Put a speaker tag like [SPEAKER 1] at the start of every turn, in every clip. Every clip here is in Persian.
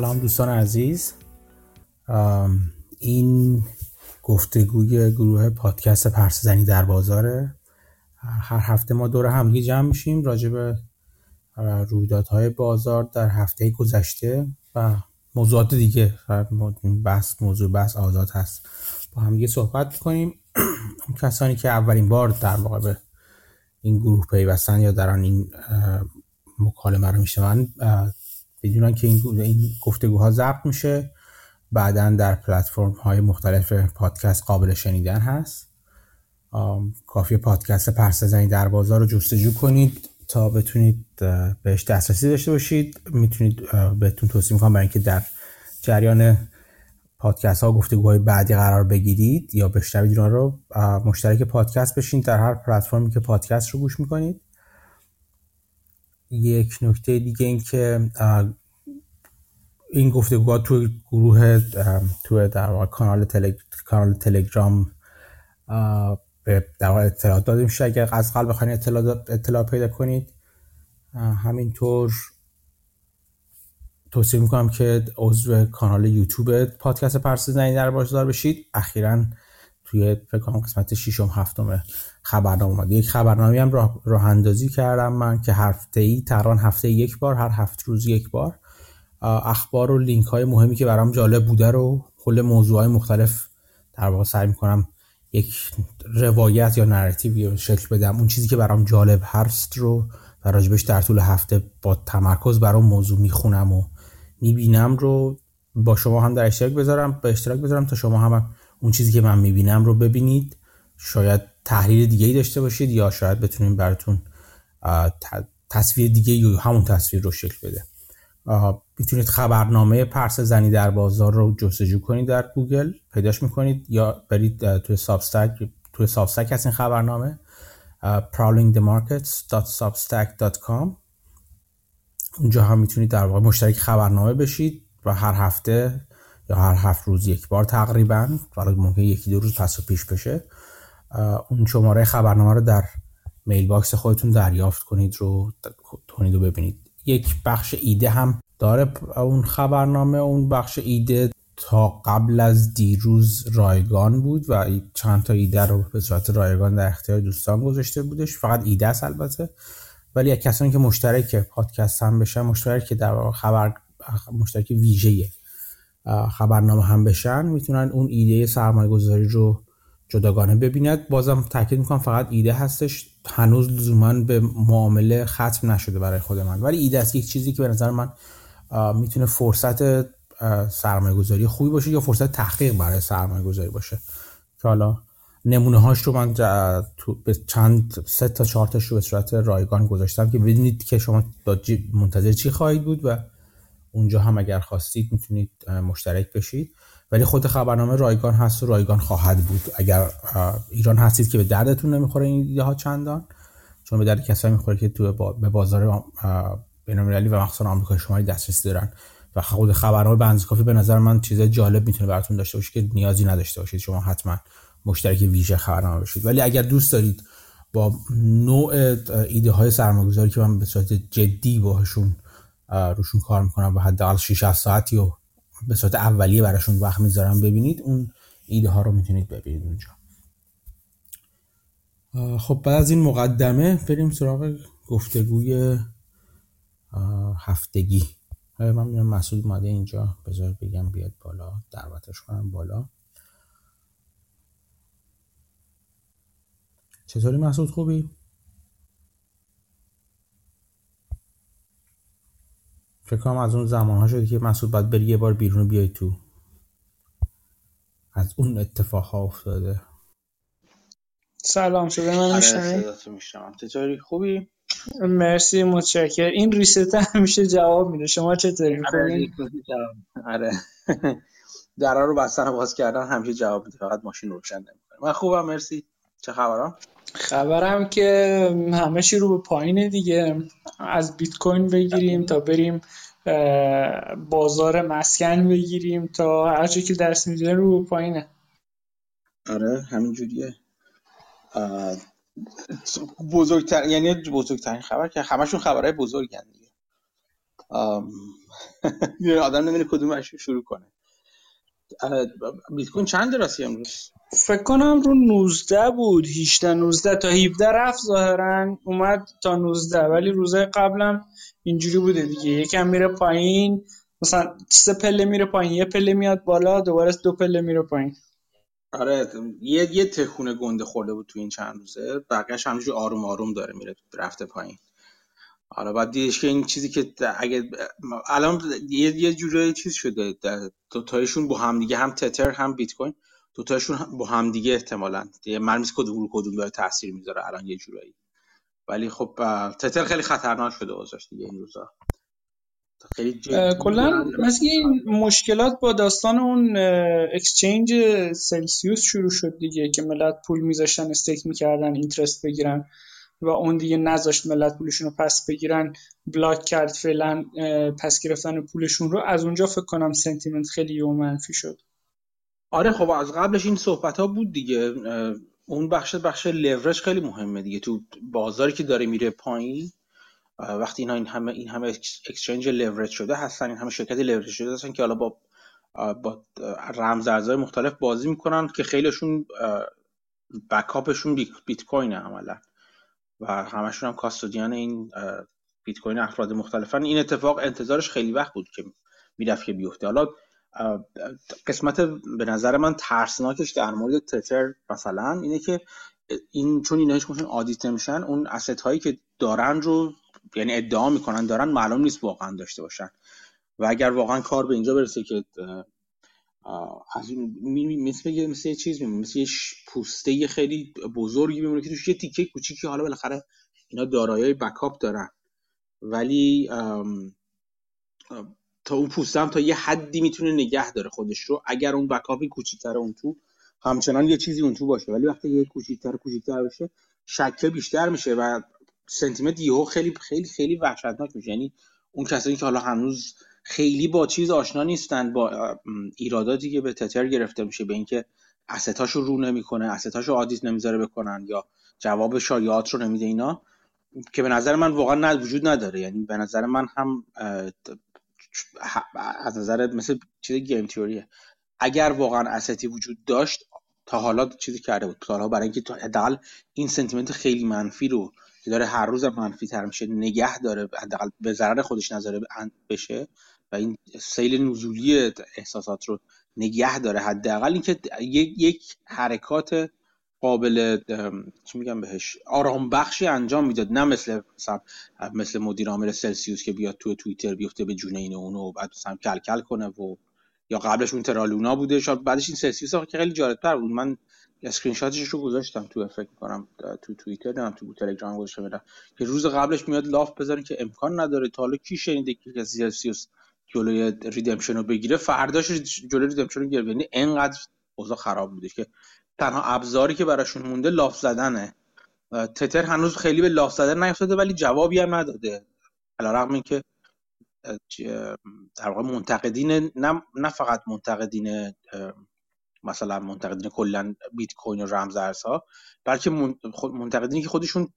[SPEAKER 1] سلام دوستان عزیز. این گفتگوی گروه پادکست پرس زنی در بازاره. هر هفته ما دور همدیگه جمع میشیم راجع به رویدادهای بازار در هفته گذشته و موضوعات دیگه. بحث موضوع بحث آزاد هست. با همدیگه صحبت کنیم کسانی که اولین بار در واقع به این گروه پیوستن یا در این مکالمه رو میشنون بدونن که این, این گفتگوها ضبط میشه. بعدا در پلتفرم های مختلف پادکست قابل شنیدن هست. کافی پادکست پرسه در بازار رو جستجو کنید تا بتونید بهش دسترسی داشته باشید. می‌تونید بهتون توصیه می‌کنم برای اینکه در جریان پادکست ها گفتگوهای بعدی قرار بگیرید یا بشنوید رو مشترک پادکست بشین. در هر پلتفرمی که پادکست رو گوش می‌کنید یک نکته دیگه این که این گفتگوها تو گروه تو در کانال تلگ... کانال تلگرام به در اطلاعات داده میشه اگر از قلب بخواین اطلاع, اطلاع پیدا کنید. همینطور توصیه می‌کنم که عضو کانال یوتیوب پادکست پرس زنی در بازار بشید. اخیرا توی فکر قسمت ششم هفتم خبرنامه. اومد یک خبرنامه هم راه اندازی کردم من که هفته ای تقریبا هفته یک بار هر هفت روز یک بار اخبار و لینک های مهمی که برام جالب بوده رو کل موضوع های مختلف در واقع سعی می‌کنم یک روایت یا narrative شکل بدم. اون چیزی که برام جالب هست رو و راجبش در طول هفته با تمرکز برام موضوع می‌خونم و می‌بینم رو با شما هم در اشتراک بذارم به اشتراک بذارم تا شما هم اون چیزی که من می‌بینم رو ببینید. شاید تحلیل دیگه ای داشته باشید یا شاید بتونیم براتون تصویر دیگه یا همون تصویر رو شکل بده. می‌تونید خبرنامه پرسه زنی در بازار رو جستجو کنید در گوگل پیداش می‌کنید یا برید توی Substack توی Substack هست این خبرنامه prowlingthemarkets.substack.com اونجا هم می‌تونید در واقع مشترک خبرنامه بشید و هر هفته یا هر هفت روز یک بار تقریبا ولی ممکن یکی دو روز پس و پیش بشه. اون شماره خبرنامه رو در mailbox خودتون دریافت کنید رو کنید و ببینید. یک بخش ایده هم داره اون خبرنامه اون بخش ایده تا قبل از دیروز رایگان بود و چند تا ایده رو به صورت رایگان در اختیار دوستان گذاشته بودش. فقط ایده است البته. ولی یک کسانی که مشترک پادکست هم بشن مشترک که در خبر مشترک ویژه خبرنامه هم بشن می‌تونن اون ایده سرمایه گذاری رو جداگانه ببیند. بازم تاکید می‌کنم فقط ایده هستش. هنوز لزوما به معامله ختم نشده برای خود من. ولی ایده است. یک چیزی که به نظر من می‌تونه فرصت سرمایه گذاری خوبی باشه یا فرصت تحقیق برای سرمایه گذاری باشه. که حالا نمونه هاش رو من به چند سه تا چهار تاش رو به صورت رایگان گذاشتم که ببینید که شما منتظر چی خواهید بود و اونجا هم اگر خواستید می‌تونید مشترک بشید. ولی خود خبرنامه رایگان هست و رایگان خواهد بود. اگر ایران هستید که به دردتون نمی‌خوره این ایده ها چندان چون به درد کسایی می‌خوره که تو به بازار بین‌المللی و مخصوصا آمریکای شمالی دسترسی دارن و خود خبرنامه بنز کافی به نظر من چیز جالب می‌تونه براتون داشته باشه که نیازی نداشته باشید. شما حتما مشترک ویژه خبرنامه بشید. ولی اگر دوست دارید با نوع ایده های سرمایه‌گذاری که من به صورت جدی باهاشون روشون کار می‌کنم و حداقل 6 ساعتی و به صورت اولیه براشون وقت می‌ذارم ببینید اون ایده ها رو می‌تونید ببینید اونجا. خب بعد از این مقدمه بریم سراغ گفتگوی هفتگی. من میرم مسعود اومده اینجا. بذار بگم بیاد بالا دعوتش کنم بالا. چطوری مسعود؟ خوبی؟ فکر کنم از اون زمان ها شده که مسعود باید بری یه بار بیرون بیای تو. از اون اتفاق ها افتاده.
[SPEAKER 2] سلام شده من
[SPEAKER 3] میشنم چطوری؟ خوبی؟
[SPEAKER 2] مرسی متشکر این ریست همیشه جواب میده. شما چطوری؟
[SPEAKER 3] خوبی؟ آره. درا رو بستن باز کردن همیشه جواب میده. فقط ماشین روشن نمی‌کنه. من خوبم مرسی. چه خبرم
[SPEAKER 2] خبرم که همه چی رو به پایینه دیگه. از بیت کوین بگیریم تا بریم بازار مسکن بگیریم تا هر که درس میده رو پایینه.
[SPEAKER 3] آره همین جوریه. بزرگتر یعنی بزرگترین خبر که همشون خبرهای بزرگن دیگه.
[SPEAKER 1] آدم نمی‌دونه کدومش شروع کنه. بیت کوین چند راسی امروز؟
[SPEAKER 2] فکر کنم رو 19 بود 18 19 تا 17 رفت ظاهرا اومد تا 19 ولی روزهای قبلم اینجوری بوده دیگه. یکم میره پایین مثلا سه پله میره پایین یه پله میاد بالا دوباره دو پله میره پایین.
[SPEAKER 1] آره یه یه تکونه گنده خورده بود تو این چند روزه بقیه‌اش همینجوری آروم آروم داره میره رفته پایین. حالا بعد دیدش که این چیزی که اگه الان یه یه جوری چیز شده دو تایشون با هم دیگه هم تتر هم بیت کوین دو تایشون با هم دیگه احتمالاً. دیگه معلومه کدوم کدوم داره تاثیر می‌ذاره الان یه جورایی. ولی خب تتر خیلی خطرناک شده واسش دیگه این روزا.
[SPEAKER 2] خیلی کلا مثل این مشکلات با داستان اون اکسچنج سلسیوس شروع شد دیگه که ملت پول میذاشتن استیک می‌کردن اینترست بگیرن. و اون دیگه نذاشت ملت پولشون رو پس بگیرن block کرد فعلا پس گرفتن پولشون رو. از اونجا فکر کنم sentiment خیلی یو منفی شد.
[SPEAKER 1] آره خب از قبلش این صحبت ها بود دیگه. اون بخش بخش لورج خیلی مهمه دیگه. تو بازاری که داره میره پایین وقتی اینا این همه این همه اکسچنج لورج شده هستن این همه شرکت لورج شده هستن که حالا با با رمزارزهای مختلف بازی می‌کنن که خیلیشون بکاپشون بیت کوینه عملا. و همشون هم کاستودیان این بیت کوین افراد مختلفن. این اتفاق انتظارش خیلی وقت بود که می‌رفت که بیفته. حالا قسمت به نظر من ترسناکش در مورد تتر مثلا اینه که این چون اینا هیچ آدیت نمیشن اون اسست هایی که دارن رو یعنی ادعا می‌کنن دارن معلوم نیست واقعا داشته باشن. و اگر واقعا کار به اینجا برسه که از این مثل مثل یه چیز میمونه مثل یه پوسته خیلی بزرگی میمونه که توش یه تیکه کوچیکی حالا بالاخره اینا دارایی بکاپ دارن. ولی تا اون پوسته هم تا یه حدی می‌تونه نگه داره خودش رو. اگر اون بکاپی کوچیک‌تر اون تو همچنان یه چیزی اون تو باشه. ولی وقتی یه کوچیک‌تر کوچیک‌تر بشه شکه بیشتر میشه و سنتیمتر یهو خیلی خیلی خیلی وحشتناک میشه. یعنی اون کسایی که حالا هنوز خیلی با چیز آشنا نیستن با ایراداتی که به تتر گرفته میشه به اینکه assetاشو رو نمی‌کنه assetاشو audit نمی‌ذاره بکنن یا جواب شایعات رو نمیده اینا که به نظر من واقعا وجود نداره. یعنی به نظر من هم از نظر مثل چیز game theory ه اگر واقعا asset ی وجود داشت تا حالا چیزی کرده بود. تا حالا برای اینکه حداقل این sentiment خیلی منفی رو که داره هر روز منفی تر میشه نگه داره حداقل به ضرر خودش نظره بشه و این سیر نزولی احساسات رو نگه داره حداقل اینکه یک یک حرکات قابل چی میگم بهش آرام بخشی انجام می‌داد. نه مثل مثلا مثل مدیر عامل سلسیوس که بیاد تو توییتر بیفته به جون این اونو و بعد مثلا کلکل کنه و یا قبلش اون ترا لونا بوده. شاید بعدش این سلسیوس که خیلی جالبتر بود. من اسکرین شاتش رو گذاشتم تو فکر کنم تو توییتر نه تو تلگرام گذاشتم که روز قبلش میاد لاف بذارین که امکان نداره. تا حالا کی شنیده که سلسیوس جلوی ریدمشن رو بگیره فرداش جلوی ریدمشن رو گرفت. یعنی انقدر اوضاع خراب بوده که تنها ابزاری که براشون مونده لاف زدنه. تتر هنوز خیلی به لاف زدن نیفتاده ولی جوابی هم نداده. علیرغم اینکه در واقع منتقدین نه, نه فقط منتقدین مثلا منتقدین کلا بیت کوین و رمز ارزها بلکه منتقدینی که خودشون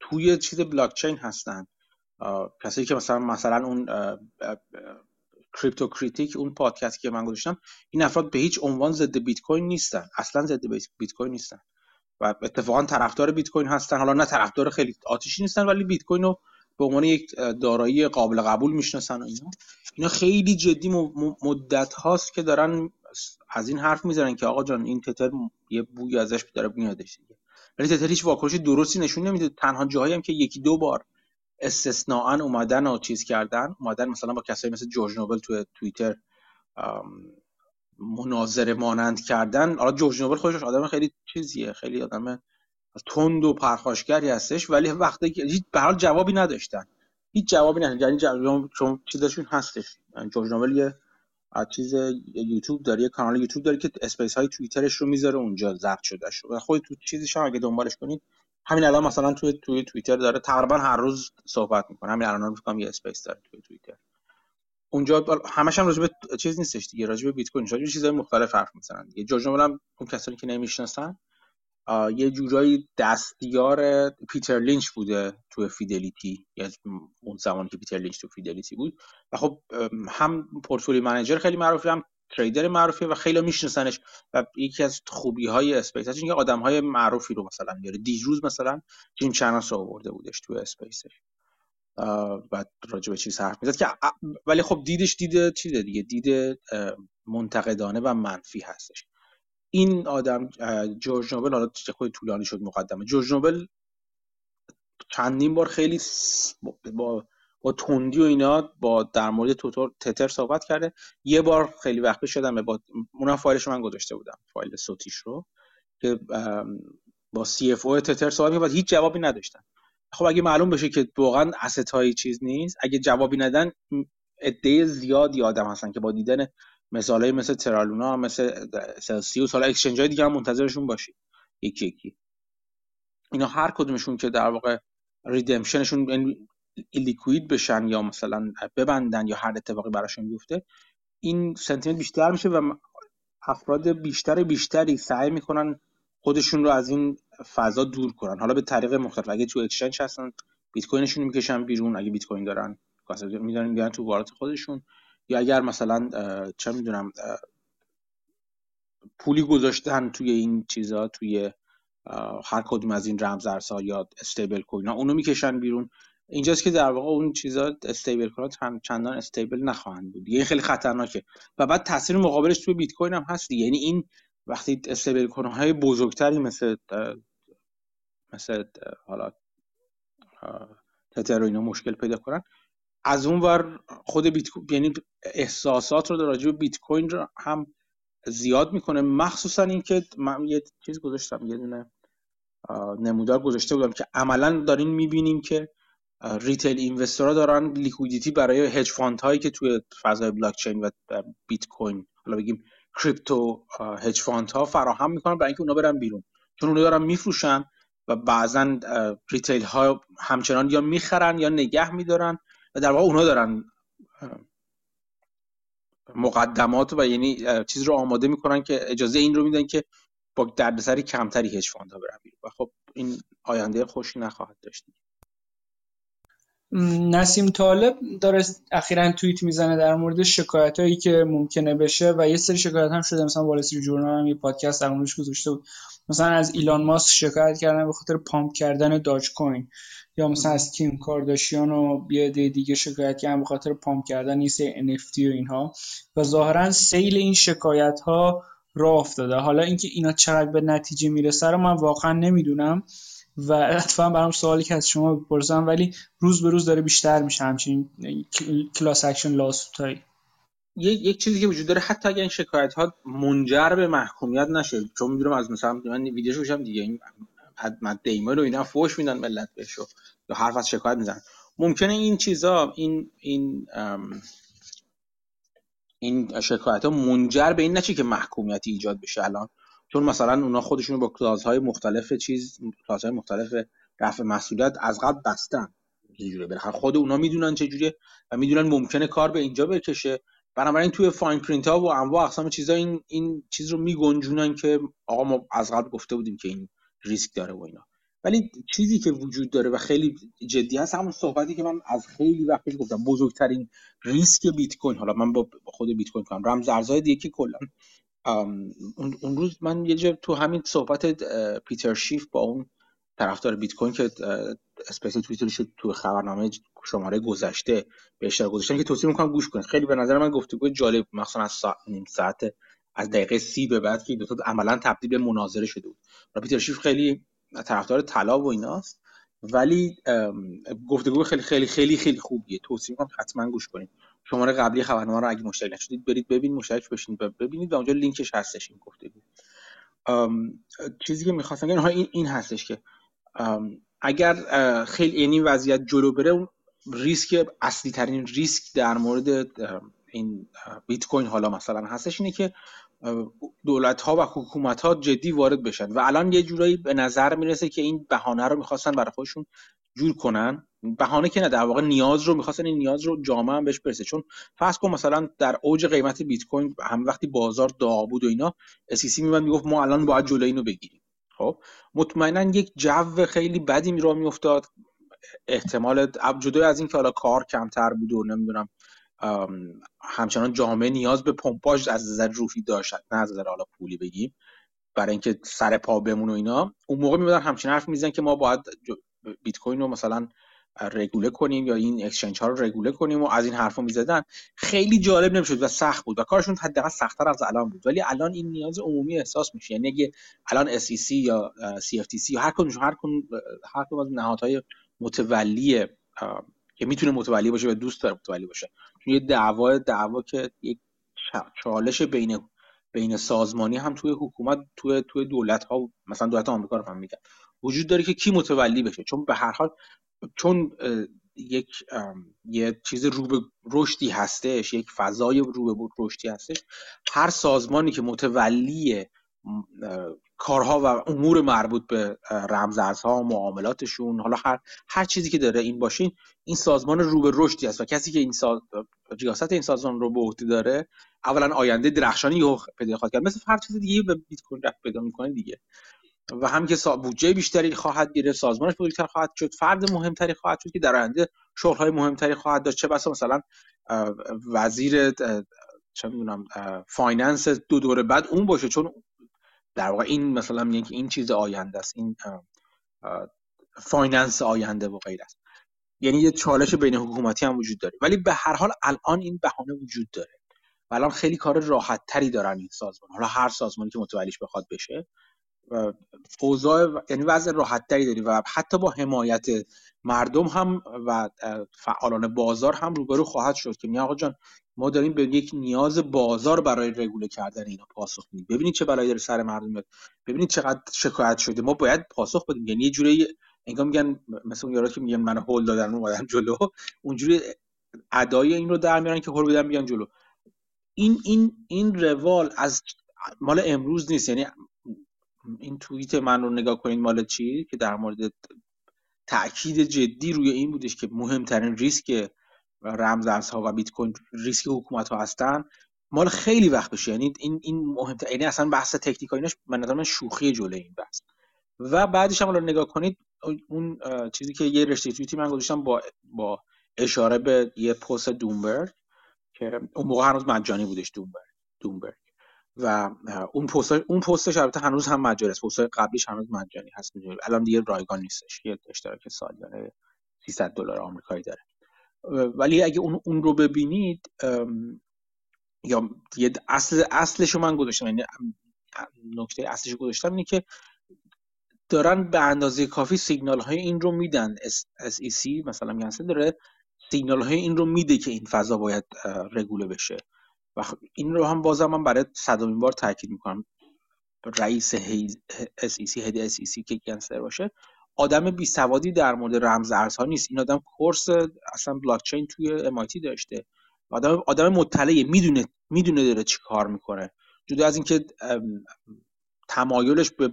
[SPEAKER 1] توی چیز بلاک چین هستن. کسایی که مثلا مثلا اون Crypto Critic اون پادکستی که من گذاشتم این افراد به هیچ عنوان ضد بیت کوین نیستن. اصلا ضد بیت کوین نیستن. و اتفاقا طرفدار بیت کوین هستن. حالا نه طرفدار خیلی آتیشی نیستن ولی بیت کوین رو به عنوان یک دارایی قابل قبول می‌شناسن و اینا. اینا خیلی جدی مدت هاست که دارن از این حرف می‌زنن که آقا جان این تتر یه بوی ازش داره میادش ولی تتر هیچ واکنش درستی نشون نمیده. تنها جاهایی هم که یکی دو بار استثناا اومدن و چیز کردن اومدن مثلا با کسایی مثل جورج نوبل تو توییتر مناظره مانند کردن. حالا جورج نوبل خودش آدم خیلی چیزیه خیلی آدم تند و پرخاشگری هستش ولی وقتی که به حال جوابی نداشتن. هیچ جوابی نداشتن. یعنی جواب چون چیزشون هستش. یعنی جورج نوبل یه چیز یوتیوب داره یه کانال یوتیوب داره که space های توییترش رو می‌ذاره اونجا ضبط شده. شو و خود تو چیزش هم اگه دنبالش کنید همین الان مثلا توی توی توییتر داره تقریبا هر روز صحبت می‌کنه. همین الان رو یه space داره توی توییتر. اونجا همش هم راجع به چیز نیستش دیگه راجع به بیت کوین راجع به چیزهای مختلف حرف می‌زنن دیگه. جورج هم اون کسانی که نمی‌شناسن یه جورایی دستیار پیتر لینچ بوده تو فیدلیتی. یا اون زمانی که پیتر لینچ تو فیدلیتی بود. و خب هم portfolio manager خیلی معروفی هم trader معروفی و خیلی میشناسنش و یکی از خوبی های space هاش اینکه آدم های معروفی رو مثلا میاره. دیروز مثلا جیم چناس رو آورده بودش تو space ش. و راجع به چیز حرف می‌زد که ولی خب دیدش دید چیزه دیگه دید منتقدانه و منفی هستش. این آدم جورج نوبل حالا خود طولانی شد مقدمه. جورج نوبل چندین بار خیلی با با تندی و اینا با در مورد تو تتر صحبت کرده. یه بار خیلی وقت پیش شد با اونم فایلش من گذاشته بودم فایل صوتیش رو که با CFO تتر صحبت و هیچ جوابی نداشتن. خب اگه معلوم بشه که واقعا asset های چیز نیست اگه جوابی ندن عده زیادی آدم هستن که با دیدن مثالای مثل ترا لونا مثل سلسیوس حالا exchange های دیگه هم منتظرشون باشید یکی یکی. اینا هر کدومشون که در واقع redemption شون liquid بشن یا مثلا ببندن یا هر اتفاقی براشون بیفته این sentiment بیشتر میشه و افراد بیشتر بیشتری سعی می‌کنن خودشون رو از این فضا دور کنن. حالا به طریق مختلف اگه تو exchange هستن بیت کوینشون می‌کشن بیرون اگه بیت کوین دارن می‌دونن میارن تو wallet خودشون. یا اگر مثلا چه می‌دونم پولی گذاشتن توی این چیزا توی هر کدوم از این رمزارزها یا استیبل کوین ها اونو می‌کشن بیرون. اینجاست که در واقع اون چیزا استیبل کوین ها چندان استیبل نخواهند بود. یه خیلی خطرناکه. و بعد تاثیر مقابلش توی بیت کوین هم هست یعنی این وقتی استیبل های بزرگتری مثل مثل حالا تتر اینا مشکل پیدا کنن از اون ور خود بیت یعنی احساسات رو راجع به بیت کوین هم زیاد می‌کنه. مخصوصا اینکه من یه چیز گذاشتم یه دونه نمودار گذاشته بودم که عملا دارین می‌بینیم که retail investor ها دارن liquidity برای hedge fund هایی که توی فضای بلاک چین و بیت کوین حالا بگیم crypto hedge fund ها فراهم می‌کنن برای اینکه اونا برن بیرون. چون اونا دارن میفروشن و بعضا retail ها همچنان یا می‌خرن یا نگه میدارن و در واقع اونا دارن مقدمات و یعنی چیز رو آماده می‌کنن که اجازه این رو میدن که با دردسری کمتری hedge fund ها برن بیرون. و خب این آینده خوشی نخواهد داشت.
[SPEAKER 2] نسیم طالب داره اخیرا توییت می‌زنه در مورد شکایت هایی که ممکنه بشه و یه سری شکایت هم شده. مثلا وال استریت ژورنال هم یه پادکست در موردش گذاشته بود. مثلا از ایلان ماسک شکایت کردن به خاطر pump کردن داج کوین. یا مثلا از کیم کارداشیان و یه دیگه شکایت کردن به خاطر pump کردن این ست NFT و اینها. و ظاهرا سیل این شکایت ها راه افتاده. حالا اینکه اینا چقدر به نتیجه می‌رسه رو من واقعا نمی‌دونم. و اتفاقا برام سوالی که از شما بپرسم ولی روز به روز داره بیشتر میشه همچین class action lawsuit هایی
[SPEAKER 1] یک چیزی که وجود داره حتی اگر این شکایت ها منجر به محکومیت نشه چون می‌دونم از مثلا من ویدیوش بشم دیگه این مد دیمر رو اینا فوش میدن ملت بهشو یا حرف از شکایت می‌زنن. ممکنه این چیزا این این این شکایت ها منجر به این نشه که محکومیتی ایجاد بشه الان. چون مثلا اونا خودشون با کلاسهای مختلف چیز کلاسهای مختلف رفع مسئولیت از قبل بستن. جوری خود اونا می‌دونن چه جوریه و می‌دونن ممکنه کار به اینجا بکشه. بنابراین توی فاین پرینت ها و انواع اقسام چیزا این این چیز رو میگنجونن که آقا ما از قبل گفته بودیم که این ریسک داره و اینا. ولی چیزی که وجود داره و خیلی جدی هست همون صحبتی که من از خیلی وقت پیش گفتم. بزرگترین ریسک بیت کوین. حالا من با خود بیت کوین کنم. رمز ارزهای دیگه کلا اون روز من یه جا تو همین صحبت پیتر شیف با اون طرفدار بیت کوین که space توییترش تو خبرنامه شماره گذشته به اشتراک گذاشتن که توصیه می‌کنم گوش کنید. خیلی به نظر من گفتگو جالب مخصوصا از ساعت نیم ساعت از دقیقه سی به بعد که دو تا عملا تبدیل به مناظره شده بود. و پیتر شیف خیلی طرفدار طلا و ایناست ولی گفتگو خیلی خیلی خیلی خیلی خوبیه. توصیه می‌کنم حتما گوش کنید. شماره قبلی خبرنامه رو اگه مشترک نشدید برید ببینید مشترک بشین ببینید و اونجا لینکش هستش این گفتگو چیزی که می‌خواستم بگم این این هستش که اگر خیلی این وضعیت جلو بره اون ریسک اصلی ترین ریسک در مورد این بیت کوین حالا مثلا هستش اینه که دولت ها و حکومت ها جدی وارد بشن. و الان یه جورایی به نظر می‌رسه که این بهانه رو می‌خواستن برای خودشون جور کنن. بهانه که نه در واقع نیاز رو می‌خواستن این نیاز رو جامعه هم بهش برسه. چون فرض کن مثلا در اوج قیمت بیت کوین هم وقتی بازار داغ بود و اینا اسیسی میومد می‌گفت ما الان باید جلوی اینو بگیریم. خب مطمئنا یک جو خیلی بدی می را میافتاد. احتمال جدا از اینکه حالا کار کمتر بود و نمی‌دونم همچنان جامعه نیاز به پمپاژ از نظر روحی داشت. نه از نظر حالا پولی بگیم. برای اینکه سر پا بمون و اینا. اون موقع میبودن همچنین حرف میزن که ما باید بیت کوین رو مثلا رگوله کنیم یا این اکسچنج ها رو رگوله کنیم و از این حرفا می‌زدن. خیلی جالب نمی‌شد و سخت بود و کارشون حداقل سختتر از الان بود. ولی الان این نیاز عمومی احساس میشه. یعنی اگه الان SEC یا CFTC یا هر کدومشون هر کدوم هر کدوم از نهادهای متولی که می‌تونه متولی باشه و دوست داره متولی باشه. چون یه دعوا دعوا که یک چالش بین بین سازمانی هم توی حکومت توی توی دولت ها مثلا دولت آمریکا رو هم میگن وجود داره که کی متولی بشه. چون به هر حال چون یک یه چیز رو به رشدی هستش یک فضای رو به رشدی هستش هر سازمانی که متولی کارها و امور مربوط به رمزارزها معاملاتشون حالا هر هر چیزی که داره این باشین این سازمان رو به رشدی است و کسی که این ساز... ریاست این سازمان رو به عهده داره اولا آینده درخشانی پیدا خواهد کرد. مثل هر چیز دیگه به بیت کوین رفت پیدا می‌کنه دیگه. و هم که بودجه بیشتری خواهد گرفت سازمانش بزرگتر خواهد شد فرد مهمتری خواهد شد که در آینده شغل‌های مهمتری خواهد داشت. چه بسا مثلا وزیر چه می‌دونم finance دو دوره بعد اون باشه. چون در واقع این مثلا میگه که این چیز آینده است این finance آینده و غیره است. یعنی یه چالش بین حکومتی هم وجود داره. ولی به هر حال الان این بهانه وجود داره. و الان خیلی کار راحت تری دارن این سازمان حالا هر سازمانی که متولیش بخواد بشه اوضاع یعنی وضع راحت تری داری و حتی با حمایت مردم هم و فعالان بازار هم روبرو خواهد شد که آقا جان ما داریم به یک نیاز بازار برای رگوله کردن اینا پاسخ میدیم. ببینید چه بلایی داره سر مردم میاد. ببینید چقدر شکایت شده. ما باید پاسخ بدیم. یعنی یه جوری انگار میگن مثل اون یارا که میگن من هول دادن اومدن جلو. اونجوری ادای این رو در میارن که هول بدن میان جلو. این این این روال از مال امروز نیست. یعنی این توییت من رو نگاه کنید مال چی؟ که در مورد تاکید جدی روی این بودش که مهمترین ریسک رمزارزها و بیت کوین ریسک حکومت ها هستن. مال خیلی وقت بشه. یعنی این این مهم یعنی اصلا بحث تکنیکالینش من نظر من شوخی جلوی این بحث. و بعدش هم نگاه کنید اون چیزی که یه رشته توییتی من گذاشتم با با اشاره به یه پست دومبرگ که اون موقع هنوز مجانی بودش دومبرگ دومبرگ. و اون پست اون پستش البته هنوز هم مجانی است. پست قبلیش هنوز مجانی هست. الان دیگه رایگان نیستش. یه اشتراک سالیانه 300 دلار آمریکایی داره. ولی اگه اون, اون رو ببینید یا یه اصل اصلش من گذاشتم. یعنی نکته اصلش گذاشتم اینه که دارن به اندازه کافی سیگنال های این رو میدن. SEC مثلا میگن داره سیگنال های این رو میده که این فضا باید رگوله بشه. و این رو هم بازم من برای صدامین بار تاکید می‌کنم. رئیس SEC هدی SEC که گنسر باشه آدم بی سوادی در مورد رمز ارزها نیست. این آدم کورس اصلا بلاک چین توی MIT داشته. آدم آدم مطلعه می‌دونه می‌دونه داره چی کار می‌کنه. جدا از اینکه تمایلش به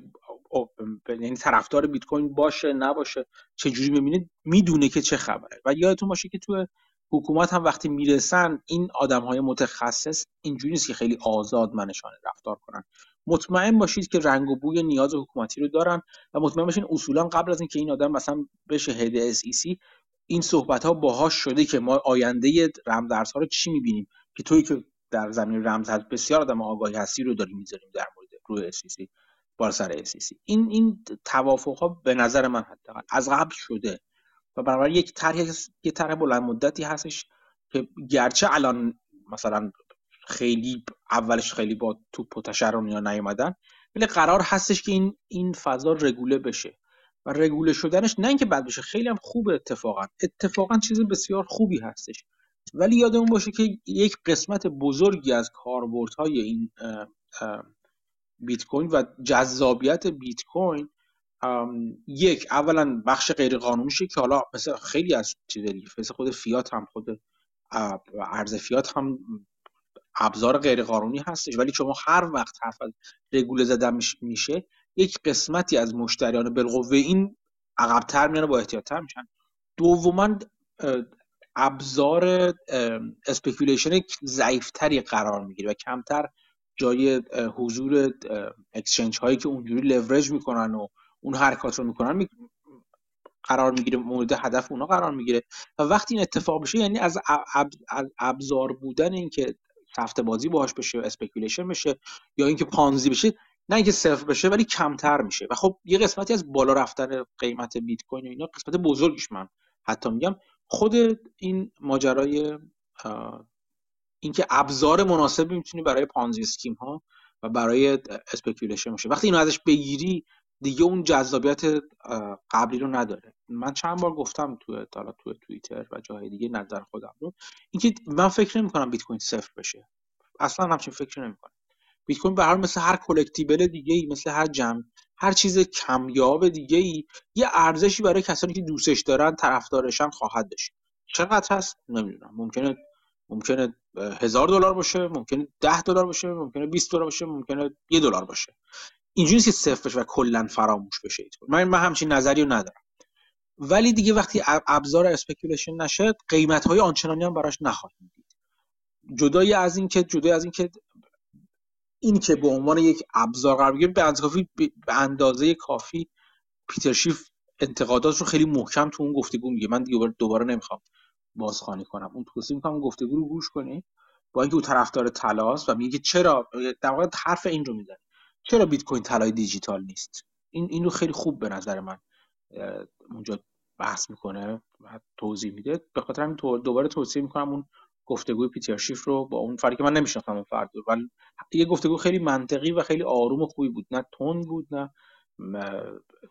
[SPEAKER 1] یعنی طرفدار بیت کوین باشه نباشه چه جوری ببینید می‌دونه که چه خبره. و یادتون باشه که تو حکومت هم وقتی می‌رسن این آدم های متخصص اینجوری نیست که خیلی آزاد منشانه رفتار کنن. مطمئن باشید که رنگ و بوی نیاز حکومتی رو دارن و مطمئن باشین اصولا قبل از اینکه این آدم مثلا بشه هد اس این صحبت ها باهاش شده که ما آینده رمزارزها رو چی می‌بینیم؟ که توی که در زمین رمز هست بسیار آدم آگاهی هستی رو داریم می‌ذاریم در مورد روی اس بار سر این این توافق ها به نظر من حداقل از قبل شده. و برای یک طرح یک طرح بلند مدتی هستش که گرچه الان مثلا خیلی اولش خیلی با توپ و یا نیومدن ولی قرار هستش که این این فضا رگوله بشه. و رگوله شدنش نه اینکه بد بشه خیلی هم خوبه اتفاقا. اتفاقا چیز بسیار خوبی هستش. ولی یادمون باشه که یک قسمت بزرگی از کاربردهای این بیت کوین و جذابیت بیت کوین یک اولا بخش غیر قانونیشه که حالا مثل خیلی از چیزایی مثل خود فیات هم خود ارز فیات هم ابزار غیر قانونی هستش ولی شما هر وقت حرف از رگوله زدن میشه یک قسمتی از مشتریان بالقوه این عقبتر میان با احتیاطتر میشن. دوما ابزار speculation ضعیفتری قرار می‌گیره و کمتر جای حضور exchange هایی که اونجوری لورج می‌کنن و اون حرکات رو می‌کنن قرار می‌گیره مورد هدف اونا قرار می‌گیره. و وقتی این اتفاق بشه یعنی از ابزار بودن اینکه سفته بازی باهاش بشه speculation بشه یا اینکه Ponzi بشه نه اینکه صفر بشه ولی کمتر میشه. و خب یه قسمتی از بالا رفتن قیمت بیت کوین و اینا قسمت بزرگیش من حتی میگم. خود این ماجرای اینکه ابزار مناسبی می‌تونی برای Ponzi scheme ها و برای speculation باشه. وقتی اینو ازش بگیری دیگه اون جذابیت قبلی رو نداره. من چند بار گفتم تو حالا تو توییتر و جاهای دیگه نظر خودم رو. اینکه من فکر نمی کنم بیت کوین صفر بشه. اصلا همچین فکر نمی کنم بیت کوین به هر مثل هر collectible دیگه ای مثل هر جمع هر چیز کمیاب دیگه ای یه ارزشی برای کسانی که دوستش دارن طرفدارشن خواهد داشت. چقدر هست؟ نمی‌دونم. ممکنه ممکنه هزار دلار باشه ممکنه ده دلار باشه ممکنه 20 دلار باشه ممکنه یه دلار باشه. اینجوری که صفر بشه و کلا فراموش بشه من من همچین نظری رو ندارم. ولی دیگه وقتی ابزار speculation نشه قیمت های آنچنانی هم براش نخواهیم دید. جدای از این که جدای از این که این که به عنوان یک ابزار قرار بگیره به اندازه کافی به اندازه کافی پیتر شیف انتقادات رو خیلی محکم تو اون گفتگو میگه. من دیگه دوباره نمی‌خوام بازخوانی کنم. اون توصیه می‌کنم گفتگو رو گوش کنی. با اینکه او طرفدار طلاست و میگه چرا؟ در واقع حرف این رو می‌زنه. چرا بیت کوین طلای دیجیتال نیست؟ این اینو خیلی خوب به نظر من اونجا بحث می‌کنه و توضیح میده. به خاطر همین دوباره توصیه می‌کنم اون گفتگوی پیتر شیف رو با اون فردی که من نمیشناختم اون فرد ولی یه گفتگو خیلی منطقی و خیلی آروم و خوبی بود. نه تون بود نه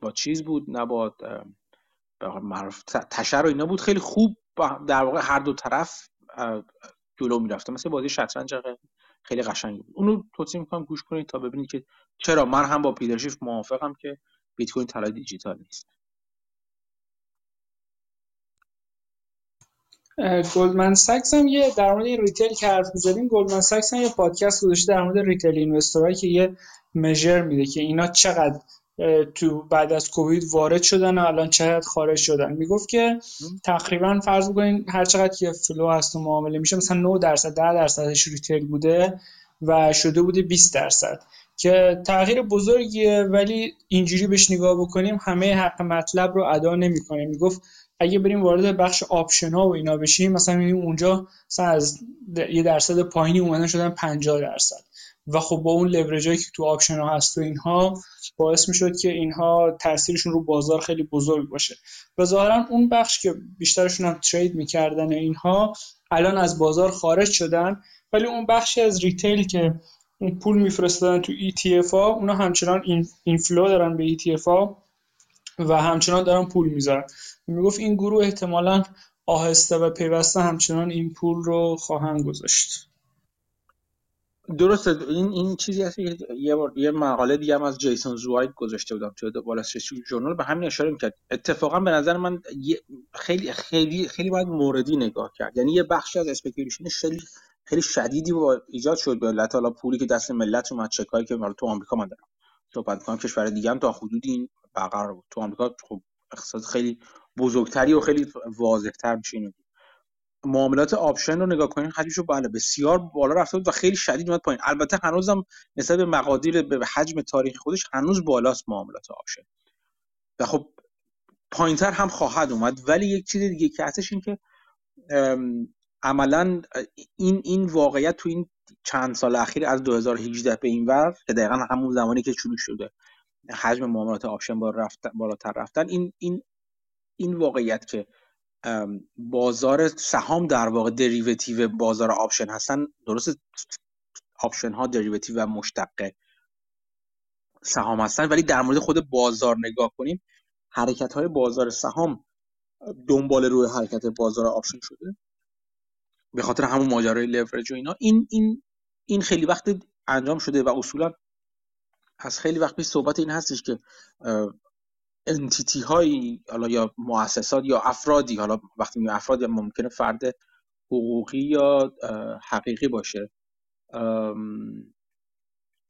[SPEAKER 1] با چیز بود نه با معرف تشر و اینا بود. خیلی خوب در واقع هر دو طرف جلو می‌رفته مثل بازی شطرنج خیلی قشنگی بود. اونو توصیه می‌کنم گوش کنید تا ببینید که چرا. من هم با پیتر شیف موافقم که بیت کوین طلای دیجیتال نیست.
[SPEAKER 2] گلدمن ساکس هم یه در مورد retail که حرف می‌زدیم گلدمن ساکس هم یه پادکست گذاشته در مورد retail investor ایی که یه measure میده که اینا چقدر تو بعد از کووید وارد شدن و الان چقدر خارج شدن. می‌گفت که تقریبا فرض بکنین هر چقدر که flow هست و معامله میشه مثلا 9 درصد 10 درصدش retail بوده و شده بوده 20 درصد که تغییر بزرگیه. ولی اینجوری بهش نگاه بکنیم همه حق مطلب رو ادا نمی‌کنه. می‌گفت اگه بریم وارد بخش option ها و اینا بشیم مثلا می‌بینیم اونجا مثلا از یه درصد پایینی اومدن شدن 50 درصد. و خب با اون لورجایی که تو option ها هست و اینها باعث می شد که اینها تاثیرشون رو بازار خیلی بزرگ باشه. و ظاهرا اون بخش که بیشترشون هم trade می‌کردن اینها الان از بازار خارج شدن. ولی اون بخشی از retail که اون پول میفرستادن تو ETF ها اونا همچنان این inflow دارن به ETF ها و همچنان دارن پول می‌ذارن. می‌گفت این گروه احتمالا آهسته و پیوسته همچنان این پول رو خواهند گذاشت.
[SPEAKER 1] درسته این این چیزی هست یه بار یه مقاله دیگه هم از جیسون زوایگ گذاشته بودم تو وال استریت ژورنال به همین اشاره می‌کرد. اتفاقا به نظر من خیلی خیلی خیلی باید موردی نگاه کرد. یعنی یه بخشی از speculation خیلی خیلی شدیدی با ایجاد شد به علت حالا پولی که دست ملت اومد چکایی که تو آمریکا من دارم صحبت می‌کنم کشور دیگه هم تا حدودی این برقرار بود. تو آمریکا خب اقتصاد خیلی بزرگتری و خیلی واضحتر میشه معاملات option رو نگاه کنین حجمش رو بله بسیار بالا رفته بود و خیلی شدید اومد پایین. البته هنوزم نسبت به مقادیر به حجم تاریخی خودش هنوز بالاست معاملات option. و خب پایینتر هم خواهد اومد. ولی یک چیز دیگه که هستش این که عملا این این واقعیت تو این چند سال اخیر از 2018 به این ور که دقیقا همون زمانی که شروع شده حجم معاملات option بالا رفتن بالاتر رفتن این این این واقعیت که بازار سهام در واقع derivative بازار option هستن. درست؟ option ها derivative و مشتقه سهام هستن. ولی در مورد خود بازار نگاه کنیم. حرکت های بازار سهام دنباله روی حرکت بازار option شده. به خاطر همون ماجرای لورج و اینا. این این این خیلی وقت انجام شده و اصولا از خیلی وقت پیش صحبت این هستش که entity هایی حالا یا مؤسسات یا افرادی حالا وقتی میگم افراد ممکنه فرد حقوقی یا حقیقی باشه.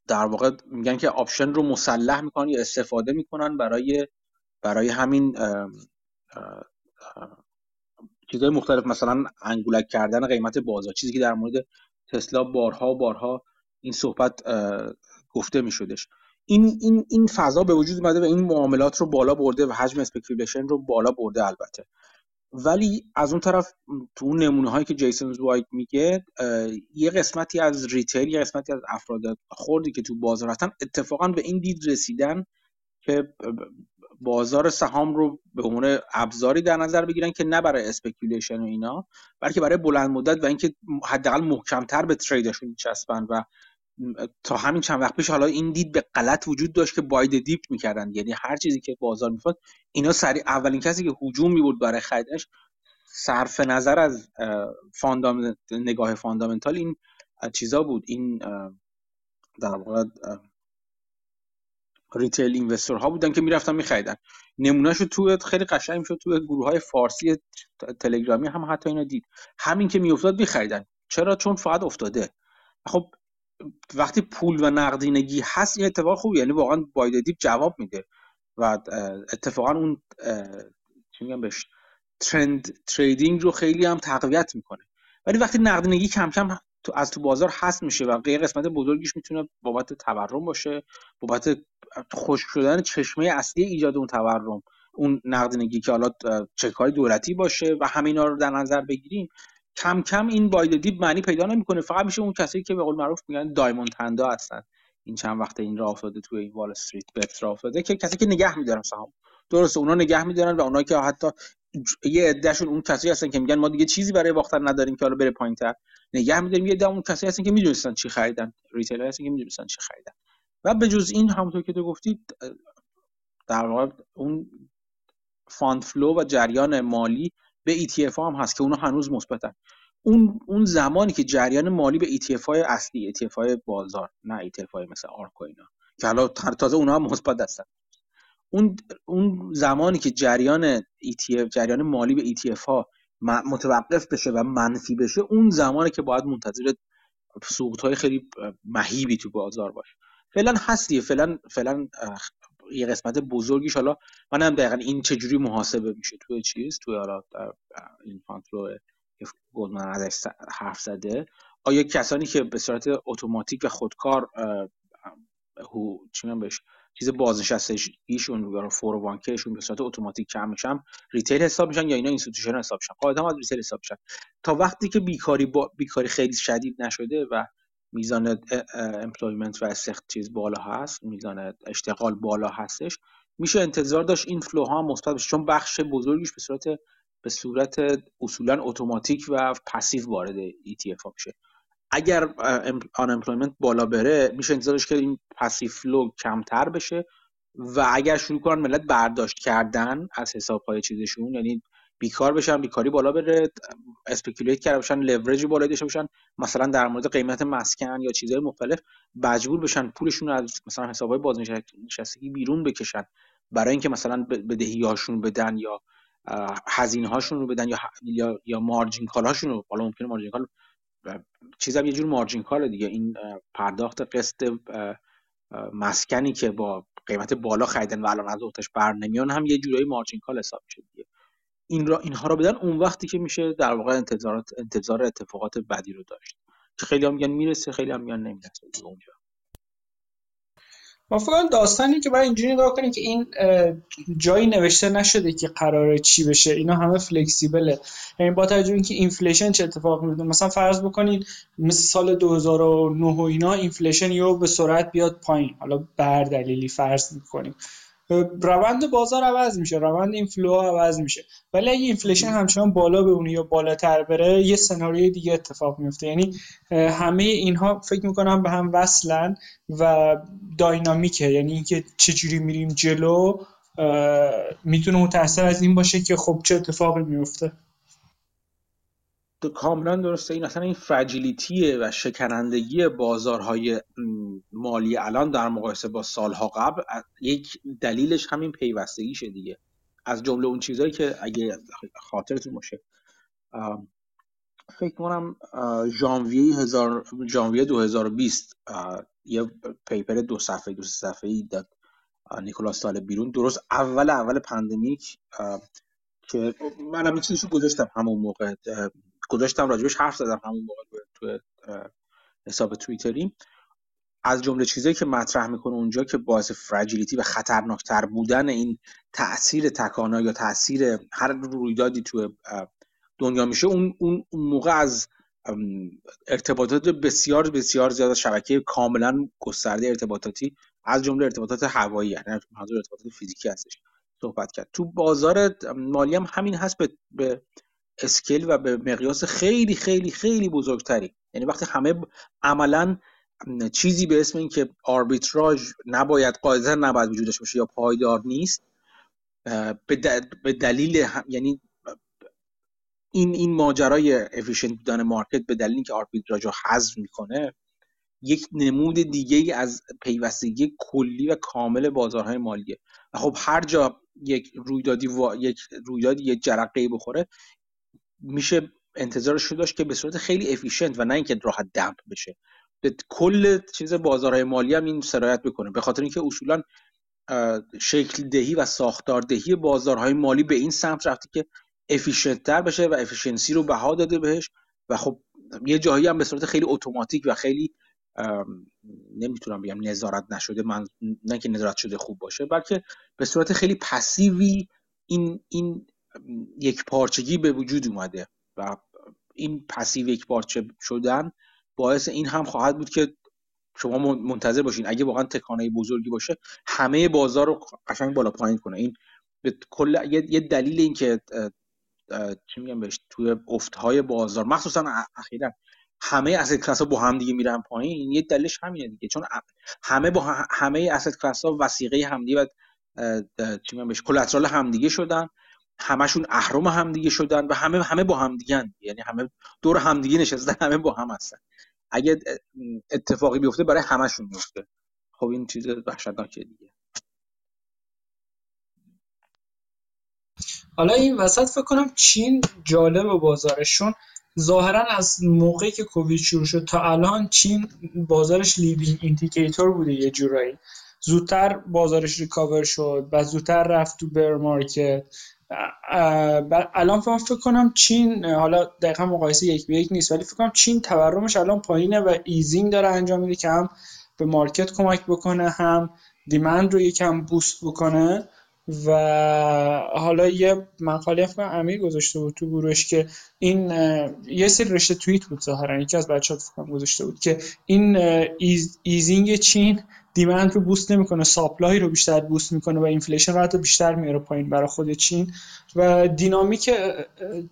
[SPEAKER 1] در واقع میگن که option رو مسلح می‌کنن یا استفاده می‌کنن برای برای همین چیزهای مختلف. مثلا انگولک کردن قیمت بازار چیزی که در مورد تسلا بارها بارها این صحبت گفته میشدش. این این این فضا به وجود اومده و این معاملات رو بالا برده و حجم speculation رو بالا برده البته. ولی از اون طرف تو اون نمونه هایی که جیسون زوایگ میگه یه قسمتی از retail یه قسمتی از افراد خوردی که تو بازار هستن اتفاقا به این دید رسیدن که بازار سهام رو به عنوان ابزاری در نظر بگیرن که نه برای speculation و اینا بلکه برای بلند مدت و اینکه حداقل محکمتر به trade شون چسبن و تا همین چند وقت پیش حالا این دید به غلط وجود داشت که buy the dip می‌کردن. یعنی هر چیزی که بازار میفتاد اینا سریع اولین کسی که هجوم می‌برد برای خریدش صرف نظر از fundament نگاه fundamental این چیزا بود. این در واقع retail investor ها بودن که می‌رفتن میخریدن. نمونهشو تو خیلی قشنگ شد. تو گروه های فارسی تلگرامی هم حتی اینا دید. همین که میافتاد میخریدن. چرا؟ چون فقط افتاده. خب وقتی پول و نقدینگی هست این اتفاق خوبی یعنی واقعا buy the dip جواب میده و اتفاقا اون چی میگم بهش trend trading رو خیلی هم تقویت می‌کنه. ولی وقتی نقدینگی کم کم تو از تو بازار هست میشه و غیر قسمت بزرگیش می‌تونه بابت تورم باشه بابت خشک شدن چشمه اصلی ایجاد اون تورم اون نقدینگی که حالا چک های دولتی باشه و همینا رو در نظر بگیریم. کم کم این باید دیپ معنی پیدا نمی‌کنه. فقط میشه اون کسی که به قول معروف میگن دایموند تندا هستن. این چند وقت این راه افتاده توی این وال استریت بت راه افتاده که کسی که نگه میدارن سهام درسته اونا نگه میدارن و اونایی که حتی یه عدهشون اون کسی هستن که میگن ما دیگه چیزی برای باختن نداریم که حالا بره پایینتر. نگه میداریم یه عده اون کسی هستن که می‌دونستن چی خریدن. retailer هستن که می‌دونستن چی خریدن. و به جز این همونطور که تو گفتی در واقع اون fund flow و جریان مالی به ETF ها هم هست که اونا هنوز مثبتن. اون اون زمانی که جریان مالی به ETF های اصلی ETF های بازار نه ETF های مثل ARK و اینا که حالا تازه اونها هم مثبت هستن. اون اون زمانی که جریان ETF جریان مالی به ETF ها متوقف بشه و منفی بشه اون زمانی که باید منتظر سقوط های خیلی مهیبی تو بازار باشه. فعلا هستی فعلا فعلا یه قسمت بزرگیش حالا من هم دقیقا این چجوری محاسبه میشه. توی چیز؟ توی حالا این فانفلو گلدمن ازش حرف زده. آیا کسانی که به صورت اتوماتیک و خودکار چی بهش؟ چیز بازنشستگیشون یا فور بانکشون به صورت اتوماتیک کم میشن retail حساب میشن یا اینا institution حساب میشن؟ قاعدتا باید retail حساب میشن. تا وقتی که بیکاری با... بیکاری خیلی شدید نشده و میزان employment و استخ چیز بالا هست میزان اشتغال بالا هستش. میشه انتظار داشت این flow ها مثبت بشه چون بخش بزرگیش به صورت به صورت اصولا اتوماتیک و passive وارد ETF ها میشه. اگر آن بالا بره میشه انتظارش که این passive flow کمتر بشه و اگر شروع کنن ملت برداشت کردن از حساب های چیزشون یعنی بیکار بشن بیکاری بالا بره speculate کرده باشن لورج بالا داشته باشن مثلا در مورد قیمت مسکن یا چیزهای مختلف مجبور بشن پولشون رو از مثلا حساب های بازنشستگی بیرون بکشن برای اینکه مثلا بدهیاشون بدن یا هزینه هاشون رو بدن یا یا یا margin call هاشون رو حالا ممکنه margin call چیزم یه جور مارجین کال دیگه. این پرداخت قسط مسکنی که با قیمت بالا خریدن و الان از اوتش بر نمیان هم یه جورایی مارجین کال حساب میشه دیگه. این را اینها رو بدن اون وقتی که میشه در واقع انتظارات انتظار اتفاقات بدی رو داشت. خیلی هم میگن می‌رسه خیلی هم میگن نمی‌رسه. اونجا
[SPEAKER 2] ما فقط داستانی که باید اینجوری نگاه کنیم که این جایی نوشته نشده که قراره چی بشه. اینا همه فلکسیبله. یعنی با توجه اینکه inflation چه اتفاق میفته مثلا فرض بکنید مثل سال 2009 و اینا inflation یهو به سرعت بیاد پایین. حالا بر دلیلی فرض می‌کنیم. روند بازار عوض میشه روند این flow عوض میشه. ولی اگه inflation همچنان بالا بمونه یا بالاتر بره یه سناریوی دیگه اتفاق میفته. یعنی همه اینها فکر می‌کنم به هم وصلن و dynamic ه. یعنی اینکه چجوری میریم جلو می‌تونه متاثر از این باشه که خب چه اتفاقی میفته
[SPEAKER 1] کاملا درسته. این اصلا این فرجیلیتی و شکنندگی بازارهای مالی الان در مقایسه با سالها قبل یک دلیلش همین پیوستگیشه دیگه. از جمله اون چیزهایی که اگه خاطرتون باشه. فکر کنم ژانویه ژانویه 2020 یه paper دو صفحه دو صفحه ای داد نیکولاس طالب بیرون. درست اول اول pandemic که منم این چیزشو گذاشتم همون موقع گذاشتم راجبش حرف زدم همون موقع تو حساب توییتری از جمله چیزایی که مطرح می‌کنه اونجا که باعث fragility و خطرناکتر بودن این تاثیر تکانا یا تاثیر هر رویدادی تو دنیا میشه اون اون موقع از ارتباطات بسیار بسیار زیاد شبکه کاملا گسترده ارتباطاتی از جمله ارتباطات هوایی یعنی منظور ارتباطات فیزیکی هستش صحبت کرد. تو بازار مالی هم همین هست به, به اسکیل و به مقیاس خیلی خیلی خیلی بزرگتری. یعنی وقتی همه عملا چیزی به اسم اینکه آربیتراژ نباید قاعدتا نباید وجود داشته باشه یا پایدار نیست به دلیل یعنی این این ماجرای efficient بودن market به دلیل اینکه arbitrage رو حذف می‌کنه یک نمود دیگه از پیوستگی کلی و کامل بازارهای مالیه. و خب هر جا یک رویدادی و یک رویدادی یک جرقه بخوره میشه انتظارش رو داشت که به صورت خیلی efficient و نه اینکه راحت damp بشه. به کل چیز بازارهای مالی هم این سرایت بکنه. به خاطر اینکه اصولا شکل دهی و ساختار دهی بازارهای مالی به این سمت رفته که efficient تر بشه و efficiency رو بها داده بهش. و خب یه جایی هم به صورت خیلی اتوماتیک و خیلی نمی‌تونم بگم نظارت نشده من نه که نظارت شده خوب باشه بلکه به صورت خیلی passive ی این این یک پارچگی به وجود اومده و این passive یک پارچه شدن باعث این هم خواهد بود که شما منتظر باشین. اگه واقعا تکانه بزرگی باشه همه بازار رو قشنگ بالا پایین کنه. این به کل یه دلیل این که چی میگم بهش؟ توی های بازار. مخصوصا اخیرا همه اسید کلاس ها با هم دیگه میرن پایین. یه دلیلش همینه دیگه. چون همه با همه اسید کلاس ها وسیقه همدیگه و چی میگم بهش؟ کلاترال همدیگه شدن. همشون اهرم همدیگه شدن و همه همه با همدیگن یعنی همه دور همدیگه نشستن همه با هم هستن. اگه اتفاقی بیفته برای همشون میفته. خب این چیز وحشتناکه دیگه.
[SPEAKER 2] حالا این وسط فکر کنم چین جالب بازارشون. ظاهرا از موقعی که کووید شروع شد تا الان چین بازارش leading indicator بوده یه جورایی. زودتر بازارش recover شد و زودتر رفت تو bear market. الان فکر کنم چین حالا دقیقا مقایسه یک به یک نیست ولی فکر کنم چین تورمش الان پایینه و easing داره انجام میده که هم به market کمک بکنه هم demand رو یکم boost بکنه. و حالا یه مقاله فکر امیر گذاشته بود تو گروهش که این یه سری رشته توییت بود ظاهرا یکی از بچه‌ها فکر گذاشته بود که این easing چین demand رو boost نمی‌کنه supply رو بیشتر boost می‌کنه و inflation رو حتی بیشتر میاره پایین برای خود چین و dynamic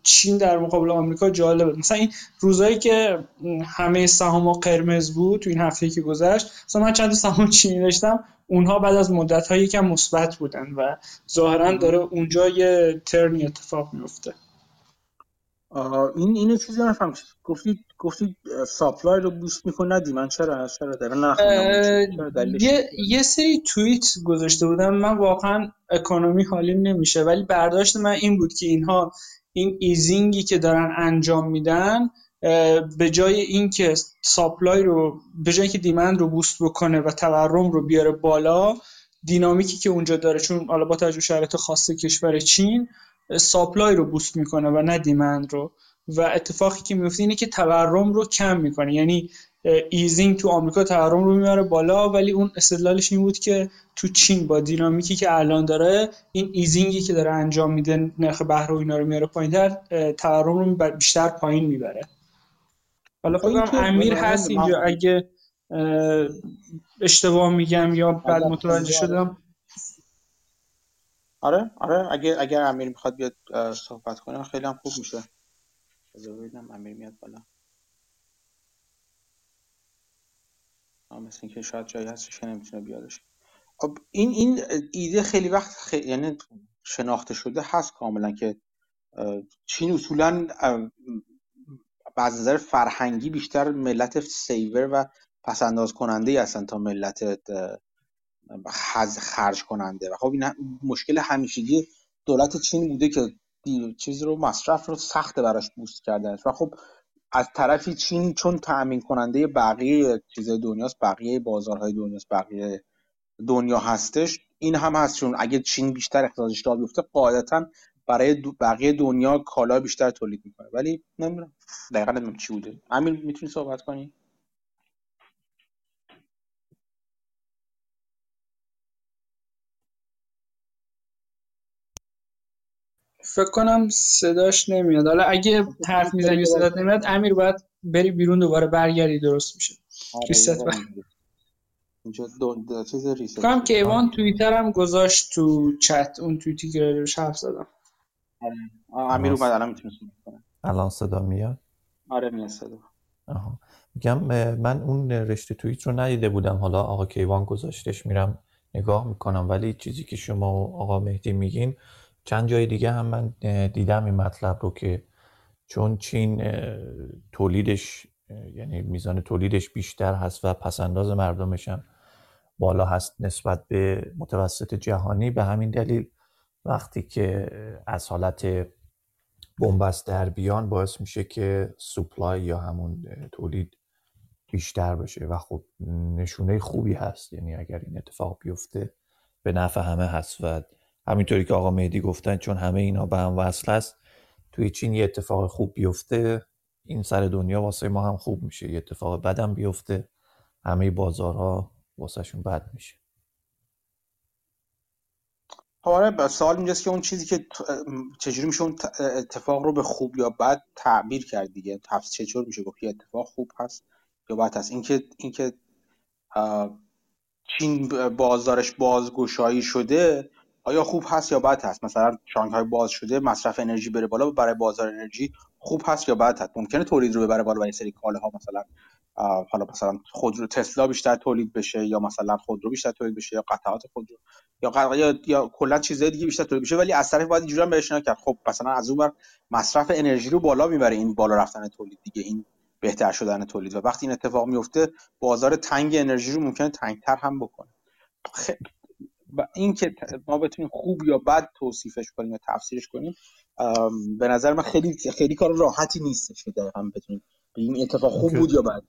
[SPEAKER 2] چین در مقابل آمریکا جالبه. مثلا این روزایی که همه سهام قرمز بود تو این هفته که گذشت مثلا من چند سهام چینی داشتم اونها بعد از مدت های یکم مثبت بودن و ظاهرا داره اونجا یه ترنی اتفاق میفته
[SPEAKER 1] این اینو چیزی نفهم گفتید گفتید ساپلای رو بوست می‌کنه من چرا چرا
[SPEAKER 2] یه یه سری توییت گذاشته بودم. من واقعا اکونومی حالیم نمیشه ولی برداشت من این بود که اینها این easing ی که دارن انجام میدن به جای اینکه supply رو به جای اینکه demand رو boost بکنه و تورم رو بیاره بالا dynamic ی که اونجا داره چون حالا با توجه شرایط خاص کشور چین supply رو boost می‌کنه و نه demand رو. و اتفاقی که میفته اینه که تورم رو کم می‌کنه. یعنی easing تو آمریکا تورم رو میاره بالا ولی اون استدلالش این بود که تو چین با dynamic ی که الان داره این easing ی که داره انجام میده نرخ بهره و اینا رو میاره پایینتر تورم رو بیشتر پایین می‌بره. حالا فکر امیر هست اینجا. اگه اشتباه میگم یا بعد متوجه شدم
[SPEAKER 1] آره آره اگه اگر امیر می‌خواد بیاد صحبت کنه خیلی هم خوب میشه. ببینم امیر میاد بالا. مثل اینکه شاید جایی هستش که نمی‌تونه بیادش خب این این ایده خیلی وقت خیلی یعنی شناخته شده هست کاملا که چین اصولا از نظر فرهنگی بیشتر ملت سیور و پسنداز کننده هستن تا ملت خرج کننده. و خب این مشکل همیشگی دولت چین بوده که چیز رو مصرف رو سخت براش بوست کردن. و خب از طرفی چین چون تأمین کننده بقیه چیزهای دنیاست بقیه بازارهای دنیاست بقیه دنیا هستش این هم هست چون اگه چین بیشتر اقتصادش را بیفته قاعدتا برای بقیه دنیا کالا بیشتر تولید می‌کنه. ولی نمی‌دونم. دقیقا نمی‌دونم چی بوده. امیر می‌تونی صحبت کنی؟
[SPEAKER 2] فکر کنم صداش نمیاد. حالا اگه حرف می‌زنی صدات نمیاد امیر باید بری بیرون دوباره برگردی درست میشه. ریست بر.
[SPEAKER 1] اینجا دو, دو چیز ریست
[SPEAKER 2] کنم که ایوان توییتر هم گذاشت تو چت اون توییتی که راجبش حرف زدم.
[SPEAKER 1] امیر اومد الان می‌تونه کنه.
[SPEAKER 4] الان صدا میاد؟
[SPEAKER 1] آره میاد صدا.
[SPEAKER 4] آها. میگم من اون رشته توییت رو ندیده بودم. حالا آقا کیوان گذاشتش میرم نگاه می‌کنم. ولی چیزی که شما و آقا مهدی میگین چند جای دیگه هم من دیدم این مطلب رو که چون چین تولیدش یعنی میزان تولیدش بیشتر هست و پسنداز مردمش هم بالا هست نسبت به متوسط جهانی به همین دلیل وقتی که از حالت بنبست در بیان باعث میشه که سوپلای یا همون تولید بیشتر بشه و خب نشونه خوبی هست. یعنی اگر این اتفاق بیفته به نفع همه هست و همینطوری که آقا مهدی گفتن چون همه اینا به هم وصل هست توی چین یه اتفاق خوب بیفته این سر دنیا واسه ما هم خوب میشه یه اتفاق بدم بیفته همه بازارها واسهشون بد میشه.
[SPEAKER 1] آره سوال اینجاست که اون چیزی که چجوری میشه اون اتفاق رو به خوب یا بد تعبیر کرد دیگه؟ چجور میشه گفت؟ یه اتفاق خوب هست یا بد هست؟ اینکه اینکه چین بازارش بازگشایی شده آیا خوب هست یا بد هست؟ مثلا شانگهای باز شده مصرف انرژی بره بالا برای بازار انرژی خوب هست یا بد هست؟ ممکنه تولید رو ببره بالا این سری ها مثلا حالا مثلا خودرو تسلا بیشتر تولید بشه یا مثلا خودرو بیشتر تولید بشه یا قطعات خودرو یا یا, یا کلا چیزهای دیگه بیشتر تولید بشه ولی از طرف باید اینجوری هم بهش کرد. خب مثلا از اون مصرف انرژی رو بالا می‌بره این بالا رفتن تولید دیگه این بهتر شدن تولید. و وقتی این اتفاق میفته بازار تنگ انرژی رو ممکنه تنگتر هم بکنه. و اینکه ما بتونیم خوب یا بد توصیفش کنیم یا تفسیرش کنیم به نظر من خیلی خیلی کار راحتی نیستش که هم بتونیم این اتفاق خوب بود یا بد.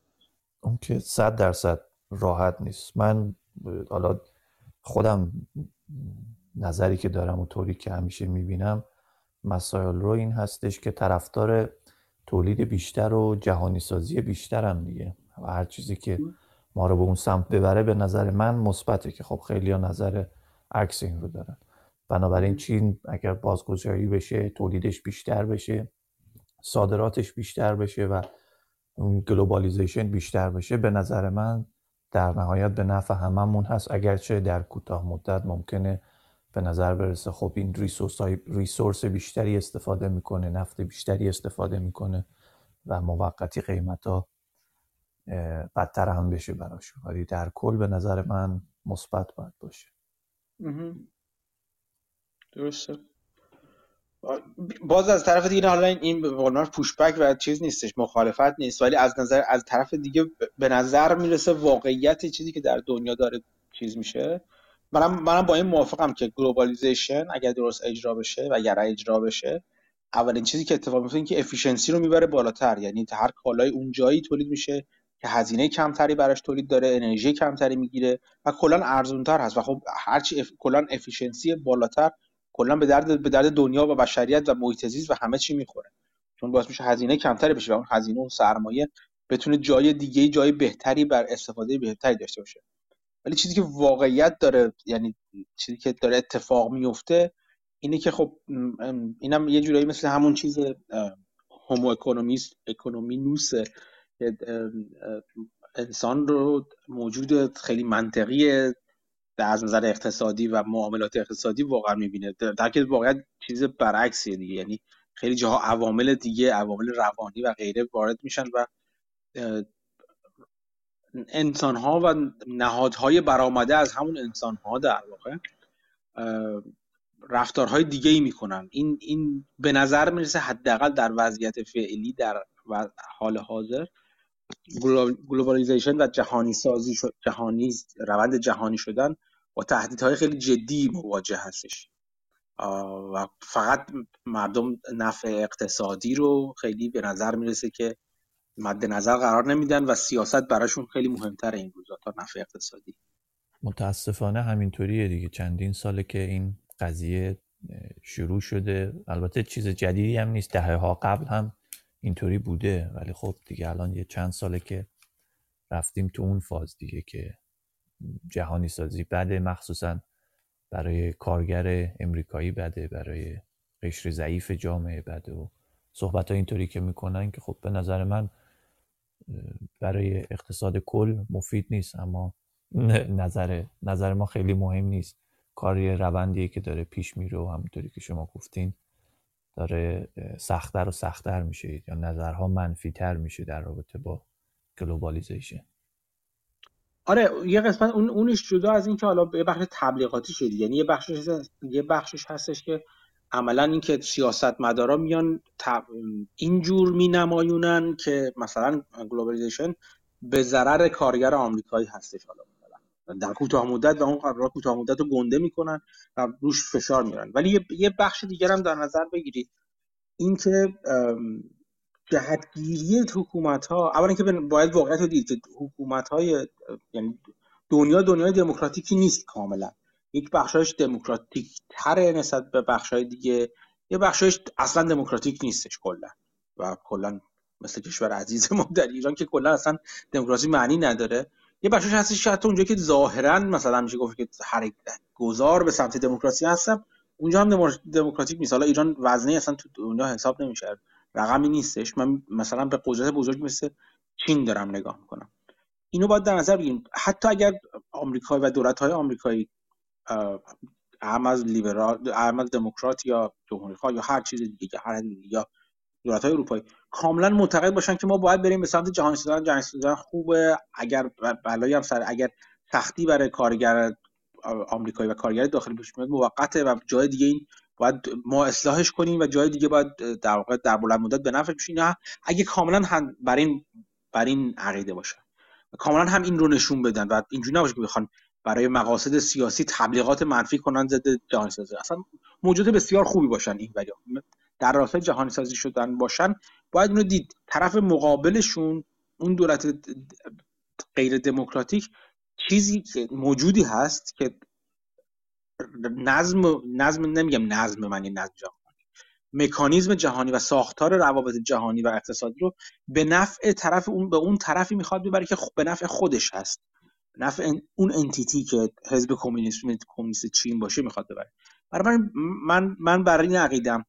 [SPEAKER 4] اون که صد درصد راحت نیست. من حالا خودم نظری که دارم و طوری که همیشه می‌بینم مسائل رو این هستش که طرفدار تولید بیشتر و جهانی سازی بیشتر هم دیگه. و هر چیزی که ما رو به اون سمت ببره به نظر من مثبته که خب خیلی ها نظر عکس این رو دارن. بنابراین چین اگر بازگذاری بشه تولیدش بیشتر بشه صادراتش بیشتر بشه و اون globalization بیشتر بشه به نظر من در نهایت به نفع هممون هست. اگرچه در کوتاه مدت ممکنه به نظر برسه خب این ریسورس, های ریسورس بیشتری استفاده می‌کنه نفت بیشتری استفاده می‌کنه و موقتی قیمت ها بدتر هم بشه براش ولی در کل به نظر من مثبت باید باشه.
[SPEAKER 1] درسته. باز از طرف دیگه حالا این به پوشبک و چیز نیستش مخالفت نیست. ولی از نظر از طرف دیگه به نظر می‌رسه واقعیت چیزی که در دنیا داره چیز میشه. منم منم با این موافقم که globalization اگر درست اجرا بشه و اگر اجرا بشه اولین چیزی که اتفاق میفته این که efficiency رو می‌بره بالاتر. یعنی هر کالای اون جایی تولید میشه که هزینه کمتری براش تولید داره انرژی کمتری می‌گیره و کلا ارزونتر هست و خب هرچی اف... کلا efficiency بالاتر کلا به درد به درد دنیا و بشریت و محیط و همه چی می‌خوره. چون باعث میشه هزینه کمتری بشه و اون هزینه و سرمایه بتونه جای دیگه جای بهتری بر استفاده بهتری داشته باشه. ولی چیزی که واقعیت داره یعنی چیزی که داره اتفاق میفته اینه که خب اینم یه جورایی مثل همون چیز هومو اکونومیست اکونومینوسه انسان رو موجود خیلی منطقی از نظر اقتصادی و معاملات اقتصادی واقعا می‌بینه. در که واقعا چیز برعکسیه دیگه. یعنی خیلی جاها عوامل دیگه عوامل روانی و غیره وارد میشن و انسان ها و نهادهای برآمده از همون انسان ها در واقع رفتارهای دیگه ای می‌کنن. این این به نظر می‌رسه حداقل در وضعیت فعلی در حال حاضر globalization و جهانی سازی شد جهانی روند جهانی شدن با تهدیدهای خیلی جدی مواجه هستش. و فقط مردم نفع اقتصادی رو خیلی به نظر می‌رسه که مد نظر قرار نمیدن و سیاست براشون خیلی مهمتر این روزا تا نفع اقتصادی.
[SPEAKER 4] متاسفانه همینطوریه دیگه. چندین ساله که این قضیه شروع شده. البته چیز جدیدی هم نیست. دهه ها قبل هم اینطوری بوده. ولی خب دیگه الان یه چند ساله که رفتیم تو اون فاز دیگه که جهانی سازی بده مخصوصا برای کارگر امریکایی بده برای قشر ضعیف جامعه بده و صحبت ها اینطوری که می‌کنن که خب به نظر من برای اقتصاد کل مفید نیست اما نظر نظر ما خیلی مهم نیست. کاری روندیه که داره پیش میره و همونطوری که شما گفتین. داره سختتر و سختتر میشه یا نظرها منفی تر میشه در رابطه با globalization
[SPEAKER 1] آره یه قسمت اون اونش جدا از اینکه حالا یه بخش تبلیغاتی شدی یعنی یه بخشش یه بخشش هستش که عملا اینکه سیاستمدارا میان اینجور می نمایونن که مثلا globalization به ضرر کارگر آمریکایی هستش حالا. در کوتاه مدت و اون قرار کوتاه مدت رو گنده می‌کنن و روش فشار میارن ولی یه بخش دیگر هم در نظر بگیرید. اینکه جهتگیری حکومت ها اولا که باید واقعیت رو دید که حکومت های یعنی دنیا دنیای دموکراتیکی نیست کاملا. یک بخشایش دموکراتیک تره نسبت به بخشای دیگه. یه بخشایش اصلا دموکراتیک نیستش کلا. و کلا مثل کشور عزیز ما در ایران که کلا اصلا دموکراسی معنی نداره. یه بخشش هستش که حتی اونجا که ظاهرا مثلا میشه گفت که حرکت گذار به سمت دموکراسی هستم اونجا هم دموکراتیک نیست. حالا ایران وزنه اصلا تو دنیا حساب نمیشه. رقمی نیستش. من مثلا به قدرت بزرگی مثل چین دارم نگاه می‌کنم. اینو باید در نظر بگیریم. حتی اگر آمریکا و دولت های آمریکایی هم از لیبرال هم از دموکرات یا جمهوری یا هر چیز دیگه هر یا دولت های اروپایی کاملا معتقد باشن که ما باید بریم به سمت جهانی شدن. جهانی شدن خوبه. اگر بلایی هم سر اگر سختی برای کارگر آمریکایی و کارگر داخلی پیش میاد موقته و جای دیگه این باید ما اصلاحش کنیم و جای دیگه باید در واقع در بلند مدت به نفع بشین اگه کاملا هم بر این بر این عقیده باشن کاملا هم این رو نشون بدن و اینجوری نباشه که بخوان برای مقاصد سیاسی تبلیغات منفی کنن ضد جهانی سازی اصلا موجود بسیار خوبی باشن این ولی در راستای جهانی سازی شدن باشن باید اینو دید. طرف مقابلشون اون دولت غیر دموکراتیک چیزی که موجودی هست که نظم نظم نمیگم نظم معنی نظم جهانی مکانیزم جهانی و ساختار روابط جهانی و اقتصادی رو به نفع طرف اون به اون طرفی می‌خواد ببره که به نفع خودش هست. نفع اون انتیتی که حزب کمونیست کمونیست چین باشه می‌خواد ببره. برای من من برای این عقیدم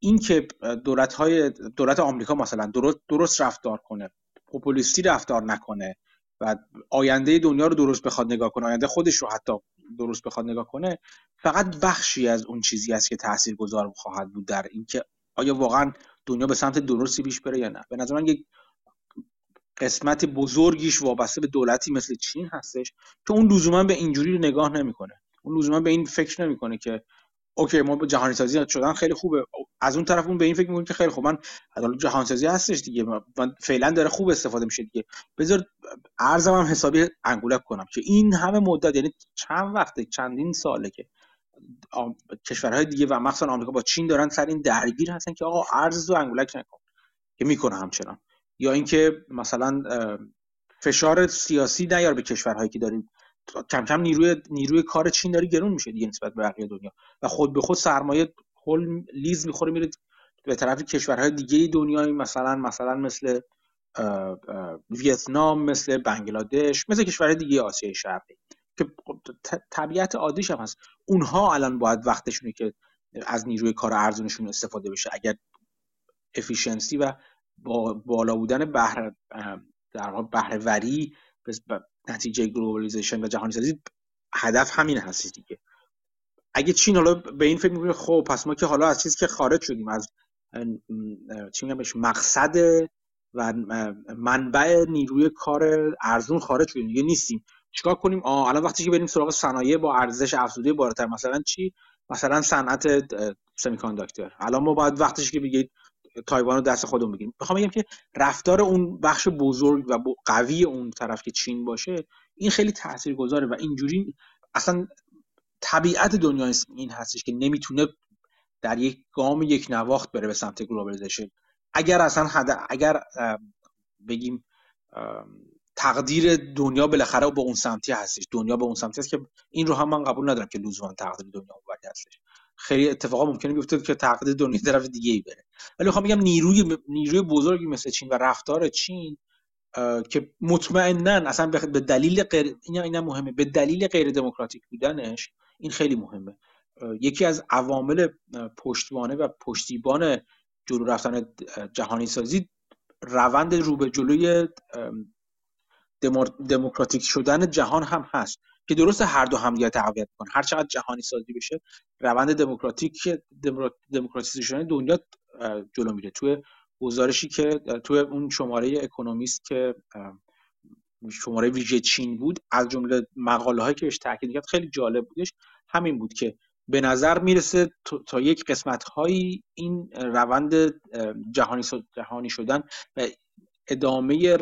[SPEAKER 1] این که دولت های دولت آمریکا مثلا درست درست رفتار کنه پوپولیستی رفتار نکنه و آینده دنیا رو درست بخواد نگاه کنه آینده خودش رو حتی درست بخواد نگاه کنه فقط بخشی از اون چیزی است که تاثیر گذار خواهد بود در اینکه آیا واقعا دنیا به سمت درستی پیش بره یا نه. به نظر من یک قسمت بزرگیش وابسته به دولتی مثل چین هستش که اون لزوما به اینجوری نگاه نمی‌کنه. اون لزوما به این فکر نمی‌کنه که اوکی ما جهانی سازی شدن خیلی خوبه. از اون طرف اون به این فکر می‌کنیم که خیلی خوب. من حالا جهان سازی هستش دیگه. من فعلا داره خوب استفاده میشه دیگه. بذار ارزم هم حسابی انگولک کنم که این همه مدت یعنی چند وقته چندین ساله که کشورهای دیگه و مخصوصا آمریکا با چین دارن سر این درگیر هستن که آقا ارز رو انگولک نکن. که می‌کنه همچنان. یا اینکه مثلا فشار سیاسی نیار به کشورهایی که داریم. کم کم نیروی نیروی کار چین داره گرون میشه دیگه نسبت به بقیه دنیا. و خود به خود سرمایه کل لیز می‌خوره میره به طرف کشورهای دیگه دنیای مثلا مثلا مثل ویتنام مثل بنگلادش مثل کشورهای دیگه آسیای شرقی که طبیعت عادیش هم هست. اونها الان باید وقتشونه که از نیروی کار ارزونشون استفاده بشه. اگر efficiency و با بالا بودن بهره در واقع بهره وری نتیجه globalization و جهانی سازی هدف همین هست دیگه. اگه چین حالا به این فکر می‌کنه خب پس ما که حالا از چیزی که خارج شدیم از چی مقصد و منبع نیروی کار ارزون خارج شدیم. دیگه نیستیم. چیکار کنیم؟ آه الان وقتی که بریم سراغ صنایع با ارزش افزوده بالاتر مثلا چی؟ مثلا صنعت سمی الان ما باید وقتش که بگید تایوان رو دست خودمون بگیریم. می‌خوام بگم که رفتار اون بخش بزرگ و قوی اون طرف که چین باشه این خیلی تاثیرگذاره و اینجوری اصلا طبیعت دنیا این هستش که نمی‌تونه در یک گام یک نواخت بره به سمت globalization اگر اصلا حد اگر بگیم تقدیر دنیا بالاخره با اون سمتی هستش. دنیا به اون سمتی هست که این رو هم من قبول ندارم که لزوما تقدیر دنیا اونوری هستش. خیلی اتفاقا ممکنه بیفته که تقدیر دنیا طرف دیگه ای بره. ولی می‌خوام بگم نیروی نیروی بزرگی مثل چین و رفتار چین که مطمئنا اصلا به دلیل غیر اینا مهمه. به دلیل غیر دموکراتیک بودنش این خیلی مهمه. یکی از عوامل پشتوانه و پشتیبان جلو رفتن جهانی سازی روند رو به جلوی دموکراتیک شدن جهان هم هست که درست هر دو همدیگه تقویت کنه هر چقدر جهانی سازی بشه روند دموکراتیک دموکراتیزیشن دنیا جلو میره. توی گزارشی که توی اون شماره اکونومیست که شماره ویژه چین بود از جمله مقاله هایی که بهش تاکید کرد خیلی جالب بودش. همین بود که به نظر می‌رسه تا یک قسمت هایی این روند جهانی, شدن و ادامه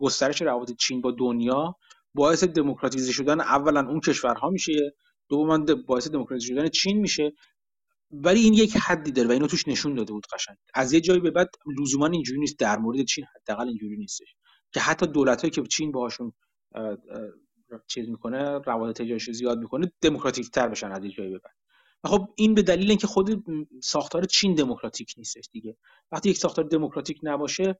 [SPEAKER 1] گسترش روابط چین با دنیا باعث دموکراتیزه شدن اولا اون کشورها میشه دوما باعث دموکراتیزه شدن چین میشه ولی این یک حدی داره و اینو توش نشون داده بود قشنگ. از یه جایی به بعد لزوما اینجوری نیست. در مورد چین حداقل اینجوری نیستش. که حتی دولتایی که چین باهاشون چیز می‌کنه روابط تجاریش زیاد می‌کنه دموکراتیک تر بشن از یه جایی به بعد. خب این به دلیل اینکه خود ساختار چین دموکراتیک نیستش دیگه. وقتی یک ساختار دموکراتیک نباشه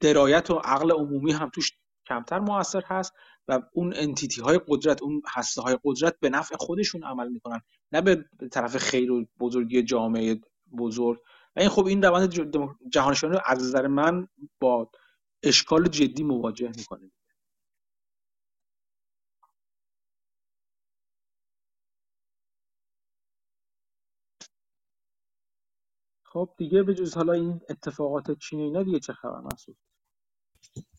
[SPEAKER 1] درایت و عقل عمومی هم توش کمتر موثر هست. و اون انتیتی های قدرت اون هسته های قدرت به نفع خودشون عمل می‌کنن نه به طرف خیر و بزرگی جامعه بزرگ. و این خب این روند جهانی رو از نظر من با اشکال جدی مواجه می‌کنه. خب دیگه به جز حالا این اتفاقات چین اینا دیگه چه خبر؟ مسعود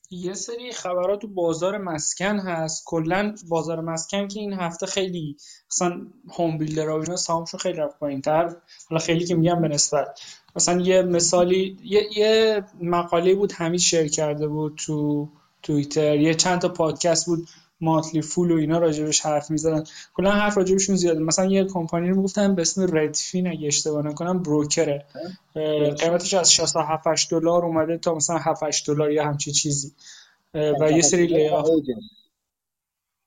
[SPEAKER 2] یه سری خبرات تو بازار مسکن هست. کلا بازار مسکن که این هفته خیلی مثلا هوم بیلدر و اینا سهامشون خیلی رفت تر. حالا خیلی که میگم به نسبت. مثلا یه مثالی یه, یه مقاله بود همین شیر کرده بود تو توییتر. یه چند تا پادکست بود. ماتلی فول و اینا راجبش حرف می‌زدن. کلا حرف راجبشون زیاده. مثلا یه کمپانی رو می‌گفتن به اسم ردفین اگه اشتباه نکنم بروکره. قیمتش از 67 دلار اومده تا مثلا 7 دلار یا همچی چیزی. و یه سری لیاف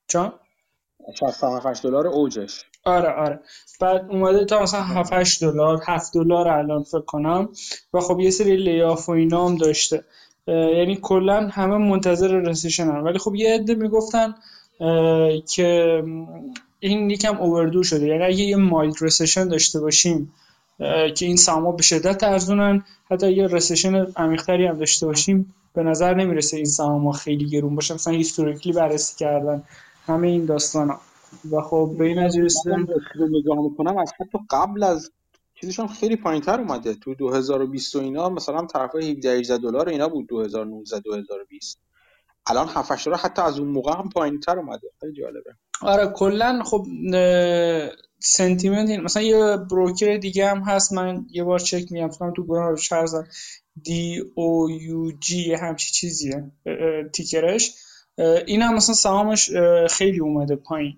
[SPEAKER 2] چون؟
[SPEAKER 1] 67 دلار اوجش.
[SPEAKER 2] آره آره. بعد اومده تا مثلا 7 دلار 7 دلار الان فکر کنم. و خب یه سری لیاف و اینا هم داشته. یعنی کلا همه منتظر رسیشن هم. ولی خب یه عده می‌گفتن که این یکم اووردو شده. یعنی اگه یه مایل رسیشن داشته باشیم که این ساما به شدت ارزونن حتی یه رسیشن عمیق‌تری هم داشته باشیم به نظر نمی‌رسه این سهام خیلی گرون باشه. مثلا هیستوریکلی بررسی کردن همه این داستان ها و خب به این نتیجه
[SPEAKER 1] نگاه می‌کنم از حتی قبل از چیزش هم خیلی تر اومده. تو 2020 اینا مثلا طرف 17 18 دلار اینا بود 2019 2020 الان 7 دلار حتی از اون موقع هم تر اومده. خیلی جالبه.
[SPEAKER 2] آره کلا خب sentiment مثلا یه broker دیگه هم هست من یه بار چک میام تو گروه رو D O U G همچی چیزیه ticker ش. این هم مثلا سهامش خیلی اومده پایین.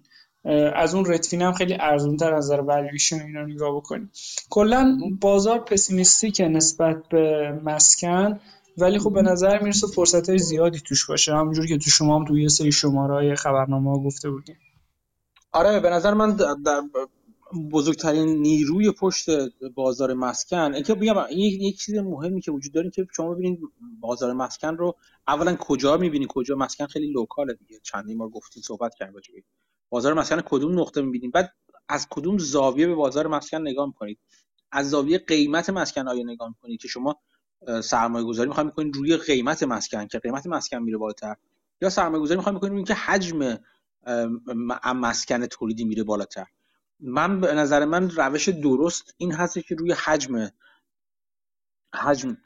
[SPEAKER 2] از اون Redfin هم خیلی ارزون تر از نظر والویشن اینا نگاه بکنیم کلا بازار pessimistic ه نسبت به مسکن ولی خب به نظر می‌رسه فرصت های زیادی توش باشه. همونجور که تو شما هم توی یه سری شماره های خبرنامه ها گفته بودیم.
[SPEAKER 1] آره به نظر من در بزرگترین نیروی پشت بازار مسکن اینکه بگم یک چیز مهمی که وجود داره که شما ببینید بازار مسکن رو اولا کجا می‌بینید کجا؟ مسکن خیلی لوکاله دیگه. چندی ما گفتیم صحبت کردیم بازار مسکن کدوم نقطه می‌بینید بعد از کدوم زاویه به بازار مسکن نگاه می‌کنید؟ از زاویه قیمت مسکن آیا نگاه می‌کنید که شما سرمایه گذاری می‌خواید می‌کنید روی قیمت مسکن که قیمت مسکن میره بالاتر یا سرمایه گذاری می‌خواید می‌کنید که حجم مسکن تولیدی میره بالاتر؟ من به نظر من روش درست این هست که روی حجم حجم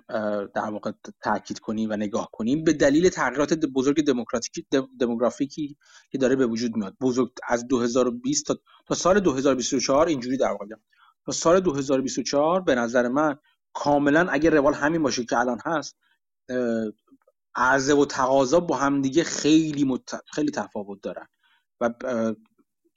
[SPEAKER 1] در واقع تاکید کنیم و نگاه کنیم به دلیل تغییرات بزرگ دموکراتیکی دموگرافیکی که داره به وجود میاد. بزرگ از 2020 تا, تا سال 2024 اینجوری در واقع تا سال 2024 به نظر من کاملا اگر روال همین باشه که الان هست عرضه و تقاضا با همدیگه خیلی مت... خیلی تفاوت دارن. و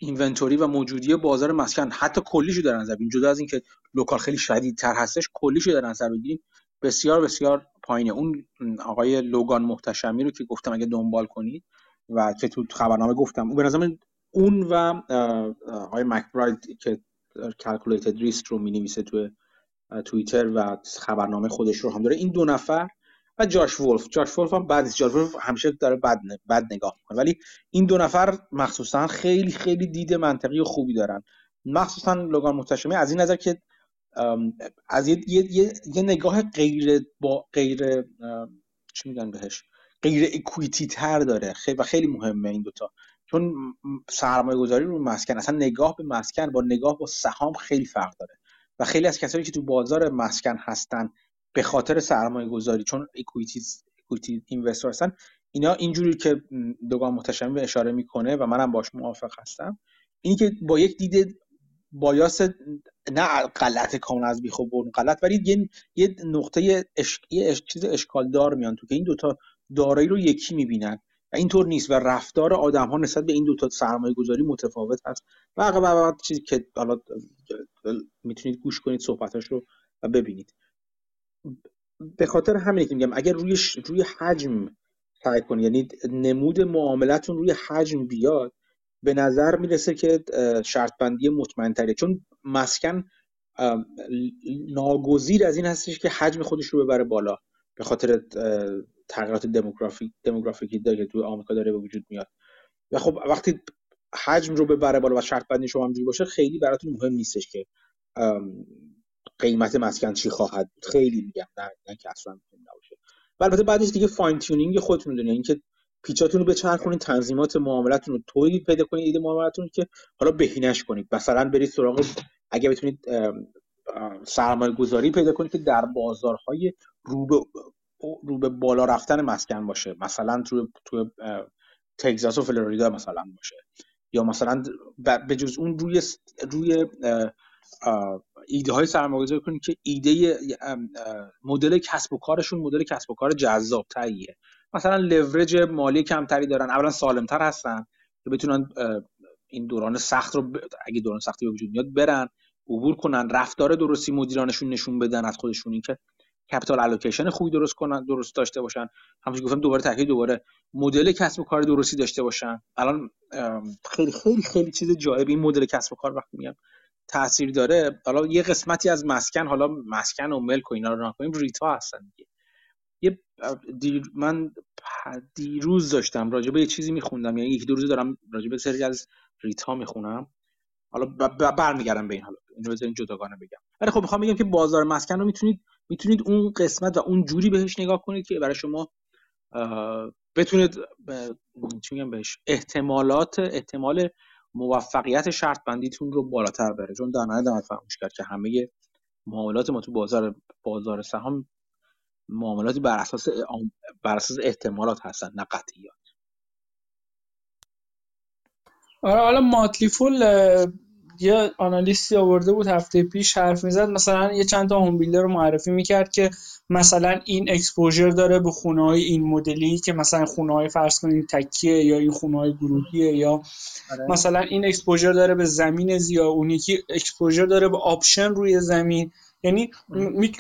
[SPEAKER 1] inventory و موجودی بازار مسکن. حتی کلیشو در نظر بگیریم جدا از اینکه local خیلی شدیدتر هستش کلیشو در نظر بگیریم بسیار بسیار پایینه. اون آقای لوگان محتشمی رو که گفتم اگه دنبال کنید و که تو خبرنامه گفتم به نظر اون و آقای مکبراید که Calculated Risk رو می نویسه تو توییتر و خبرنامه خودش رو هم داره. این دو نفر و جاش ولف جاش ولف هم بعد جاش ولف همیشه داره بد بد نگاه می‌کنه. ولی این دو نفر مخصوصا خیلی خیلی دید منطقی و خوبی دارن. مخصوصا لوگان محتشمی از این نظر که از یه, یه،, یه،, نگاه غیر با غیر چی میگن بهش؟ غیر اکویتی تر داره. خیلی و خیلی مهمه این دوتا. چون سرمایه گذاری رو مسکن. اصلا نگاه به مسکن با نگاه با سهام خیلی فرق داره. و خیلی از کسایی که تو بازار مسکن هستن به خاطر سرمایه گذاری چون اکویتی اکویتی اینوستر هستن اینا اینجوری که دوگان متشمی به اشاره می‌کنه و منم باش موافق هستم اینی که با یک دید بایاس نه غلط کاملا از بیخو برون غلط ولی یه, یه نقطه اش... یه چیز اشکال دار میان تو که این دوتا دارایی رو یکی می‌بینن و اینطور نیست و رفتار آدم ها نسبت به این دوتا سرمایه گذاری متفاوت هست. و بعد چیزی که حالا می‌تونید گوش کنید صحبتاش رو و ببینید. به خاطر همینه که میگم اگر روی روی حجم سعی کنید یعنی نمود معاملتون روی حجم بیاد به نظر می‌رسه که شرط بندی مطمئن تره چون مسکن ناگزیر از این هستش که حجم خودش رو ببره بالا به خاطر تغییرات دموگرافیک دموگرافیکی داره تو آمریکا داره به وجود میاد. و خب وقتی حجم رو ببره بالا و شرط بندی شما همجوری باشه خیلی براتون مهم نیستش که قیمت مسکن چی خواهد بود؟ خیلی میگم نه, نه که اصلا مهم نباشه. و البته بعدش دیگه فاین تیونینگ خودتون می‌دونید اینکه پیچاتون رو بچرخونید تنظیمات معاملتون رو طوری پیدا کنید ایده معاملتون که حالا بهینش کنید. مثلا برید سراغ اگه بتونید سرمایه گذاری پیدا کنید که در بازارهای رو به رو به بالا رفتن مسکن باشه. مثلا تو تو تگزاس و فلوریدا مثلا باشه. یا مثلا به جز اون روی روی ایده های سرمایه‌گذاری کنید که ایده مدل کسب و کارشون مدل کسب و کار جذاب تاییه مثلا لورج مالی کمتری دارن اولا سالمتر هستن که بتونن این دوران سخت رو اگه دوران سختی به وجود میاد برن عبور کنن رفتار درستی مدیرانشون نشون بدن از خودشون این که کپیتال الوکیشن خوبی درست کنن درست داشته باشن. همونجوری گفتم دوباره تاکید دوباره مدل کسب و کار درستی داشته باشن. الان خیلی خیلی خیلی چیز جالب این مدل کسب و کار وقتی میگم تاثیر داره حالا یه قسمتی از مسکن حالا مسکن و ملک و اینا رو نکنیم ریتا هستن دیگه. یه دیر من دیروز داشتم راجع به یه چیزی میخوندم یعنی یکی دو روز دارم راجع به سری از ریتا می‌خونم. حالا برمیگردم به این حالا اینو بذارین جداگانه بگم. ولی خب می‌خوام بگم که بازار مسکن رو می‌تونید می‌تونید اون قسمت و اون جوری بهش نگاه کنید که برای شما بتونید چی میگم بهش احتمالات احتمال موفقیت شرط بندیتون رو بالاتر بره. چون در نهایت فراموش کرد که همه معاملات ما تو بازار بازار سهام معاملاتی بر اساس بر اساس احتمالات هستن نه قطعیات.
[SPEAKER 2] آره حالا Motley Fool یه analyst ی آورده بود هفته پیش حرف می‌زد. مثلا یه چند تا home رو معرفی می‌کرد که مثلا این exposure داره به خونه های این مدلی که مثلا خونه های فرض کنید تکیه یا این خونه های گروهیه یا آره. مثلا این exposure داره به زمین زیا اون یکی exposure داره به option روی زمین. یعنی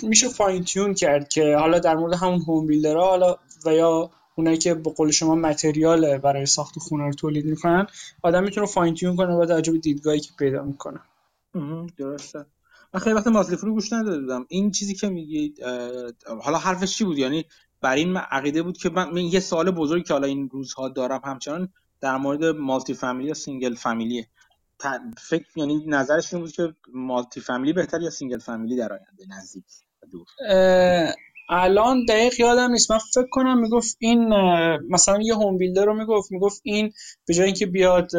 [SPEAKER 2] میشه fine tune کرد که حالا در مورد همون home builder ها حالا و یا اونایی که به قول شما material برای ساخت خونه رو تولید می‌کنن آدم می‌تونه fine tune کنه توجه به دیدگاهی که پیدا می‌کنه.
[SPEAKER 1] درسته. من خیلی وقت Motley Fool رو گوش نداده این چیزی که میگید حالا حرفش چی بود؟ یعنی بر این عقیده بود که من, یه سوال بزرگی که حالا این روزها دارم همچنان در مورد multi family یا single family ه فکر یعنی نظرش این بود که multi family بهتر یا single family در آینده نزدیک دور؟
[SPEAKER 2] الان دقیق یادم نیست. من فکر کنم می‌گفت این مثلا یه هوم بیلدر رو می‌گفت. می‌گفت این به جای اینکه بیاد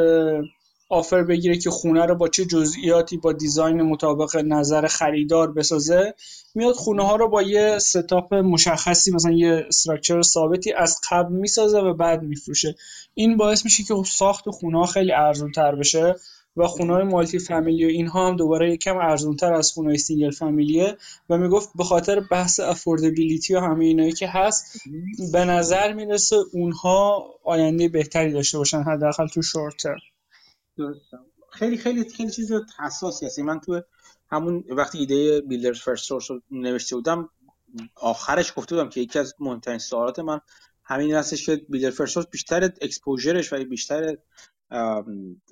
[SPEAKER 2] آفر بگیره که خونه رو با چه جزئیاتی با دیزاین مطابق نظر خریدار بسازه میاد خونه ها رو با یه ستاپ مشخصی مثلا یه استراکچر ثابتی از قبل می‌سازه و بعد میفروشه. این باعث میشه که ساخت خونه ها خیلی ارزون تر بشه و خونه های multi family و اینها هم دوباره یکم ارزون تر از خونه های single family ه و می‌گفت به خاطر بحث affordability و همه اینایی که هست به نظر می‌رسه اونها آینده بهتری داشته باشن حداقل تو شورت
[SPEAKER 1] خیلی خیلی خیلی چیز حساسی هست. من تو همون وقتی ایده Builders FirstSource رو نوشته بودم آخرش گفته بودم که یکی از مهمترین سوالات من همین هستش که Builder First بیشتر exposure ش و بیشتر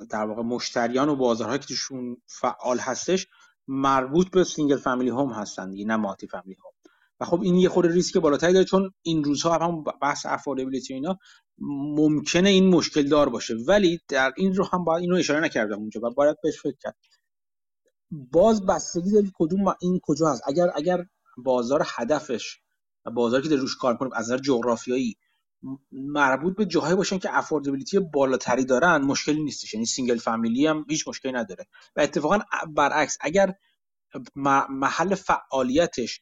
[SPEAKER 1] در واقع مشتریان و بازارهایی که توشون فعال هستش مربوط به single family home هستن دیگه نه multi family home و خب این یه خورده ریسک بالاتری داره چون این روزها هم بحث affordability اینا ممکنه این مشکل دار باشه. ولی در این رو هم باید اینو اشاره نکردم اونجا و باید بهش فکر کرد. باز بستگی داره کدوم این کجا هست. اگر اگر بازار هدفش بازاری که در روش کار کنیم از نظر جغرافیایی مربوط به جاهایی باشن که affordability بالاتری دارن مشکلی نیستش. یعنی single family هم هیچ مشکلی نداره. و اتفاقا برعکس اگر محل فعالیتش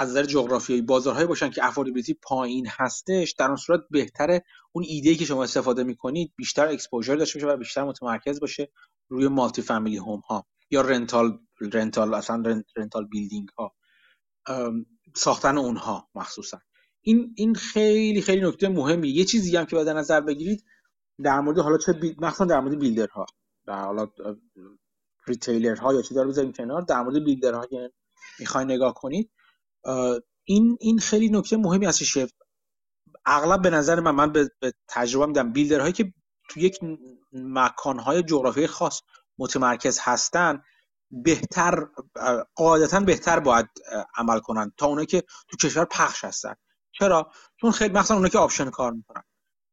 [SPEAKER 1] از نظر جغرافیایی بازارهایی باشن که affordability پایین هستش در اون صورت بهتره اون ایده که شما استفاده می‌کنید بیشتر exposure داشته باشه و بیشتر متمرکز باشه روی multi family home ها یا rental rental اصلا rental building ها ساختن اونها مخصوصا. این این خیلی خیلی نکته مهمیه. یه چیزی هم که باید نظر بگیرید در مورد حالا چه بی... مخصوصا در مورد builder ها. در حالا retailer ها یا چی داره بذاریم کنار. در مورد builder ها که می‌خواین نگاه کنید. این این خیلی نکته مهمی هستش اغلب به نظر من من به, تجربه میدم builder هایی که تو یک مکانهای جغرافیایی خاص متمرکز هستن بهتر قاعدتا بهتر باید عمل کنن تا اونایی که تو کشور پخش هستن. چرا؟ چون خیلی مثلا اونایی که option کار می‌کنن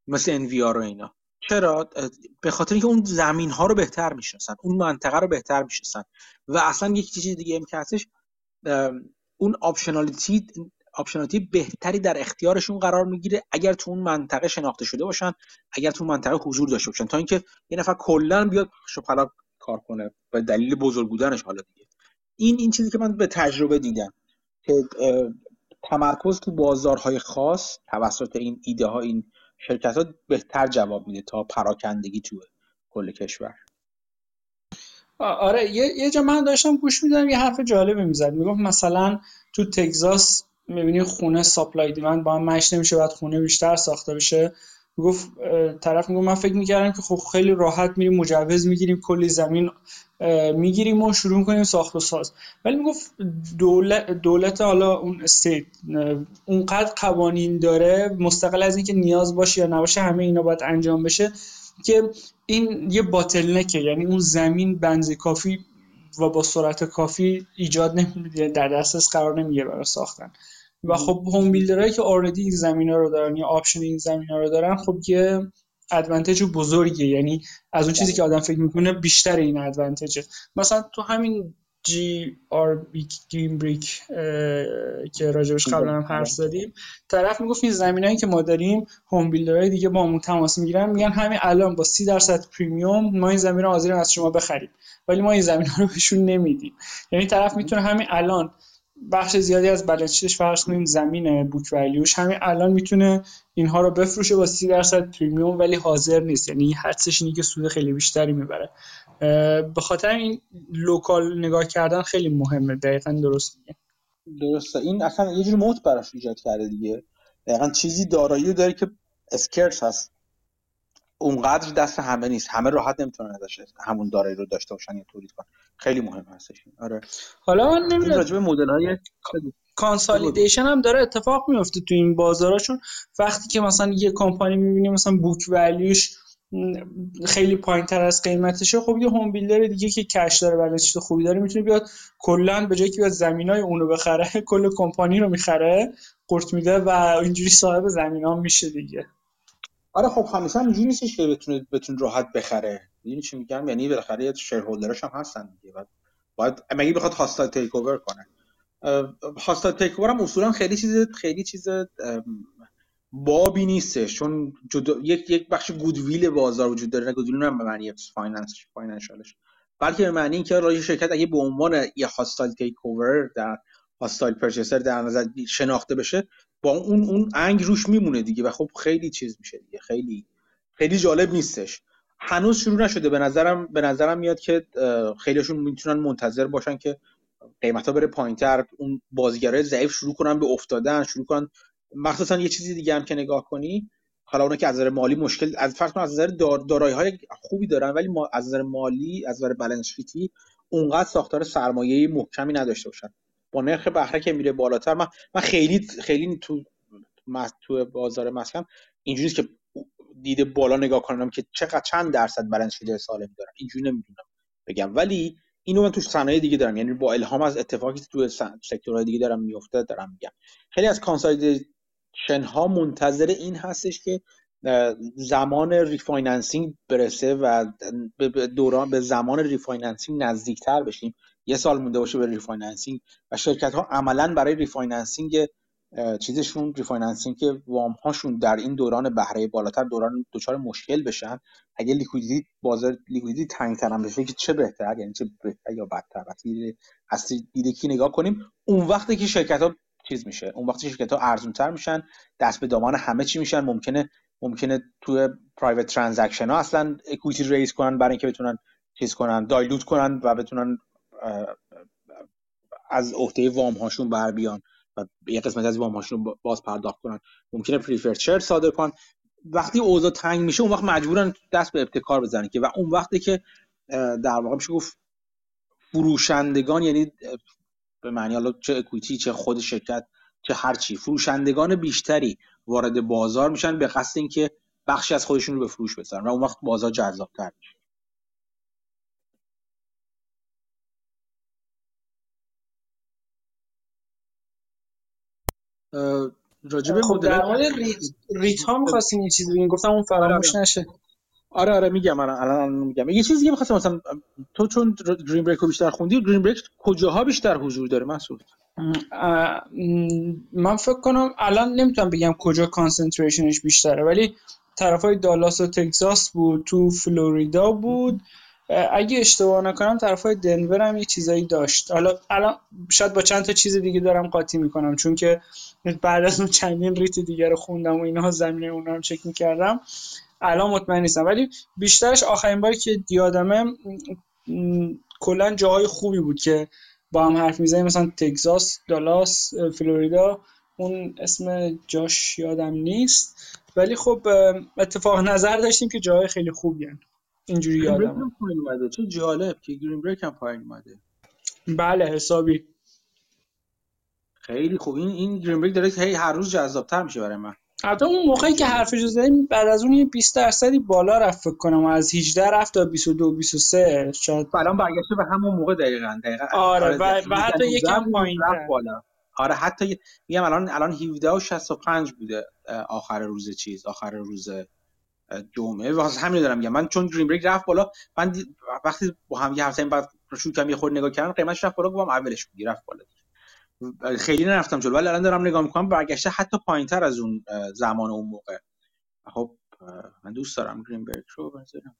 [SPEAKER 1] مثل NVR و اینا. چرا؟ به خاطر اینکه اون زمین ها رو بهتر می‌شناسن اون منطقه رو بهتر می‌شناسن. و اصلا یک چیز دیگه هم که هستش اون optionality optionality بهتری در اختیارشون قرار می‌گیره اگر تو اون منطقه شناخته شده باشن اگر تو اون منطقه حضور داشته باشن. تا اینکه یه نفر کلا بیاد شپلا کار کنه به دلیل بزرگ بودنش حالا دیگه. این این چیزی که من به تجربه دیدم که تمرکز تو بازارهای خاص توسط این ایده ها این شرکت ها بهتر جواب میده تا پراکندگی تو کل کشور.
[SPEAKER 2] آره یه, یه جا من داشتم گوش میدم یه حرف جالبی می‌زد. می‌گفت مثلا تو تگزاس می‌بینی خونه ساپلای دیمند با هم مش نمیشه بعد خونه بیشتر ساخته بشه. گفت طرف می‌گفت من فکر می‌کردم که خب خیلی راحت میریم مجوز می‌گیریم کلی زمین می‌گیریم و شروع کنیم ساخت و ساز. ولی می‌گفت دولت, دولت حالا اون استیت اونقدر قوانین داره مستقل از اینکه نیاز باشه یا نباشه همه اینا باید انجام بشه. که این یه باتلنکه یعنی اون زمین بنز کافی و با سرعت کافی ایجاد نمیده در دسترس قرار نمیگه برای ساختن. و خب home builder هایی که already این زمین ها رو دارن یا option این زمین ها رو دارن خب یه advantage بزرگیه. یعنی از اون چیزی که آدم فکر می‌کنه بیشتر این advantage ه مثلا تو همین GRB Green Brick که راجبش قبلا هم حرف زدیم. طرف می‌گفت این زمینایی که ما داریم home builder های دیگه باهامون تماس می‌گیرن. میگن همین الان با سی درصد premium ما این زمین رو حاضریم از شما بخریم. ولی ما این زمین رو بهشون نمیدیم. یعنی طرف می‌تونه همین الان بخش زیادی از بلنس فرض کنیم زمین book value ش همین الان می‌تونه اینها رو بفروشه با 30 درصد premium ولی حاضر نیست. یعنی حدسش اینه که سود خیلی بیشتری می‌بره. به خاطر این local نگاه کردن خیلی مهمه دقیقا درست میگه.
[SPEAKER 1] درسته. این اصلا یه جور moat براش ایجاد کرده دیگه. دقیقا چیزی دارایی داره که scarce هست. اونقدر دست همه نیست. همه راحت نمی‌تونن ازش همون دارایی رو داشته باشن یا تولید کنن. خیلی مهم هستش آره.
[SPEAKER 2] حالا نمی‌دونم.
[SPEAKER 1] راجع مدل های
[SPEAKER 2] کانسالیدیشن هم داره اتفاق میفته تو این بازاراشون. وقتی که مثلا یه کمپانی می‌بینیم مثلا بوک ولیوش خیلی پایین تر از قیمتشه. خب یه هوم بیلدر دیگه که کش داره بالانس خوبی داره می‌تونه بیاد کلا به جای که بیاد زمینای اونو بخره کل کمپانی رو می‌خره قرت میده و اینجوری صاحب زمین میشه دیگه.
[SPEAKER 1] آره خب همیشه اینجوری نیستش که بتونه بتونه راحت بخره. می‌دونی چی میگم؟ یعنی بالاخره shareholder ش هم هستن دیگه بعد باید مگه بخواد hostile takeover کنه؟ hostile takeover هم اصولا خیلی چیز خیلی چیز بابی نیستش چون جدا... یک یک بخش goodwill بازار وجود داره goodwill نه به معنی finance financial ش بلکه به معنی اینکه راه شرکت اگه به عنوان یه hostile takeover در hostile purchaser در نظر شناخته بشه با اون اون انگ روش میمونه دیگه و خب خیلی چیز میشه دیگه خیلی خیلی جالب نیستش. هنوز شروع نشده. به نظرم به نظرم میاد که خیلیشون می‌تونن منتظر باشن که قیمتا بره پایینتر اون بازیگرای ضعیف شروع کنن به افتادن شروع کنن مخصوصا یه چیزی دیگه هم که نگاه کنی حالا اونا که از نظر مالی مشکل از فرض کن از نظر دارایی های خوبی دارن ولی ما از نظر مالی از نظر بالانس شیتی اونقدر ساختار سرمایه محکمی نداشته باشن. با نرخ بهره که میره بالاتر من من خیلی خیلی تو تو بازار مسکن اینجوریه که دیده بالا نگاه کنم که چقدر چند درصد balance sheet سالم دارن اینجوری نمی‌دونم بگم. ولی اینو من تو صنایع دیگه دارم. یعنی با الهام از اتفاقی تو sector های دیگه دارم میفته دارم میگم. خیلی از consolidation ها منتظر این هستش که زمان refinancing برسه و به دوران به زمان refinancing نزدیکتر بشیم. یه سال مونده باشه به refinancing و شرکت ها عملا برای refinancing چیزشون refinancing وام هاشون در این دوران بهره بالاتر دوران دچار مشکل بشن. اگه liquidity بازار liquidity تنگتر هم بشه که چه بهتر؟ یعنی چه بهتر یا بدتر؟ وقتی از دیده نگاه کنیم اون وقتی که شرکت ها چیز میشه. اون وقتی شرکت ها ارزون تر میشن دست به دامان همه چی میشن ممکنه ممکنه توی private transaction ها اصلا equity raise کنن برای اینکه بتونن چیز کنن دایلوت کنن و بتونن از عهده وام هاشون بر بیان و یه قسمت از وام هاشون باز پرداخت کنن. ممکنه پریفرد شیر صادر کنن. وقتی اوضاع تنگ میشه اون وقت مجبورن دست به ابتکار بزنن که و اون وقتی که در واقع میشه گفت فروشندگان یعنی به معنی حالا چه اکویتی چه خود شرکت چه هرچی فروشندگان بیشتری وارد بازار میشن به قصد اینکه بخشی از خودشون رو به فروش بذارن و اون وقت بازار جذابتر میشه.
[SPEAKER 2] راجب خب در مورد ریت, ها می‌خواستین یه چیزی بگین گفتم اون فراموش آره. نشه.
[SPEAKER 1] آره آره میگم الان الان میگم. یه چیزی می‌خواستم مثلا تو چون گرین بریک رو بیشتر خوندی گرین بریک کجاها بیشتر حضور داره مسعود
[SPEAKER 2] من فکر کنم الان نمی‌تونم بگم کجا concentration ش بیشتره ولی طرف های دالاس و تگزاس بود تو فلوریدا بود. اگه اشتباه نکنم طرف های دنور هم یه چیزایی داشت. حالا الان شاید با چند تا چیز دیگه دارم قاطی می‌کنم چون که بعد از اون چندین REIT دیگه رو خوندم و اینها زمینه اون هم چک می‌کردم. الان مطمئن نیستم. ولی بیشترش آخرین باری که یادمه کلا جاهای خوبی بود که با هم حرف می‌زنیم. مثلا تگزاس دالاس فلوریدا اون اسم جاش یادم نیست. ولی خب اتفاق نظر داشتیم که جاهای خیلی خوبی هن. اینجوری یادم
[SPEAKER 1] اومده. چه جالب که گرین بریک هم پایین اومده.
[SPEAKER 2] بله حسابی.
[SPEAKER 1] خیلی خوب. این این گرین بریک داره هی هر روز جذابتر میشه برای من.
[SPEAKER 2] حتی اون موقعی که حرف زدیم بعد از اون یه 20 درصدی بالا رفت فکر کنم از 18 رفت تا 22 23 شاید.
[SPEAKER 1] الان برگشته به همون موقع دقیقاً دقیقاً.
[SPEAKER 2] آره, آره و, و حتی یکم پایین
[SPEAKER 1] بالا. آره حتی میگم الان الان 17 و 65 بوده آخر روز چیز آخر روز جمعه واسه همین دارم میگم. من چون گرین بریک رفت بالا من وقتی با هم یه هفته بعد شروع کردم یه خورده نگاه کردم قیمتش رفت بالا گفتم اولش بود رفت بالا. خیلی نرفتم جلو ولی الان دارم نگاه می‌کنم برگشته حتی پایینتر از اون زمان اون موقع. خب من دوست دارم گرین بریک رو بذارم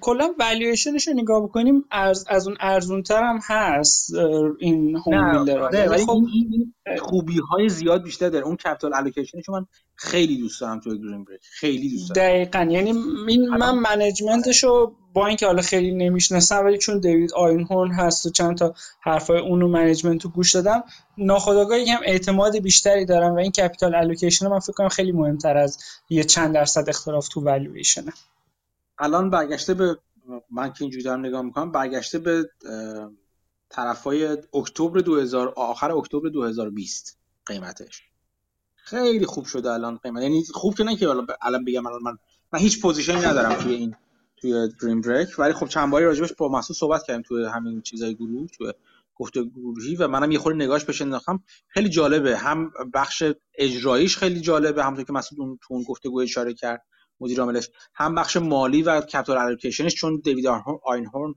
[SPEAKER 2] کلا والویشنش رو نگاه بکنیم از از اون ارزون تر هم هست این
[SPEAKER 1] home builder ولی خب این خوبی های زیاد بیشتر داره. اون capital allocation ش من خیلی دوست دارم تو Green Brick خیلی دوست
[SPEAKER 2] دارم. دقیقاً. یعنی این من management ش رو با اینکه حالا خیلی نمی‌شناسم ولی چون دیوید آینهورن هست و چند تا حرفای اونو management رو گوش دادم ناخودآگاه هم اعتماد بیشتری دارم و این capital allocation من فکر کنم خیلی مهمتر از یه چند درصد اختلاف تو والویشنه
[SPEAKER 1] الان برگشته به من که اینجوری دارم نگاه می‌کنم برگشته به طرفای اکتبر 2000 آخر اکتبر 2020 قیمتش. خیلی خوب شده الان قیمت. یعنی خوب که نه که الان بگم الان من من هیچ position ی ندارم توی این توی Green Brick ولی خب چند باری راجبش با مسعود صحبت کردیم توی همین چیزای گروه توی گفته گروهی و منم یه خورده نگاهش بشه انداختم. خیلی جالبه. هم بخش اجراییش خیلی جالبه. همونطور که مسعود اون تو اون گفتگو اشاره کرد. مدیر عاملش. هم بخش مالی و capital allocation ش چون دیوید آینهورن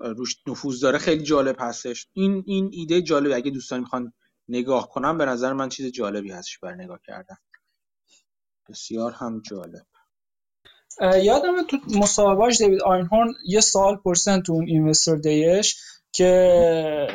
[SPEAKER 1] روش نفوذ داره خیلی جالب هستش. این این ایده جالبه. اگه دوستان می‌خوان نگاه کنم به نظر من چیز جالبی هستش برای نگاه کردن. بسیار هم جالب.
[SPEAKER 2] یادم تو مصاحبهاش دیوید آینهورن یه سال پرسیدن تو اون investor day ش که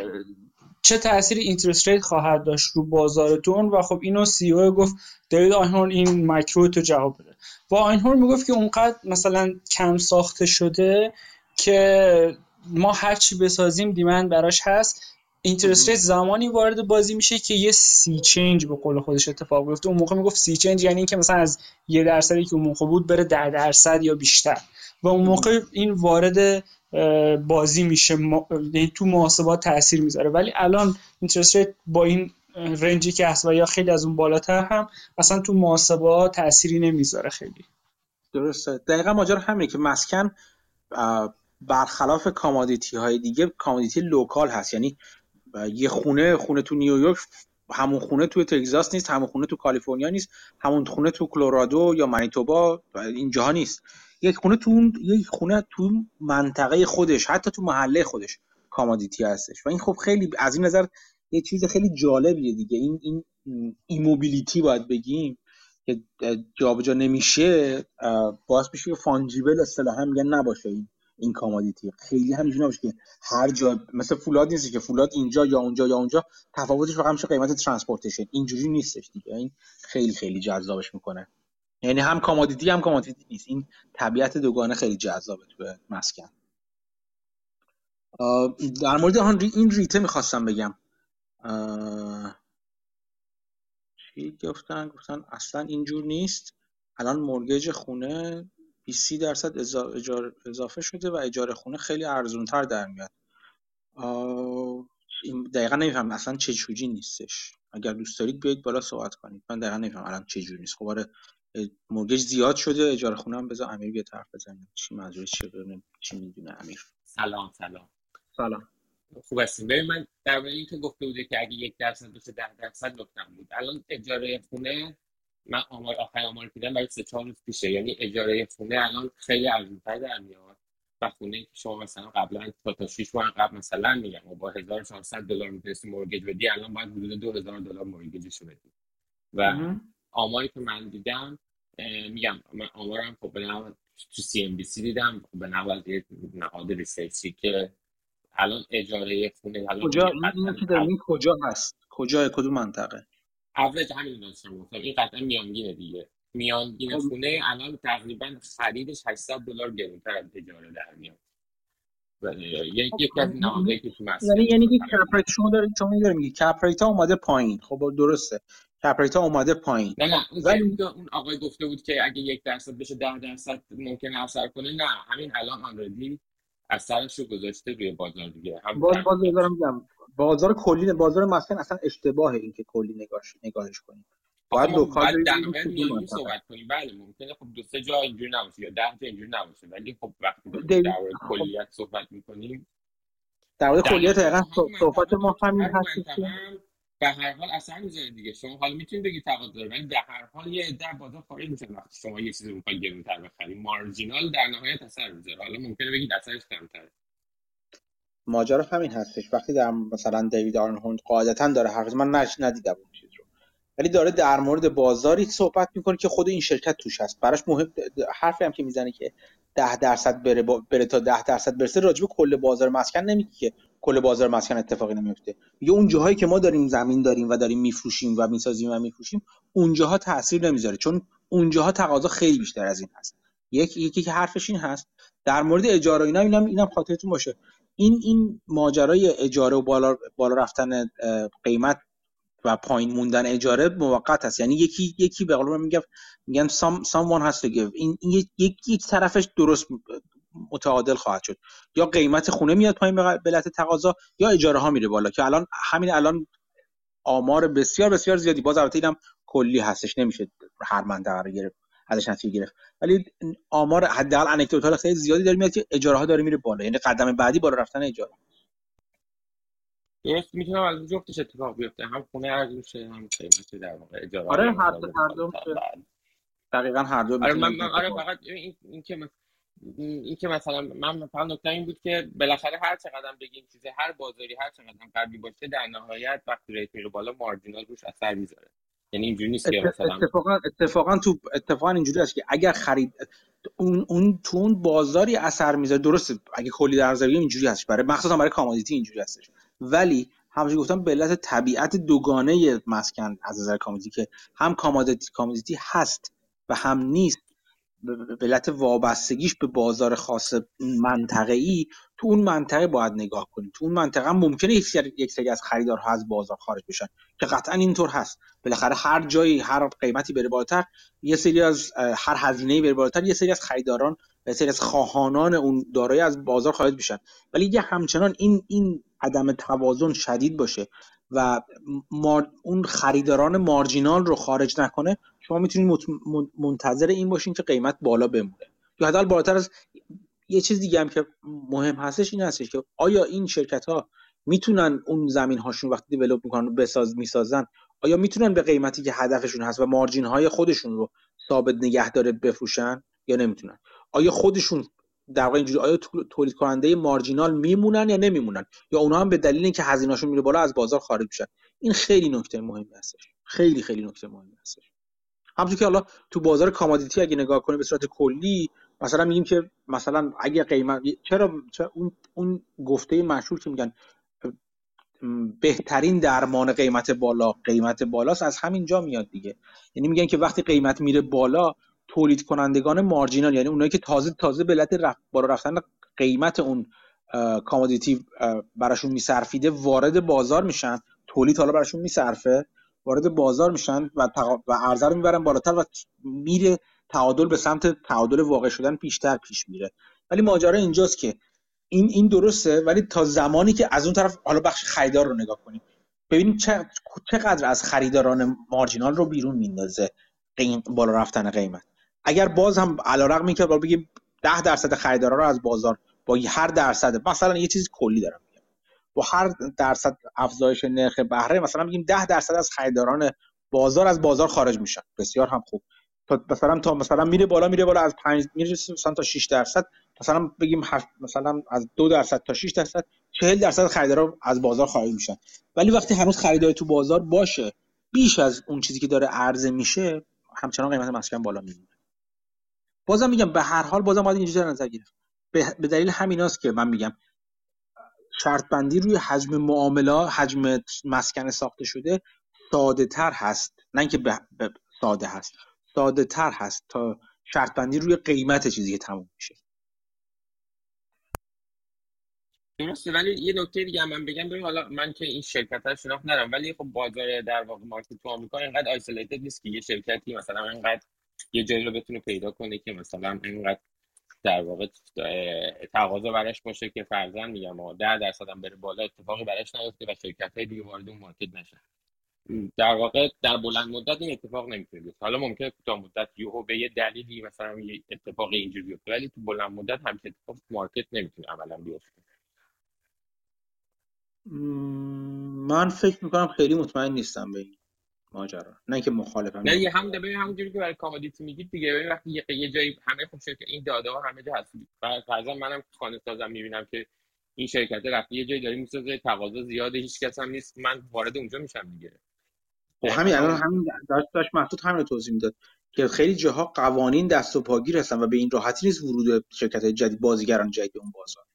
[SPEAKER 2] چه تأثیری interest rate خواهد داشت رو بازارتون؟ و خب اینو CEO گفت دیوید آینهورن این مایکرو تو جواب بده. و آینهورن می‌گفت که اونقدر مثلا کم ساخته شده که ما هر چی بسازیم demand براش هست. interest rate زمانی وارد بازی میشه که یه sea change به قول خودش اتفاق بیفته. اون موقع می‌گفت sea change یعنی اینکه مثلا از یه درصدی که اون موقع بود بره ده درصد یا بیشتر. و اون موقع این وارد بازی میشه یعنی تو محاسبات تاثیر می‌ذاره. ولی الان interest rate با این range ی که هست و یا خیلی از اون بالاتر هم اصلا تو محاسبات تأثیری نمی‌ذاره خیلی.
[SPEAKER 1] درسته. دقیقا ماجرا همینه که مسکن برخلاف commodity های دیگه commodity local هست. یعنی یه خونه خونه تو نیویورک همون خونه توی تگزاس نیست همون خونه تو کالیفرنیا نیست همون خونه تو کلرادو یا منیتوبا اینجاها نیست. یک خونه تو یک خونه تو منطقه خودش حتی تو محله خودش commodity هستش. و این خب خیلی از این نظر یه چیز خیلی جالبیه دیگه. این این immobility باید بگیم که جابجا نمیشه باعث میشه fungible اصطلاحا میگن نباشه این این commodity خیلی همینجوری نباشه که هر جا مثل فولاد نیست که فولاد اینجا یا اونجا یا اونجا تفاوتش فقط میشه قیمت transportation اینجوری نیستش دیگه. این خیلی خیلی جذابش می‌کنه. یعنی هم commodity هم commodity نیست. این طبیعت دوگانه خیلی جذابه تو مسکن. در مورد این ریته می‌خواستم بگم. چی گفتن؟ گفتن اصلا اینجور نیست. الان مورگج خونه 20 درصد اضافه شده و اجاره خونه خیلی ارزونتر در میاد. دقیقا نمیفهم اصلا چه جوری نیستش. اگر دوست دارید بیاید بالا صحبت کنید. من دقیقا نمیفهم الان چه جوری نیست. خب آره مورگج زیاد شده. اجاره خونه هم بذار امیر بیاد حرف بزنه. چی منظورش چیه چی می‌دونه امیر.
[SPEAKER 5] سلام سلام.
[SPEAKER 1] سلام.
[SPEAKER 5] خوب هستیم ببین من در مورد اینکه گفته بوده که اگه یک درصد بشه ده درصد نکتم بود. الان اجاره خونه من آمار آخر آمار دیدم برای سه چهار روز پیشه. یعنی اجاره خونه الان خیلی ارزونتر در میاد و خونه که شما مثلا قبلا تا تا 6 ماه قبل مثلا میگم با 1400 دلار می‌تونستی مورگج بدی الان باید حدود 2000 دلار مورگجشو بدی. و آماری که من دیدم میگم من آمارم خب به تو CNBC دیدم خب به نوع از نهاد research ی که الان اجاره خونه الان
[SPEAKER 1] کجا؟ این کجا هست؟ کجا کدوم منطقه؟
[SPEAKER 5] اوریج همین داشتم گفتم. این قطعا میانگینه دیگه. میانگین خب. خونه الان تقریبا خریدش 800 دلار گرونتر از اجاره در میاد. یکی یکی از نهادهایی که تو
[SPEAKER 1] یعنی یعنی که cap شما دارید شما دارید میگی cap rate اومده پایین. خب درسته. cap rate اومده پایین.
[SPEAKER 5] نه نه ولی اون آقای گفته بود که اگه یک درصد بشه 10 درصد ممکنه اثر کنه نه همین الان already اثرش رو گذاشته روی بازار دیگه. هم
[SPEAKER 1] باز باز بازار میگم بازار کلی بازار مسکن اصلا اشتباهه این که کلی نگاهش نگاهش کنیم.
[SPEAKER 5] باید local در صحبت کنیم. بله ممکنه خب دو سه جا اینجوری نباشه یا ده جا اینجوری نباشه ولی خب وقتی در مورد خب. کلیت صحبت می‌کنیم
[SPEAKER 1] در مورد کلیت دقیقا صحبت ما همین هست
[SPEAKER 5] به هر حال اثر می‌ذاره دیگه. شما حالا می‌تونید بگید تقاضا داره ولی در هر حال یه عده بازار خارج میشه وقتی شما یه چیزی رو می‌خواید گرونتر بخرید مارجینال در نهایت اثر می‌ذاره. حالا ممکنه بگید اثرش کمتره.
[SPEAKER 1] ماجرا همین هستش. وقتی در مثلا دیوید آرنهولد قاعدتا داره حرف من نش ندیدم اون چیز رو. ولی داره در مورد بازاری صحبت می‌کنه که خود این شرکت توش هست. براش مهم حرفی هم که می‌زنه که ده درصد بره, بره تا ده درصد برسه راجب کل بازار مسکن نمیگه که کل بازار مسکن اتفاقی نمیفته. میگه اون جاهایی که ما داریم زمین داریم و داریم میفروشیم و می‌سازیم و میفروشیم اونجاها تاثیر نمی‌ذاره چون اونجاها تقاضا خیلی بیشتر از این هست. یک یکی که حرفش این هست در مورد اجاره اینا اینم اینم خاطرتون باشه. این این ماجرای اجاره و بالا بالا رفتن قیمت و پایین موندن اجاره موقت هست یعنی یکی یکی به قول میگم میگن has to give. این, این یک یک طرفش درست متعادل خواهد شد. یا قیمت خونه میاد پایین به علت تقاضا یا اجاره ها میره بالا که الان همین الان آمار بسیار بسیار زیادی. باز البته اینم کلی هستش نمیشه هر منطقه رو گرفت ازش نتیجه گرفت. ولی آمار حداقل انکدوتال خیلی زیادی داره میاد که اجاره ها داره میره بالا. یعنی قدم بعدی بالا رفتن اجاره.
[SPEAKER 5] درست می‌تونم از جفتش اتفاق بیفته. هم خونه ارزون شه هم قیمت در واقع اجاره.
[SPEAKER 1] آره هر دو هر دو دقیقاً هر دو
[SPEAKER 5] آره من آره فقط این, این که این که مثلا من فقط نکته این بود که بالاخره هر چقدر بگیم چیزی هر بازاری هر چقدر قوی باشه در نهایت وقتی rate میره بالا marginal روش اثر می‌ذاره. یعنی اینجوری نیست که مثلا
[SPEAKER 1] اتفاقا اتفاقا تو اتفاقا اینجوری است که اگر خرید اون اون تو اون بازاری اثر می‌ذاره درسته اگه کلی در نظر اینجوری هست برای مخصوصا برای commodity اینجوری هستش. ولی همونجوری گفتم به علت طبیعت دوگانه مسکن از نظر commodity که هم commodity commodity هست و هم نیست. علت وابستگیش به بازار خاص منطقه‌ای تو اون منطقه باید نگاه کنیم تو اون منطقه هم ممکنه یک سری, از خریدارها از بازار خارج بشن که قطعا اینطور هست. بالاخره هر جایی هر قیمتی بره بالاتر یه سری از هر هزینه بره بالاتر یه سری از خریداران سری از خواهانان اون دارایی از بازار خارج بشن ولی یه همچنان این این عدم توازن شدید باشه و اون خریداران مارجینال رو خارج نکنه شما می‌تونید منتظر این باشین که قیمت بالا بمونه. یا حداقل بالاتر از یه چیز دیگه هم که مهم هستش این هستش که آیا این شرکت ها می‌تونن اون زمین هاشون وقتی دیولپ می‌کنن بساز می‌سازن آیا می‌تونن به قیمتی که هدفشون هست و مارجین های خودشون رو ثابت نگه داره بفروشن یا نمی‌تونن؟ آیا خودشون در واقع اینجوری آیا تولید کننده مارجینال میمونن یا نمیمونن؟ یا اونها هم به دلیل اینکه هزینه‌شون میره بالا از بازار خارج میشن؟ این خیلی نکته مهمی هستش. خیلی خیلی نکته مهمی هستش. همونطور که حالا تو بازار کامادیتی اگه نگاه کنیم به صورت کلی مثلا میگیم که مثلا اگه قیمت چرا, چرا اون اون گفته مشهور که میگن بهترین درمان قیمت بالا قیمت بالاست از همین جا میاد دیگه. یعنی میگن که وقتی قیمت میره بالا تولید کنندگان مارجینال یعنی اونایی که تازه تازه به علت رفت بالا رفتن قیمت اون کامودیتی براشون میصرفیده وارد بازار میشن. تولید حالا براشون میصرفه وارد بازار میشن و تق... و عرضه رو می‌برن بالاتر و میره تعادل به سمت تعادل واقع شدن بیشتر پیش میره. ولی ماجرا اینجاست که این این درسته ولی تا زمانی که از اون طرف حالا بخش خریدار رو نگاه کنیم ببینیم چقدر از خریداران مارجینال رو بیرون میندازه بالا رفتن قیمت. اگر باز هم علیرغم اینکه بگیم 10 درصد خریدارا رو از بازار با هر درصد مثلا یه چیز کلی دارم میگم. با هر درصد افزایش نرخ بهره مثلا میگیم 10 درصد از خریداران بازار از بازار خارج میشن. بسیار هم خوب. تا مثلا تا مثلا میره بالا میره بالا از 5 میره مثلا تا 6 درصد. مثلا بگیم مثلا از 2 درصد تا 6 درصد 40 درصد خریدارا از بازار خارج میشن. ولی وقتی هنوز خریداری تو بازار باشه بیش از اون چیزی که داره عرضه میشه همچنان قیمت مسکن بالا میمونه. بازم میگم به هر حال بازم باید اینجوری نظر گرفت. به دلیل همیناست که من میگم شرط بندی روی حجم معامله حجم مسکن ساخته شده ساده تر هست. نه اینکه ساده هست ساده تر هست تا شرط بندی روی قیمت چیزی که تموم میشه.
[SPEAKER 5] درسته ولی یه نکته دیگه من بگم. ببین حالا من که این شرکت ها شناخت ندارم ولی خب بازار در واقع مارکت تو آمریکا اینقدر آیسولیتد نیست که یه شرکتی مثلا اینقدر یه جایی رو بتونه پیدا کنه که مثلا اینقدر در واقع تقاضا براش باشه که فرزن میگم ده درصد هم بره بالا اتفاقی براش نیفته و شرکت های دیگه وارد اون مارکت نشن. در واقع در بلند مدت این اتفاق نمی‌تونه بیفته حالا ممکنه کوتاه مدت یهو به یه دلیلی مثلا یه اتفاق اینجوری بیفته ولی تو بلند مدت هم اتفاق مارکت نمی‌تونه عملا بیفته.
[SPEAKER 1] من فکر می‌کنم خیلی مطمئن نیستم به این. ماجرا. نه که مخالفم
[SPEAKER 5] نه یه هم ببین همونجوری که برای commodity میگید دیگه. ببین وقتی یه, یه جایی همه خب شرکت این داده ها همه جا هست فرضاً منم خانه سازم می‌بینم که این شرکت رفت یه جایی داره می‌سازه تقاضا زیاده هیچ کس هم نیست. من وارد اونجا میشم دیگه.
[SPEAKER 1] خب همین الان همین داشت داشت محدود همین توضیح می‌داد که خیلی جاها قوانین دست و پاگیر هستن و به این راحتی نیست ورود شرکت جدید بازیگران جدید اون بازار.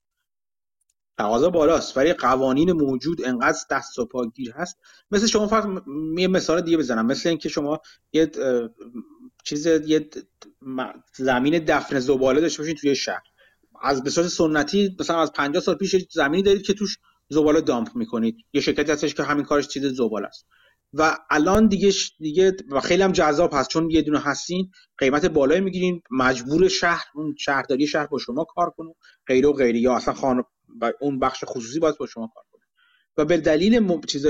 [SPEAKER 1] تقاضا بالاست ولی قوانین موجود انقدر دست و پاگیر هست. مثل شما فقط یه مثال دیگه بزنم. مثل اینکه شما یه چیز یه زمین دفن زباله داشته باشین توی شهر. از به صورت سنتی مثلا از 50 سال پیش زمینی دارید که توش زباله دامپ می‌کنید. یه شرکتی هستش که همین کارش چیز زباله است. و الان دیگه دیگه و خیلی هم جذاب هست. چون یه دونه هستین قیمت بالایی می‌گیرین. مجبور شهر اون شهرداری شهر با شما کار کنه غیر و غیری یا اصلا خان اون بخش خصوصی باید با شما کار کنه. و به دلیل م... چیز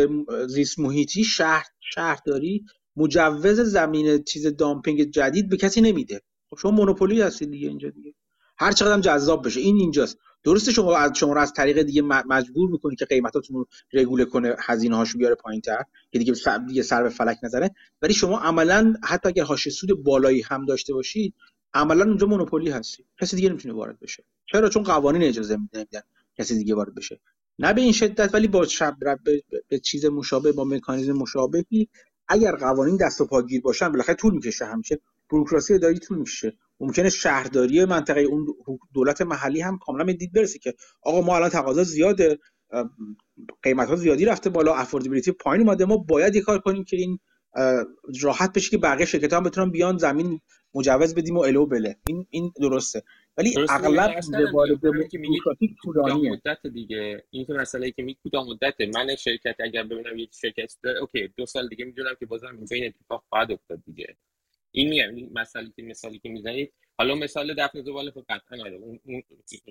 [SPEAKER 1] زیست محیطی شهر شهرداری مجوز زمین چیز دامپینگ جدید به کسی نمیده. خب شما مونوپولی هستید دیگه اینجا دیگه. هر چقدر جذاب بشه. این اینجاست. درسته شما از شما رو از طریق دیگه مجبور می‌کنید که قیمتاتون رو رگوله کنه هزینه هاشو بیاره پایینتر که دیگه سر دیگه سر به فلک نزنه. ولی شما عملا حتی اگر هاش سود بالایی هم داشته باشید عملا اونجا مونوپولی هستی کسی دیگه نمی‌تونه وارد بشه. چرا؟ چون قوانین اجازه نمیدن کسی دیگه وارد بشه. نه به این شدت ولی با شب به, به چیز مشابه با مکانیزم مشابهی اگر قوانین دست و پاگیر باشن بالاخره طول می‌کشه همیشه. بوروکراسی اداری طول میشه ممکنه شهرداری منطقه اون دولت محلی هم کاملا به دید برسه که آقا ما الان تقاضا زیاده قیمت ها زیادی رفته بالا افوردبیلیتی پایین اومده ما باید یه کار کنیم که این راحت بشه که بقیه شرکت هم بتونن بیان زمین مجوز بدیم و الو بله. این این درسته. ولی اغلب
[SPEAKER 5] بوروکراسی طولانیه. مدت دیگه. این که مسئله که می کوتاه مدته من شرکت اگر ببینم یک شرکت اوکی دو سال دیگه می‌دونم که بازم اینجا این اتفاق خواهد افتاد دیگه. این میگم این مسئله که مثالی که می‌زنید. حالا مثال دفن زباله خب قطعا آره اون,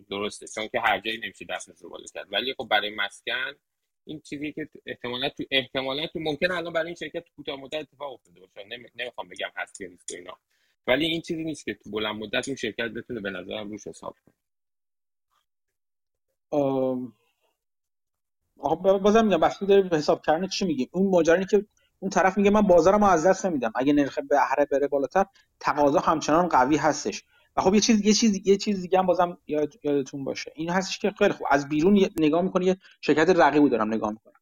[SPEAKER 5] درسته چون که هر جایی نمیشه دفن زباله کرد. ولی خب برای مسکن این چیزی که احتمالا تو احتمالا تو ممکنه الان برای این شرکت کوتاه مدت اتفاق افتاده باشه. نمی‌خوام بگم هست یا نیست اینا. ولی این چیزی نیست که تو بلند مدت این شرکت بتونه به نظرم روش حساب کنه.
[SPEAKER 1] بازم میگم وقتی داری حساب کردن چی میگی؟ اون ماجرا که اون طرف میگه من بازارمو از دست نمیدم. اگه نرخ بهره بره بالاتر تقاضا همچنان قوی هستش. و خب یه چیز یه چیز یه چیز دیگه هم بازم یاد، یادتون باشه. این هستش که خیلی خوب از بیرون نگاه می‌کنی یه شرکت رقیبو دارم نگاه می‌کنم.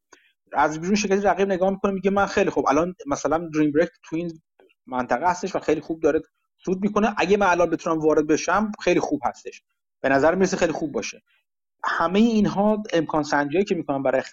[SPEAKER 1] از بیرون شرکت رقیب نگاه می‌کنه میگه من خیلی خوب الان مثلا دریم برک تو این منطقه هستش و خیلی خوب داره سود می‌کنه. اگه من الان بتونم وارد بشم خیلی خوب هستش. به نظر می‌رسه خیلی خوب باشه. همه اینها امکان سنجی که می‌کنن برای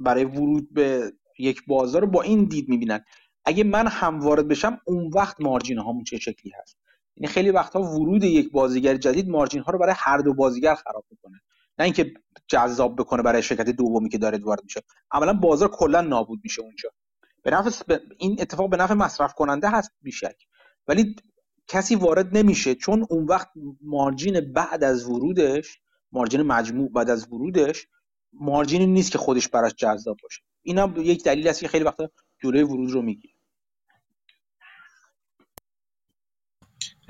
[SPEAKER 1] برای ورود به یک بازار رو با این دید می‌بینن. اگه من هم وارد بشم اون وقت مارجین هامون چه شکلی هست؟ یعنی خیلی وقتها ورود یک بازیگر جدید مارجین ها رو برای هر دو بازیگر خراب می‌کنه. نه اینکه جذاب بکنه برای شرکت دومی که داره وارد میشه عملا بازار کلا نابود میشه اونجا. به نفع این اتفاق به نفع مصرف کننده هست بیشک. ولی کسی وارد نمیشه چون اون وقت مارجین بعد از ورودش مارجین مجموع بعد از ورودش مارجینی نیست که خودش براش جذاب باشه. این هم یک دلیل است که خیلی وقتا جلوی ورود رو می‌گیره.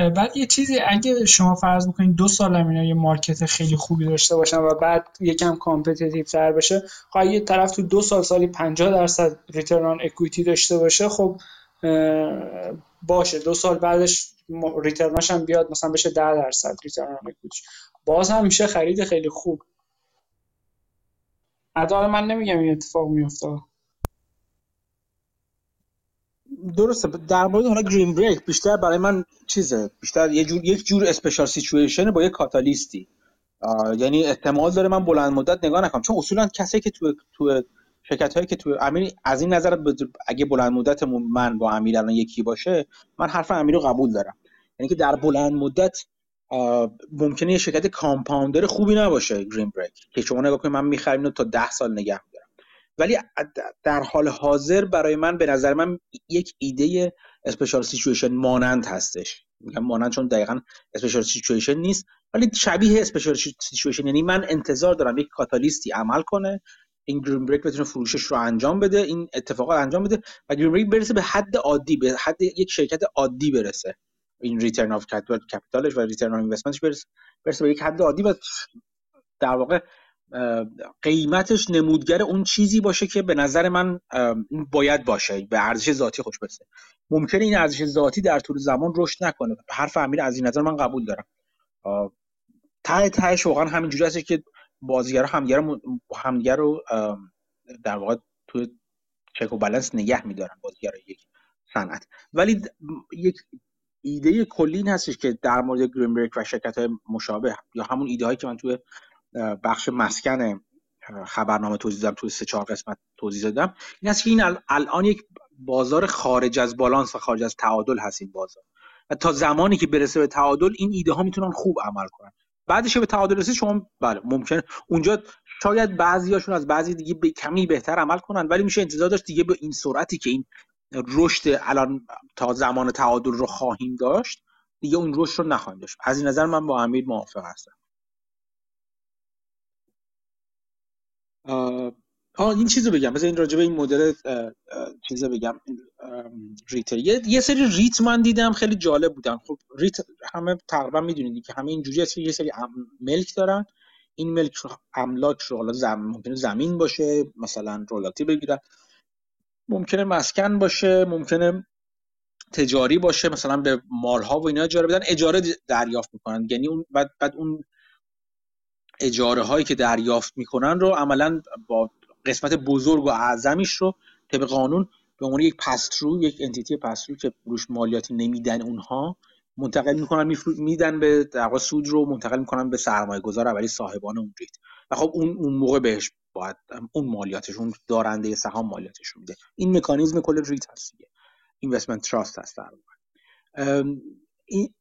[SPEAKER 2] بعد یه چیزی اگه شما فرض بکنید دو سال هم اینا یه market خیلی خوبی داشته باشن و بعد یکم competitive تر بشه خب یه طرف تو دو سال سالی 50 درصد return equity داشته باشه خب باشه. دو سال بعدش return اش هم بیاد مثلا بشه 10 درصد return equity باز هم میشه خرید خیلی خوب. حتی من نمیگم این اتفاق میفته.
[SPEAKER 1] درسته در مورد حالا گرین بریک بیشتر برای من چیزه بیشتر یه جور یک جور اسپیشال سیچویشن با یه کاتالیستی یعنی احتمال داره من بلند مدت نگاه نکنم. چون اصولا کسی که تو تو شرکت هایی که تو امیر از این نظر اگه بلند مدت من با امیر الان یکی باشه من حرف امیر رو قبول دارم. یعنی که در بلند مدت ممکنه یه شرکت کامپاوندر خوبی نباشه گرین بریک که شما نگاه کنید من می‌خریم تا ده سال نگه ولی در حال حاضر برای من به نظر من یک ایده special situation مانند هستش. میگم مانند چون دقیقا special situation نیست ولی شبیه special situation یعنی من انتظار دارم یک کاتالیستی عمل کنه این Green Brick بتونه فروشش رو انجام بده این اتفاقات انجام بده و Green Brick برسه به حد عادی به حد یک شرکت عادی برسه. این return of capital ش و return of investment ش برسه برسه به یک حد عادی و در واقع قیمتش نمودگر اون چیزی باشه که به نظر من باید باشه به ارزش ذاتی خوش برسه. ممکنه این ارزش ذاتی در طول زمان رشد نکنه. حرف امیر از این نظر من قبول دارم. ته تهش واقعا همینجوری هست که بازیگرا همدیگه همدیگه رو در واقع تو چک و بالانس نگه میدارن بازیگرا یک صنعت. ولی یک ایده کلی این هستش که در مورد گرین و شرکت های مشابه یا همون ایده هایی که من توی بخش مسکن خبرنامه توضیح دادم توی سه چهار قسمت توضیح دادم. این است که این الان یک بازار خارج از بالانس و خارج از تعادل هست این بازار. و تا زمانی که برسه به تعادل این ایده ها می‌تونن خوب عمل کنن. بعدش به تعادل رسید شما بله ممکن اونجا شاید بعضیاشون از بعضی دیگه به کمی بهتر عمل کنن ولی میشه انتظار داشت دیگه به این سرعتی که این رشد الان تا زمان تعادل رو خواهیم داشت دیگه اون رشد رو نخواهیم داشت. از این نظر من با امیر موافق هستم. آه این چیزو بگم. مثلا این راجبه این مدل چیزو بگم. REIT یه،, یه سری REIT من دیدم خیلی جالب بودن. خب REIT همه تقریبا می‌دونید که همه اینجوری هست یه سری ملک دارن. این ملک املاک رو حالا زم... ممکنه زمین باشه مثلا royalty بگیرن. ممکنه مسکن باشه ممکنه تجاری باشه مثلا به mall ها و اینا اجاره بدن. اجاره دریافت می‌کنن. یعنی اون بعد, بعد اون اجاره هایی که دریافت می‌کنن رو عملا با قسمت بزرگ و اعظمیش رو طبق قانون به عنوان یک pass-through یک entity pass-through که روش مالیاتی نمیدن اونها منتقل می‌کنن میدن به در سود رو منتقل می‌کنن به سرمایه گذار اولی صاحبان اون REIT. و خب اون اون موقع بهش باید اون مالیاتش اون دارنده سهام مالیاتش رو میده. این مکانیزم کل REIT هست دیگه. investment trust هست در این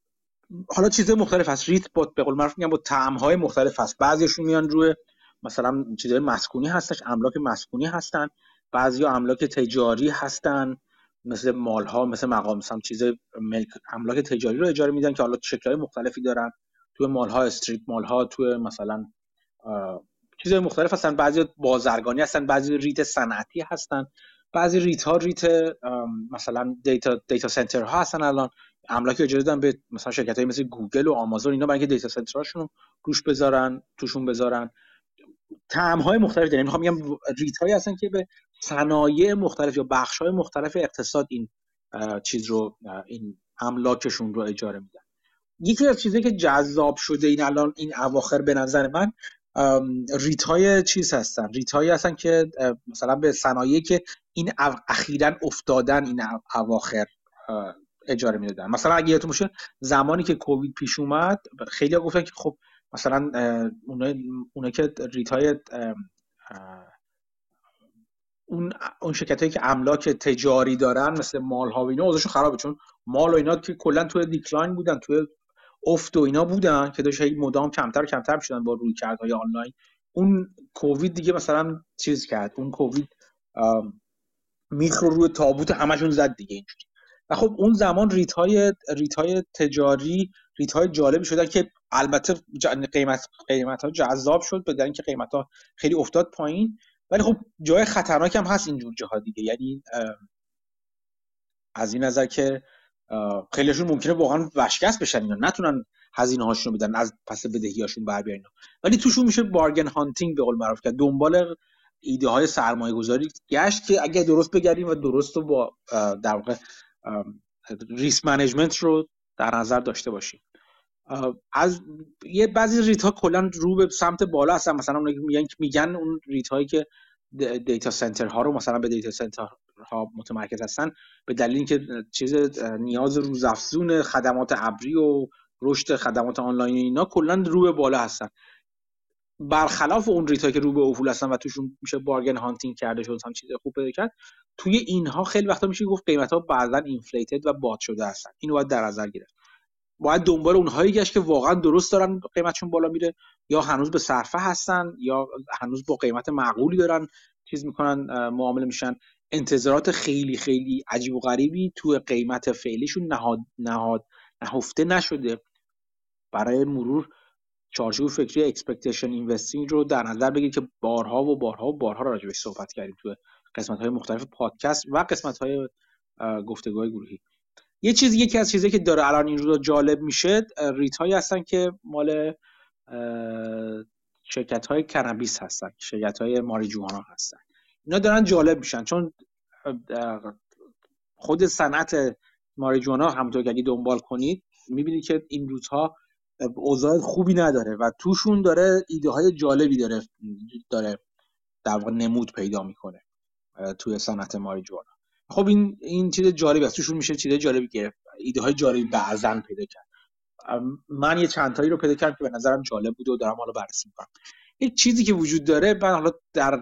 [SPEAKER 1] حالا چیزهای مختلف هست. REIT با به قول معروف میگم با طعم های مختلف هست. بعضیشون میان روی مثلا چیزهای مسکونی هستش املاک مسکونی هستن. بعضی املاک تجاری هستن. مثل mall ها مثل مقام مثلا چیز ملک املاک تجاری رو اجاره میدن که حالا شکل مختلفی دارن. توی mall ها strip mall ها توی مثلا چیزهای مختلف هستن. بعضی بازرگانی هستن بعضی REIT صنعتی هستن. بعضی REIT ها REIT مثلا data data center ها هستن الان. املاک اجاره دادن به مثلا شرکت های مثل گوگل و آمازون اینا برای data center هاشون روش بذارن توشون بذارن. طعم های مختلف داریم. می‌خوام بگم REIT هایی هستن که به صنایع مختلف یا بخش های مختلف اقتصاد این چیز رو این املاکشون رو اجاره میدن. یکی از چیزایی که جذاب شده این الان این اواخر به نظر من REIT های چیز هستن. REIT هایی هستن که مثلا به صنایعی که این اخیرا افتادن این اواخر اجاره می‌دادن. مثلا اگه یادتون باشه زمانی که کووید پیش اومد خیلی ها گفتن که خب مثلا اونا, که REIT های اون اون شرکت هایی که املاک تجاری دارن مثل mall ها و اینا اوضاعشون خرابه. چون mall و اینا که کلا توی decline بودن توی افت و اینا بودن که داشت مدام کمتر کمتر می‌شدن با رویکردهای آنلاین. اون کووید دیگه مثلا چیز کرد. اون کووید میخ رو روی تابوت همشون زد دیگه اینجوری. و خب اون زمان REIT های, REIT های تجاری REIT های جالبی شدن که البته قیمت قیمت ها جذاب شد به اینکه قیمت ها خیلی افتاد پایین. ولی خب جای خطرناک هم هست اینجور جاها دیگه. یعنی از این نظر که خیلیشون ممکنه واقعا ورشکست بشن اینا. نتونن هزینه هاشون بدن از پس بدهی هاشون بر بیارن ولی توشون میشه bargain hunting به قول معروف کرد. دنبال ایده های سرمایه گذاری گشت که اگه درست بگردیم و درست رو با در واقع risk management رو در نظر داشته باشیم از یه بعضی REIT ها کلا رو به سمت بالا هستن. مثلا میگن میگن اون REIT هایی که data center ها رو مثلا به data center ها متمرکز هستن به دلیل اینکه چیز نیاز روزافزون خدمات ابری و رشد خدمات آنلاین اینا کلا رو به بالا هستن. برخلاف اون REIT ا که رو به افول هستن و توشون میشه bargain hunting کرده شد هم چیز خوب پیدا کرد توی اینها خیلی وقتا میشه گفت قیمت ها بعضا inflated و باد شده هستن. اینو باید در نظر گرفت. باید دنبال اونهایی گشت که واقعا درست دارن قیمتشون بالا میره یا هنوز به صرفه هستن یا هنوز با قیمت معقولی دارن چیز می‌کنن معامله میشن. انتظارات خیلی خیلی عجیب و غریبی تو قیمت فعلیشون نهاد نهاد نهفته نشده. برای مرور چارچوب فکری expectation investing رو در نظر بگیرید که بارها و بارها و بارها راجع صحبت کردیم تو قسمت های مختلف پادکست و قسمت های گفتگوهای گروهی. یه چیز یکی از چیزایی که داره الان این رو جالب میشه ریت هایی هستن که مال شرکت های کنابیس هستن شرکت های ماریجوانا هستن. اینا دارن جالب میشن چون خود صنعت ماریجوانا همونطور که اگه دنبال کنید می‌بینید که این روزها اوضاع خوبی نداره و توشون داره ایده های جالبی داره داره در واقع نمود پیدا می‌کنه توی صنعت ماریجوانا. خب این این چیز جالبی است. توشون میشه چیز جالبی گرفت. ایده های جالبی بعضا پیدا کرد. من یه چند تایی رو پیدا کردم که به نظرم جالب بود و دارم حالا بررسی می‌کنم. یک چیزی که وجود داره من حالا در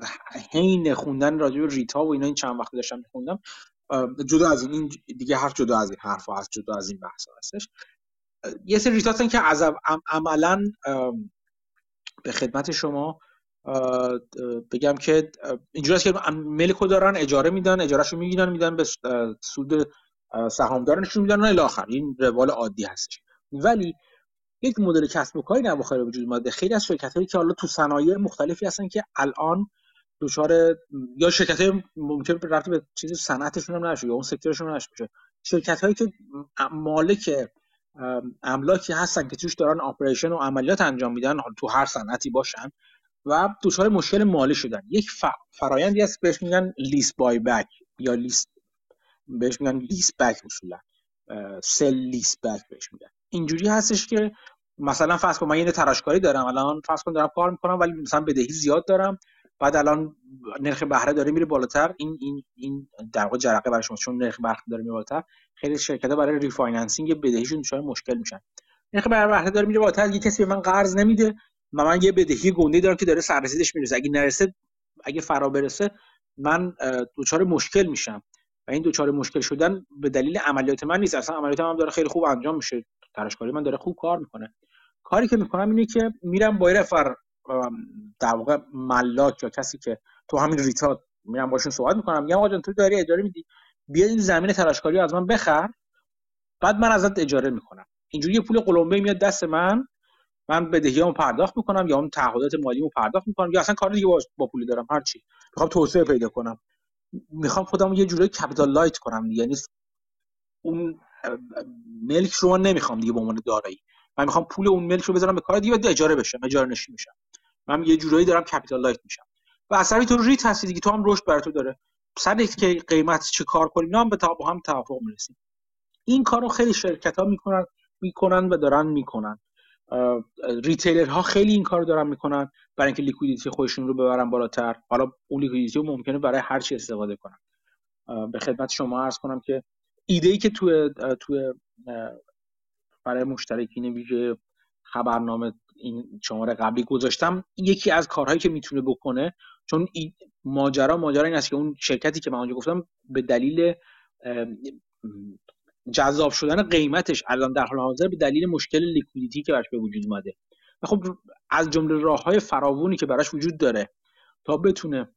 [SPEAKER 1] حین خوندن راجع به ریتا و اینا این چند وقت داشتم میخوندم جدا از این دیگه حرف جدا از این حرف هست جدا از این بحث هستش. یه سری که از عملا به خدمت شما بگم که اینجوری است که ملکو دارن اجاره میدن اجارهشو می‌گیرن میدن به سود سهامدارنشون میدن الی آخر. این روال عادی هستش. ولی یک مدل کسب و کاری نواخر وجود اومده. خیلی از شرکت هایی که حالا تو صنایع مختلفی هستن که الان دچار یا شرکت های ممکن رفت به چیز صنعتشون هم نشه یا اون سکتورشون نشه شرکت هایی که مالک املاکی هستن که توش دارن آپریشن و عملیات انجام میدن تو هر صنعتی باشن و دچار مشکل مالی شدن. یک فرایندی هست بهش میگن lease buy back یا lease بهش میگن lease back اصولا. sale lease back بهش میگن. اینجوری هستش که مثلا فرض کن من یه تراشکاری دارم الان فرض کن دارم کار می‌کنم ولی مثلا بدهی زیاد دارم. بعد الان نرخ بهره داره میره بالاتر. این این این در واقع جرقه برای شما چون نرخ بهره داره میره بالاتر خیلی شرکت‌ها برای refinancing بدهیشون دچار مشکل میشن. نرخ بهره داره میره بالاتر. یه کسی به من قرض نمیده و من یه بدهی گنده دارم که داره سررسیدش می‌رسه. اگه نرسه اگه فرا برسه من دچار مشکل میشم. و این دچار مشکل شدن به دلیل عملیات من نیست. اصلا عملیات من داره خیلی خوب انجام میشه. تراشکاری من داره خوب کار می‌کنه. کاری که می‌کنم اینه که میرم با رفر در واقع ملاک یا کسی که تو همین ریتا میرم باشون صحبت می‌کنم میگم آقا تو داری اجاره میدی؟ بیا این زمین تراشکاری از من بخر بعد من ازت اجاره می‌کنم. اینجوری یه پول قلمبه میاد دست من من بدهیامو پرداخت می‌کنم یا اون تعهدات مالیمو پرداخت می‌کنم یا اصلا کار دیگه با پولی دارم هر چی. می‌خوام توسعه پیدا کنم. می‌خوام خودم یه جوری کپیتال لایت کنم یعنی اون ملک رو نمی‌خوام دیگه به عنوان دارایی. من می‌خوام پول اون ملک رو بذارم به کار دیگه و اجاره بشم اجاره نشین بشم. من یه جورایی دارم کپیتالایز میشم. و اثری تو ریت هستی دیگه تو هم رشد بر تو داره. سر که قیمت چه کار کنی هم به با هم توافق می‌رسیم. این کارو خیلی شرکت ها می‌کنن می‌کنن و دارن می‌کنن. retailer ها خیلی این کار دارن می‌کنن برای اینکه liquidity خودشون رو ببرن بالاتر. حالا اون liquidity رو ممکنه برای هر چی استفاده کنن. به خدمت شما عرض کنم که ایده ای که تو تو برای مشترکین ویژه خبرنامه این شماره قبلی گذاشتم یکی از کارهایی که می‌تونه بکنه چون ماجرا ماجرا این است که اون شرکتی که من اونجا گفتم به دلیل جذاب شدن قیمتش الان در حال حاضر به دلیل مشکل liquidity که براش به وجود اومده. خب از جمله راه های فراوونی که براش وجود داره تا بتونه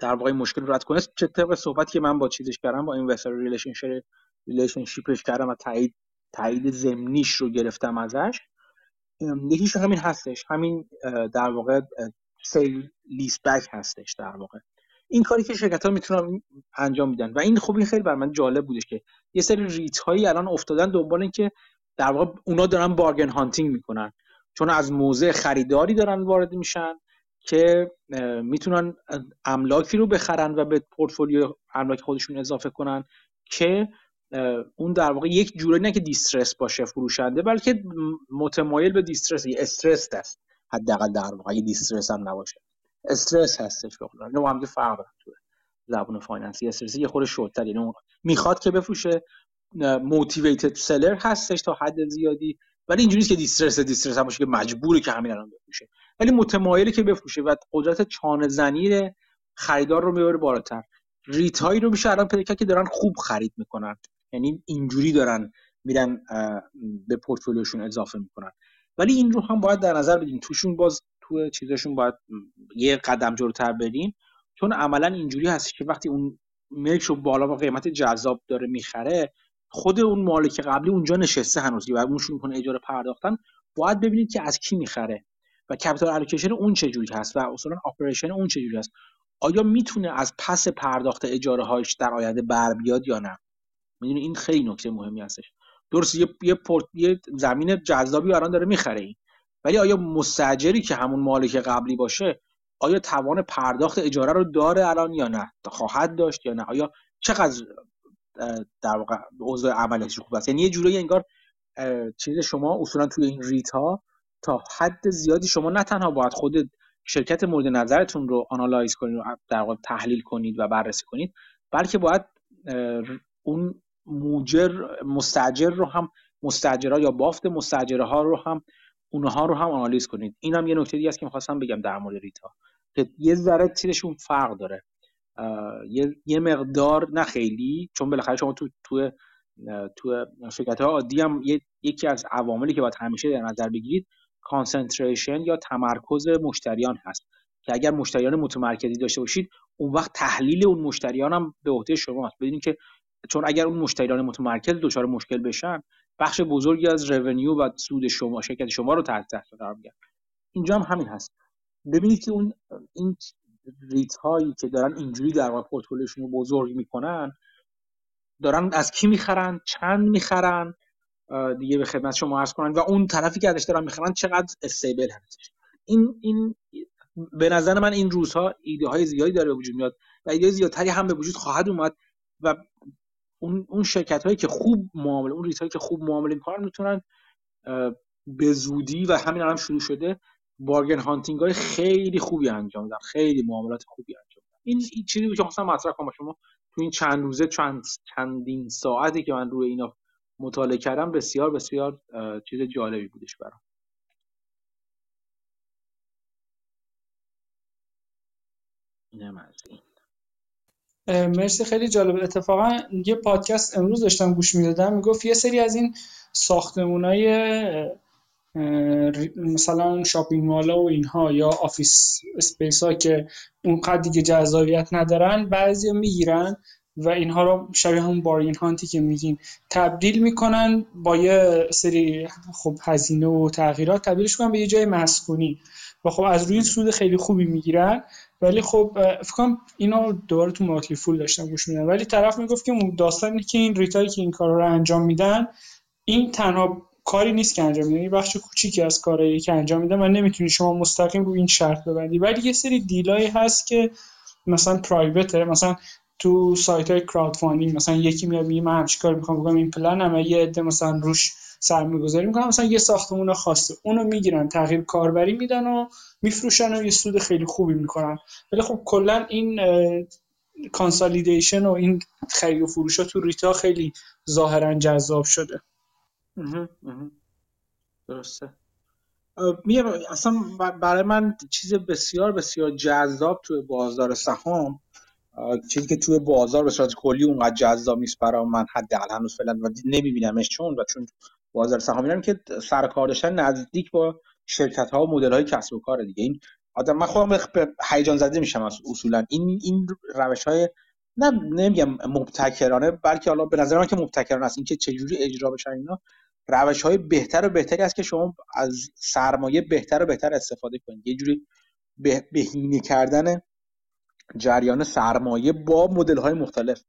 [SPEAKER 1] در واقع مشکل رد کنه چه طبق صحبتی که من با چیزش کردم با investor relationship relationship ش کردم و تایید تایید زمینیش رو گرفتم ازش. یکیش همین هستش همین در واقع sale lease back هستش در واقع. این کاری که شرکت ها می‌تونن انجام میدن. و این خوب این خیلی بر من جالب بودش که یه سری REIT هایی الان افتادن دنبال این که در واقع اونا دارن bargain hunting می‌کنن. چون از موضع خریداری دارن وارد میشن که می‌تونن املاکی رو بخرن و به پورتفولیو املاک خودشون اضافه کنن که اون در واقع یک جوری نه که distressed باشه فروشنده بلکه متمایل به distressed استرس است حداقل در واقع distressed هم نباشه. stressed هستش بخدا نه هم فرق داره تو زبون finance ی. stressed یه خورده شدتر یعنی می‌خواد که بفروشه. motivated seller هستش تا حد زیادی. ولی اینجوری که distressed distressed هم باشه که مجبوره که همین الان بفروشه. ولی متمایلی که بفروشه و قدرت چانه زنی خریدار رو می‌بره بالاتر. REIT هایی رو میشه الان پیدا که دارن خوب خرید می‌کنن. یعنی اینجوری دارن میرن به پورتفولیوشون اضافه می‌کنن. ولی این رو هم باید در نظر بدیم توشون باز تو چیزشون باید یه قدم جلوتر بریم. چون عملا اینجوری هست که وقتی اون ملک رو بالا با قیمت جذاب داره می‌خره خود اون مالک قبلی اونجا نشسته هنوز و اون شروع کنه اجاره پرداختن. باید ببینید که از کی می‌خره و capital allocation اون چجوری هست و اصولا operation اون چجوری هست. آیا می‌تونه از پس پرداخت اجاره هاش در آینده بر بیاد یا نه؟ می‌دونی؟ این خیلی نکته مهمی هستش. درست یه یه, پورت، یه زمین جذابی الان داره می‌خره این. ولی آیا مستاجری که همون مالک قبلی باشه آیا توان پرداخت اجاره رو داره الان یا نه؟ خواهد داشت یا نه؟ آیا چقدر در واقع اوضاع عملش خوب است؟ یعنی یه جوری انگار چیز شما اصولا توی این ریت ها تا حد زیادی شما نه تنها باید خود شرکت مورد نظرتون رو آنالایز کنید و در واقع تحلیل کنید و بررسی کنید بلکه باید اون موجر مستجر رو هم مستجرها یا بافت مستجره ها رو هم اونها رو هم آنالیز کنید. این هم یه نکته دیگه است که می‌خواستم بگم در مورد REIT ا. که یه ذره تیرشون فرق داره. یه،, مقدار نه خیلی چون بالاخره شما تو تو تو شرکت ها عادی هم یکی از عواملی که باید همیشه در نظر بگیرید concentration یا تمرکز مشتریان هست. که اگر مشتریان متمرکزی داشته باشید اون وقت تحلیل اون مشتریان هم به عهده شما هست بدونید که چون اگر اون مشتریان متمرکز دچار مشکل بشن بخش بزرگی از رونیو و سود شما شرکت شما رو تحت تاثیر قرار میدن اینجا هم همین هست. ببینید که اون این ریت هایی که دارن اینجوری در واقع پورتفولیوشون رو بزرگ می‌کنن دارن از کی می‌خرن؟ چند می‌خرن؟ دیگه به خدمت شما عرض کنن و اون طرفی که ازش دارن می‌خرن چقدر استیبل هستش. این این به نظر من این روزها ایده های زیادی داره به وجود میاد و ایده زیادتری هم به وجود خواهد اومد و اون اون شرکت هایی که خوب معامله اون ریت هایی که خوب معامله می‌کنن می‌تونن به زودی و همین الان شروع شده بارگن هانتینگ های خیلی خوبی انجام میدن خیلی معاملات خوبی انجام میدن این, چیزی بود که خواستم مطرح کنم شما. تو این چند روزه چند چندین ساعتی که من روی اینا مطالعه کردم بسیار بسیار چیز جالبی بودش برام.
[SPEAKER 2] مرسی خیلی جالب. اتفاقا یه پادکست امروز داشتم گوش می‌دادم. می‌گفت یه سری از این ساختمونای مثلا shopping mall ا و اینها یا office space ها که اونقدر دیگه جذابیت ندارن بعضی می‌گیرن و اینها رو شبیه همون bargain hunting که میگین تبدیل می‌کنن با یه سری خب هزینه و تغییرات تبدیلش کنن به یه جای مسکونی. و خب از روی سود خیلی خوبی می‌گیرن. ولی خب فکر کنم اینو دوباره تو ماتلی فول داشتم گوش میدن ولی طرف می‌گفت که داستانی که این ریتایی که این کارا رو انجام میدن این تنها کاری نیست که انجام میده یه بخش کوچیکی از کارهایی که انجام میده و نمی‌تونی شما مستقیم رو این شرط ببندی. ولی یه سری دیلایی هست که مثلا پرایوته مثلا تو سایت های کراود مثلا یکی میاد میگه من همچین کار می‌خوام بکنم این پلن هم یه عده مثلا روش سرمایه گذاری می‌کنن. مثلا یه ساختمون خاصه اونو می‌گیرن تغییر کاربری میدن و میفروشن و یه سود خیلی خوبی می‌کنن. ولی خب کلا این کانسالیدیشن و این خرید و فروش ها تو ریتا خیلی ظاهرا جذاب شده.
[SPEAKER 1] درسته. اصلا برای من چیز بسیار بسیار جذاب توی بازار سهام چیزی که توی بازار به صورت کلی اونقدر جذاب نیست برای من. حداقل هنوز فعلا و نمیبینمش چون و چون بازار سهام میرم که سر کار داشتن نزدیک با شرکت ها و مدل های کسب و کار دیگه. این آدم من خودم هیجان زده میشم از اصولا. این این روش های نه نمیگم مبتکرانه بلکه حالا به نظر من که مبتکرانه است. اینکه چجوری اجرا بشن اینا روش های بهتر و بهتری است که شما از سرمایه بهتر و بهتر استفاده کنید. یه جوری بهینه کردن جریان سرمایه با مدل های مختلف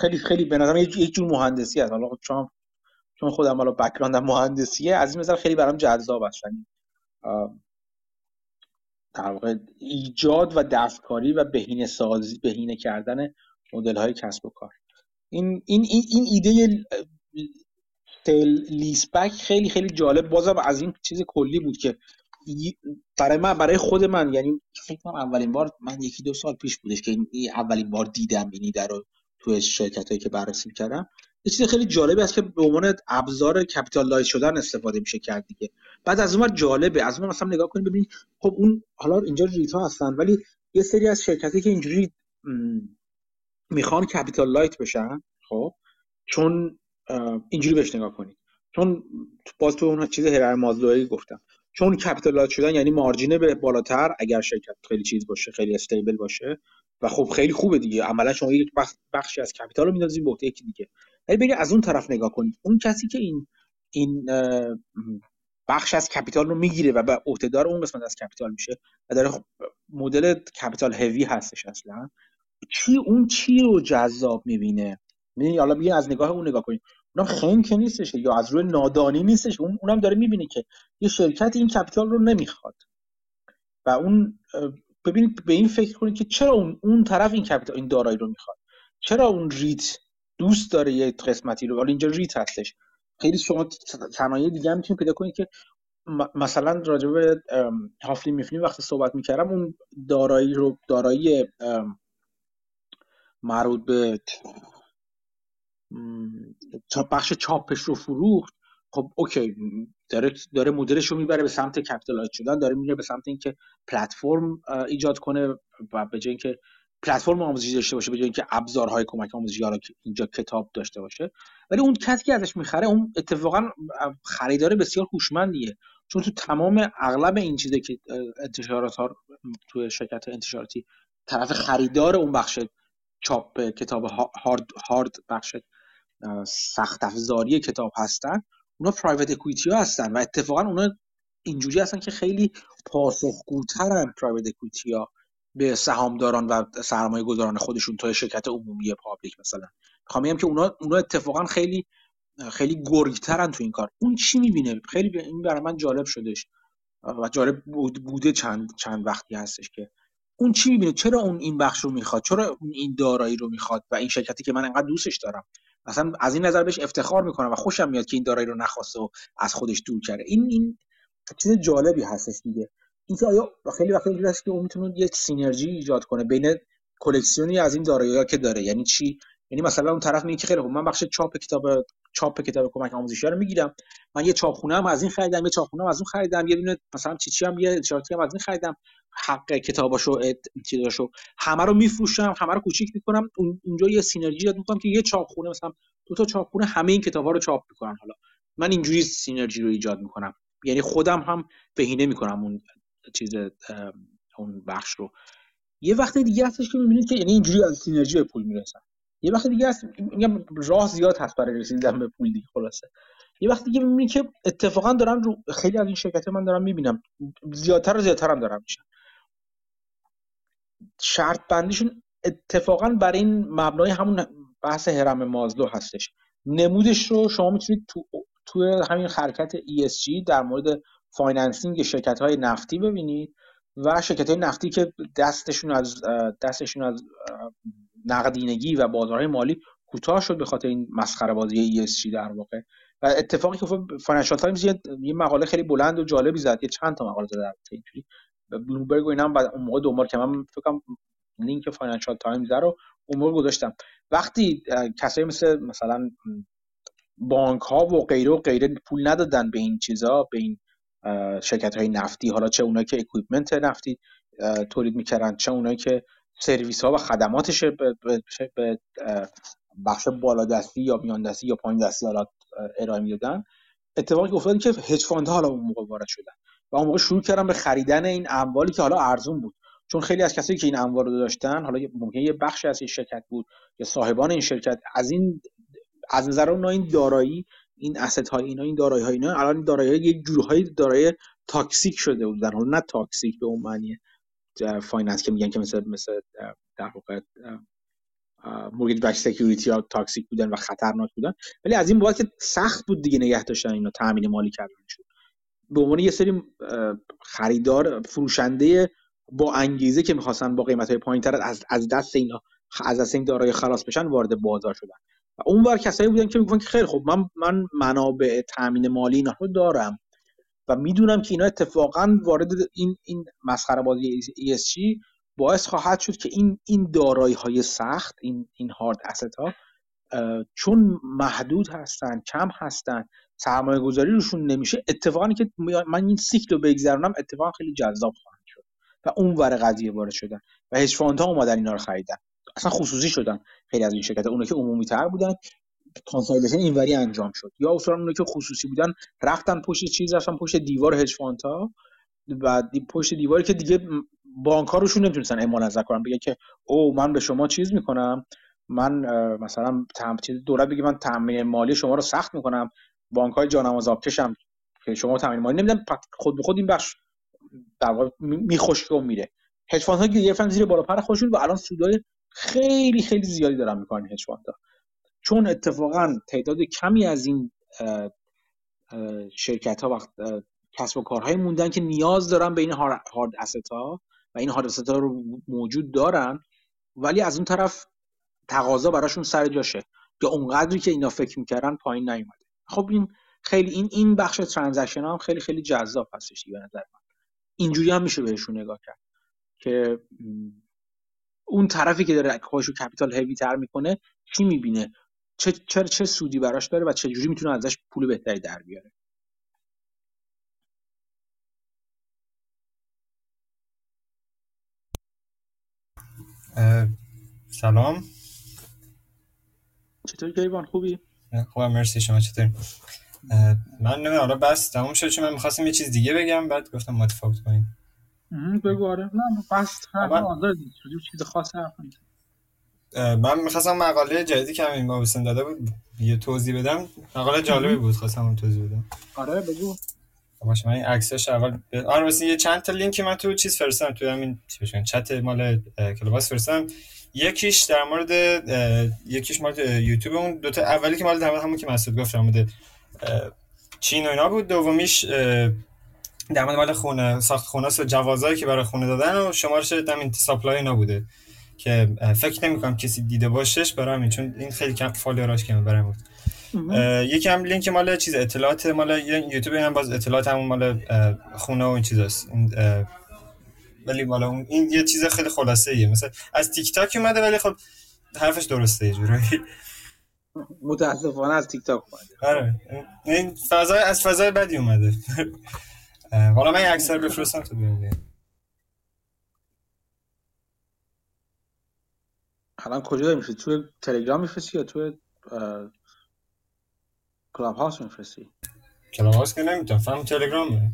[SPEAKER 1] خیلی خیلی به نظر یک جور مهندسی است. حالا چون چون خودم حالا بک‌گراندم مهندسیه از این نظر خیلی برام جذاب است. یعنی در واقع ایجاد و دستکاری و بهینه سازی بهینه کردن مدل های کسب و کار. این این این, ایده لیسبک خیلی خیلی جالب. بازم از این چیز کلی بود که برای من برای خود من یعنی فکر کنم اولین بار من یکی دو سال پیش بودش که این اولین بار دیدم این ایده رو توی شرکت هایی که بررسی کردم. یه چیز خیلی جالبی است که به عنوان ابزار capital شدن استفاده میشه کرد دیگه. بعد از اون جالبه. از اون مثلا نگاه کنید ببینید خب اون حالا اینجا REIT ا هستن ولی یه سری از شرکتی که اینجوری می‌خوان capital light بشن خب چون اینجوری بهش نگاه کنید. چون باز تو اون چیز هرم مازلویی گفتم. چون capital شدن یعنی margin ه به بالاتر اگر شرکت خیلی چیز باشه خیلی stable باشه. و خب خیلی خوبه دیگه. عملا شما یک بخشی از capital رو میندازید به یکی دیگه. ولی برید از اون طرف نگاه کنید اون کسی که این این بخش از capital رو می‌گیره و به عهدهدار اون قسمت از capital میشه و داره خب مدل capital heavy هستش اصلا چی اون چی رو جذاب می‌بینه؟ می‌بینی حالا بیا از نگاه اون نگاه کنید اونم خنگ که نیستش یا از روی نادانی نیستش. اون اونم داره می‌بینه که یه شرکت این capital رو نمی‌خواد. و اون ببینید به این فکر کنید که چرا اون اون طرف این capital این دارایی رو می‌خواد؟ چرا اون REIT دوست داره یه قسمتی رو. حالا اینجا REIT هستش. خیلی شما صنایع دیگه هم می‌تونید پیدا کنید که مثلا راجع به Houghton Mifflin وقتی صحبت می‌کردم اون دارایی رو دارایی مربوط به بخش چاپش رو فروخت. خب okay داره داره مدلش رو می‌بره به سمت capital light شدن داره میره به سمت اینکه پلتفرم ایجاد کنه و به جای اینکه پلتفرم آموزشی داشته باشه به جای اینکه ابزارهای کمک آموزشی حالا اینجا کتاب داشته باشه ولی اون کسی که ازش می‌خره اون اتفاقا خریدار بسیار هوشمندیه. چون تو تمام اغلب این چیزی که انتشارات ها تو شرکت انتشاراتی طرف خریدار اون بخش چاپ کتاب hard hard بخش سخت افزاری کتاب هستن. اونا private equity ها هستن و اتفاقا اونا اینجوری هستن که خیلی پاسخگوترن private equity ها به سهامداران و سرمایه گذاران خودشون تا شرکت عمومی public مثلا. می‌خوام بگم که اونا اونا اتفاقا خیلی خیلی گرگترن تو این کار. اون چی می‌بینه؟ خیلی این برای من جالب شدش و جالب بوده چند چند وقتی هستش که. اون چی می‌بینه؟ چرا اون این بخش رو می‌خواد؟ چرا اون این دارایی رو می‌خواد؟ و این شرکتی که من انقدر دوستش دارم. اصلا از این نظر بهش افتخار می‌کنم و خوشم میاد که این دارایی رو نخواسته و از خودش دور کرده. این این چیز جالبی هستش دیگه. اینکه آیا خیلی وقت اینجوری هست که اون می‌تونه یک سینرژی ایجاد کنه بین کلکسیونی از این دارایی که داره. یعنی چی؟ یعنی مثلا اون طرف میگه که خیلی خوب من بخش چاپ کتاب چاپ کتاب کمک آموزشی رو می‌گیرم. من یه چاپخونه هم از این خریدم یه چاپخونه هم از اون خریدم. یه دونه مثلا چی چی هم یه اشاراتی هم از این خریدم. حق کتاباشو چیزاشو همه رو میفروشم همه رو کوچیک می‌کنم. اونجا یه سینرژی ایجاد می‌کنم که یه چاپخونه مثلا دو تا چاپخونه همه این کتابا رو چاپ می‌کنن. حالا من اینجوری سینرژی رو ایجاد می‌کنم. یعنی خودم هم بهینه می‌کنم اون چیز اون بخش رو. یه وقت دیگه هستش که می‌بینید که یعنی اینجوری از سینرژی به پول می‌رسن. یه وقت دیگه هست میگم راه زیاد هست برای رسیدن به پول دیگه خلاصه. یه وقت دیگه می‌بینید که اتفاقا دارن رو خیلی از این شرکت من دارم می‌بینم. زیادتر و زیادتر هم دارم میشن. شرط بندیشون اتفاقا برای این مبنای همون بحث هرم مازلو هستش. نمودش رو شما می‌تونید تو توی همین حرکت ESG در مورد financing شرکت های نفتی ببینید و شرکت های نفتی که دستشون از دستشون از نقدینگی و بازارهای مالی کوتاه شد به خاطر این مسخره بازی ESG در واقع. و اتفاقی که Financial Times یه مقاله خیلی بلند و جالبی زد یه چند تا مقاله زد اینجوری. بلومبرگ و اینا هم بعد اون موقع دنبال که من فکر لینک Financial Times رو اون موقع گذاشتم. وقتی کسایی مثل مثلا بانک ها و غیره و غیره پول ندادن به این چیزا به این شرکت های نفتی حالا چه اونایی که equipment نفتی تولید می‌کردن چه اونایی که سرویس ها و خدماتش به بخش بالادستی یا میان دستی یا پایین دستی حالا ارائه می‌دادن. اتفاقی افتاد که hedge fund حالا اون موقع وارد شدن و اون موقع شروع کردن به خریدن این اموالی که حالا ارزون بود. چون خیلی از کسایی که این اموال رو داشتن حالا ممکن یه بخشی از این شرکت بود یا صاحبان این شرکت از این از نظر اون این دارایی این asset های اینا این دارایی های اینا الان دارایی های یک جورهای دارایی toxic شده بودن حالا نه toxic به اون معنی finance که میگن که مثل مثل در واقع mortgage-backed security ها toxic بودن و خطرناک بودن. ولی از این بابت که سخت بود دیگه نگه داشتن اینا تامین مالی کردن شد. به عنوان یه سری خریدار فروشنده با انگیزه که می‌خواستن با قیمت های پایین تر از از دست اینا از دست این دارایی خلاص بشن وارد بازار شدن. اون بار کسایی بودن که میگن که خیلی خوب من من منابع تامین مالی اینا رو دارم و می‌دونم که اینا اتفاقا وارد این این مسخره بازی ESG باعث خواهد شد که این این دارایی های سخت این این هارد اسست ها چون محدود هستن کم هستن سرمایه گذاری روشون نمیشه اتفاقی که من این سیکل رو بگذرونم اتفاقا خیلی جذاب خواهد شد و اون ور قضیه وارد شدن و هج ها اومدن اینا رو خریدن. اصلا خصوصی شدن خیلی از این شرکت اونایی که عمومی تر بودن consolidation اینوری انجام شد. یا اصلا اونایی که خصوصی بودن رفتن پشت چیز رفتن پشت دیوار هج ها و پشت دیواری که دیگه بانک ها روشون نمی‌تونستن اعمال نظر کنن. بگه که او من به شما چیز می‌کنم من مثلا دولت بگه من تامین مالی شما رو سخت می‌کنم بانک های جانماز آبکش هم که شما تامین مالی نمیدن خود به خود این بخش در واقع میخشک و میره. hedge fund ها گرفتن زیر بال و پر خودشون و الان سودای خیلی خیلی زیادی دارن می‌کنن hedge fund چون اتفاقا تعداد کمی از این شرکت ها و کسب و کارهایی موندن که نیاز دارن به این hard asset ها و این hard asset ها رو موجود دارن ولی از اون طرف تقاضا براشون سر جاشه. یا اونقدری که اینا فکر می‌کردن پایین نیومده. خب این خیلی این این بخش transaction هم خیلی خیلی جذاب هستش به نظر من. اینجوری هم میشه بهشون نگاه کرد که اون طرفی که داره خودش رو کپیتال هوی تر می‌کنه چی می‌بینه؟ چه چه چه سودی براش داره و چه جوری می‌تونه ازش پول بهتری در بیاره؟
[SPEAKER 6] سلام.
[SPEAKER 1] چطور کیوان خوبی؟
[SPEAKER 6] خوبم مرسی شما چطور من نمی‌دونم حالا بس تموم شد چون من می‌خواستم یه چیز دیگه بگم بعد گفتم متفاوت کنیم.
[SPEAKER 1] بگو آره. نه بس چیز خاص
[SPEAKER 6] من می‌خواستم مقاله جدیدی که همین بابسن داده بود یه توضیح بدم. مقاله جالبی بود خواستم توضیح بدم.
[SPEAKER 1] آره بگو.
[SPEAKER 6] باشه من این عکسش اول آره مثلا یه چند تا لینک من تو چیز فرستم تو همین چت مال کلاباس فرستم یکیش در مورد یکیش مال یوتیوب اون دو تا اولی که مال در همون که مسعود گفت در مورد چین و اینا بود. دومیش در مورد مال خونه ساخت خونه است جوازایی که برای خونه دادن و شمارش همین supply اینا بوده که فکر نمی کنم کسی دیده باشش برای همین چون این خیلی کم follower اش کمه برای بود یکی هم لینک مال چیز اطلاعات مال یوتیوب هم باز اطلاعات همون مال خونه و این چیزاست. این ولی مال اون این یه چیز خیلی خلاصه ایه مثلا از تیک تاک اومده ولی خب حرفش درسته یه جورایی.
[SPEAKER 1] متاسفانه از تیک تاک اومده.
[SPEAKER 6] آره. این فضای از فضای بدی اومده. حالا من اکثر بفرستم تو ببینید
[SPEAKER 1] الان کجا داری میفرستی توی تلگرام میفرستی یا توی کلاب هاوس میفرستی؟
[SPEAKER 6] کلاب هاوس که نمی‌تونم فهم تلگرام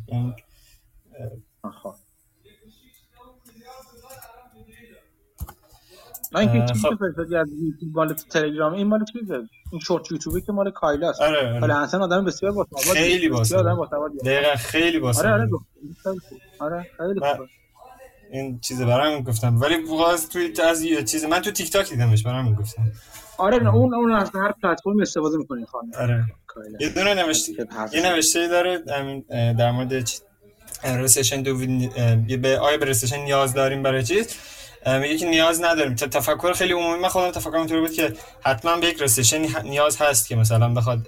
[SPEAKER 1] خب. نه اینکه چیزی فرستادی از یوتیوب مال تلگرام این مال چیزه؟ این شورت یوتیوبی که مال کایلاست
[SPEAKER 6] آره آره.
[SPEAKER 1] اصلا آدم بسیار باسواد
[SPEAKER 6] خیلی
[SPEAKER 1] بسیار آدم
[SPEAKER 6] باسواد
[SPEAKER 1] باسواد
[SPEAKER 6] دقیقا خیلی باسواد
[SPEAKER 1] آره آره آره خیلی
[SPEAKER 6] من-. این چیز برام گفتم. ولی باز توی از یه چیز من تو تیک تاک دیدمش برام گفتم.
[SPEAKER 1] آره نه اون اون از هر پلتفرم استفاده می‌کنه خانم.
[SPEAKER 6] آره. یه دونه نوشته یه نوشته داره در مورد رسیشن دو به آیا به recession نیاز داریم برای چیز. میگه که نیاز نداریم. تفکر خیلی عمومی من خودم تفکرم اینطوری بود که حتما به یک recession نیاز هست که مثلا بخواد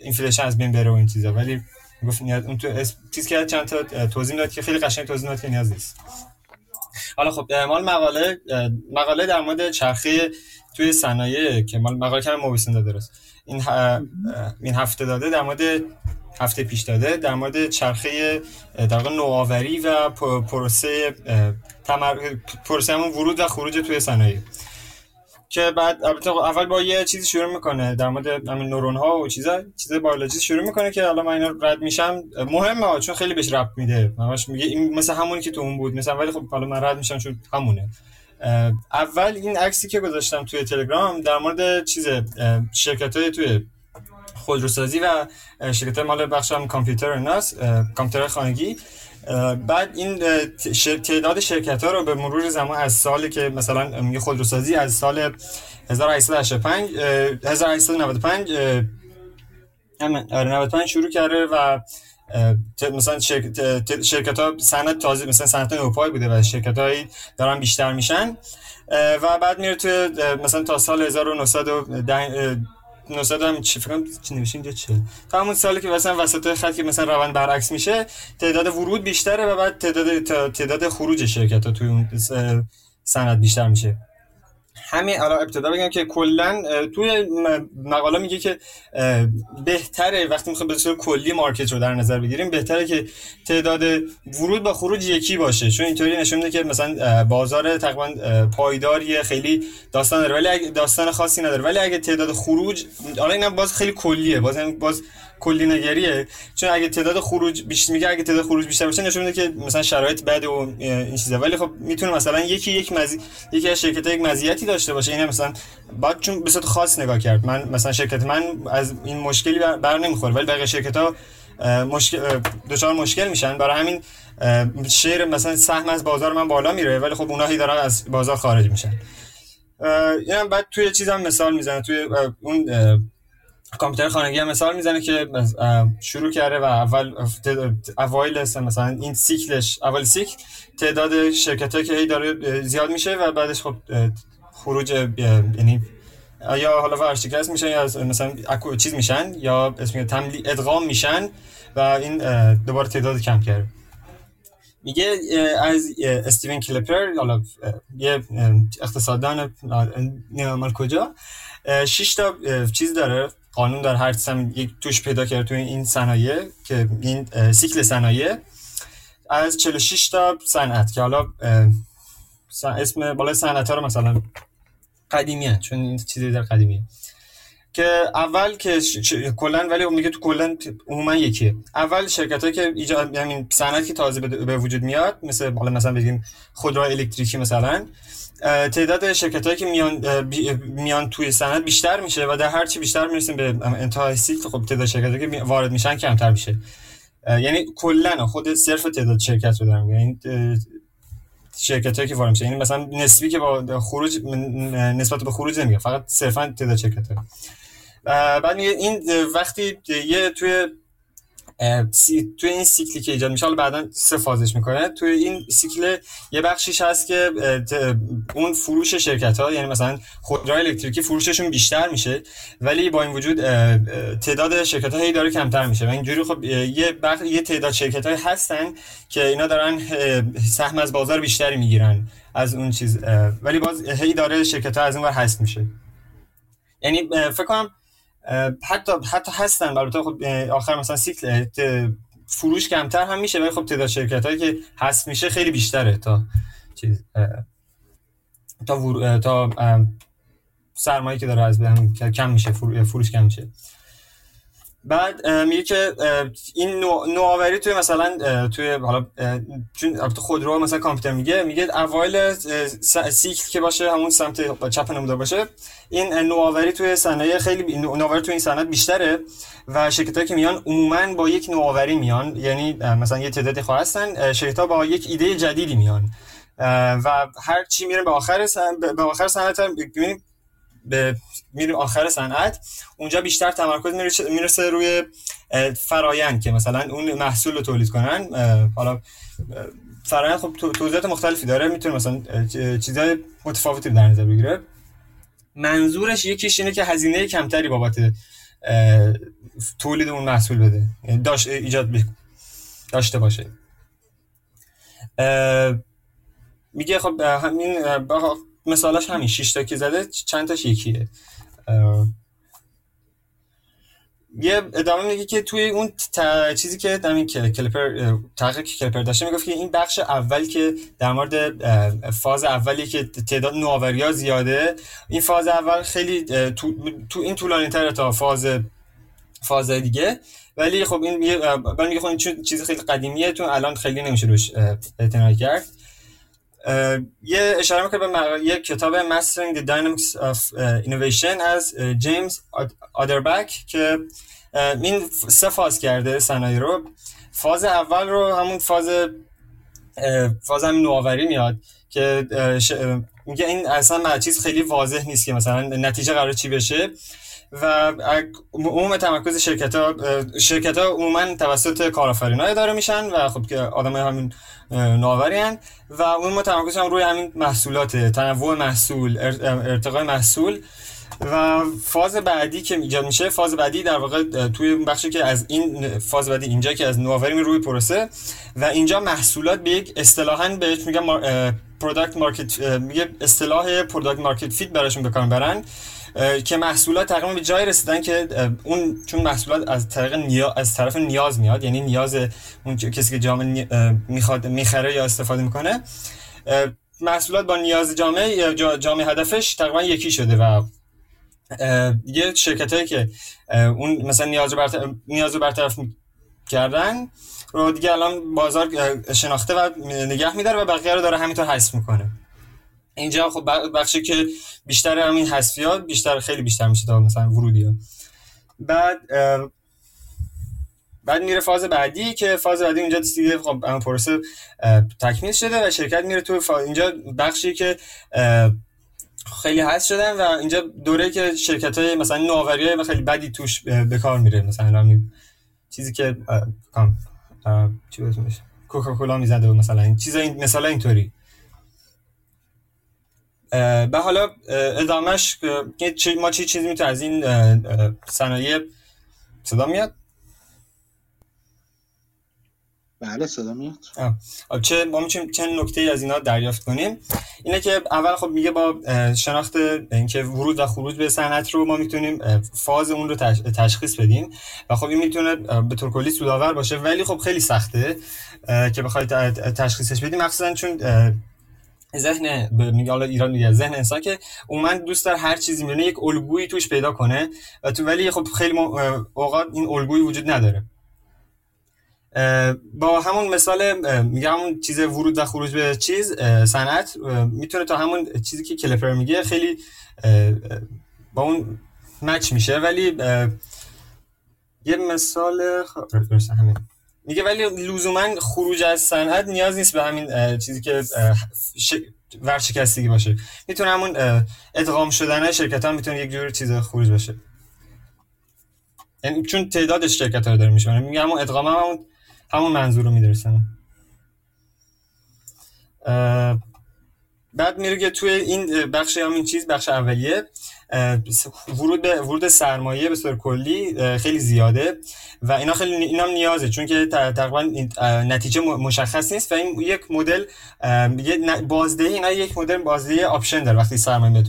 [SPEAKER 6] inflation از بین بره و این چیزا. ولی گفت نیاز اون تو چیز که چند تا توضیح داد که خیلی قشنگ توضیح داد که نیاز نیست. حالا خب مال مقاله مقاله در مورد چرخه توی صنایع که مال مقاله کم مویسن داده درست این این هفته داده در مورد هفته پیش داده در مورد چرخه در نوآوری و پروسه تمر... پروسه همون ورود و خروج توی صنایع. که بعد البته اول با یه چیزی شروع می‌کنه در مورد همین نورون ها و چیزا چیز بیولوژی شروع می‌کنه که حالا من اینا رد میشم. مهمه چون خیلی بهش ربط میده. همش میگه این مثل همونی که تو اون بود. مثلا ولی خب حالا من رد میشم چون همونه. اول این عکسی که گذاشتم توی تلگرام در مورد چیز شرکت های توی خودروسازی و شرکت مال بخش هم کامپیوتر ناس کامپیوتر خانگی. بعد این تعداد شرکت ها رو به مرور زمان از سالی که مثلا میگه خودروسازی از سال 1885 1895 95 شروع کرده و مثلا شرکت ها سنت تازه مثلا سنت نوپای بوده و شرکت هایی دارن بیشتر میشن. و بعد میره تو مثلا تا سال 1910 900 هم چی فکر چی نوشته اینجا چه؟ تا همون سالی که مثلا وسط خط که مثلا روند برعکس میشه تعداد ورود بیشتره و بعد تعداد تعداد خروج شرکت ها توی اون سند بیشتر میشه. همین الان ابتدا بگم که کلا توی مقاله میگه که بهتره وقتی می‌خوایم به صورت کلی مارکت رو در نظر بگیریم بهتره که تعداد ورود با خروج یکی باشه. چون اینطوری نشون میده که مثلا بازار تقریبا پایداری خیلی داستان داره ولی داستان خاصی نداره. ولی اگه تعداد خروج حالا اینم باز خیلی کلیه. باز باز کلی نگریه. چون اگه تعداد خروج بیشتر میگه اگه تعداد خروج بیشتر باشه نشون میده که مثلا شرایط بد و این چیزا. ولی خب می‌تونه مثلا یکی یک مزی... یکی از شرکت‌ها یک مزیتی داشته باشه. این مثلا بعد چون به خاص نگاه کرد. من مثلا شرکت من از این مشکلی بر, نمی‌خوره. ولی بقیه شرکت‌ها مشکل دچار مشکل میشن. برای همین شیر مثلا سهم از بازار من بالا میره. ولی خب اونایی دارن از بازار خارج میشن. اینم بعد توی چیزام مثال می‌زنه توی اون کامپیوتر خانگی هم مثال می‌زنه که شروع کرده و اول اوایل مثلا این سیکلش اول سیکل تعداد شرکت هایی که هی داره زیاد میشه و بعدش خب خروج یعنی یا حالا ورشکست میشن یا مثلا اکو چیز میشن یا اسم تملی ادغام میشن و این دوباره تعداد کم کرده. میگه از استیون کلپر حالا یه اقتصاددان مال کجا شش تا چیز داره. قانون در هر سم یک توش پیدا کرد توی این صنایع که این سیکل صنایع از 46 تا صنعت که حالا اسم بالا صنعت ها رو مثلا قدیمی چون این چیزی در قدیمیه که اول که. کلا ولی میگه تو کلا عموما یکیه اول شرکت هایی که ایجاد همین صنعت که تازه به وجود میاد مثل حالا مثلا بگیم خودرو الکتریکی مثلا تعداد شرکت هایی که میان میان توی صنعت بیشتر میشه و در هر چی بیشتر می‌رسیم به انتهای سیکل خب تعداد شرکت که وارد میشن کمتر میشه. یعنی کلا خود صرف تعداد شرکت رو دارم یعنی شرکت هایی که وارد میشه یعنی مثلا نسبی که با خروج نسبت به خروج نمیگه فقط صرفا تعداد شرکت ها بعد میگه این وقتی یه توی سی... توی این سیکلی که ایجاد میشه حالا بعدا سه فازش می‌کنه. توی این سیکل یه بخشیش هست که اون فروش شرکت ها یعنی مثلا خودروهای الکتریکی فروششون بیشتر میشه ولی با این وجود تعداد شرکت داره کمتر میشه. و اینجوری خب یه بخش یه تعداد شرکت های هستن که اینا دارن سهم از بازار بیشتری می‌گیرن از اون چیز ولی باز هی داره شرکت ها از اون ور هست میشه. یعنی فکر کنم حتی حتی هستن البته خب آخر مثلا سیکل فروش کمتر هم میشه ولی خب تعداد شرکت هایی که هست میشه خیلی بیشتره تا چیز تا ور... تا سرمایه که داره از کم میشه فروش کم میشه. بعد میگه که این نوآوری توی مثلا توی حالا چون البته خودرو مثلا کامپیوتر میگه میگه اوایل سیکل که باشه همون سمت چپ نموده باشه این نوآوری توی صنایع خیلی نوآوری توی این صنعت بیشتره و شرکتایی که میان عموما با یک نوآوری میان یعنی مثلا یه تعدادی خواه هستن شرکت‌ها با یک ایده جدیدی میان. و هر چی میره به آخر به آخر صنعت به میریم آخر صنعت. اونجا بیشتر تمرکز می‌رسه روی فرایند که مثلا اون محصول رو تولید کنن. حالا فرایند خب توضیحات مختلفی داره. می‌تونه مثلا چیزهای متفاوتی در نظر بگیره. منظورش یکیش اینه که هزینه کمتری بابت تولید اون محصول بده. یعنی داشت ایجاد داشته باشه. میگه خب همین مثالاش همین. 6 تا که زده چند تاش یکیه؟ یه ادامه میگه که توی اون چیزی که همین کلپر تحقیق کلپر داشته می‌گفت که این بخش اول که در مورد فاز اولی که تعداد نوآوری ها زیاده این فاز اول خیلی تو, تو این طولانی تره تا فاز فاز دیگه. ولی خب این میگه خب این چیز خیلی قدیمیه تو الان خیلی نمیشه روش اعتنا کرد. یه اشاره می‌کنه به یه کتاب Mastering the Dynamics of Innovation از جیمز آدربک که این سه فاز کرده صنایع رو. فاز اول رو همون فاز فاز همین نوآوری میاد که میگه این اصلا چیز خیلی واضح نیست که مثلا نتیجه قرار چی بشه. و عموم تمرکز شرکت ها شرکت ها عموما توسط کارآفرین های داره میشن و خب که آدم های همین نوآوری و عموم تمرکز هم روی همین محصولات تنوع محصول ارتقای محصول و فاز بعدی که ایجاد میشه فاز بعدی در واقع توی بخشی که از این فاز بعدی اینجا که از نوآوری روی پروسه و اینجا محصولات به یک اصطلاحاً بهش میگن product market میگه اصطلاح product market fit براشون بکار برن که محصولات تقریبا به جای رسیدن که اون چون محصولات از طریق نیا... از طرف نیاز میاد یعنی نیاز اون کسی که جامعه می‌خواد می‌خره یا استفاده می‌کنه محصولات با نیاز جامعه یا جامعه هدفش تقریبا یکی شده و یه شرکت هایی که اون مثلا نیاز رو برطرف, نیاز رو برطرف کردن رو دیگه الان بازار شناخته و نگه میداره و بقیه رو داره همینطور حذف می‌کنه. اینجا خب بخشی که بیشتر همین حذفیات بیشتر خیلی بیشتر میشه تا مثلا ورودی ها. بعد بعد میره فاز بعدی که فاز بعدی اینجا دیگه خب اون پروسه تکمیل شده و شرکت میره تو فاز اینجا بخشی که خیلی حذف شدن و اینجا دوره که شرکت های مثلا نوآوری های خیلی بدی توش به کار میره. مثلا چیزی که کام چی کوکاکولا می‌زده مثلا این چیزا این مثلا اینطوری. به حالا ادامش ما چی چیزی می‌تونه از این صنایع صدا میاد؟
[SPEAKER 1] بله صدا میاد.
[SPEAKER 6] چه ما می‌تونیم چند نکته از اینا دریافت کنیم؟ اینه که اول خب میگه با شناخت اینکه ورود و خروج به صنعت رو ما می‌تونیم فاز اون رو تشخیص بدیم و خب این می‌تونه به طور کلی سودآور باشه ولی خب خیلی سخته که بخواید تشخیصش بدیم مخصوصا چون ذهن میگه حالا ایران میگه ذهن انسان که من دوست داره هر چیزی میونه یک الگویی توش پیدا کنه و تو ولی خب خیلی اوقات این الگویی وجود نداره. با همون مثال میگه همون چیز ورود و خروج به چیز صنعت می‌تونه تا همون چیزی که کلپر میگه خیلی با اون مچ میشه. ولی یه مثال همین. میگه ولی لزوما خروج از صنعت نیاز نیست به همین چیزی که ورشکستگی باشه. می‌تونه همون ادغام شدن شرکت ها می‌تونه یک جور چیز خروج باشه. یعنی چون تعدادش شرکت ها رو داره میشه میگه همون ادغام هم همون, همون منظور رو میدرسن بعد میره توی این بخش همین چیز بخش اولیه. ورود ورود سرمایه به صورت کلی خیلی زیاده و اینا خیلی اینم نیازه چون که تقریبا نتیجه مشخص نیست و این یک مدل بازدهی اینا یک مدل بازدهی option داره وقتی سرمایه میاد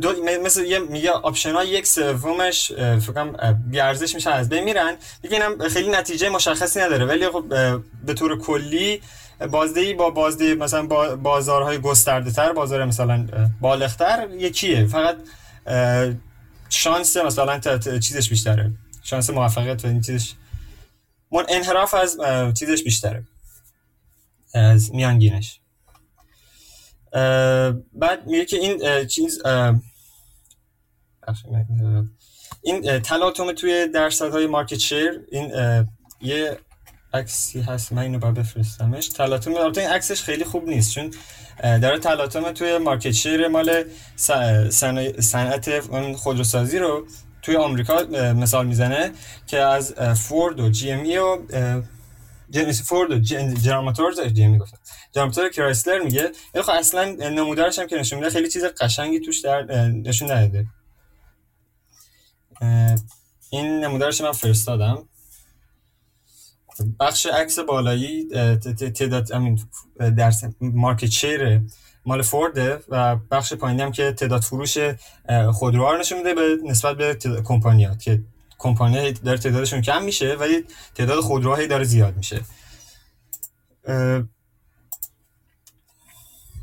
[SPEAKER 6] دو مثل یه میگه option ها یک سومش فکر کنم بی ارزش میشن از بین میرن. دیگه اینم خیلی نتیجه مشخصی نداره ولی خب به طور کلی بازدهی با بازده مثلا با بازارهای گسترده تر بازار مثلا بالغتر یکیه. فقط شانس مثلا چیزش بیشتره. شانس موفقیت این چیزش. من انحراف از چیزش بیشتره. از میانگینش. بعد میگه که این چیز این تلاطم توی درصدهای مارکت شیر این یه عکسی هست من اینو باید بفرستمش. تلاطم البته این عکسش خیلی خوب نیست چون داره تلاطم توی market share مال صنعت خودروسازی رو توی آمریکا مثال می‌زنه که از فورد و GM ای و فورد و جنرال موتورز GM گفتم. جنرال کرایسلر میگه. خب اصلا نمودارش هم که نشون میده خیلی چیز قشنگی توش در نشون نداده. این نمودارش من فرستادم. بخش عکس بالایی تعداد امین درس مارکت شیر مال فورده و بخش پایینی هم که تعداد فروش خودروها رو نشون میده به نسبت به کمپانیات که کمپانی داره تعدادشون کم میشه ولی تعداد خودروهایی داره زیاد میشه.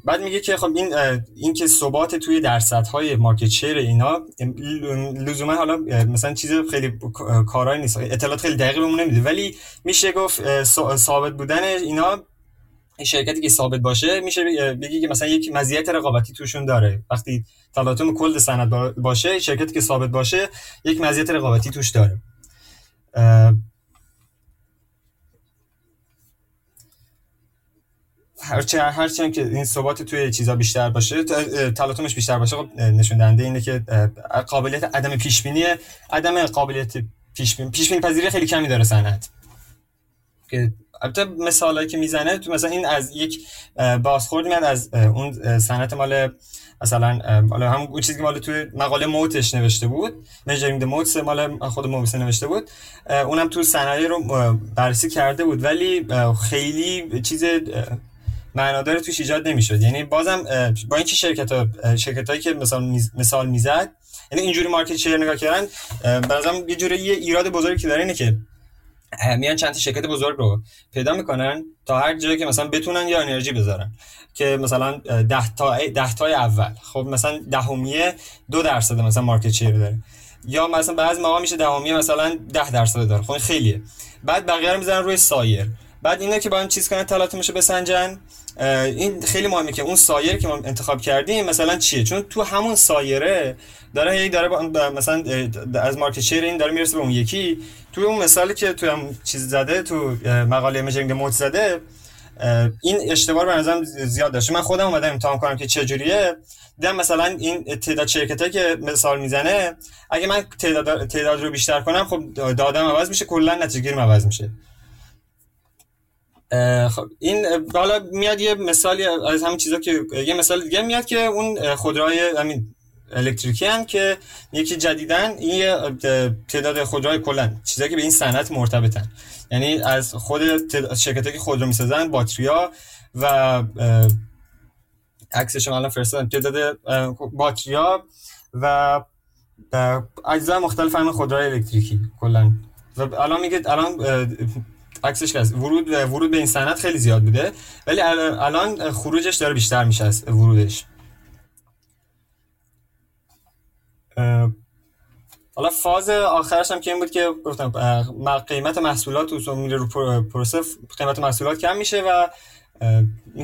[SPEAKER 6] بعد میگه که خب این این که ثبات توی درصدهای مارکت شیر اینا لزوما حالا مثلا چیز خیلی کارایی نیست اطلاعات خیلی دقیق بهمون نمیده. ولی میشه گفت ثابت بودن اینا شرکتی که ثابت باشه میشه بگی که مثلا یک مزیت رقابتی توشون داره. وقتی تلاطم کل سند باشه شرکتی که ثابت باشه یک مزیت رقابتی توش داره. هرچی هم که این ثبات توی چیزا بیشتر باشه تلاطمش بیشتر باشه خب نشون دهنده اینه که قابلیت عدم پیش بینی عدم قابلیت پیش بینی پیش بینی پذیری خیلی کمی داره صنعت. که البته مثالایی که می‌زنه تو مثلا این از یک بازخورد میاد از اون صنعت مال مثلا حالا هم اون چیزی که مال توی مقاله موتش نوشته بود میجرینگ موتس مال خود موتس نوشته بود اونم تو صنایع رو بررسی کرده بود ولی خیلی چیز معنادار توش ایجاد نمی‌شد. یعنی بازم با اینکه شرکت ها شرکت هایی که مثال مثال می‌زد یعنی اینجوری مارکت شیر نگاه کردن بازم یه جوری یه ایراد بزرگی که داره اینه که میان چند شرکت بزرگ رو پیدا می‌کنن تا هر جایی که مثلا بتونن یا انرژی بذارن. که مثلا 10 تا 10 تای اول. خب مثلا دهمیه دو درصد مثلا مارکت شیر داره. یا مثلا بعضی موقع میشه دهمیه مثلا 10 درصد داره. خب خیلیه. بعد بقیه رو می‌ذارن روی سایر. بعد اینا که با هم چیز کنن تلاطمشو بسنجن. این خیلی مهمه که اون سایر که ما انتخاب کردیم مثلا چیه؟ چون تو همون سایره داره هی داره با مثلا از مارکت شیر این داره می‌رسه به اون یکی. تو اون مثالی که تو هم چیز زده تو مقاله میجنگ موت زده این اشتباه به نظرم زیاد داشته من خودم اومدم امتحان کنم که چه جوریه. دیدم مثلا این تعداد شرکتایی که مثال می‌زنه اگه من تعداد تعداد رو بیشتر کنم خب دادم عوض میشه کلا نتیجه عوض میشه. خب این حالا میاد یه مثالی از همین چیزا که یه مثال دیگه میاد که اون خودروهای همین الکتریکی هم که یکی جدیدن این تعداد خودروهای کلا چیزایی که به این صنعت مرتبطن. یعنی از خود شرکتایی که خودرو می‌سازن باتریا و عکسش الان فرستادم تعداد باتریا و اجزای مختلف همین خودروهای الکتریکی کلا و الان میگه الان عکسش هست. ورود ورود به این صنعت خیلی زیاد بوده. ولی الان خروجش داره بیشتر میشه از ورودش. حالا فاز آخرش هم که این بود که گفتم قیمت محصولات و میره رو پروسه قیمت محصولات کم میشه و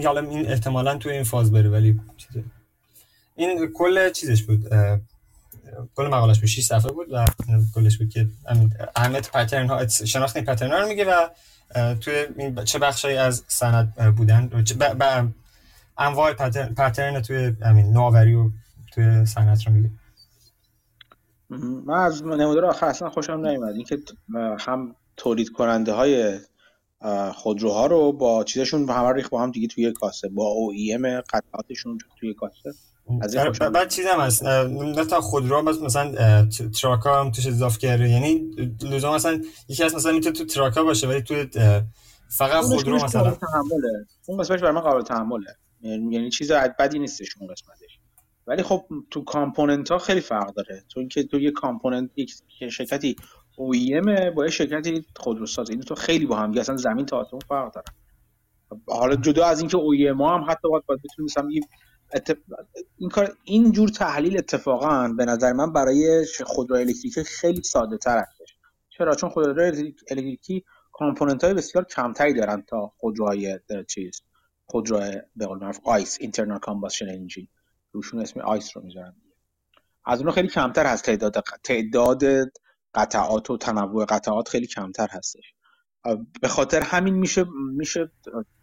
[SPEAKER 6] حالا این احتمالا توی این فاز بره ولی. این کل چیزش بود. کل مقالش بود 6 صفحه بود و کلش بود که اهمیت پترن ها شناخت پترن ها رو میگه و توی چه بخشی از سند بودن انواع پترن, پترن توی نوآوری و توی صنعت رو میگه.
[SPEAKER 1] من از نمودار آخر اصلا خوشم نیومد. اینکه هم تولید کننده های خودروها رو با چیزشون همه ریخ با هم دیگه توی کاسه با OEM قطعاتشون توی کاسه.
[SPEAKER 6] از بعد چیزم هست نه تا خودرو بس مثلا truck ا هم توش اضافه کرده. یعنی لزوم مثلا یکی از مثلا می‌تونه تو truck ا باشه ولی تو فقط خودرو مثلا
[SPEAKER 1] تحمله. اون قسمتش برای من قابل تحمله. یعنی چیز بدی نیستش اون قسمتش. ولی خب تو component ها خیلی فرق داره. تو اینکه تو یه component یک شرکتی OEM با یه شرکتی خودروساز. این تو خیلی با هم اصلا زمین تا آسمون فرق داره. حالا جدا از اینکه OEM ها هم حتی باید بتونیم مثلا این کار این جور تحلیل اتفاقا به نظر من برای خودرو الکتریکی خیلی ساده تر هستش چرا؟ چون خودرو الکتریکی component های بسیار کمتری دارن تا خودروهای چیز خودرو به قول معروف ICE internal combustion engine. روشون اسم آیس رو می‌ذارن. از اون خیلی کمتر هست. تعداد تعداد قطعات و تنوع قطعات خیلی کمتر هستش. به خاطر همین میشه میشه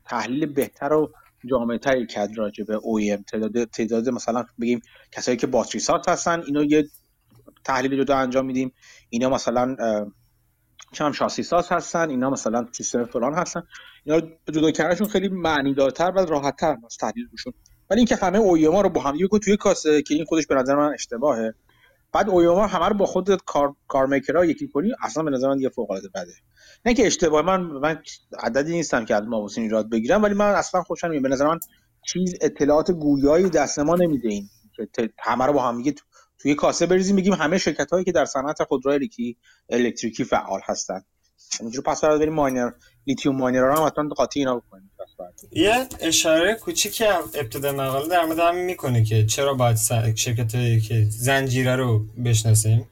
[SPEAKER 1] تحلیل بهتر و جامعه تری کرد راجع به OEM تعداد تعداد مثلا بگیم کسایی که باتری ساخت هستن اینا یه تحلیل جدا انجام میدیم. اینا مثلا چم شاسی ساز هستن اینا مثلا سیستم فلان هستن. اینا جدا کردنشون خیلی معنی دارتر و راحت تر از تحلیل روشون. ولی اینکه همه اویما رو با هم دیگه توی کاسه که این خودش به نظر من اشتباهه. بعد اویما همه رو با خود کار کارمیکرها یکی کنی اصلا به نظر من دیگه فوق العاده بده. نه که اشتباه من من عددی نیستم که از مابوسین ایراد بگیرم ولی من اصلا خوشم نمیاد. به نظر من چیز اطلاعات گویایی دست ما نمیده این. همه رو با هم دیگه توی کاسه بریزیم بگیم همه شرکت هایی که در صنعت خودرو الکتریکی الکتریکی فعال هستن. اینجور پس بعد بریم ماینر لیتیوم ماینر هم حتما قاطی اینا بکنیم.
[SPEAKER 6] یه اشاره کوچیک ابتدا مقاله در مورد همین می‌کنه که چرا باید شرکت که زنجیره رو بشناسیم.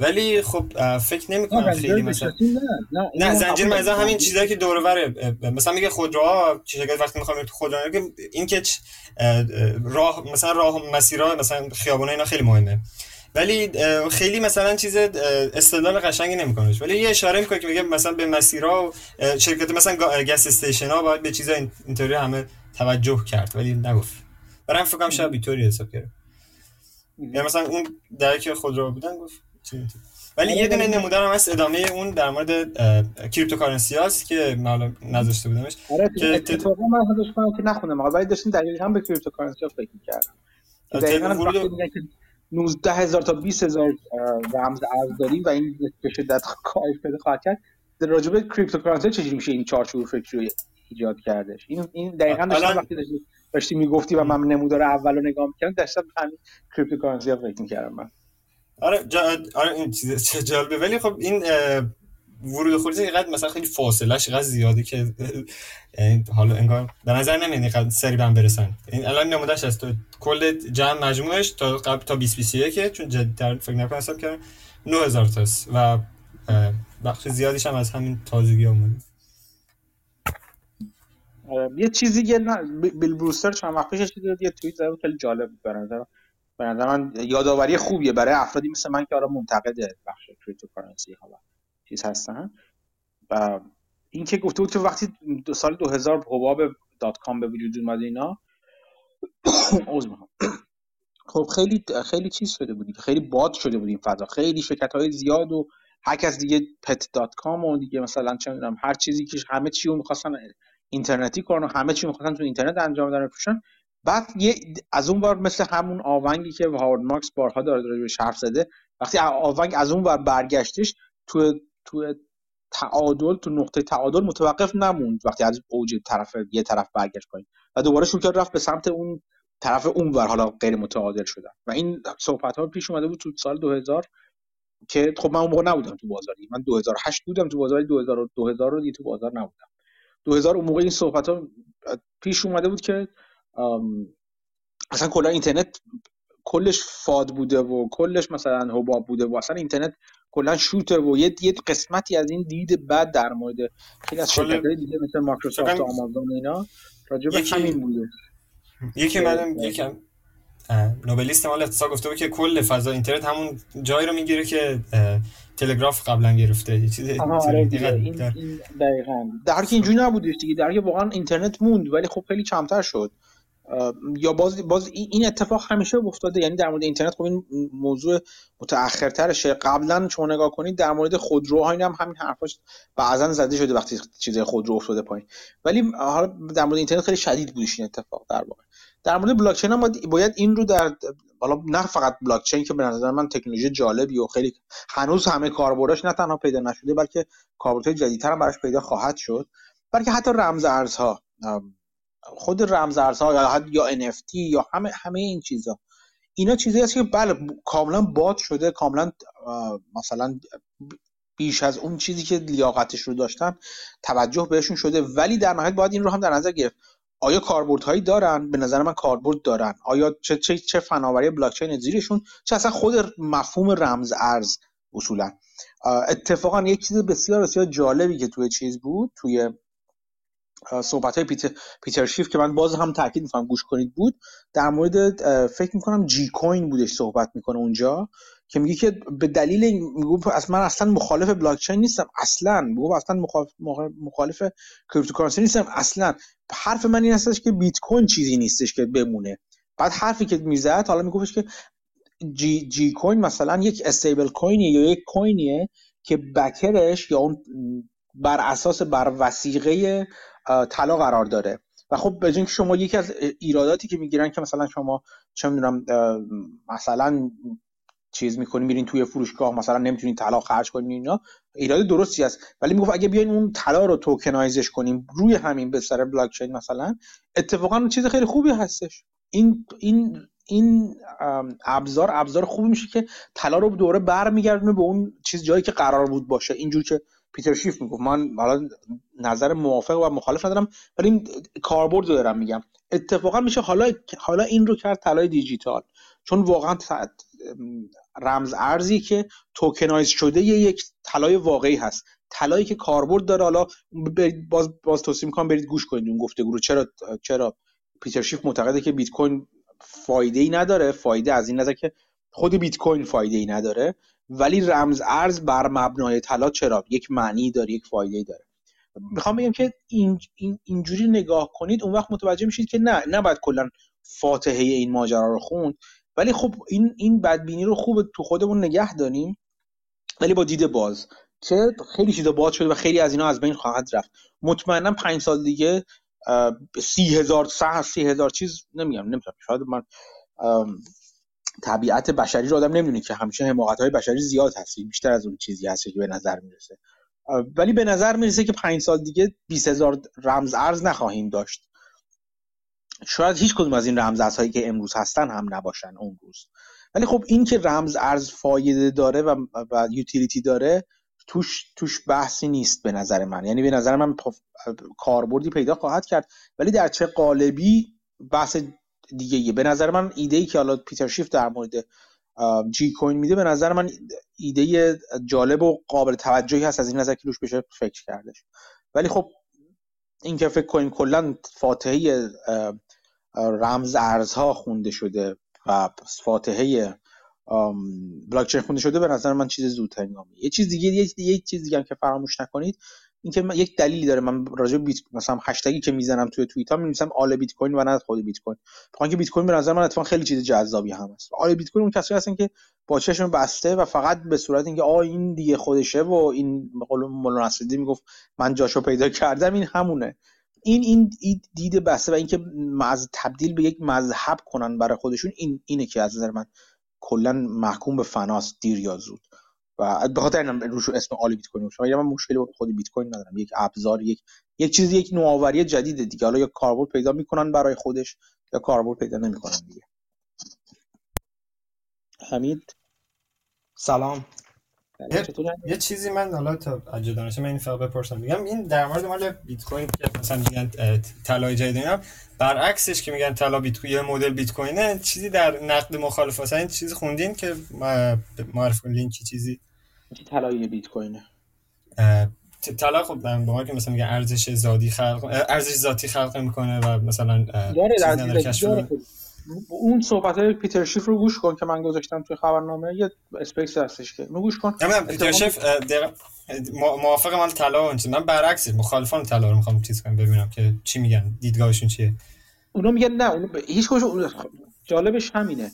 [SPEAKER 6] ولی خب فکر نمی کنم خیلی مثلا نه, نه زنجیر مثلا همین چیزایی که دور وره مثلا میگه خودروها شرکت وقتی می‌خوام تو خودرو این که راه مثلا راه مسیرها مثلا خیابونا اینا خیلی مهمه. ولی خیلی مثلا چیز استدلال قشنگی نمی‌کنه. ولی یه اشاره می‌کنه که میگه مثلا به مسیرها و شرکت مثلا gas station ها باید به چیزا اینطوری همه توجه کرد. ولی نگفت. برام فکر کنم شاید بیتوری حساب کرد یا مثلا اون درکی خودرو بودن گفت. ولی یه دونه نمودار هم هست ادامه اون در مورد cryptocurrency هست که معلوم نذاشته بودمش.
[SPEAKER 1] آره که اتفاقا من حدس کنم که نخونم. ولی داشتیم دقیقا هم به cryptocurrency ها فکر می‌کردم. دقیقاً 19 هزار تا 20 هزار رمز ارز داریم و این به شدت کاهش پیدا خواهد کرد. در راجبه cryptocurrency چجوری میشه این چارچوب فکری رو ایجاد کردش؟ این این دقیقاً داشتم وقتی داشتی می‌گفتی و من نمودار اول رو نگاه می‌کردم داشتم همین cryptocurrency ها فکر می‌کردم من.
[SPEAKER 6] آره جا... آره این چیز جالبه. ولی خب این ورود خروج اینقدر مثلا خیلی فاصلهش اینقدر زیاده که یعنی حالا انگار به نظر نمیاد اینقدر سری بهم برسن. این الان نمودهش هست. تو کل جمع مجموعش تا قبل تا 2021 چون جدیدتر فکر نکنم حساب کردم 9000 تاست و بخش زیادیش هم از همین تازگی اومده.
[SPEAKER 1] یه چیزی که بیل بروستر چند وقت پیش یه توییت زد خیلی جالب بود به نظر من یادآوری خوبیه. برای افرادی مثل من که آره منتقد بخش cryptocurrency ها چیز هستن. و این که گفته بود که وقتی دو سال 2000 حباب dot com به وجود اومد اینا خب خیلی خیلی چیز شده بودی خیلی باد شده بود این فضا. خیلی شرکت های زیاد و هر کس دیگه pet dot com و دیگه مثلا چه می‌دونم هر چیزی که همه چی رو می‌خواستن اینترنتی کنن و همه چی می‌خواستن تو اینترنت انجام بدن بفروشن بعد یه از اون بار مثل همون آونگی که هاورد مارکس بارها داره به حرف زده وقتی آونگ از اون بار برگشتش تو تو تعادل تو نقطه تعادل متوقف نموند وقتی از اوج طرف یه طرف برگشت پایین. و دوباره شروع کرد رفت به سمت اون طرف اون ور حالا غیر متعادل شدن. و این صحبت ها پیش اومده بود تو سال 2000 که خب من اون موقع نبودم تو بازاری. من 2008 بودم تو بازار 2000 2000 رو تو بازار نبودم. 2000 اون موقع این صحبت ها پیش اومده بود که اصلا کلا اینترنت کلش فاد بوده و کلش مثلا حباب بوده و اصلا اینترنت کلا شوته و یه یه قسمتی از این دید بعد در مورد خیلی از شرکت‌های دیگه مثل مایکروسافت و آمازون اینا راجع به همین بوده.
[SPEAKER 6] یکی منم یکم. نوبلیست مال اقتصاد گفته بود که کل فضا اینترنت همون جایی رو می‌گیره که تلگراف قبلا گرفته. یه چیز
[SPEAKER 1] آره دقیقاً در حالی که اینجوری نبودش دیگه. در واقعا اینترنت موند ولی خب خیلی کمتر شد. یا باز باز این اتفاق همیشه افتاده. یعنی در مورد اینترنت خب این موضوع متأخرترشه. قبلا شما نگاه کنید در مورد خودروها هم همین حرفاش بعضا زده شده وقتی چیزای خودرو افتاده پایین. ولی حالا در مورد اینترنت خیلی شدید بودش این اتفاق در واقع. در مورد بلاک چین هم باید این رو در حالا نه فقط بلاک چین که به نظر من تکنولوژی جالبی و خیلی هنوز همه کاربردش نه تنها پیدا نشده بلکه کاربردهای جدیدتر هم براش پیدا خواهد شد. بلکه حتی رمز ارزها خود رمز ارزها یا یا NFT یا همه همه این چیزا. اینا چیزی هست که بله کاملا باد شده کاملا مثلا بیش از اون چیزی که لیاقتش رو داشتن توجه بهشون شده ولی در نهایت باید این رو هم در نظر گرفت. آیا کاربردهایی دارن؟ به نظر من کاربرد دارن. آیا چه چه چه فناوری بلاک چین زیرشون؟ چه اصلا خود مفهوم رمز ارز اصولا اتفاقا یک چیز بسیار بسیار جالبی که توی چیز بود توی صحبت های پیتر, پیتر شیف که من باز هم تاکید می‌کنم گوش کنید بود در مورد فکر می‌کنم G coin بودش صحبت می‌کنه اونجا که میگه که به دلیل میگه اصلا من اصلا مخالف بلاک چین نیستم اصلا میگه اصلا مخالف مخالف cryptocurrency نیستم اصلا. حرف من این هستش که بیت کوین چیزی نیستش که بمونه. بعد حرفی که می‌زد حالا میگفتش که جی, جی کوین مثلا یک استیبل کوینیه یا یک کوینیه که بکرش یا اون بر اساس بر وسیقه طلا قرار داره. و خب به که شما یکی از ایراداتی که می‌گیرن که مثلا شما چه می‌دونم مثلا چیز می‌کنی میرین توی فروشگاه مثلا نمی‌تونین طلا خرج کنین اینا ایراد درستی است. ولی می‌گفت اگه بیاین اون طلا رو توکنایزش کنیم روی همین به سر بلاک چین مثلا اتفاقا چیز خیلی خوبی هستش. این این این ابزار ابزار خوبی میشه که طلا رو دوره برمیگردونه به اون چیز جایی که قرار بود باشه. اینجور که پیتر شیف می‌گفت. من حالا نظر موافق و مخالف ندارم ولی این کاربرد رو دارم میگم. اتفاقا میشه حالا حالا این رو کرد طلای دیجیتال. چون واقعا رمز ارزی که توکنایز شده یک طلای واقعی هست. طلایی که کاربرد داره حالا باز باز توصیه می‌کنم برید گوش کنید اون گفتگو رو. چرا چرا پیتر شیف معتقده که بیت کوین فایده ای نداره؟ فایده از این نظر که خود بیت کوین فایده ای نداره. ولی رمز ارز بر مبنای طلا چرا؟ یک معنی داره یک فایده ای داره. می‌خوام بگم که این اینجوری نگاه کنید اون وقت متوجه میشید که نه نباید کلا فاتحه این ماجرا رو خوند. ولی خب این این بدبینی رو خوب تو خودمون نگه داریم. ولی با دید باز که خیلی چیزا باز شده و خیلی از اینا از بین خواهد رفت. مطمئنا پنج سال دیگه سی هزار سه سی هزار چیز نمیگم نمی‌تونم. شاید من طبیعت بشری رو آدم نمی‌دونه که همیشه حماقت های بشری زیاد هست بیشتر از اون چیزی هست که به نظر می‌رسه. ولی به نظر می‌رسه که پنج سال دیگه 20 هزار رمز ارز نخواهیم داشت. شاید هیچ کدوم از این رمز ارزهایی که امروز هستن هم نباشن اون روز. ولی خب این که رمز ارز فایده داره و, و یوتیلیتی داره توش توش بحثی نیست به نظر من. یعنی به نظر من کاربردی پیدا خواهد کرد. ولی در چه قالبی بحث دیگه ایه. به نظر من ایده ای که حالا پیتر شیف در مورد جی کوین میده به نظر من ایده جالب و قابل توجهی هست از این نظر که روش بشه فکر کردش ولی خب این که فکر کنیم کلا فاتحه رمز ارزها خونده شده و فاتحه بلاک چین خونده شده به نظر من چیز زودترین یه چیز دیگه یه, چیز دیگه هم که فراموش نکنید اینکه یک دلیلی داره من راجع بیت مثلا هشتگی که می‌زنم توی توییت ها می‌نویسم آل بیت کوین و نه خود بیت کوین بخوام که بیت کوین به نظر من اتفاقا خیلی چیز جذابی هم هست. آل بیت کوین اون کسایی هستن که با چشم بسته و فقط به صورت اینکه آ این دیگه خودشه و این قول مولانا نصرالدین می‌گفت من جاشو پیدا کردم این همونه. این این دید بسته و اینکه مز تبدیل به یک مذهب کنن برای خودشون این اینه که از نظر من کلا محکوم به فناست دیر یا زود. و به خاطر اینم روش اسم آلی بیت کوین شما من مشکلی با خود بیت کوین ندارم. یک ابزار یک یک چیزی یک نوآوری جدیده دیگه. حالا یا کاربرد پیدا می‌کنن برای خودش یا کاربرد پیدا نمی‌کنن دیگه. حمید؟
[SPEAKER 6] سلام. یه چیزی من حالا تا اجازه دانشه من این فقط بپرسم. میگم این در مورد مال بیت کوین که مثلا میگن طلای جدید اینا برعکسش که میگن طلا بیت کوین مدل بیت کوینه چیزی در نقد مخالف واسه این چیزی خوندین که معرف کن لینکی چیزی؟
[SPEAKER 1] طلای بیت کوینه
[SPEAKER 6] طلا خب به که مثلا میگه ارزش ذاتی خلق ارزش ذاتی خلق می‌کنه و مثلا
[SPEAKER 1] داره اون صحبت های پیتر شیف رو گوش کن که من گذاشتم توی خبرنامه. یه space هستش که. رو گوش کن.
[SPEAKER 6] پیتر شیف موافق من طلا و من برعکس مخالفان طلا رو می‌خوام چیز کنم ببینم که چی میگن دیدگاهشون چیه.
[SPEAKER 1] اونا میگن نه اون هیچ کدوم جالبش همینه.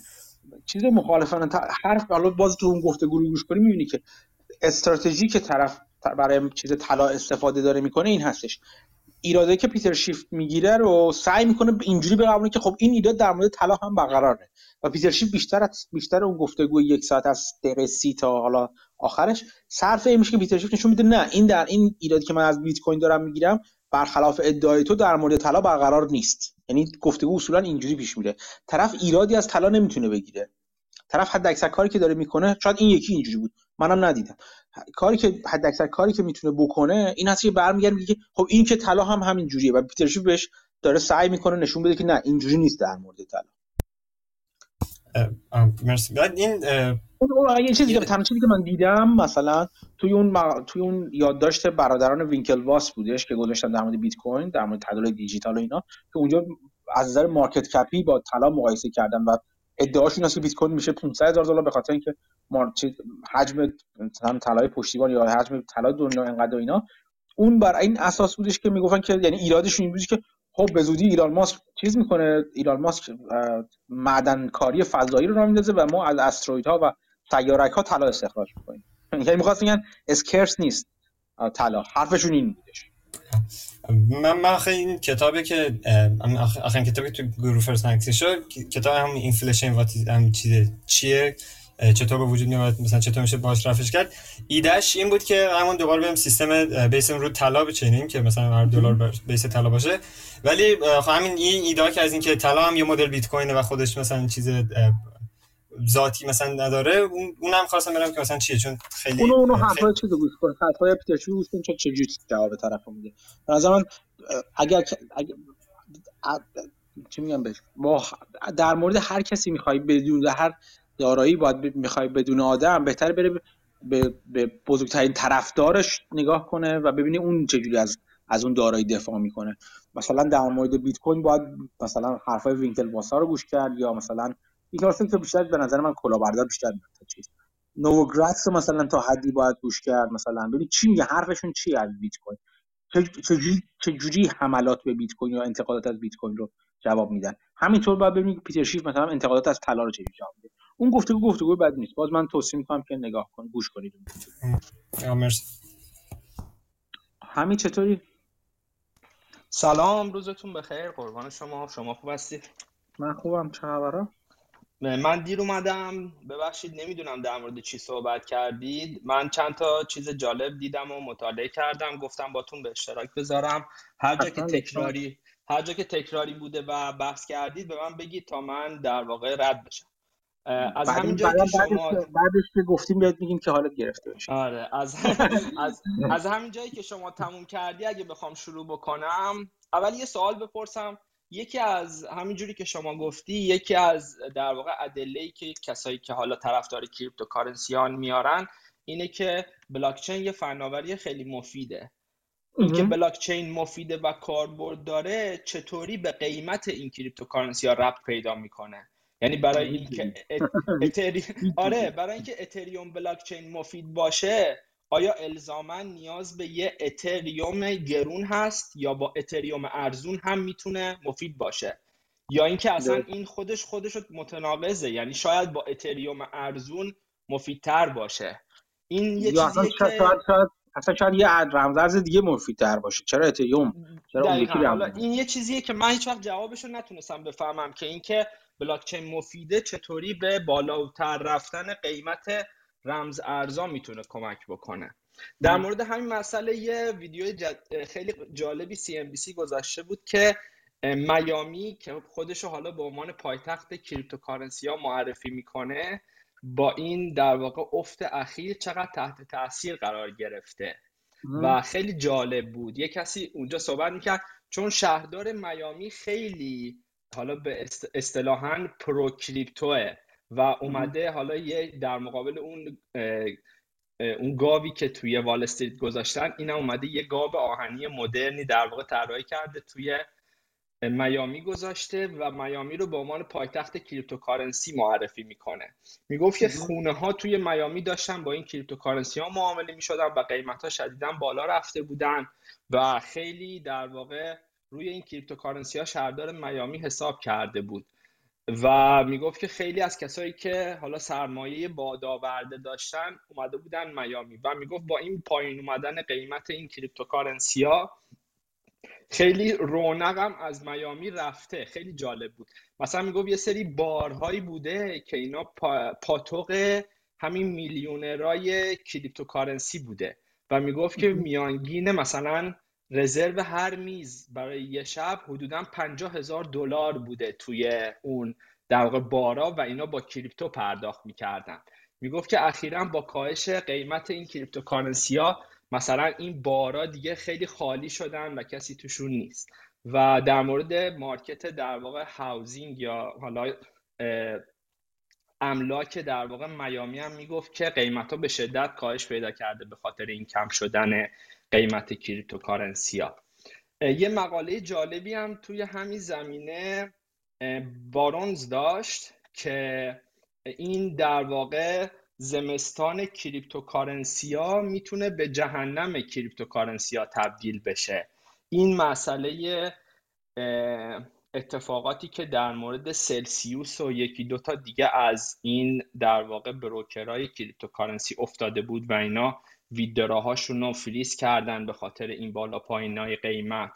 [SPEAKER 1] چیز مخالفان حرف حالا باز تو اون گفتگو رو گوش کنی می‌بینی که استراتژی که طرف برای چیز طلا استفاده داره می‌کنه این هستش. ایراده که پیتر شیفت می‌گیره رو سعی می‌کنه اینجوری بقبونه که خب این ایراد در مورد طلا هم برقراره و پیتر شیفت بیشتر از بیشتر اون گفتگو یک ساعت از دقیقه سی تا حالا آخرش صرف این میشه که پیتر شیفت نشون میده نه این در این ایرادی که من از بیت کوین دارم می‌گیرم برخلاف ادعای تو در مورد طلا برقرار نیست. یعنی گفتگو اصولا اینجوری پیش میره. طرف ایرادی از طلا نمی‌تونه بگیره. طرف حد اکثر کاری که داره می‌کنه شاید این یکی اینجوری بود. منم ندیدم. کاری که حد اکثر کاری که می‌تونه بکنه این هست که برمیگرده میگه خب این که طلا هم همین جوریه. و پیتر شیف داره سعی می‌کنه نشون بده که نه اینجوری نیست در مورد طلا.
[SPEAKER 6] مرسی. بعد این
[SPEAKER 1] یه چیزی که چیزی که من دیدم مثلا توی اون توی اون یادداشت برادران وینکل واس بودش که گذاشتن در مورد بیت کوین در مورد طلای دیجیتال و اینا که اونجا از نظر market cap ی با طلا مقایسه کردن و ادعاشون هست که بیت کوین میشه 500 هزار دلار به خاطر اینکه حجم مثلا طلای پشتیبان یا حجم طلا دنیا انقدر و اینا. اون بر این اساس بودش که می‌گفتن که یعنی ایرادشون این بودش که خب به زودی ایلان ماسک چیز می‌کنه ایلان ماسک معدن کاری فضایی رو راه میندازه و ما از asteroid ها و سیارک ها طلا استخراج می‌کنیم. یعنی می‌خواست بگن scarce نیست طلا. حرفشون این بودش.
[SPEAKER 6] من من این کتابی که آخرین کتابی تو گروه فرستاده شد کتاب هم inflation واتی هم چیزه چیه؟ چطور به وجود میاد مثلا چطور میشه باش رفش کرد؟ ایدهش این بود که همون دوباره بریم سیستم بیس رو طلا بچینیم که مثلا هر دلار بیس طلا باشه. ولی خب همین این ایده که از اینکه طلا هم یه مدل بیت کوینه و خودش مثلا چیز ذاتی مثلا نداره اون اونم خواستم برم که مثلا چیه چون خیلی
[SPEAKER 1] اونو اونو حرفای چیزو گوش کن. حرفای پیترچو گوش کن چه چجوری جواب طرف میده. به نظر من اگر اگر چی میگم بهش؟ در مورد هر کسی می‌خوای بدون هر دارایی باید می‌خوای بدون آدم بهتر بره به, به بزرگترین طرفدارش نگاه کنه و ببینه اون چجوری از از اون دارایی دفاع می‌کنه. مثلا در مورد بیت کوین باید مثلا حرفای وینکل واسا رو گوش کرد یا مثلا وینکل که بیشتر به نظر من کلاهبردار بیشتر تا چیز. نوگراتس مثلا تا حدی باید گوش کرد مثلا ببین چی میگه حرفشون چی از بیت کوین چجوری چجوری حملات به بیت کوین یا انتقادات از بیت کوین رو جواب میدن؟ همینطور باید ببینید پیتر شیف مثلا انتقادات از طلا رو چجوری جواب میده. اون گفتگو گفتگو بد نیست. باز من توصیه می‌کنم که نگاه کن گوش کنید همین چطوری؟
[SPEAKER 7] سلام روزتون بخیر قربان شما. شما خوب هستید
[SPEAKER 1] من خوبم. چه خبره
[SPEAKER 7] من دیر اومدم. ببخشید نمی‌دونم در مورد چی صحبت کردید. من چند تا چیز جالب دیدم و مطالعه کردم. گفتم باتون به اشتراک بذارم. هر جا که تکراری هر جا که تکراری بوده و بحث کردید به من بگید تا من در واقع رد بشم. از همین جایی که شما
[SPEAKER 1] بعدش که گفتیم بهت میگیم که حالت گرفته بشه
[SPEAKER 7] آره از از از همین جایی که شما تموم کردی اگه بخوام شروع بکنم اول یه سوال بپرسم. یکی از همین جوری که شما گفتی یکی از در واقع ادله که کسایی که حالا طرفدار کریپتوکارنسیان میارن اینه که بلاکچین یه فناوری خیلی مفیده. اینکه بلاکچین مفیده و کاربرد داره چطوری به قیمت این cryptocurrency ها ربط پیدا می‌کنه؟ یعنی برای اینکه اتری... آره برای اینکه اتریوم بلاکچین مفید باشه آیا الزاما نیاز به یه اتریوم گرون هست یا با اتریوم ارزون هم می‌تونه مفید باشه؟ یا اینکه اصلا این خودش خودش متناقضه یعنی شاید با اتریوم ارزون مفیدتر باشه.
[SPEAKER 1] این یه چیزیه که شاید, شاید, اصلا شاید یه رمزارز دیگه مفیدتر باشه. چرا اتریوم؟ چرا
[SPEAKER 7] این یه چیزیه که من هیچ وقت جوابشو نتونستم بفهمم که اینکه بلاکچین مفیده چطوری به بالاتر رفتن قیمت رمز ارزا می‌تونه کمک بکنه. در مورد همین مسئله یه ویدیو خیلی جالبی CNBC گذاشته بود که میامی که خودشو حالا به عنوان پایتخت cryptocurrency ها معرفی می‌کنه با این در واقع افت اخیر چقدر تحت تاثیر قرار گرفته. و خیلی جالب بود. یه کسی اونجا صحبت می‌کرد چون شهردار میامی خیلی حالا به اصطلاحا pro crypto ه. و اومده حالا یه در مقابل اون اون گاوی که توی وال استریت گذاشتن این اومده یه گاو آهنی مدرنی در واقع طراحی کرده توی میامی گذاشته و میامی رو به عنوان پایتخت cryptocurrency معرفی می‌کنه. می‌گفت که خونه ها توی میامی داشتن با این cryptocurrency ها معامله می‌شدن و قیمت ها شدیدا بالا رفته بودن و خیلی در واقع روی این cryptocurrency ها شهردار میامی حساب کرده بود. و می‌گفت که خیلی از کسایی که حالا سرمایه بادآورده داشتن اومده بودن میامی و می‌گفت با این پایین اومدن قیمت این cryptocurrency ها خیلی رونقم از میامی رفته خیلی جالب بود. مثلا می‌گفت یه سری بارهایی بوده که اینا پاتوق همین میلیونرای cryptocurrency بوده و می‌گفت که میانگین مثلا رزرو هر میز برای یه شب حدودا پنجاه هزار دلار بوده توی اون در واقع بارا و اینا با crypto پرداخت می‌کردن. می‌گفت که اخیرا با کاهش قیمت این cryptocurrency ها مثلا این بارا دیگه خیلی خالی شدن و کسی توشون نیست. و در مورد market در واقع housing یا حالا املاک در واقع میامی هم می‌گفت که قیمت ها به شدت کاهش پیدا کرده به خاطر این کم شدن قیمت cryptocurrency ها. یه مقاله جالبی هم توی همین زمینه Barron's داشت که این در واقع زمستان cryptocurrency ها می‌تونه به جهنم cryptocurrency ها تبدیل بشه. این مسئله اتفاقاتی که در مورد Celsius و یکی دوتا دیگه از این در واقع broker های cryptocurrency افتاده بود و اینا withdraw هاشون رو فریز کردن به خاطر این بالا پایین های قیمت.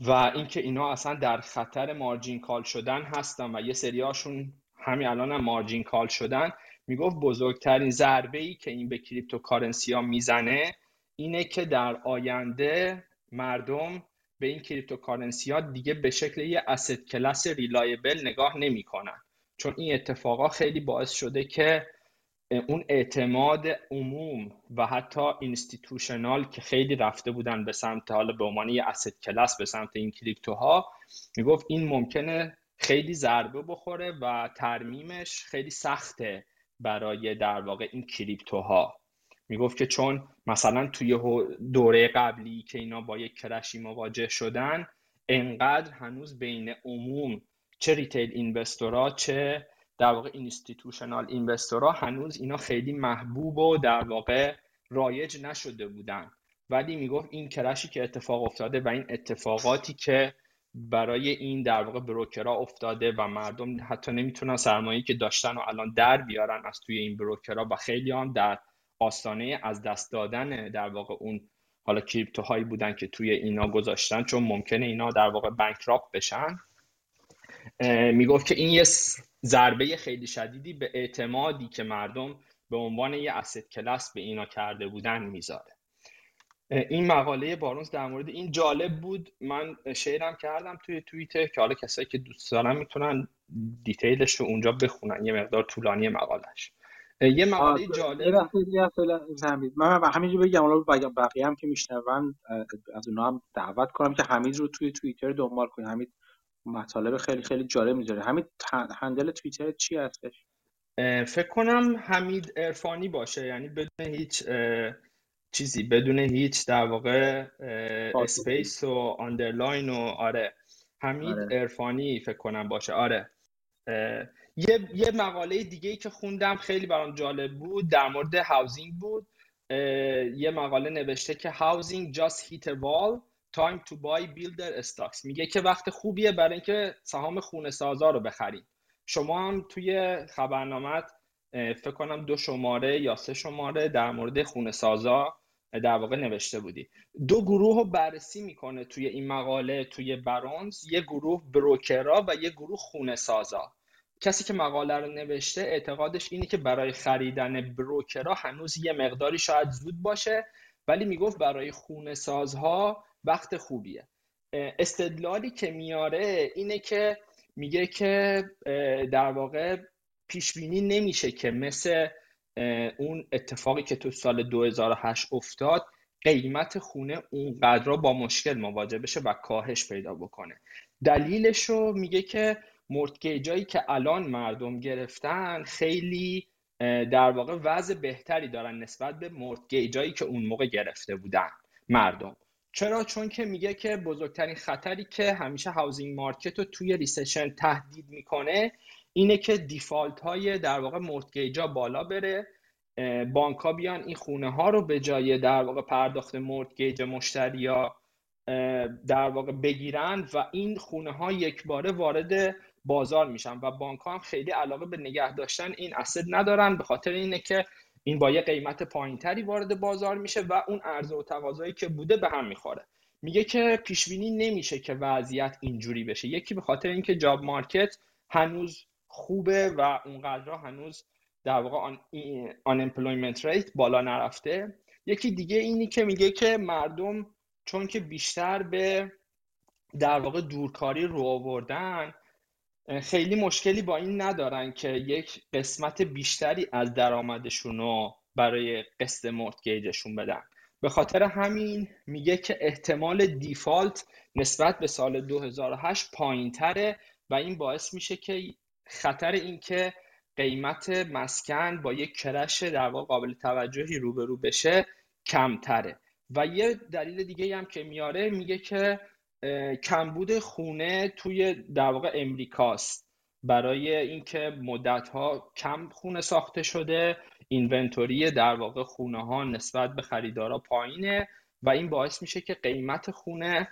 [SPEAKER 7] و اینکه اینا اصلا در خطر margin call شدن هستن و یه سریاشون همین الان هم margin call شدن می‌گفت بزرگترین ضربه ای که این به cryptocurrency ها می‌زنه اینه که در آینده مردم به این cryptocurrency ها دیگه به شکل یه asset class reliable نگاه نمی‌کنن. چون این اتفاقا خیلی باعث شده که اون اعتماد عموم و حتی institutional که خیلی رفته بودن به سمت حالا به عنوان یه asset class به سمت این crypto ها می‌گفت این ممکنه خیلی ضربه بخوره و ترمیمش خیلی سخته برای در واقع این crypto ها. می‌گفت که چون مثلا توی دوره قبلی که اینا با یک crash ی مواجه شدن انقدر هنوز بین عموم چه retail investor ا چه در واقع institutional investor ا هنوز اینا خیلی محبوب و در واقع رایج نشده بودن. ولی می‌گفت این crash ی که اتفاق افتاده و این اتفاقاتی که برای این در واقع broker ها افتاده و مردم حتی نمی‌تونن سرمایه‌ای که داشتن و الان در بیارن از توی این broker ها و خیلی هم در آستانه از دست دادن در واقع اون حالا کریپتوهایی بودن که توی اینا گذاشتن چون ممکنه اینا در واقع بانکراپ بشن. می‌گفت که این یه ضربه خیلی شدیدی به اعتمادی که مردم به عنوان یه اسید کلاس به اینا کرده بودن می‌ذاره. این مقاله بارونز در مورد این جالب بود. من شیرم کردم توی توییتر که حالا کسایی که دوست دارن می‌تونن دیتیلش رو اونجا بخونن. یه مقدار طولانی مقالش. یه مقاله جالب
[SPEAKER 1] من همینجا بگم حالا بقیه هم که میشنون از اونا هم دعوت کنم که حمید رو توی توییتر دنبال کنید. حمید مطالب خیلی خیلی جالب می‌ذاره. حمید handle توییتر چی هستش؟
[SPEAKER 7] فکر کنم حمید ارفانی باشه. یعنی بدون هیچ چیزی بدون هیچ در واقع space و underline و آره. حمید آره. ارفانی فکر کنم باشه. آره. یه یه مقاله دیگه ای که خوندم خیلی برام جالب بود در مورد هاوزینگ بود. یه مقاله نوشته که هاوزینگ just hit a wall. Time to buy builder stocks میگه که وقت خوبیه برای اینکه سهام خونه سازا رو بخرید شما هم توی خبرنامه فکر کنم دو شماره یا سه شماره در مورد خونه سازا در واقع نوشته بودی. دو گروه رو بررسی می‌کنه توی این مقاله توی برونز یه گروه بروکرا و یه گروه خونه سازا. کسی که مقاله رو نوشته اعتقادش اینه که برای خریدن بروکرا هنوز یه مقداری شاید زود باشه ولی می‌گفت برای خونه سازها وقت خوبیه. استدلالی که میاره اینه که میگه که در واقع پیش بینی نمیشه که مثل اون اتفاقی که تو سال 2008 افتاد قیمت خونه اونقدر با مشکل مواجه بشه و کاهش پیدا بکنه. دلیلش رو میگه که mortgage ایی که الان مردم گرفتن خیلی در واقع وضع بهتری دارن نسبت به mortgage ایی که اون موقع گرفته بودن مردم. چرا؟ چون که میگه که بزرگترین خطری که همیشه housing market رو توی recession تهدید می‌کنه اینه که default های در واقع mortgage ا بالا بره بانک ها بیان این خونه ها رو به جای در واقع پرداخت mortgage مشتری ها در واقع بگیرن و این خونه ها یک باره وارد بازار میشن و بانک ها هم خیلی علاقه به نگه داشتن این asset ندارن به خاطر اینه که این با یه قیمت پایینتری وارد بازار میشه و اون عرضه و تقاضایی که بوده به هم می‌خوره. میگه که پیش بینی نمیشه که وضعیت اینجوری بشه. یکی به خاطر اینکه job market هنوز خوبه و اونقدر هنوز در واقع unemployment rate بالا نرفته. یکی دیگه اینی که میگه که مردم چون که بیشتر به در واقع دورکاری رو آوردن خیلی مشکلی با این ندارن که یک قسمت بیشتری از درآمدشون رو برای قسط مورتگیجشون بدن. به خاطر همین میگه که احتمال دیفالت نسبت به سال 2008 پایین تره و این باعث میشه که خطر اینکه قیمت مسکن با یک کرش در واقع قابل توجهی روبرو بشه کمتره. و یه دلیل دیگه هم که میاره میگه که کمبود خونه توی در واقع امریکاست. برای اینکه مدت ها کم خونه ساخته شده اینونتوری در واقع خونه ها نسبت به خریدارا پایینه و این باعث میشه که قیمت خونه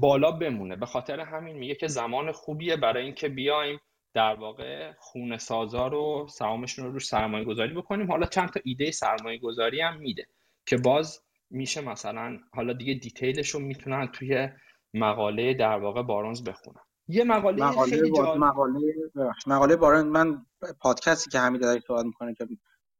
[SPEAKER 7] بالا بمونه. به خاطر همین میگه که زمان خوبیه برای اینکه بیایم در واقع خونه سازا رو سهامشون رو روش سرمایه گذاری بکنیم. حالا چند تا ایده سرمایه گذاری هم میده که باز میشه مثلا حالا دیگه دیتیلش رو می‌تونن توی مقاله در واقع بارونز بخونن یه مقاله,
[SPEAKER 1] مقاله
[SPEAKER 7] خیلی. جالب
[SPEAKER 1] مقاله مقاله بارون من پادکستی که حمید داره صحبت می‌کنه که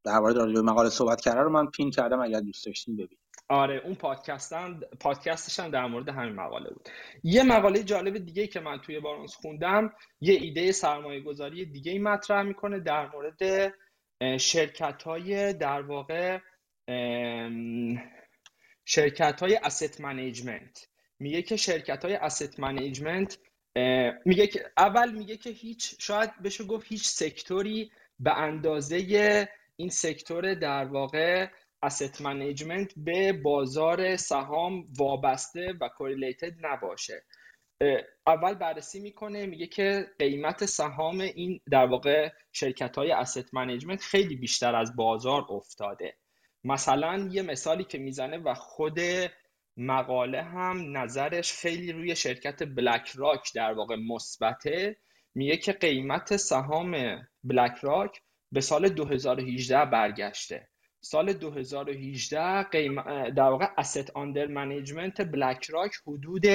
[SPEAKER 1] درباره رادیو مقاله صحبت کرده رو من پین کردم اگر دوست داشتین ببین
[SPEAKER 7] آره اون پادکستن پادکستش هم در مورد همین مقاله بود. یه مقاله جالب دیگه که من توی بارونز خوندم یه ایده سرمایه گذاری دیگه مطرح می‌کنه در مورد شرکت های در واقع شرکت های asset management. میگه که شرکت های asset management میگه که اول میگه که هیچ شاید بشه گفت هیچ سکتوری به اندازه این سکتور در واقع asset management به بازار سهام وابسته و کوریلیتد نباشه. اول بررسی می‌کنه میگه که قیمت سهام این در واقع شرکت های asset management خیلی بیشتر از بازار افتاده. مثلا یه مثالی که می‌زنه و خود مقاله هم نظرش خیلی روی شرکت بلک راک در واقع مثبته. میگه که قیمت سهام بلک راک به سال 2018 برگشته. سال 2018 قیم... در واقع asset under management بلک راک حدود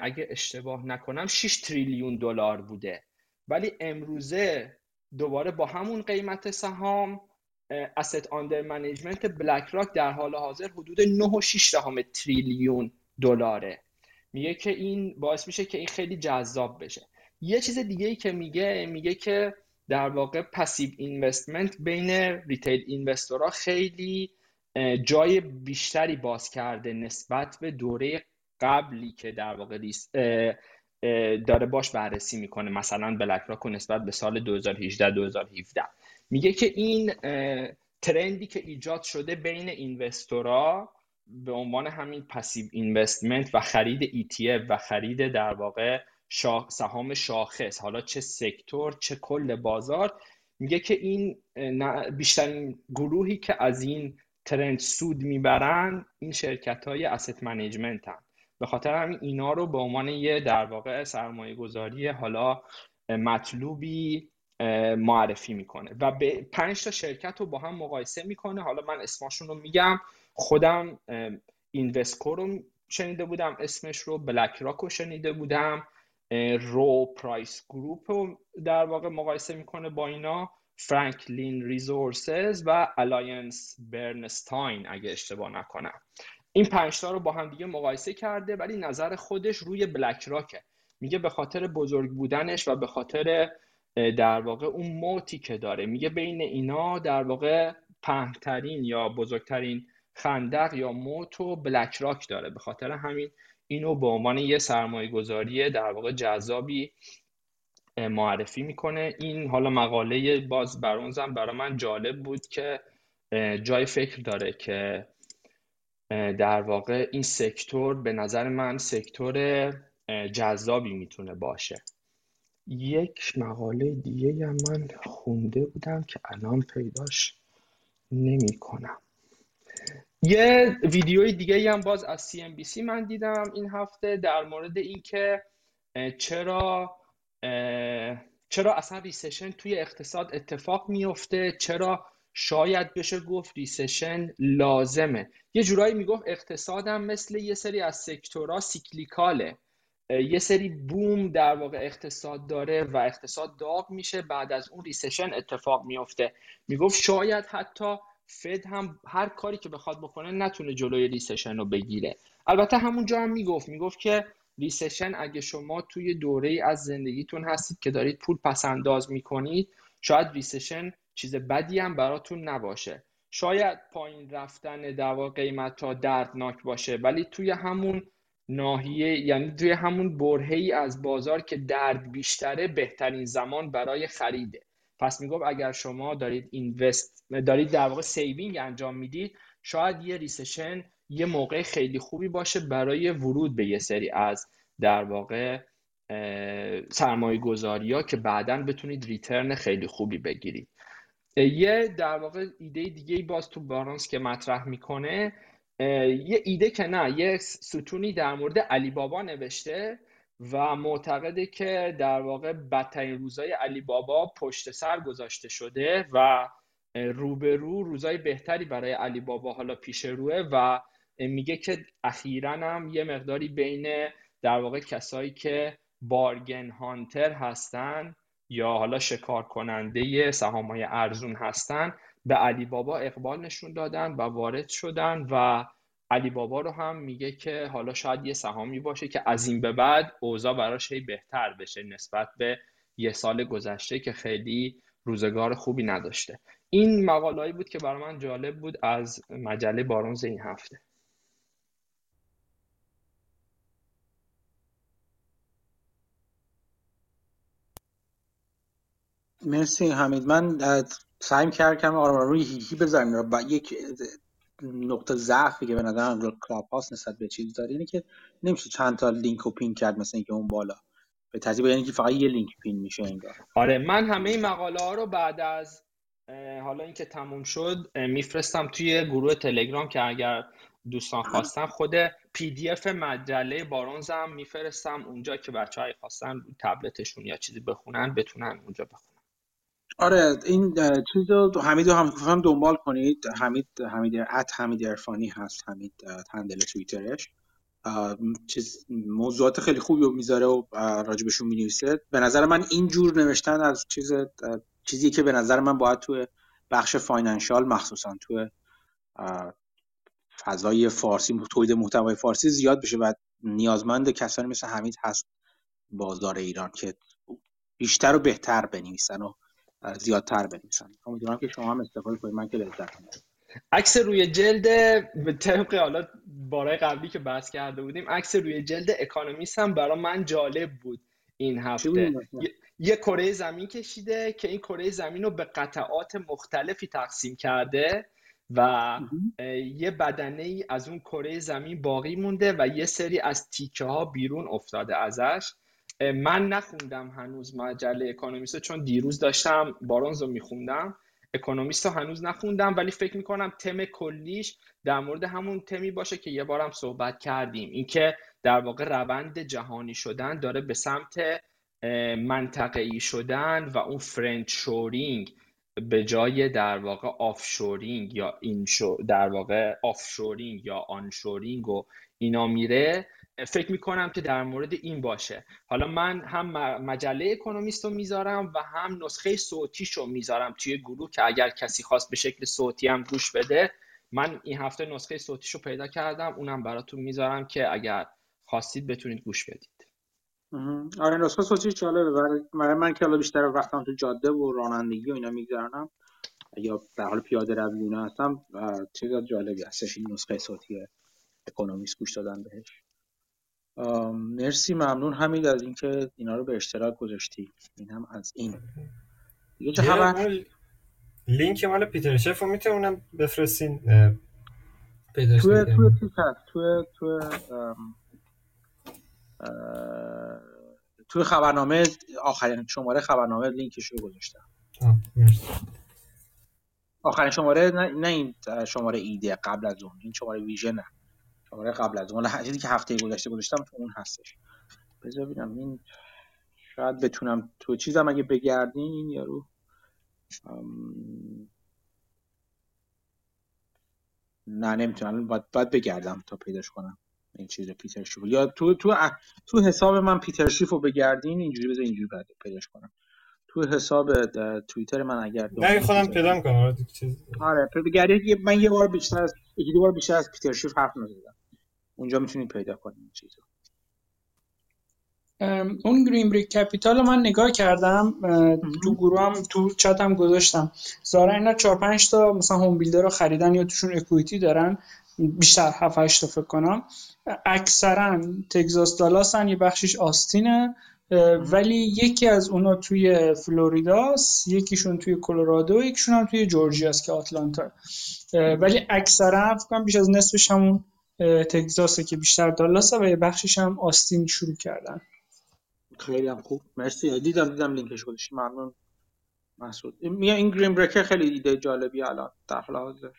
[SPEAKER 7] اگه اشتباه نکنم 6 تریلیون دلار بوده. ولی امروزه دوباره با همون قیمت سهام asset under management بلک راک در حال حاضر حدود 9.6 تریلیون دلاره. میگه که این باعث میشه که این خیلی جذاب بشه. یه چیز دیگه ای که میگه میگه که در واقع پسیو اینوستمنت بین retail investor ها خیلی جای بیشتری باز کرده نسبت به دوره قبلی که در واقع داره باش بررسی می‌کنه مثلا BlackRock نسبت به سال 2018 2017 میگه که این trend ی که ایجاد شده بین investor ا به عنوان همین passive investment و خرید ETF و خرید در واقع سهام شاخص حالا چه sector چه کل بازار میگه که این بیشترین گروهی که از این trend سود می‌برن این شرکت های asset management هم به خاطر همین اینا رو به عنوان یه در واقع سرمایه گذاری حالا مطلوبی معرفی می‌کنه. و به پنج تا شرکت رو با هم مقایسه می‌کنه. حالا من اسمشون رو میگم. خودم Invesco رو شنیده بودم اسمش رو BlackRock رو شنیده بودم. Rowe Price Group رو در واقع مقایسه می‌کنه با اینا. Franklin Resources و AllianceBernstein اگه اشتباه نکنم. این پنجتا رو با هم دیگه مقایسه کرده ولی نظر خودش روی BlackRock ه میگه به خاطر بزرگ بودنش و به خاطر در واقع اون moat ی که داره. میگه بین اینا در واقع پهنترین یا بزرگترین خندق یا moat و BlackRock داره. به خاطر همین اینو به عنوان یه سرمایه گذاری در واقع جذابی معرفی می‌کنه. این حالا مقاله باز برونزم برای من جالب بود که جای فکر داره که در واقع این سکتور به نظر من سکتور جذابی می‌تونه باشه. یک مقاله دیگه من خونده بودم که الان پیداش نمی کنم. یه ویدیوی دیگه هم باز از CNBC من دیدم این هفته در مورد اینکه چرا چرا اصلا recession توی اقتصاد اتفاق میفته چرا شاید بشه گفت recession لازمه؟ یه جورایی می‌گفت اقتصادم مثل یه سری از sector ها cyclical ه. یه سری boom در واقع اقتصاد داره و اقتصاد داغ میشه بعد از اون recession اتفاق میفته می‌گفت شاید حتی Fed هم هر کاری که بخواد بکنه نتونه جلوی recession رو بگیره. البته همونجا هم می‌گفت می‌گفت که recession اگه شما توی دوره از زندگیتون هستید که دارید پول پس انداز می‌کنید شاید recession چیز بدی هم براتون نباشه. شاید پایین رفتن دوا قیمت ها دردناک باشه ولی توی همون ناحیه یعنی توی همون برهه از بازار که درد بیشتره بهترین زمان برای خریده. پس میگم اگر شما دارید invest دارید در واقع saving انجام می‌دید شاید یه recession یه موقع خیلی خوبی باشه برای ورود به یه سری از در واقع سرمایه گذاری ها که بعدا بتونید return خیلی خوبی بگیرید. یه در واقع ایده دیگه باز تو Barron's که مطرح می‌کنه یه ایده که نه یه ستونی در مورد علی بابا نوشته و معتقده که در واقع بدترین روزای علی بابا پشت سر گذاشته شده و روبرو روزای بهتری برای علی بابا حالا پیش روه و میگه که اخیرا هم یه مقداری بین در واقع کسایی که بارگن هانتر هستن یا حالا شکار کننده سهام ارزون هستن به علی بابا اقبال نشون دادن و وارد شدن و علی بابا رو هم میگه که حالا شاید یه سهامی باشه که از این به بعد اوضاع براش بهتر بشه نسبت به یه سال گذشته که خیلی روزگار خوبی نداشته. این مقالایی بود که برای من جالب بود از مجله بارونز این هفته.
[SPEAKER 1] مرسی حمید. من سعی کردم آرام روی هیهی بزنیم و یک نقطه ضعفی که به نظرم رو کلاب هاوس نسبت به چیز داره اینه که نمیشه چند تا لینک رو pin کرد مثل اینکه اون بالا. به ترتیب یعنی که فقط یه link pin میشه انگار.
[SPEAKER 7] آره من همه این مقاله ها رو بعد از حالا اینکه تموم شد میفرستم توی گروه تلگرام که اگر دوستان خواستن خود PDF مجله بارونز هم میفرستم اونجا که بچه های خواستن tablet شون یا چیزی بخونن بتونن اونجا بخونن.
[SPEAKER 1] آره این چیز رو حمید رو هم دنبال کنید. حمید حمید at حمید ارفانی هست. حمید handle توییترش. چیز موضوعات خیلی خوبی می‌ذاره و راجبشون می‌نویسه. به نظر من این جور نوشتن از چیز چیزی که به نظر من باید توی بخش financial مخصوصا توی فضای فارسی تولید محتوای فارسی زیاد بشه و نیازمند کسانی مثل حمید هست بازار ایران که بیشتر و بهتر بنویسن و زیادتر بنویسن. امیدوارم که شما هم استفاده کنید. من که لذت
[SPEAKER 7] عکس روی جلد به طبق حالا بارای قبلی که بحث کرده بودیم عکس روی جلد اکانومیست هم برای من جالب بود این هفته. یه کره زمین کشیده که این کره زمین رو به قطعات مختلفی تقسیم کرده و یه بدنه ای از اون کره زمین باقی مونده و یه سری از تیکه ها بیرون افتاده ازش. من نخوندم هنوز مجله اکانومیست چون دیروز داشتم بارونز رو میخوندم. اکونومیست رو هنوز نخوندم ولی فکر می‌کنم تم کلیش در مورد همون تمی باشه که یه بارم صحبت کردیم. اینکه در واقع روند جهانی شدن داره به سمت منطقه‌ای شدن و اون friend-shoring به جای در واقع offshoring یا این در واقع offshoring یا onshoring و اینا میره. فکر می‌کنم که در مورد این باشه. حالا من هم مجله اکونومیست رو می‌ذارم و هم نسخه صوتیش رو می‌ذارم توی گروه که اگر کسی خواست به شکل صوتی هم گوش بده من این هفته نسخه صوتیش رو پیدا کردم اونم براتون می‌ذارم که اگر خواستید بتونید گوش بدید.
[SPEAKER 1] آره نسخه صوتی جالبه. برای من که بیشتر وقتم تو جاده و رانندگی و اینا میگذرنم یا در حال پیاده روی هستم چیز جالبی هستش این نسخه صوتی اکونومیست گوش دادن بهش. مرسی ممنون. حمید از اینکه اینا رو به اشتراک گذاشتی. این هم از این.
[SPEAKER 6] دیگه چه خبر؟ لینک مال پیتر شف رو می‌تونم بفرستین
[SPEAKER 1] پیداش توی توی توی توی توی خبرنامه آخرین شماره خبرنامه لینکش رو گذاشتم. آخرین شماره نه, نه این شماره ایده قبل از اون. این شماره ویژه نه شماره قبل از اون. چیزی که هفته گذشته گذاشتم تو اون هستش. بذار ببینم. این شاید بتونم تو چیزم اگه بگردین این یارو نه نمی‌تونم. باید, باید بگردم تا پیداش کنم. این چیز پیتر شیف یا تو تو تو حساب من پیتر شیف رو بگردین اینجوری بذار اینجوری بعد پیداش کنم. تو حساب توییتر من اگر
[SPEAKER 6] نه خودم پیدا می‌کنم.
[SPEAKER 1] آره بگردید من یه بار بیشتر از یکی دو بار بیشتر از پیتر شیف حرف نزدم. اونجا می‌تونید پیدا کنید این چیزو.
[SPEAKER 2] اون گرین بریک کپیتال من نگاه کردم تو گروه هم تو چت هم گذاشتم. زارا اینا 4 5 تا مثلا هوم بیلدر رو خریدن یا توشون اکویتی دارن بیشتر 7 8 تا فکر کنم. اکثرا تگزاس دالاسن یه بخشش آستینه ولی یکی از اونا توی فلوریداست یکیشون توی کلرادو یکیشون هم توی جورجیاست که آتلانتا. ولی اکثرا فکر بیش از نصفش همون تگزاسه که بیشتر دالاسه و یه بخشش هم آستین شروع کردن.
[SPEAKER 1] خیلی هم خوب. مرسی. دیدم دیدم لینکش گذاشتی. ممنون. مسعود. میگم این گرین برکر خیلی ایده جالبی الان در حال حاضر.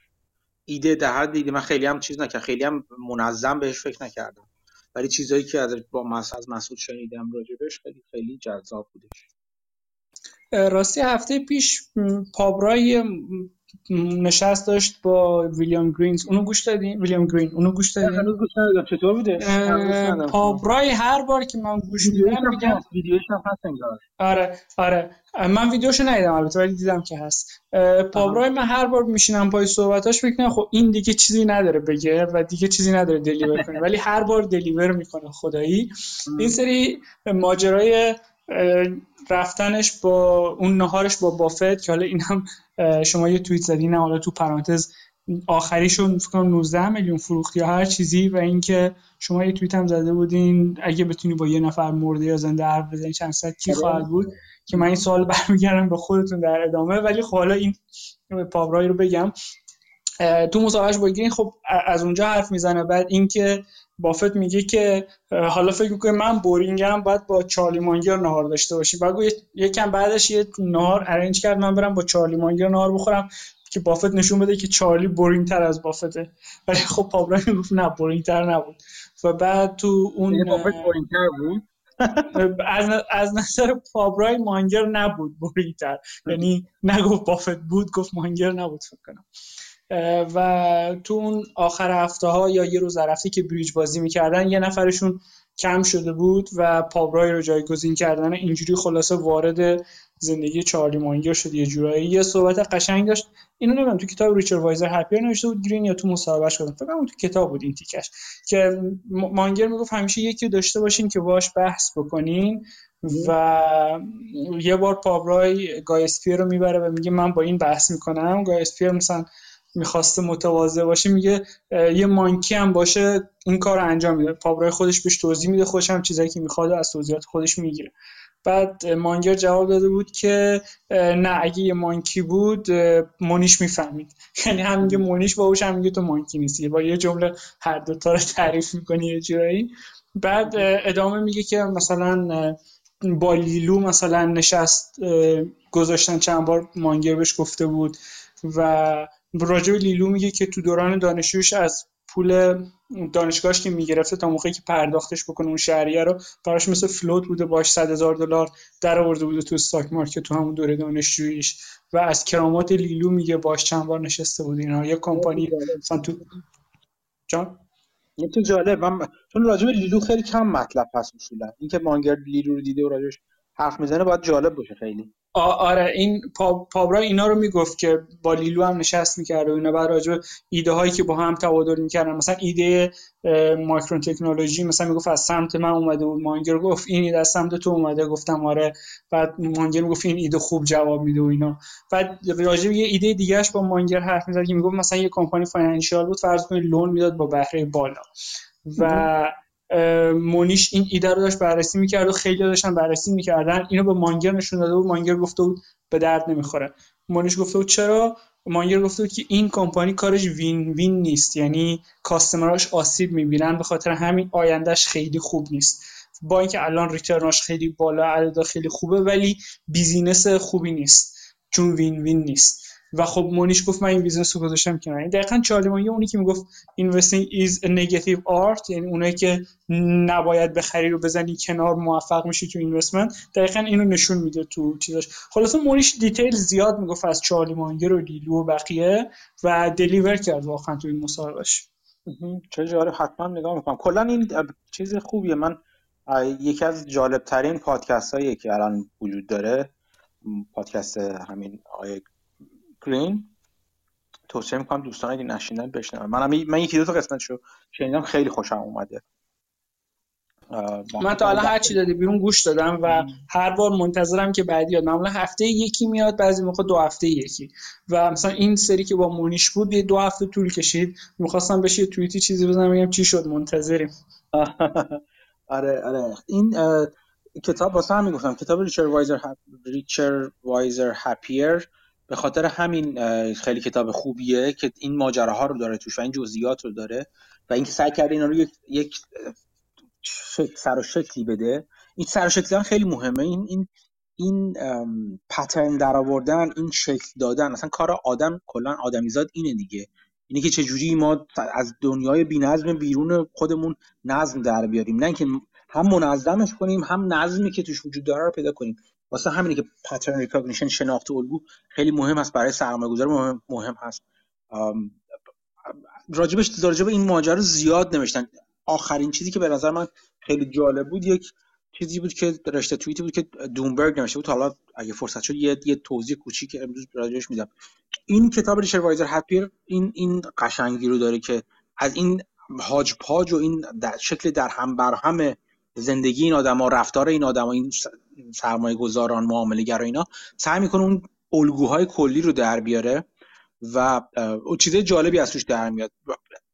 [SPEAKER 1] ایده ده حد ایده من خیلی هم چیز نکردم. خیلی هم منظم بهش فکر نکردم. ولی چیزایی که از با از مسعود شنیدم راجبش خیلی خیلی جذاب بودش.
[SPEAKER 2] راستی هفته پیش پابرای نشست داشت با ویلیام گرینز. اونو گوش دادین ویلیام گرین اونو گوش دادین
[SPEAKER 1] هنوز گوش ندادم. چطور بوده؟
[SPEAKER 2] پابرای هر بار که من گوش میدم میگم
[SPEAKER 1] ویدیوش هم هست انگار.
[SPEAKER 2] آره آره. من ویدیوشو ندیدم البته ولی دیدم که هست. پابرای من هر بار میشینم پای صحبتاش فکر خب این دیگه چیزی نداره بگه و دیگه چیزی نداره دلیور کنه. ولی هر بار دلیور می‌کنه خدایی. این سری ماجرای رفتنش با اون نهارش با بافت که حالا این هم شما یه توییت زدین حالا تو پرانتز آخریشون فکر کنم 19 میلیون فروخت یا هر چیزی و اینکه شما یه توییت هم زده بودین اگه بتونی با یه نفر مرده یا زنده حرف بزنی چند صد کی خواهد بود؟ که من این سوال برمیگردم به خودتون در ادامه. ولی خب حالا این پابرای رو بگم. تو مصاحبهش با گرین خب از اونجا حرف می‌زنه. بعد اینکه بافت میگه که حالا فکر می‌کنه من boring م باید با چارلی مانگر نهار داشته باشی. بعد یکم بعدش یه نهار arrange کرد من برم با چارلی مانگر نهار بخورم که بافت نشون بده که چارلی boring تر از بافته. ولی خب پابرا می‌گفت نه boring تر نبود. و بعد تو اون
[SPEAKER 1] بافت boring تر بود
[SPEAKER 2] از از نظر پابرای مانگر نبود boring تر یعنی نگفت بافت بود گفت مانگر نبود فکر کنم. و تو اون آخر هفته ها یا یه روز رفتی که bridge بازی می‌کردن یه نفرشون کم شده بود و پابرای رو جایگزین کردن اینجوری خلاصه وارد زندگی چارلی مانگر شد. یه جورایی یه صحبت قشنگ داشت. اینو نمی‌دونم تو کتاب Richer, Wiser, Happier نوشته بود گرین یا تو مصاحبهش شدم فکر تو کتاب بود این تیکش. که مانگر می‌گفت همیشه یکی داشته باشین که باش بحث بکنین و یه بار پابرای گایسپیر رو می‌بره و میگه من با این بحث می‌کنم. گایسپیر مثلا می‌خواسته متواضع باشه میگه یه monkey هم باشه این کار رو انجام میده. پابرای خودش بهش توضیح میده خودش هم چیزایی که می‌خواد از توضیحات خودش می‌گیره. بعد مانگر جواب داده بود که نه اگه یه monkey بود مونیش می‌فهمید. یعنی هم میگه مونیش باهوش هم میگه تو monkey نیستی. با یه جمله هر دوتا رو تعریف می‌کنی یه جورایی. بعد ادامه میگه که مثلا با لیلو مثلا نشست گذاشتن چند بار مانگر بهش گفته بود و راجع لیلو میگه که تو دوران دانشجویش از پول دانشگاهش که می‌گرفته تا موقعی که پرداختش بکنه اون شهریه رو براش مثل فلوت بوده باش صد هزار دلار در آورده بوده تو استاک مارکت تو همون دوره دانشجوییش. و از کرامات لیلو میگه باش چند بار نشسته بود اینا یه کمپانی مثلا تو جان؟
[SPEAKER 1] یه تو جالب من چون راجع به لیلو خیلی کم مطلب هست اصولا. اینکه مانگر لیلو رو دیده و راجعش حرف می‌زنه باید جالب باشه خیلی.
[SPEAKER 2] آره این پابرا اینا رو می‌گفت که با لیلو هم نشست می‌کرد و اینا بعد راجع ایده هایی که با هم تبادل می‌کردن. مثلا ایده مایکرون تکنولوژی مثلا می‌گفت از سمت من اومده بود مانگر. گفت این ایده از سمت تو اومده. گفتم آره. بعد مانگر می‌گفت این ایده خوب جواب میده و اینا. بعد راجع یه ایده دیگهش با مانگر حرف می‌زد که می‌گفت مثلا یه کمپانی financial بود فرض کنید loan می‌داد با بهره بالا. و مونیش این ایده رو داشت بررسی می‌کرد و خیلی داشتن بررسی می‌کردن. اینو به مانگر نشون داده بود. مانگر گفته بود به درد نمی‌خوره. مونیش گفته بود چرا؟ مانگر گفته بود که این کمپانی کارش win-win نیست. یعنی customer اش آسیب می‌بینن. به خاطر همین آیندهش خیلی خوب نیست. با اینکه الان return اش خیلی بالا عدد خیلی خوبه ولی business خوبی نیست. چون win-win نیست. و خب مونیش گفت من این business رو گذاشتم کنار. این دقیقا چارلی مانگر اونی که می‌گفت investing is a negative art یعنی اونایی که نباید بخری رو بزنی کنار موفق میشی تو investment دقیقا اینو نشون میده تو چیزاش. خلاص مونیش detail زیاد می‌گفت از چارلی مانگر و لیلو و بقیه و deliver کرد واقعا تو این مصاحبهش.
[SPEAKER 1] چه جالب حتما نگاه می‌کنم. کلا این چیز خوبیه. من یکی از جالب ترین پادکست هایی که الان وجود داره پادکست همین آقای گرین توصیه می‌کنم دوستان اگه نشیندن بشنون. من من یکی دو تا قسمتشو شنیدم خیلی خوشم اومده.
[SPEAKER 2] من تا حالا هر چی داده بیرون گوش دادم و هر بار منتظرم که بعدی یاد. معمولا هفته یکی میاد بعضی موقع دو هفته یکی. و مثلا این سری که با مونیش بود یه دو هفته طول کشید. می‌خواستم بهش یه توییتی چیزی بزنم بگم چی شد منتظریم.
[SPEAKER 1] آره آره. این کتاب واسه هم می‌گفتم کتاب ریچر وایزر ریچر وایزر هپیر. به خاطر همین خیلی کتاب خوبیه که این ماجراها رو داره توش و این جزئیات رو داره و اینکه سعی کرده اینا رو یک, یک سر و شکلی بده. این سرشکل خیلی مهمه. این این این pattern در آوردن این شکل دادن اصلا کار آدم کلا آدمیزاد اینه دیگه. اینه که چجوری ما از دنیای بی‌نظم بیرون خودمون نظم در بیاریم. نه اینکه هم منظمش کنیم هم نظمی که توش وجود داره رو پیدا کنیم. واسه همینه که pattern recognition شناخت الگو خیلی مهم هست برای سرمایه‌گذار مهم, مهم هست. راجبش راجب این ماجرا زیاد نوشتن. آخرین چیزی که به نظر من خیلی جالب بود یک چیزی بود که رشته توییتی بود که دونبرگ نوشته بود. حالا اگه فرصت شد یه, یه توضیح کوچیک امروز راجعش میدم. این کتاب ریچر وایزر هپیر این این قشنگی رو داره که از این هاج پاج و این در شکل در هم بر هم زندگی این آدما رفتار این آدما این سرمایه گذاران معامله گر اینا سعی می‌کنه اون الگوهای کلی رو در بیاره و چیز جالبی از توش در میاد.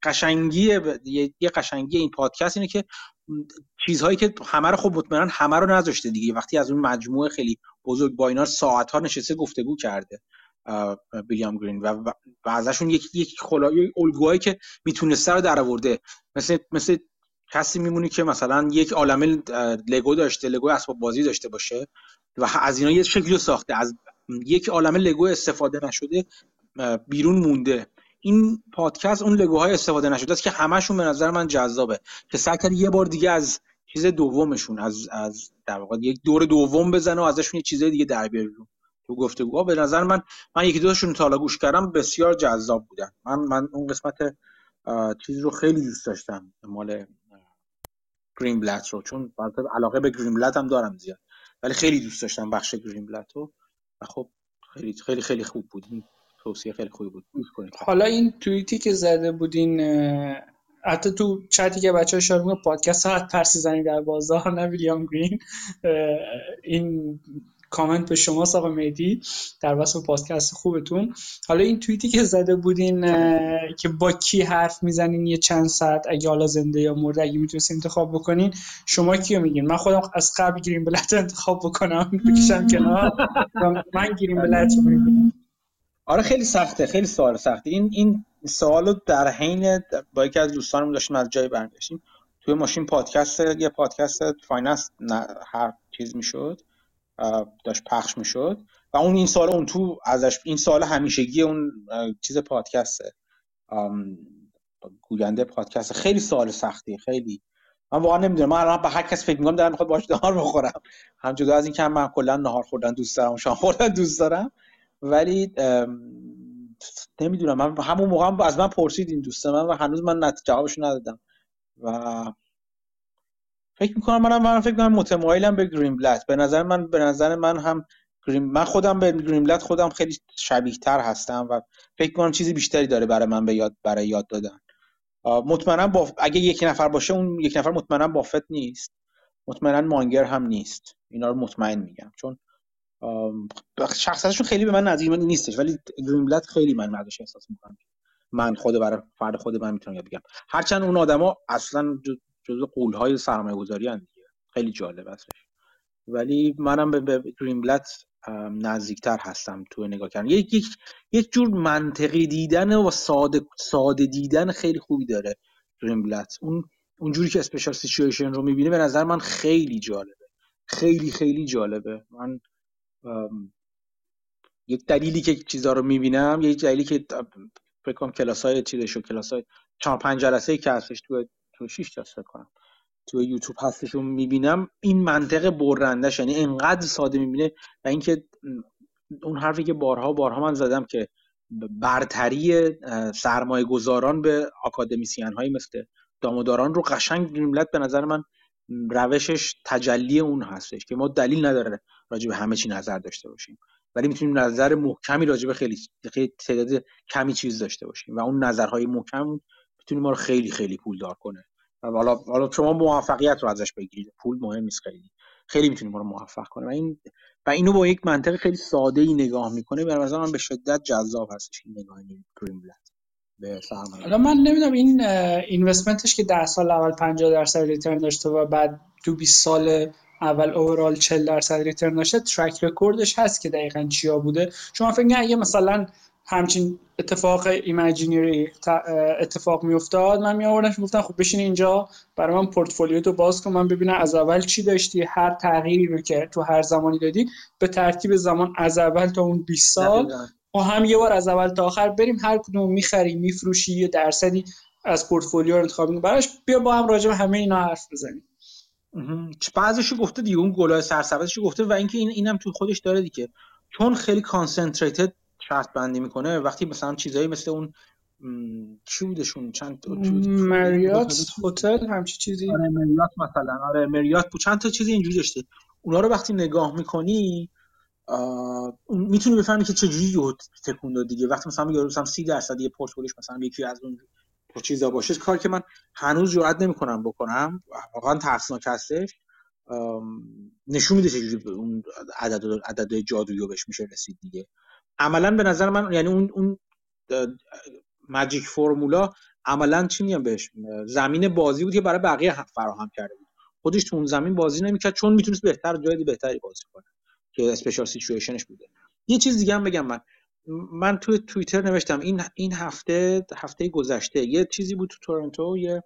[SPEAKER 1] قشنگی یه قشنگی این پادکست اینه که چیزهایی که همه رو خب مطمئنا همه رو نذاشته دیگه. وقتی از اون مجموعه خیلی بزرگ با اینا ساعت ها نشسته گفتگو کرده بیلیام گرین. و, و ازشون یک یک خلای الگوهایی که می‌تونسته رو در آورده. مثل مثل کسی میمونی که مثلا یک عالمه لگو داشته لگو اسباب بازی داشته باشه و از اینا یه شکلی ساخته. از یک عالمه لگو استفاده نشده بیرون مونده. این پادکست اون لگوهای استفاده نشده است که همشون به نظر من جذابه. که سعی کرد یه بار دیگه از چیز دومشون از از در واقع یک دور دوم بزنه و ازشون یه چیز دیگه در بیاره تو گفتگوها به نظر من من یکی دوشون تا حالا گوش کردم بسیار جذاب بودن. من من اون قسمت چیز رو خیلی دوست داشتم مال گرین بلت رو چون علاقه به گرین بلت هم دارم زیاد. ولی خیلی دوست داشتم بخش گرین بلت رو. و خب خیلی خیلی خیلی خوب بود. توصیه خیلی خوبی بود.
[SPEAKER 2] حالا این توییتی که زده بودین حتی تو چتی که بچه ها شروع پادکست ها ترسی زنی در بازار نه ویلیام گرین. این کامنت به شما آقا مهدی در واسه پادکست خوبتون. حالا این توییتی که زده بودین که با کی حرف می‌زنین یه چند ساعت اگه حالا زنده یا مرده اگه می‌تونست انتخاب بکنین شما کیو میگین؟ من خودم از قبل گرین بلت انتخاب بکنم بکشم کنار. من گرین بلت رو
[SPEAKER 1] آره خیلی سخته خیلی سوال سخته. این این سوالو در حین با یکی از دوستانم داشتیم از جای برمیگشتیم توی ماشین پادکست یه پادکست فایننس هر چیز می‌شد. داشت پخش می‌شد. و اون این سال اون تو ازش این سال همیشگی اون چیز پادکسته. گوینده پادکست خیلی سوال سختی خیلی. من واقعا نمی‌دونم. من الان به هر کس فکر می‌کنم دارم می‌خواد باش نهار بخورم. هم جدا از این که من کلا نهار خوردن دوست دارم شام خوردن دوست دارم. ولی نمی‌دونم. من همون موقع از من پرسید این دوست من و هنوز من جوابش ندادم. و فکر می‌کنم منم من فکر کنم متمایلم به گرین بلت به نظر من به نظر من هم گرین من خودم به گرین بلت خودم خیلی شبیه تر هستم و فکر کنم چیزی بیشتری داره برای من به یاد برای یاد دادن. مطمئنا با... اگه یک نفر باشه اون یک نفر مطمئنا بافت نیست. مطمئنا مانگر هم نیست. اینا رو مطمئن میگم. چون شخصیتشون خیلی به من نزدیک نیستش ولی گرین خیلی من ازش احساس می‌کنم من خود برای فرد خود من می‌تونم بگم هرچند اون آدما اصلا جزو قولهای سرمایه گذاری دیگه. خیلی جالب هستش. ولی منم به, به گرین بلت نزدیکتر هستم تو نگاه کردن. یک یک یک جور منطقی دیدن و ساده ساده دیدن خیلی خوبی داره گرین بلت. اون اونجوری که اسپیشال سیچویشن رو می‌بینه به نظر من خیلی جالبه. خیلی خیلی جالبه. من یک دلیلی که چیزا رو می‌بینم یک دلیلی که فکر کنم کلاس های چیزش و کلاس های چهار پنج جلسه که هستش تو تو شش جلسه کنم. تو یوتیوب هستش رو می‌بینم این منطق برندش یعنی انقدر ساده می‌بینه و اینکه اون حرفی که بارها بارها من زدم که برتری سرمایه گذاران به اکادمیسیان های مثل داموداران رو قشنگ گریملت به نظر من روشش تجلی اون هستش که ما دلیل نداره راجع به همه چی نظر داشته باشیم. ولی می‌تونیم نظر محکمی راجع به خیلی تعداد کمی چیز داشته باشیم و اون نظرهای محکم می‌تونه ما رو خیلی خیلی پولدار کنه. و حالا حالا شما موفقیت رو ازش بگیرید. پول مهم نیست خیلی. خیلی می‌تونه ما رو موفق کنه. و این و اینو با یک منطق خیلی ساده ای نگاه می‌کنه. به نظر من به شدت جذاب هستش این نگاه گرین
[SPEAKER 2] به حالا من نمی‌دونم این investment ش که 10 سال اول 50 درصد return داشته و بعد تو 20 سال اول overall 40 درصد return داشته track record ش هست که دقیقا چیا بوده. شما فکر اگه مثلا همچین اتفاق imaginary اتفاق میافتاد من میآوردمش گفتم خب بشین اینجا برای من پورتفولیو تو باز کن من ببینم از اول چی داشتی هر تغییری رو که تو هر زمانی دادی به ترتیب زمان از اول تا اون 20 سال و هم یه بار از اول تا آخر بریم هر کدوم می‌خری میفروشی یه درصدی از پورتفولیو رو انتخاب می‌کنی. براش بیا با هم راجع به همه اینا حرف بزنیم.
[SPEAKER 1] بعضیشو گفته دیگه اون گلای سرسبزشو گفته و اینکه این اینم تو خودش داره دیگه. چون خیلی کانسنتریتد شرط بندی می‌کنه وقتی مثلا چیزایی مثل اون چی بودشون؟ چند
[SPEAKER 2] مریات هتل همچی چیزی.
[SPEAKER 1] آره مریات مثلا آره مریات بود. چند تا چیزی اینجوری داشته. اونا رو وقتی نگاه می‌کنی می‌تونی بفهمی که چجوری یهو تکون داد دیگه. وقتی مثلا یارو مثلا 30 درصد یه پورتفولیوش مثلا یکی از اون چیزا باشه کار که من هنوز جرئت نمی‌کنم بکنم. واقعا ترسناک هستش. نشون میده چجوری اون عدد عدد جادویی بهش میشه رسید دیگه. عملا به نظر من یعنی اون اون ماجیک فرمولا عملا چی میگم بهش؟ زمین بازی بود که برای بقیه فراهم کرده بود. خودش تو اون زمین بازی نمی‌کرد چون می‌تونست بهتر جای بهتری بازی کنه که اسپیشال سیچویشنش بوده. یه چیز دیگه هم بگم من. من توی توییتر نوشتم این این هفته هفته گذشته یه چیزی بود تو تورنتو یه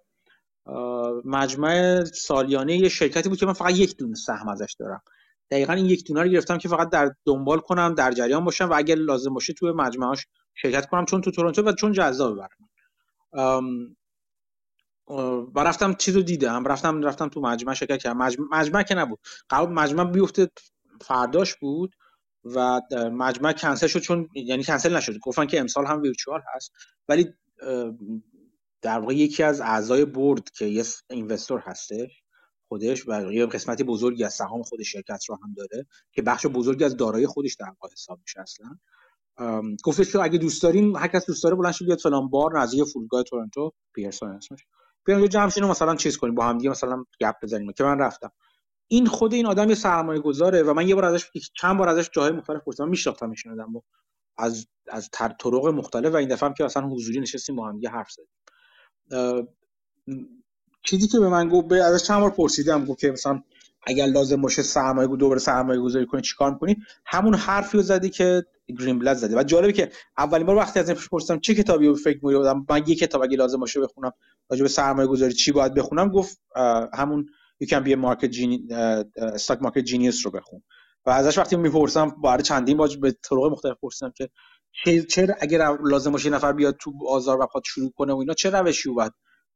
[SPEAKER 1] مجمع سالیانه یه شرکتی بود که من فقط یک دونه سهم ازش دارم. دقیقا این یک دونه رو گرفتم که فقط در دنبال کنم در جریان باشم و اگر لازم باشه توی مجمعاش شرکت کنم چون تو تورنتو و چون جذابه برام. و رفتم چیز رو دیدم. رفتم رفتم تو مجمع شرکت کردم. مجمع, مجمع که نبود. قرار مجمع بیفته فرداش بود و مجمع کنسل شد چون یعنی کنسل نشد. گفتن که امسال هم ویرچوال هست. ولی در واقع یکی از اعضای بورد که یه اینوستور هستش خودش و یه قسمتی بزرگی از سهام خود شرکت رو هم داره که بخش بزرگی از دارایی خودش در واقع حساب میشه اصلا. گفتش که اگه دوست دارین هر کس دوست داره بلند بیاد فلان بار نزدیک فرودگاه تورنتو پیرسون اسمش. بیان جمع رو مثلا چیز کنیم با هم دیگه مثلا گپ بزنیم. که من رفتم. این خود این آدم یه سرمایه گذاره و من یه بار ازش چند بار ازش جاهای مختلف پرسیدم میشناختمش این آدمو از از طرق مختلف و این دفعه هم که اصلا حضوری نشستیم با هم دیگه حرف زدیم. چیزی که به من گفت به ازش چند بار پرسیدم گفت که مثلا اگر لازم باشه سرمایه دوباره سرمایه گذاری کنی چیکار می‌کنی؟ همون حرفی رو زدی که گرین بلد زدی و جالبه که اولین بار وقتی ازش پرسیدم چه کتابی رو فکر می‌کردم من یه کتاب اگه لازم باشه بخونم راجع به سرمایه گذاری چی باید بخونم گفت همون be a market genius stock market genius رو بخون. و ازش وقتی می‌پرسم برای چندین بار به طرق مختلف پرسیدم که چه اگر لازم باشه نفر بیاد تو بازار و بخواد شروع کنه و اینا چه روشی رو باید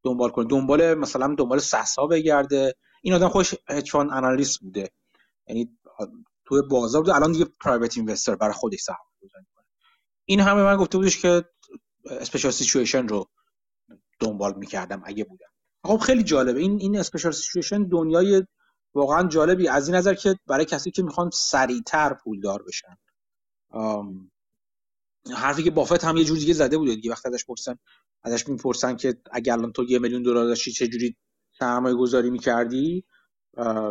[SPEAKER 1] دنبال کنه. دنبال مثلا دنبال سسا بگرده. این آدم خودش hedge fund analyst بوده. یعنی تو بازار بوده. الان دیگه private investor برای خودش سهام گذاری این همه من گفته بودش که special situation رو دنبال می‌کردم اگه بودم. خب خیلی جالبه. این این special situation دنیای واقعا جالبی. از این نظر که برای کسی که می‌خوان سریعتر پولدار بشن. حرفی که بافت هم یه جور دیگه زده بود دیگه. وقتی ازش پرسن ازش می‌پرسن که اگر الان تو یه میلیون دلار داشتی چه جوری سرمایه گذاری می‌کردی؟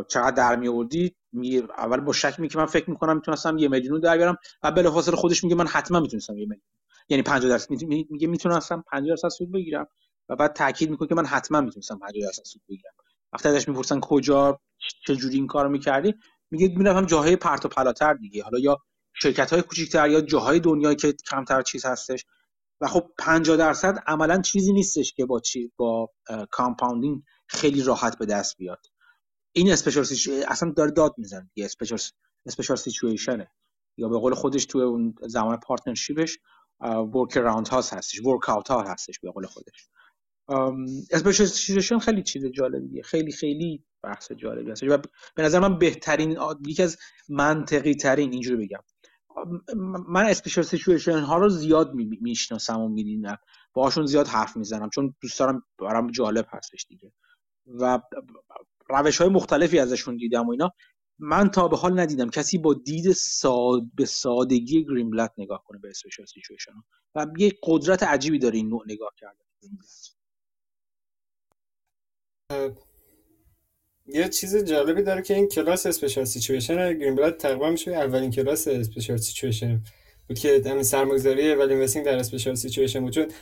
[SPEAKER 1] چقدر در میوردی می اول با شک می که من فکر می‌کنم می‌تونستم یه میلیون در بیارم. و بلافاصله خودش میگه من حتما می‌تونستم یه میلیون. یعنی 50 درصد میگه می‌تونستم 50 درصد سود بگیرم. و بعد تاکید می‌کنه که من حتما می‌تونستم 50 درصد سود بگیرم. وقتی ازش می‌پرسن کجا چه جوری این کارو می‌کردی میگه می‌رفتم جاهای پرت و پلاتر دیگه. حالا یا شرکت های کوچیک‌تر یا جاهای دنیایی که کمتر چیز هستش. و خب 50 درصد عملا چیزی نیستش که با چی با compounding خیلی راحت به دست بیاد. این special اصلا داره داد می‌زنه یه special special situation ه یا به قول خودش توی اون زمان partnership ش workaround هاست هستش workout ها هستش به قول خودش. special situation خیلی چیز جالبیه. خیلی خیلی بحث جالبی هست و به نظر من بهترین یکی از منطقی ترین اینجوری بگم. من special situation ها رو زیاد می‌شناسم و می‌بینم باهاشون زیاد حرف می‌زنم چون دوست دارم برام جالب هستش دیگه. و روش های مختلفی ازشون دیدم و اینا. من تا به حال ندیدم کسی با دید ساد به سادگی بلت نگاه کنه به special situation و یه قدرت عجیبی داره این نوع نگاه کردن.
[SPEAKER 6] یه چیز جالبی داره که این کلاس special situation گرین بلت تقریبا میشه. اولین کلاس special situation بود که همین سرمایه‌گذاری value در special situation بود.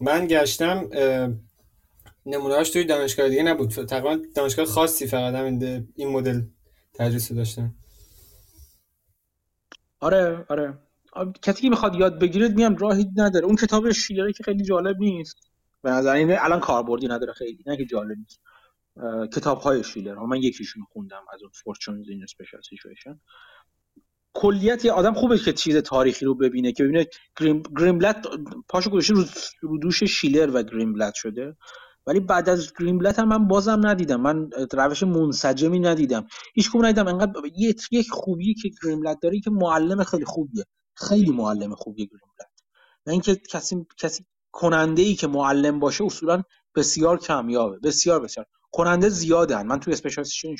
[SPEAKER 6] من گشتم نمونه‌اش توی دانشگاه دیگه نبود. تقریبا دانشگاه خاصی فقط همین این مدل تدریس داشتن
[SPEAKER 1] آره آره. کسی که می‌خواد یاد بگیره میام راهی نداره. اون کتاب شیلره که خیلی جالب نیست. به نظر الان کاربردی نداره خیلی نه که جالب نیست. کتاب های شیلر. من یکیشون خوندم از اون Fortunes in Special Situation کلیت یه آدم خوبه که چیز تاریخی رو ببینه که ببینه گرین گرین‌بلت پاشو گذاشته رو دوش شیلر و گرین‌بلت شده. ولی بعد از گرین‌بلت هم من بازم ندیدم. من روش منسجمی ندیدم. هیچ کدوم ندیدم. انقدر یک خوبی که گرین‌بلت داره که معلم خیلی خوبیه. خیلی معلم خوبیه گریمبلت. نه اینکه کسی کسی کننده ای که معلم باشه اصولا بسیار کمیابه. بسیار بسیار. کننده زیادن. من توی اسپشیالیزیشن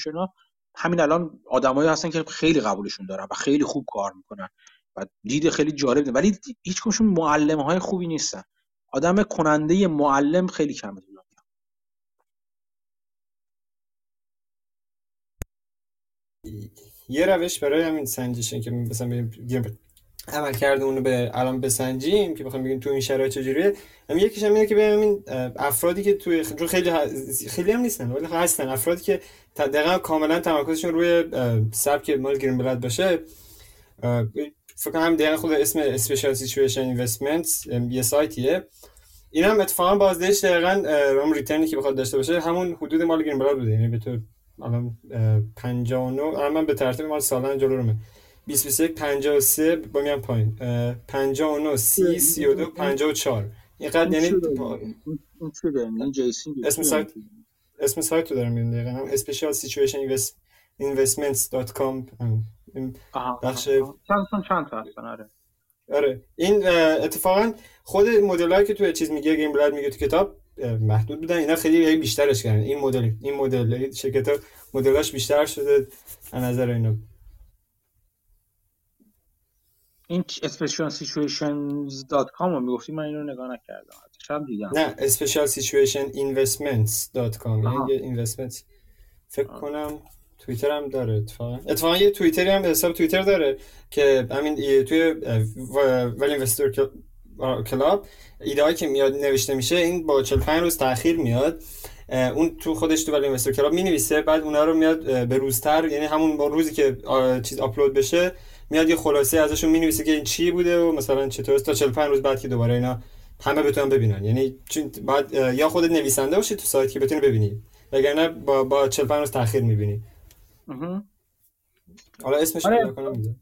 [SPEAKER 1] همین الان آدمایی هستن که خیلی قبولشون دارن و خیلی خوب کار می‌کنن و دید خیلی جالب. ولی هیچ کدومشون معلم های خوبی نیستن. آدم کننده معلم خیلی کمه
[SPEAKER 6] یه روش برای همین سنجشن که مثلا بگیم عمل کرده اونو به الان بسنجیم که بخوام بگیم تو این شرایط چجوریه. هم یکیش هم اینه که ببینیم افرادی که توی خیلی خیلی هم نیستن ولی هستن. افرادی که دقیقا کاملا تمرکزشون روی سبک مال گرین بلد باشه فکر کنم دقیقا خود اسم اسپیشال سیچویشن اینوستمنتس یه سایتیه. این هم اتفاقا بازدهش دقیقا روم ریترنی که بخواد داشته باشه همون حدود مال گرین بلد بوده. یعنی به طور الان 59 الان من به ترتیب مال سالن جلو 2021 53 با میام پایین 59 30 32 54 اینقدر یعنی
[SPEAKER 1] این چه داریم؟ جیسون
[SPEAKER 6] اسم سایت اسم سایت رو دارم میگم دقیقاً. هم special situation investments.com
[SPEAKER 1] بخش چند چند تا هستن؟ آره.
[SPEAKER 6] آره. این اتفاقا خود مدلایی که توی چیز میگه گیم بلاد میگه تو کتاب محدود بودن. اینا خیلی بیشترش کردن. این مدل این مدل شرکت ها مدلاش بیشتر شده از نظر اینا.
[SPEAKER 1] این specialsituations.com رو می‌گفتی من اینو نگاه نکردم. شب دیدم.
[SPEAKER 6] نه specialsituationinvestments.com یعنی یه investment. فکر کنم توییتر هم داره اتفاقا. اتفاقا یه توییتری هم حساب توییتر داره که همین توی ول اینوستر کلاب ایده که میاد نوشته میشه این با 45 روز تاخیر میاد. اون تو خودش تو ولی اینوستر کلاب می نویسه بعد اونا رو میاد به روزتر یعنی همون با روزی که چیز آپلود بشه میاد یه خلاصه ازشون می‌نویسه که این چی بوده و مثلا چطور تا 45 روز بعد که دوباره اینا همه بتونن ببینن. یعنی چون بعد یا خودت نویسنده باشی تو سایت که بتونی ببینی وگرنه با با 45 روز تاخیر می‌بینی. حالا اسمش
[SPEAKER 1] آره.
[SPEAKER 6] کنم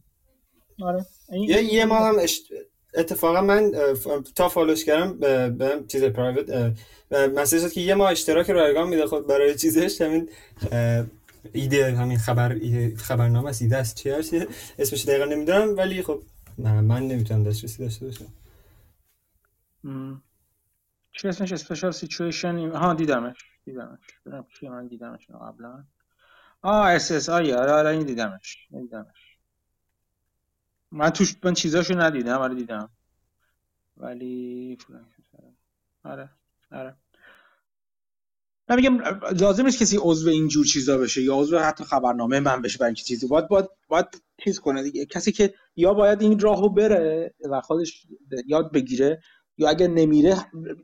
[SPEAKER 1] آره.
[SPEAKER 6] یه یه ما هم اشت... اتفاقا من تا فالوش کردم به چیز پرایوت مسیج که یه ما اشتراک رایگان میده. خود برای چیزش همین ایده همین خبر خبرنامه است ایده است. چی هست اسمش دقیقا نمی‌دونم ولی خب نه من نمی‌تونم دسترسی داشته باشم.
[SPEAKER 1] چی اسمش؟ اسپیشال سیچویشن ها دیدمش. دیدمش. من دیدمش قبلا. آه SSI آره آره این دیدمش. دیدمش. من توش من چیزاشو ندیدم آره دیدم. ولی آره آره. من میگم لازم نیست کسی عضو اینجور چیزا بشه یا عضو حتی خبرنامه من بشه برای اینکه چیزی. باید باید باید چیز کنه دیگه. کسی که یا باید این راهو بره و خودش یاد بگیره یا اگر نمیره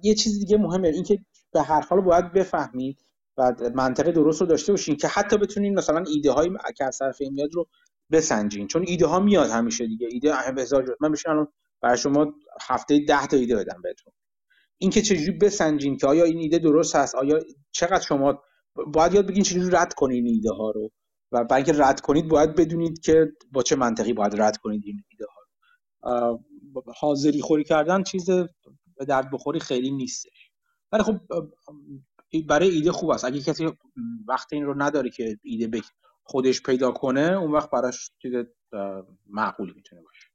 [SPEAKER 1] یه چیز دیگه مهمه اینکه به هر حال باید بفهمید و منطقه درست رو داشته باشین که حتی بتونین مثلا ایده های که از طرف این میاد رو بسنجین. چون ایده ها میاد همیشه دیگه. ایده هزار جور من میشه الان برای شما هفته 10 تا ایده بدم بهتون. اینکه چجوری بسنجین که آیا این ایده درست هست؟ آیا چقدر شما باید یاد بگین چجوری رد کنین ایده ها رو؟ و برای اینکه رد کنید باید بدونید که با چه منطقی باید رد کنید این ایده ها رو. حاضری خوری کردن چیز به درد بخوری خیلی نیستش. ولی خب برای ایده خوب است. اگه کسی وقت این رو نداره که ایده به خودش پیدا کنه اون وقت براش چیز معقولی می‌تونه باشه.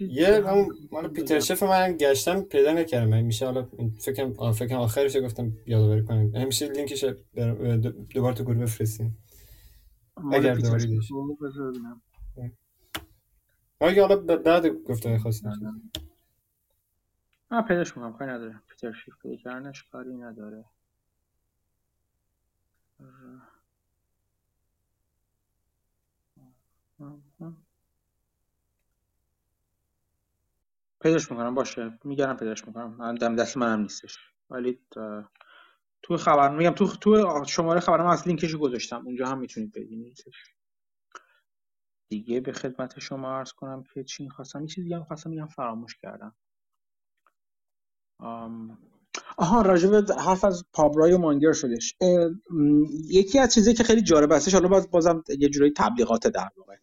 [SPEAKER 6] یه هم مال پیتر شف من گشتم پیدا نکردم. من میشه حالا فکرم فکرم آخرش گفتم یادآوری کنیم. همیشه لینکش دوباره تو گروه بفرستیم. اگر دوباره دیش اگه حالا بعد گفته خواستیم
[SPEAKER 1] من پیداش می‌کنم کاری نداره پیتر شیف پیدا کردنش کاری نداره. پیداش می‌کنم باشه. میگرم پیداش می‌کنم. من دم دست منم نیستش. ولی تو خبر میگم تو تو شماره خبرم از لینکش گذاشتم. اونجا هم می‌تونید ببینیدش دیگه به خدمت شما عرض کنم که چی خواستم یه چیز دیگه خواستم بگم. فراموش کردم. آها راجب حرف از پابرای و مانگر شدش. یکی از چیزایی که خیلی جالب هستش حالا باز بازم یه جورایی تبلیغات در واقع.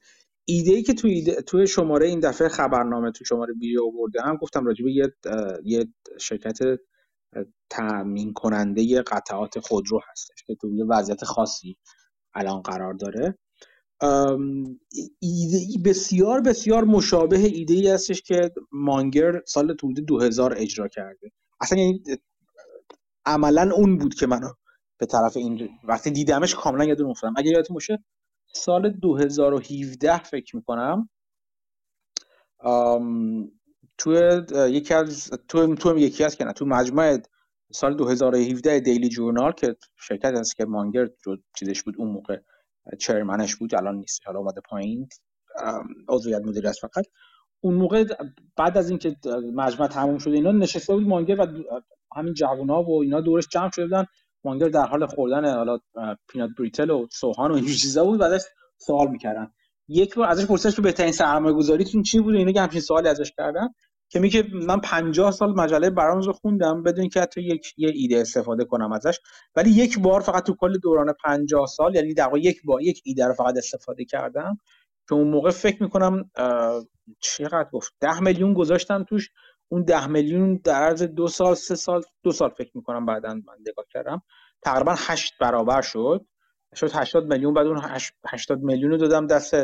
[SPEAKER 1] ایده ای که توی, توی شماره این دفعه خبرنامه تو شماره ویدیو آورده هم گفتم راجب یه یه شرکت تامین کننده قطعات خودرو هستش که توی وضعیت خاصی الان قرار داره. ایده بسیار بسیار مشابه ایده ای هستش که مانگر سال حدود 2000 اجرا کرده. اصلا یعنی عملا اون بود که منو به طرف این وقتی دیدمش کاملا یادم افتادم اگه یادتون باشه سال 2017 فکر می‌کنم تو یکی از تو تو یکی از که نه تو مجمع سال 2017 دیلی جورنال که شرکت هست که مانگر چیزش بود اون موقع چرمنش بود الان نیست حالا اومده پایین عضویت مدیر است فقط. اون موقع بعد از اینکه مجمع تموم شده اینا نشسته بود مانگر و همین جوونا و اینا دورش جمع شده بودن. مانگر در حال خوردن حالا پینات بریتل و سوهان و این چیزا بود بعدش سوال می‌کردن. یک بار ازش پرسیدش تو بهترین سرمایه گذاریتون چی بود؟ اینا همچین سوالی ازش کردن که میگه من 50 سال مجله برامز رو خوندم بدون که حتی یک یه ایده استفاده کنم ازش. ولی یک بار فقط تو کل دوران 50 سال یعنی در یک بار یک ایده رو فقط استفاده کردم که اون موقع فکر می‌کنم چقدر گفت؟ 10 میلیون گذاشتم توش. اون 10 میلیون در عرض دو سال سه سال دو سال فکر می‌کنم بعدا من نگاه کردم. تقریبا 8 برابر شد. شد 80 میلیون بعد اون 80 میلیون رو دادم دست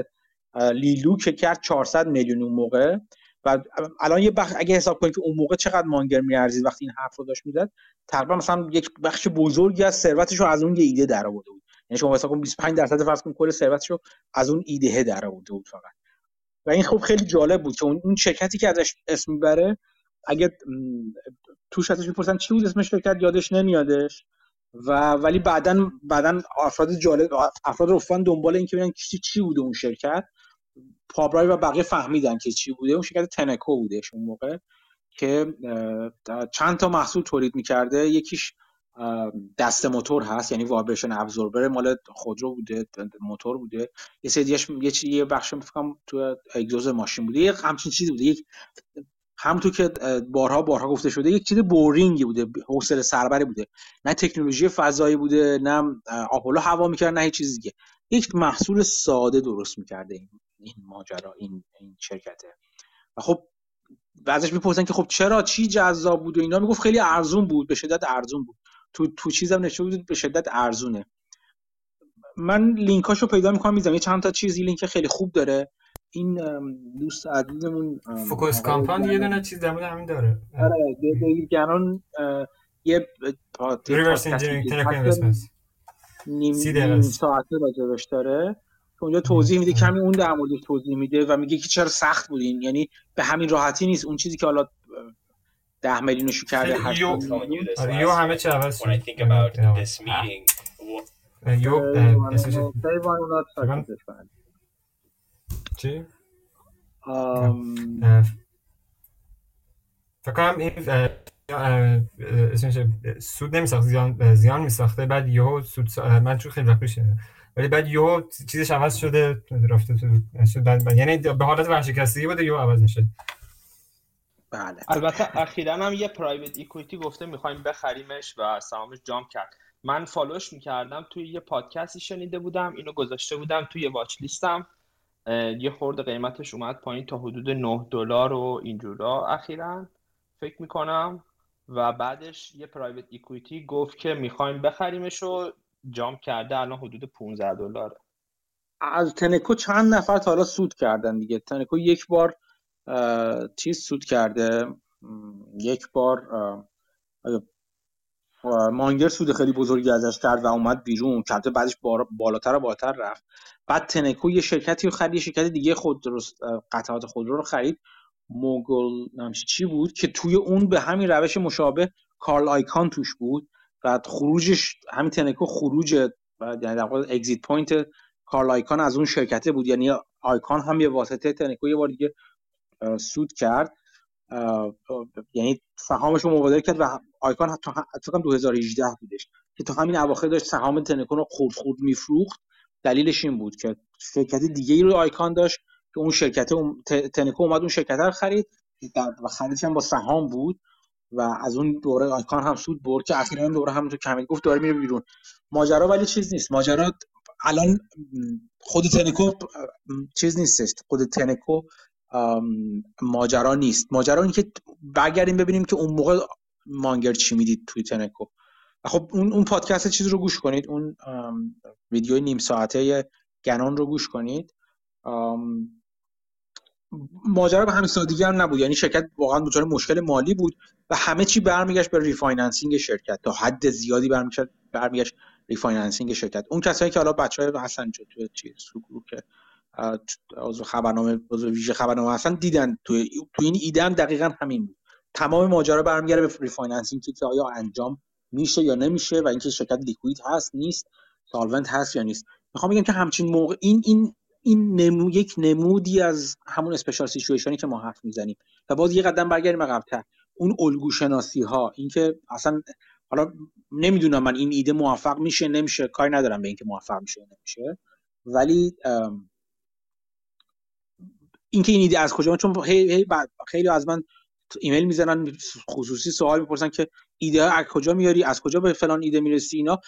[SPEAKER 1] لیلو که کرد 400 میلیون اون موقع. و الان یه بخش اگه حساب کنید که اون موقع چقدر مانگر میارزید وقتی این حرف رو داشت می‌زد تقریبا مثلا یک بخش بزرگی از ثروتش رو از اون یه ایده در آورده بود. یعنی شما حساب کنید 25 درصد فرض کنید کل ثروتش رو از اون ایده در آورده بود فقط. و این خب خیلی جالب بود که اون شرکتی که ازش اسم می‌بره اگه توش ازش می‌پرسن چی بود اسم شرکت یادش نمیادش. و ولی بعدا بعدا افراد جالب افراد رفتن دنبال این که ببینن چی چی بوده اون شرکت. پابرای و بقیه فهمیدن که چی بوده. اون شرکت تنکو بودش اون موقع که چند تا محصول تولید می‌کرده. یکیش دست موتور هست یعنی وایبریشن ابزوربر مال خودرو بوده موتور بوده. یه چیزی یه بخش میفکم تو اگزوز ماشین بوده. یه همچین چیزی بوده. یک همونطور که بارها بارها گفته شده یک چیز بورینگی بوده حوصله سربری بوده. نه تکنولوژی فضایی بوده نه آپولو هوا می‌کرد نه هیچ چیز دیگه. یک محصول ساده درست می‌کرده این, این ماجرا این این شرکته. و خب ازش می‌پرسن که خب چرا چی جذاب بود و اینا؟ می‌گفت خیلی ارزون بود به شدت ارزون بود. تو تو چیزم نشه بود به شدت ارزونه. من لینکاشو پیدا می‌کنم می‌ذارم یه چند تا چیزی لینک خیلی خوب داره. این دوست عزیزمون
[SPEAKER 6] Focus Compound یه دونه چیز در همین داره.
[SPEAKER 1] آره گنون یه
[SPEAKER 6] reverse engineering
[SPEAKER 1] نیم ساعته راجبش داره. که اونجا توضیح میده کمی اون در موردش توضیح میده و میگه که چرا سخت بوده این. یعنی به همین راحتی نیست. اون چیزی که حالا ده میلیونشو کرده
[SPEAKER 6] یو همه چه عوض شد. یو چی؟ فکر کنم این اسمش سود نمیساخت زیان زیان میساخته بعد یهو سود من چون خیلی وقت پیش ولی بعد یهو چیزش عوض شده رفته تو بعد یعنی به حالت ورشکستگی بوده یهو عوض میشه
[SPEAKER 1] بله.
[SPEAKER 7] البته اخیرا هم یه پرایوت ایکویتی گفته می‌خوایم بخریمش و سهامش جامپ کرد. من follow ش می‌کردم توی یه پادکستی شنیده بودم اینو گذاشته بودم توی watch list م یه خورده قیمتش اومد پایین تا حدود 9 دلار و اینجورا اخیرا فکر می‌کنم و بعدش یه private equity گفت که می‌خوایم بخریمش و jump کرده الان حدود 15 دلاره.
[SPEAKER 1] از تنکو چند نفر تا حالا سود کردن دیگه. تنکو یک بار چیز سود کرده. یک بار مانگر سود خیلی بزرگی ازش کرد و اومد بیرون. که بعدش بالاتر و بالاتر رفت. بعد تنکو یه شرکتی رو خرید یه شرکت دیگه خود قطعات خودرو رو خرید. موگل نمیشه چی بود که توی اون به همین روش مشابه کارل آیکان توش بود. بعد خروجش همین تنکو خروج یعنی در واقع exit point کارل آیکان از اون شرکته بود. یعنی آیکان هم یه واسطه تنکو یه بار دیگه سود کرد. یعنی سهامش رو مبادله کرد و آیکان حتی فکر 2018 بودش که تا همین اواخر داشت سهام تنکون رو خورد خورد میفروخت. دلیلش این بود که شرکت دیگه ای رو آیکان داشت که اون شرکت تنکو اومد اون شرکت رو خرید و خریدش هم با سهام بود و از اون دوره آیکان هم سود برد که اخیرا دوره هم تو کمی گفت داره میره بیرون. ماجرا ولی چیز نیست. ماجرا الان خود تنکو چیز نیستش. خود تنکو ماجرا نیست. ماجرا اینه که برگردیم ببینیم که اون موقع مانگر چی می‌دید توی تنکو. خب اون اون پادکست چیز رو گوش کنید. اون ویدیو نیم ساعته گنان رو گوش کنید. ماجرا به همین سادگی هم نبود. یعنی شرکت واقعا دچار مشکل مالی بود و همه چی برمیگشت به refinancing شرکت. تا حد زیادی برمیگشت برمیگشت refinancing شرکت. اون کسایی که حالا بچهای هستن تو چیز تو گروه که عضو خبرنامه عضو ویژه خبرنامه هستن دیدن. تو تو این ایده هم دقیقا همین بود. تمام ماجرا برمیگرده به refinancing که آیا انجام میشه یا نمیشه و اینکه شرکت liquid هست نیست solvent هست یا نیست. می‌خوام بگم که همچین موقع این این این نمو یک نمودی از همون special situation ی که ما حرف می‌زنیم. و باز یه قدم برگردیم عقب‌تر اون الگو شناسی ها اینکه اصلا حالا نمی‌دونم من این ایده موفق میشه نمیشه کاری ندارم به اینکه موفق میشه نمیشه. ولی اینکه این ایده از کجا چون هی هی خیلی از من ایمیل می‌زنن خصوصی سوال می‌پرسن که ایده از کجا میاری؟ از کجا به فلان ایده می‌رسی؟ اینا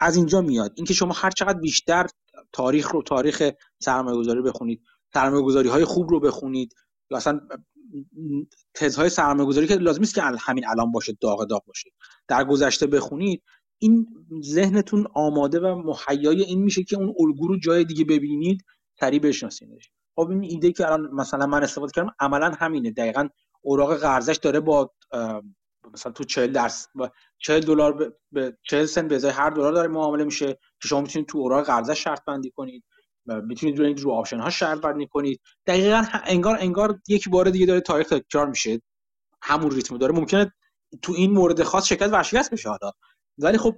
[SPEAKER 1] از اینجا میاد. اینکه شما هر چقدر بیشتر تاریخ رو تاریخ سرمایه گذاری بخونید سرمایه گذاری های خوب رو بخونید یا اصلا تزهای سرمایه گذاری که لازم نیست که همین الان باشه داغ داغ باشه در گذشته بخونید این ذهنتون آماده و مهیای این میشه که اون الگو رو جای دیگه ببینید سریع بشناسینش. خب این ایده که الان مثلا من استفاده کردم عملا همینه. دقیقا اوراق قرضش داره با مثلا تو 40 درصد 40 دلار به 40 سنت به ازای هر دلار داره معامله میشه که شما می‌تونید تو اوراق قرضش شرط بندی کنید می‌تونید روی رو option ها شرط بندی کنید. دقیقا انگار انگار یک بار دیگه داره تاریخ تکرار میشه. همون ریتم داره. ممکنه تو این مورد خاص شرکت ورشکست بشه حالا. ولی خب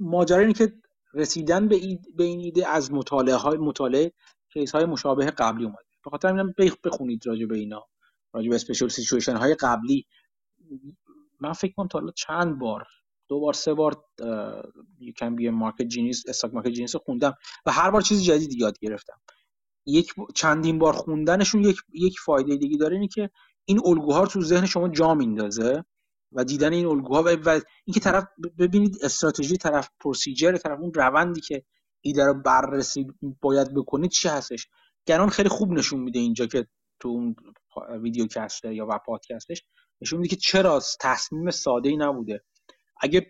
[SPEAKER 1] ماجرا اینه که رسیدن به, به این ایده از مطالعه های مطالعه case های مشابه قبلی اومده. به خاطر همین بخونید راجع به اینا. راجع به special situation های قبلی. من فکر کنم تا حالا چند بار دو بار سه بار You Can Be Market Genius Stock Market Genius خوندم و هر بار چیز جدیدی یاد گرفتم. یک چندین بار خوندنشون یک یک فایده دیگه داره اینه که این الگوها رو تو ذهن شما جا میندازه و دیدن این الگوها و, و اینکه طرف ببینید استراتژی طرف procedure طرف اون روندی که ایده رو بررسی باید بکنید چی هستش؟ گران خیلی خوب نشون میده اینجا که تو اون ویدیو کسته یا و پادکستش نشون میده که چرا تصمیم ساده ای نبوده. اگه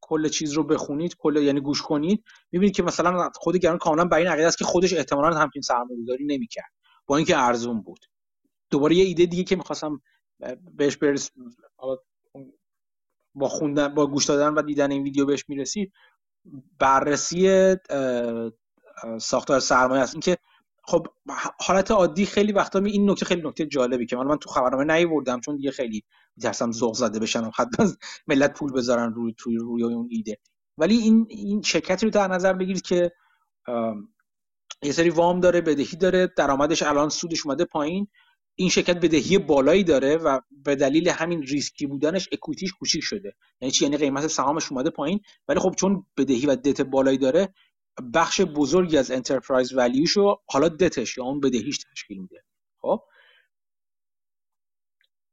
[SPEAKER 1] کل چیز رو بخونید کل یعنی گوش کنید می‌بینید که مثلا خود گران کاملا بر این عقیده است که خودش احتمالا همچین سرمایه‌گذاری نمی‌کرد. با اینکه ارزون بود. دوباره یه ایده دیگه که می‌خواستم بهش برس با خوندن با گوش دادن و دیدن این ویدیو بهش می‌رسید بررسی ساختار سرمایه است. اینکه خب حالت عادی خیلی وقتا می این نکته خیلی نکته جالبی که من من تو خبرنامه نیوردم چون دیگه خیلی میترسم ذوق زده بشن حتما ملت پول بذارن روی توی روی اون ایده. ولی این این شرکتی رو در نظر بگیرید که یه سری وام داره بدهی داره درآمدش الان سودش اومده پایین. این شرکت بدهی بالایی داره و به دلیل همین ریسکی بودنش اکویتیش کوچیک شده. یعنی چی؟ یعنی قیمت سهامش اومده پایین ولی خب چون بدهی و دت بالایی داره بخش بزرگی از enterprise value شو حالا دتش یا اون بدهیش تشکیل میده. خب؟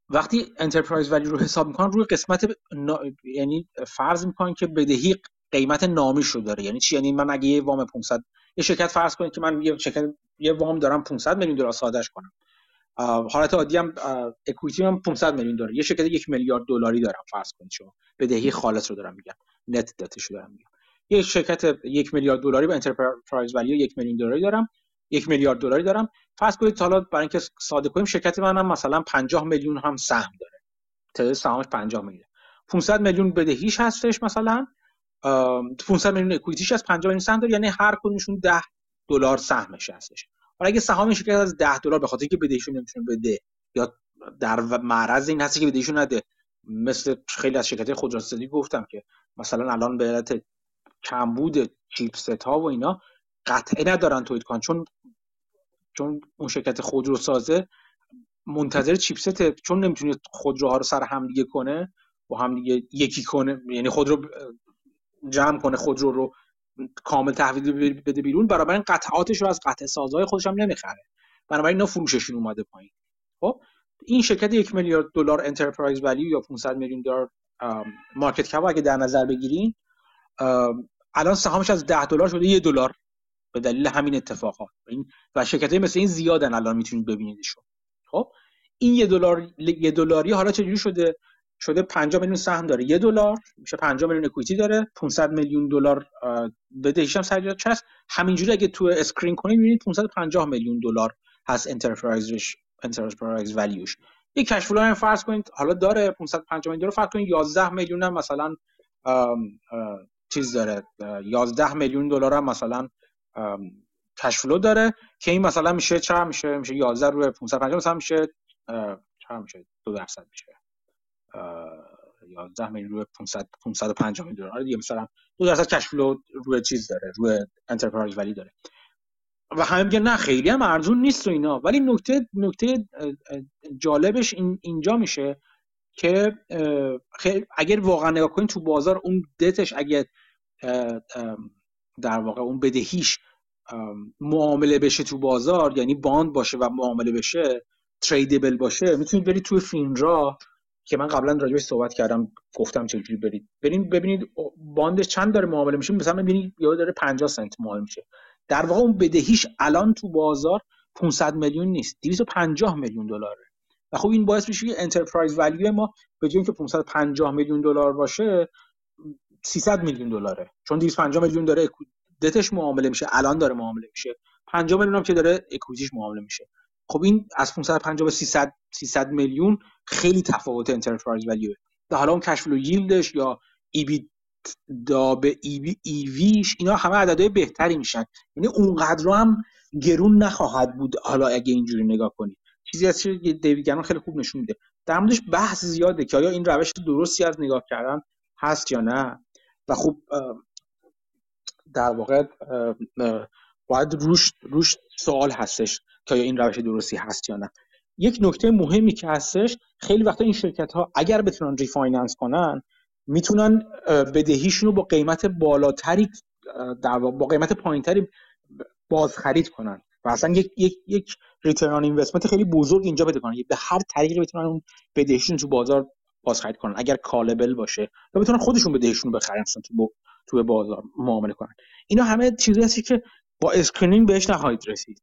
[SPEAKER 1] وقتی enterprise value رو حساب می‌کنن روی قسمت یعنی فرض می‌کنن که بدهی قیمت نامیش رو داره. یعنی چی؟ یعنی من اگه یه وام 500 یه شرکت فرض کنید که من یه شرکت یه وام دارم 500 میلیون دلار سادهش کنم. حالت عادی هم equity هم 500 میلیون داره. یه شرکت یک میلیارد دلاری دارم فرض کنید شما. بدهی خالص رو دارم میگم. net debt ش رو دارم میگم. یه شرکت یک میلیارد دلاری با enterprise value یک میلیون دلاری دارم. یک میلیارد دلاری دارم. فرض کنید حالا برای اینکه ساده کنیم شرکت منم مثلا 50 میلیون هم سهم داره. تعداد سهامش 50 میلیون. 500 میلیون بدهیش هستش مثلا. 500 میلیون equity ش از 50 میلیون سهم داره. یعنی هر کدومشون 10 دلار سهمش هستش. حالا اگه سهام شرکت از 10 دلار به خاطر اینکه بدهیشو نمی‌تونه بده یا در معرض این هستی که بدهیشو نده مثل خیلی از شرکت خودروسازی گفتم که مثلا الان به علت کمبود چیپست ها و اینا قطعه ندارن تولید کنن چون چون اون شرکت خودرو سازه منتظر چیپست چون نمی‌تونه خودروها رو سر هم دیگه کنه با هم دیگه یکی کنه یعنی خودرو جمع کنه خودرو رو کامل تحویل بده بیرون برابر این قطعاتش رو از قطع سازهای خودش هم نمی‌خره. بنابراین اینا فروششون اومده پایین. خب این شرکت یک میلیارد دلار enterprise value یا 500 میلیون دلار market cap اگه در نظر بگیرین الان سهامش از 10 دلار شده یه دلار. به دلیل همین اتفاقات. و شرکت های مثل این زیادن الان می‌تونید ببینیدشون. خب این یه دلار یه دلاری حالا چجوری شده؟ شده 50 میلیون سهم داره. یه دلار میشه 50 میلیون equity داره 500 میلیون دلار بدهیش هم سر هست همینجوری اگه تو screen کنید می‌بینید 550 میلیون دلار هست enterprise ش enterprise value ش یک cash flow هم فرض کنید حالا داره 550 میلیون دلار فرض کنید 11 میلیون هم مثلا چیز داره 11 میلیون دلار هم مثلا cash flow داره که این مثلا میشه چه میشه میشه 11 روی 550 مثلا میشه چه میشه؟ 2 درصد میشه. 11 میلیون روی 500 550 میلیون دلار. دیگه مثلا 2 درصد cash flow روی چیز داره روی enterprise value داره. و همه میگن نه خیلی هم ارزون نیست و اینا. ولی نکته نکته جالبش این اینجا میشه که اگر واقعا نگاه کنید تو بازار اون دتش اگر در واقع اون بدهیش معامله بشه تو بازار یعنی bond باشه و معامله بشه tradable باشه می‌تونید برید توی FINRA که من قبلا راجعش صحبت کردم گفتم چجوری برید. برید ببینید bond ش چند داره معامله میشه؟ مثلا ببینید یا داره 50 سنت معامله میشه. در واقع اون بدهیش الان تو بازار 500 میلیون نیست. 250 میلیون دلاره. و خب این باعث میشه که enterprise value ما به جای اینکه 550 میلیون دلار باشه 300 میلیون دلاره. چون 250 میلیون داره دتش معامله میشه. الان داره معامله میشه. 50 میلیون هم که داره equity ش معامله میشه. خب این از 550 به 300 300 میلیون خیلی تفاوت enterprise value در حالا اون cash flow yield ش یا EBITDA به EB EV ش اینا همه عددهای بهتری میشن. یعنی اونقدر هم گرون نخواهد بود حالا اگه اینجوری نگاه کنید چیزی از که دیوید خیلی خوب نشون میده. در موردش بحث زیاده که آیا این روش درستی از نگاه کردن هست یا نه. و خب در واقع باید روش روش سوال هستش. که این روش درستی هست یا نه. یک نکته مهمی که هستش خیلی وقتا این شرکت ها اگر بتونن refinance کنن می‌تونن بدهیشون رو با قیمت بالاتری در با قیمت پایینتری بازخرید کنن. و اصلا یک یک یک return investment خیلی بزرگ اینجا بده کنن. به هر طریقی بتونن اون بدهیشون تو بازار بازخرید کنن اگر callable باشه. و بتونن خودشون بدهیشون رو بخرن تو تو بازار معامله کنن. اینا همه چیزی هستی که با screening بهش نخواهید رسید.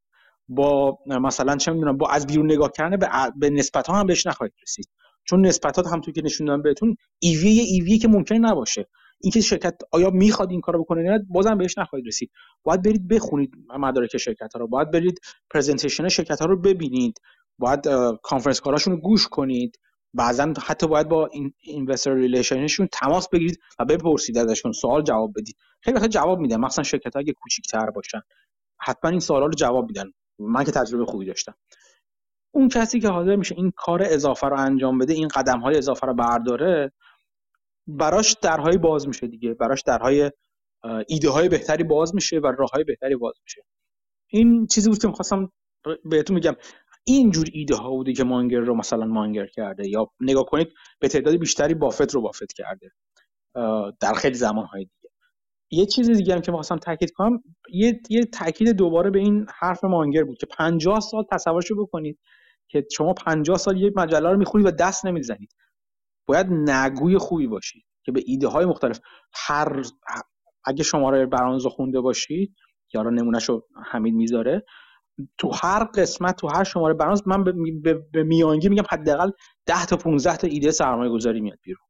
[SPEAKER 1] با مثلا چه می‌دونم با از بیرون نگاه کردن به, به نسبت ها هم بهش نخواهید رسید. چون نسبتات هم تو که نشون دادم بهتون EV EV که ممکن نباشه. اینکه شرکت آیا می‌خواد این کارو بکنه نه بازم بهش نخواهید رسید. باید برید بخونید مدارک شرکت ها رو. باید برید presentation شرکت ها رو ببینید. باید conference call اشون رو گوش کنید. بعضا حتی باید با این investor relation شون تماس بگیرید و بپرسید ازشون سوال جواب بدید. خیلی وقت جواب میدن. مثلا شرکت ها اگه کوچیک‌تر باشن. حتما این سوالا رو جواب میدن. من که تجربه خوبی داشتم. اون کسی که حاضر میشه این کار اضافه رو انجام بده این قدم های اضافه رو برداره براش درهای باز میشه دیگه. براش درهای ایده های بهتری باز میشه و راه های بهتری باز میشه. این چیزی بود که می‌خواستم بهتون میگم اینجور ایده ها بوده که مانگر رو مثلا مانگر کرده یا نگاه کنید به تعداد بیشتری بافت رو بافت کرده. در خیلی زمان های دیگه یه چیز دیگه هم که می‌خواستم تاکید کنم یه یه تاکید دوباره به این حرف مانگر بود که 50 سال تصورشو بکنید که شما 50 سال یک مجله رو می‌خونید و دست نمی‌زنید باید نگوی خوبی باشید که به ایده های مختلف. هر اگه شماره برانزو خونده باشید یا نمونهشو حمید می‌ذاره تو هر قسمت تو هر شماره برنامه من به, به, میانگی میگم حداقل 10 تا 15 تا ایده سرمایه گذاری میاد بیرون.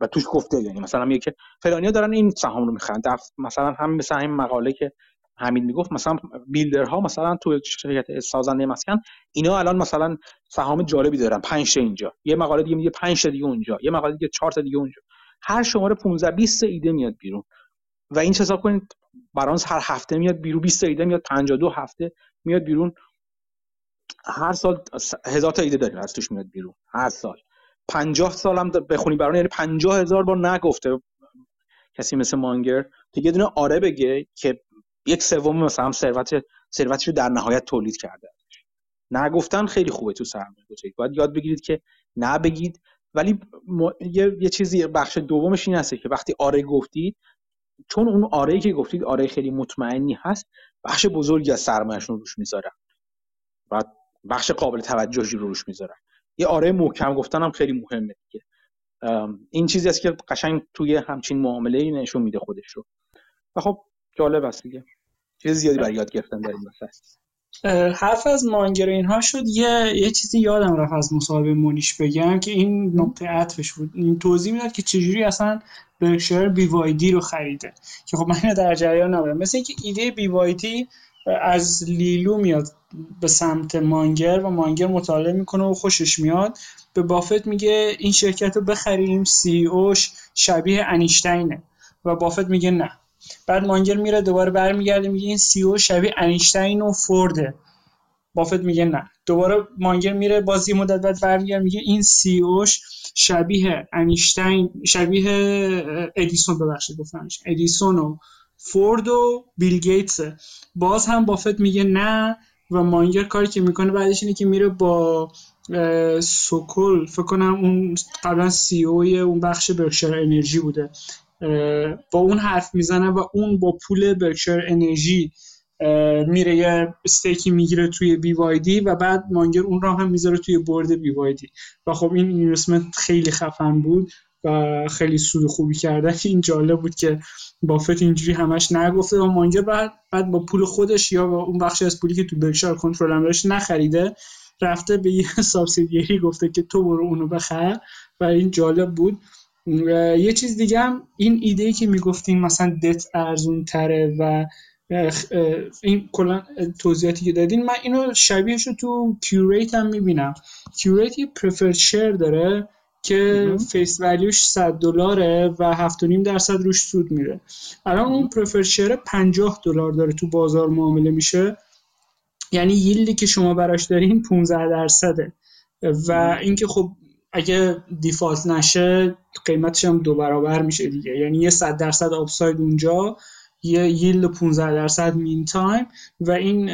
[SPEAKER 1] و توش گفته یعنی مثلا میگه که فلانیا دارن این سهام رو می‌خرن. مثلا هم مثلا این مقاله که حمید می‌گفت مثلا بیلدرها مثلا تو شرکت سازنده مسکن اینا الان مثلا سهام جالبی دارن. 5 تا اینجا. یه مقاله دیگه میگه 5 تا دیگه اونجا. یه مقاله دیگه 4 تا دیگه اونجا. هر شماره 15 20 ایده میاد بیرون. و این حساب کنید برانس هر هفته میاد بیرون. 20 ایده میاد 52 هفته میاد بیرون. هر سال هزار تا ایده داریم از توش میاد بیرون. هر سال. 50 سال هم بخونی برای یعنی 50 هزار بار نگفته کسی مثل مانگر. دیگه دونه آره بگه که یک سوم مثلا ثروت ثروتش رو در نهایت تولید کرده. نگفتن خیلی خوبه تو سرمایه گذاری. باید یاد بگیرید که نبگید ولی یه،, یه چیزی بخش دومش این هسته که وقتی آره گفتید چون اون آره که گفتید آره خیلی مطمئنی هست بخش بزرگی از سرمایهشون روش می‌ذارن. و بخش قابل توجهی رو روش می‌ذارن. یه آره محکم گفتن هم خیلی مهمه دیگه. این چیزی است که قشنگ توی همچین معامله نشون میده خودش رو و خب جالب است دیگه. چیز زیادی برای یاد گرفتن داریم
[SPEAKER 2] حرف از مانگر اینها شد. یه یه چیزی یادم رفت از مصاحبه مونیش بگم که این نقطه عطفش بود. این توضیح می‌داد که چجوری اصلا برکشایر بی وای دی رو خریده. که خب من در جریان نبودم. مثل اینکه ایده بی وای دی از لیلو میاد به سمت مانگر و مانگر مطالعه می‌کنه و خوشش میاد. به بافت میگه این شرکت رو بخریم سی اوش شبیه انیشتینه. و بافت میگه نه. بعد مانگر میره دوباره برمیگرده میگه این سی او شبیه انیشتین و فورده. بافت میگه نه. دوباره مانگر میره بازی مدت بعد برمیگرده میگه این سی اوش شبیه انیشتین شبیه ادیسون ببخشید گفتمش ادیسون و فورد و بیل گیتس باز هم بافت میگه نه و مانگر کاری که می‌کنه بعدش اینه که میره با سوکل فکر کنم اون قبلا سی اوی اون بخش برکشایر انرژی بوده. با اون حرف می‌زنه و اون با پول برکشایر انرژی میره یه استیکی می‌گیره توی بی وای دی و بعد مانگر اون را هم می‌ذاره توی برد بی وای دی و خب این اینوستمنت خیلی خفن بود. و خیلی سود خوبی کرده این جالب بود که بافت اینجوری همش نگفته و مانگر بعد بعد با پول خودش یا با اون بخشی از پولی که تو برکشایر کنترل هم نخریده رفته به یه subsidiary گفته که تو برو اونو بخر. و این جالب بود. یه چیز دیگه هم این ایده که می‌گفتین مثلا دت ارزون تره و این کلا توضیحاتی که دادین من اینو شبیهش رو تو Qurate هم می‌بینم. Qurate یه preferred داره. که face value ش 100 دلاره و 7.5 درصد روش سود میره. الان اون preferred share 50 دلار داره تو بازار معامله میشه. یعنی yield ی که شما براش دارین 15 درصده. و اینکه خب اگه default نشه قیمتش هم دو برابر میشه دیگه. یعنی یه صد درصد upside اونجا یه yield 15 درصد meantime و این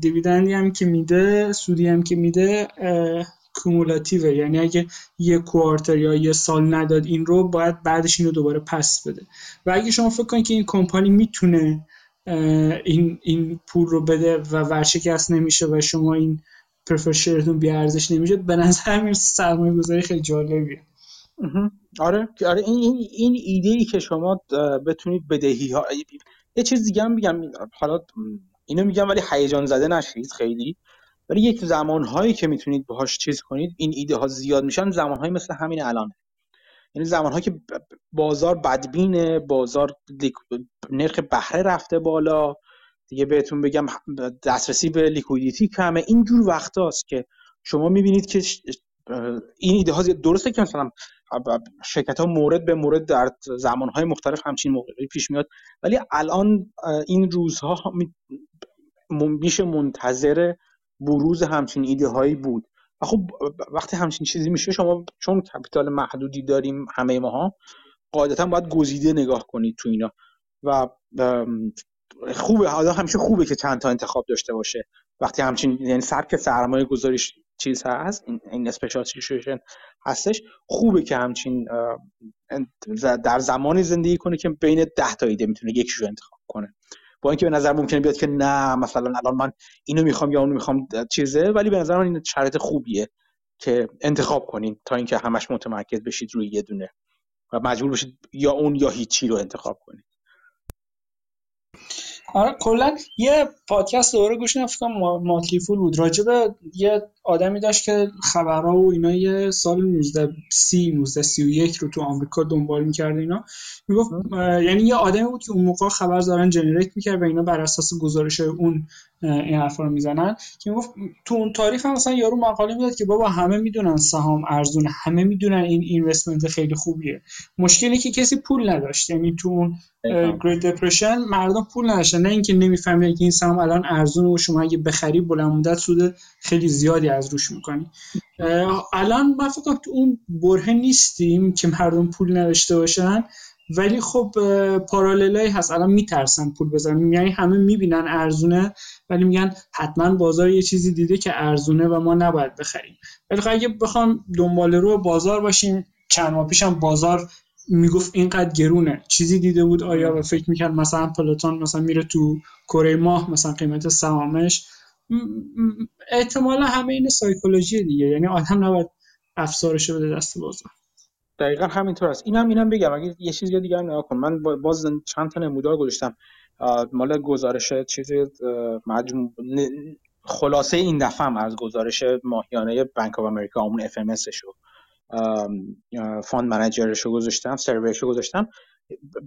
[SPEAKER 2] dividend ی هم که میده سودی هم که میده cumulative ه یعنی اگه یه quarter یا یه سال نداد این رو باید بعدش اینو دوباره پس بده. و اگه شما فکر کنید که این کمپانی می‌تونه این این پول رو بده و ورشکست نمیشه و شما این پرفر بی ارزش نمیشه به نظر می‌رسه سرمایه گذاری خیلی جالبیه.
[SPEAKER 1] آره. آره این این این ایده ای که شما بتونید بدهی ها یه چیز دیگه هم میگم. حالا اینو میگم ولی هیجان زده نشید خیلی. ولی یک زمانهایی که می‌تونید باهاش چیز کنید این ایده ها زیاد میشن زمانهایی مثل همین الان. یعنی زمانهایی که بازار بدبینه بازار نرخ بهره رفته بالا. دیگه بهتون بگم دسترسی به لیکویدیتی کمه. اینجور وقتاست که شما می‌بینید که این ایده ها درسته که مثلا شرکت ها مورد به مورد در زمان های مختلف همچین موقعی پیش میاد ولی الان این روزها میشه منتظر بروز همچین ایده هایی بود. و خب وقتی همچین چیزی میشه شما چون کپیتال محدودی داریم همه ماها قاعدتا باید گزیده نگاه کنید تو اینا. و خوبه حالا همیشه خوبه که چند تا انتخاب داشته باشه. وقتی همچین یعنی سبک سرمایه گذاریش چیز هست این, این هستش خوبه که همچین در زمانی زندگی کنه که بین ده تا ایده می‌تونه یکیشو انتخاب کنه. با اینکه به نظر ممکنه بیاد که نه مثلا الان من اینو می‌خوام یا اونو می‌خوام چیزه ولی به نظر من این شرط خوبیه که انتخاب کنین تا اینکه همش متمرکز بشید روی یه دونه و مجبور بشید یا اون یا هیچی رو انتخاب کنید
[SPEAKER 2] آره کلا یه پادکست دوره گوش نفکم ماتلی فول بود. راجبه یه آدمی داشت که خبرها و اینا یه سال 19 سی 19 31 رو تو آمریکا دنبال می‌کرد اینا. می‌گفت یعنی یه آدمی بود که اون موقع خبر دارن جنریت می‌کرد و اینا بر اساس گزارش اون این حرفا رو می‌زنن. که می‌گفت تو اون تاریخ هم مثلا یارو مقاله می‌داد که بابا همه می‌دونن سهام ارزونه همه می‌دونن این اینوستمنت خیلی خوبیه. مشکلی که کسی پول نداشت. یعنی تو اون گریت دپرشن مردم پول نداشتن. نه اینکه نمیفهمیدن که این سهام الان ارزونه و شما اگه بخری بلند مدت سود خیلی زیادی از روش می‌کنی. الان ما فکر اون بره نیستیم که مردم پول نداشته باشن ولی خب پاراللای هست. الان میترسن پول بزنن. یعنی همه می‌بینن ارزونه ولی میگن حتما بازار یه چیزی دیده که ارزونه و ما نباید بخریم. ولی خب اگه بخوام دنبال رو بازار باشیم چند ماه پیشم بازار می‌گفت اینقدر گرونه. چیزی دیده بود آیا؟ و فکر می‌کرد مثلا پلوتون مثلا میره تو کره ماه مثلا قیمت سهامش احتمالا همه این سایکولوژی دیگه. یعنی آدم نباید افسارش بده دست بازار.
[SPEAKER 1] دقیقا همینطور است. اینم اینم بگم. اگه یه چیز دیگه هم نگاه کن. من باز چند تا نمودار گذاشتم. مال گزارش چیزی مجموع خلاصه این دفعه هم از گزارش ماهیانه بانک آف امریکا اون FMS شو. fund manager ش رو گذاشتم survey ش رو گذاشتم.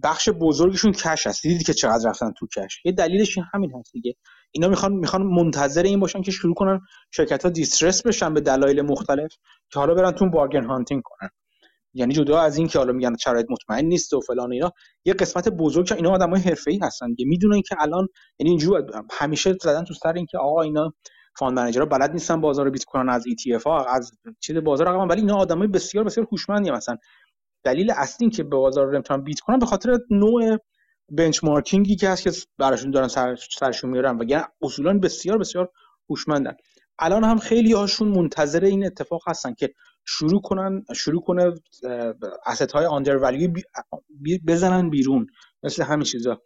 [SPEAKER 1] بخش بزرگشون cash هست دیدید که چقدر رفتن تو cash یه دلیلش این همین هست دیگه. اینا می‌خوان می‌خوان منتظر این باشن که شروع کنن شرکت ها distress بشن به دلایل مختلف که حالا برن تو bargain hunting کنن. یعنی جدا از این که حالا میگن شرایط مطمئن نیست و فلان اینا یه قسمت بزرگ اینا آدمای حرفه‌ای هستن که می‌دونن که الان یعنی اینجوری همیشه زدن تو سر اینکه آقا اینا fund manager ها بلد نیستن بازار beat کنن از ETF ها از چیز بازار رقم ولی اینا آدمای بسیار بسیار هوشمندی مثلا دلیل اصلی که به بازار نمی‌تونن beat کنن به خاطر نوع benchmarking ی که هست که براشون دارن سر سرشون میارن. و یعنی اصولا بسیار بسیار هوشمندن. الان هم خیلی هاشون منتظر این اتفاق هستن که شروع کنن شروع کنه اسست های آندر بزنن بیرون. مثل همین چیزا.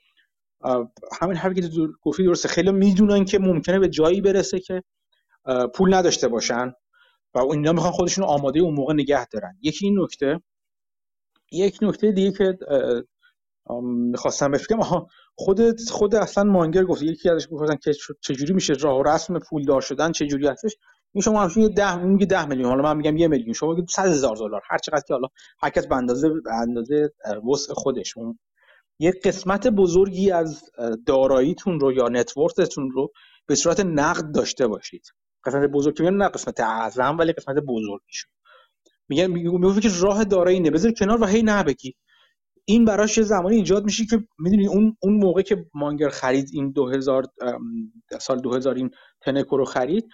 [SPEAKER 1] همین حرفی که گفتی درسته. خیلی می‌دونن که ممکنه به جایی برسه که پول نداشته باشن و اینا می‌خوان خودشون آماده اون موقع نگه دارن. یکی این نکته یک نکته دیگه که می‌خواستم بفکرم آها خود خود اصلا مانگر گفت یکی ازش گفتن که چجوری میشه راه و رسم پول دار شدن چجوری هستش؟ این شما همچین یه 10 میگه 10 میلیون حالا من میگم یه میلیون شما میگید 100 هزار دلار هر چقدر که حالا هر کس به اندازه به اندازه وسع خودش. اون یه قسمت بزرگی از داراییتون رو یا نتورکتون رو به صورت نقد داشته باشید. قسمت بزرگ که نه قسمت اعظم ولی قسمت بزرگیش میگن میگه که راه دارایی اینه بذار کنار و هی نه بگی. این براش یه زمانی ایجاد میشه که می‌دونی اون اون موقع که مانگر خرید این 2000 سال 2000 این Tenneco رو خرید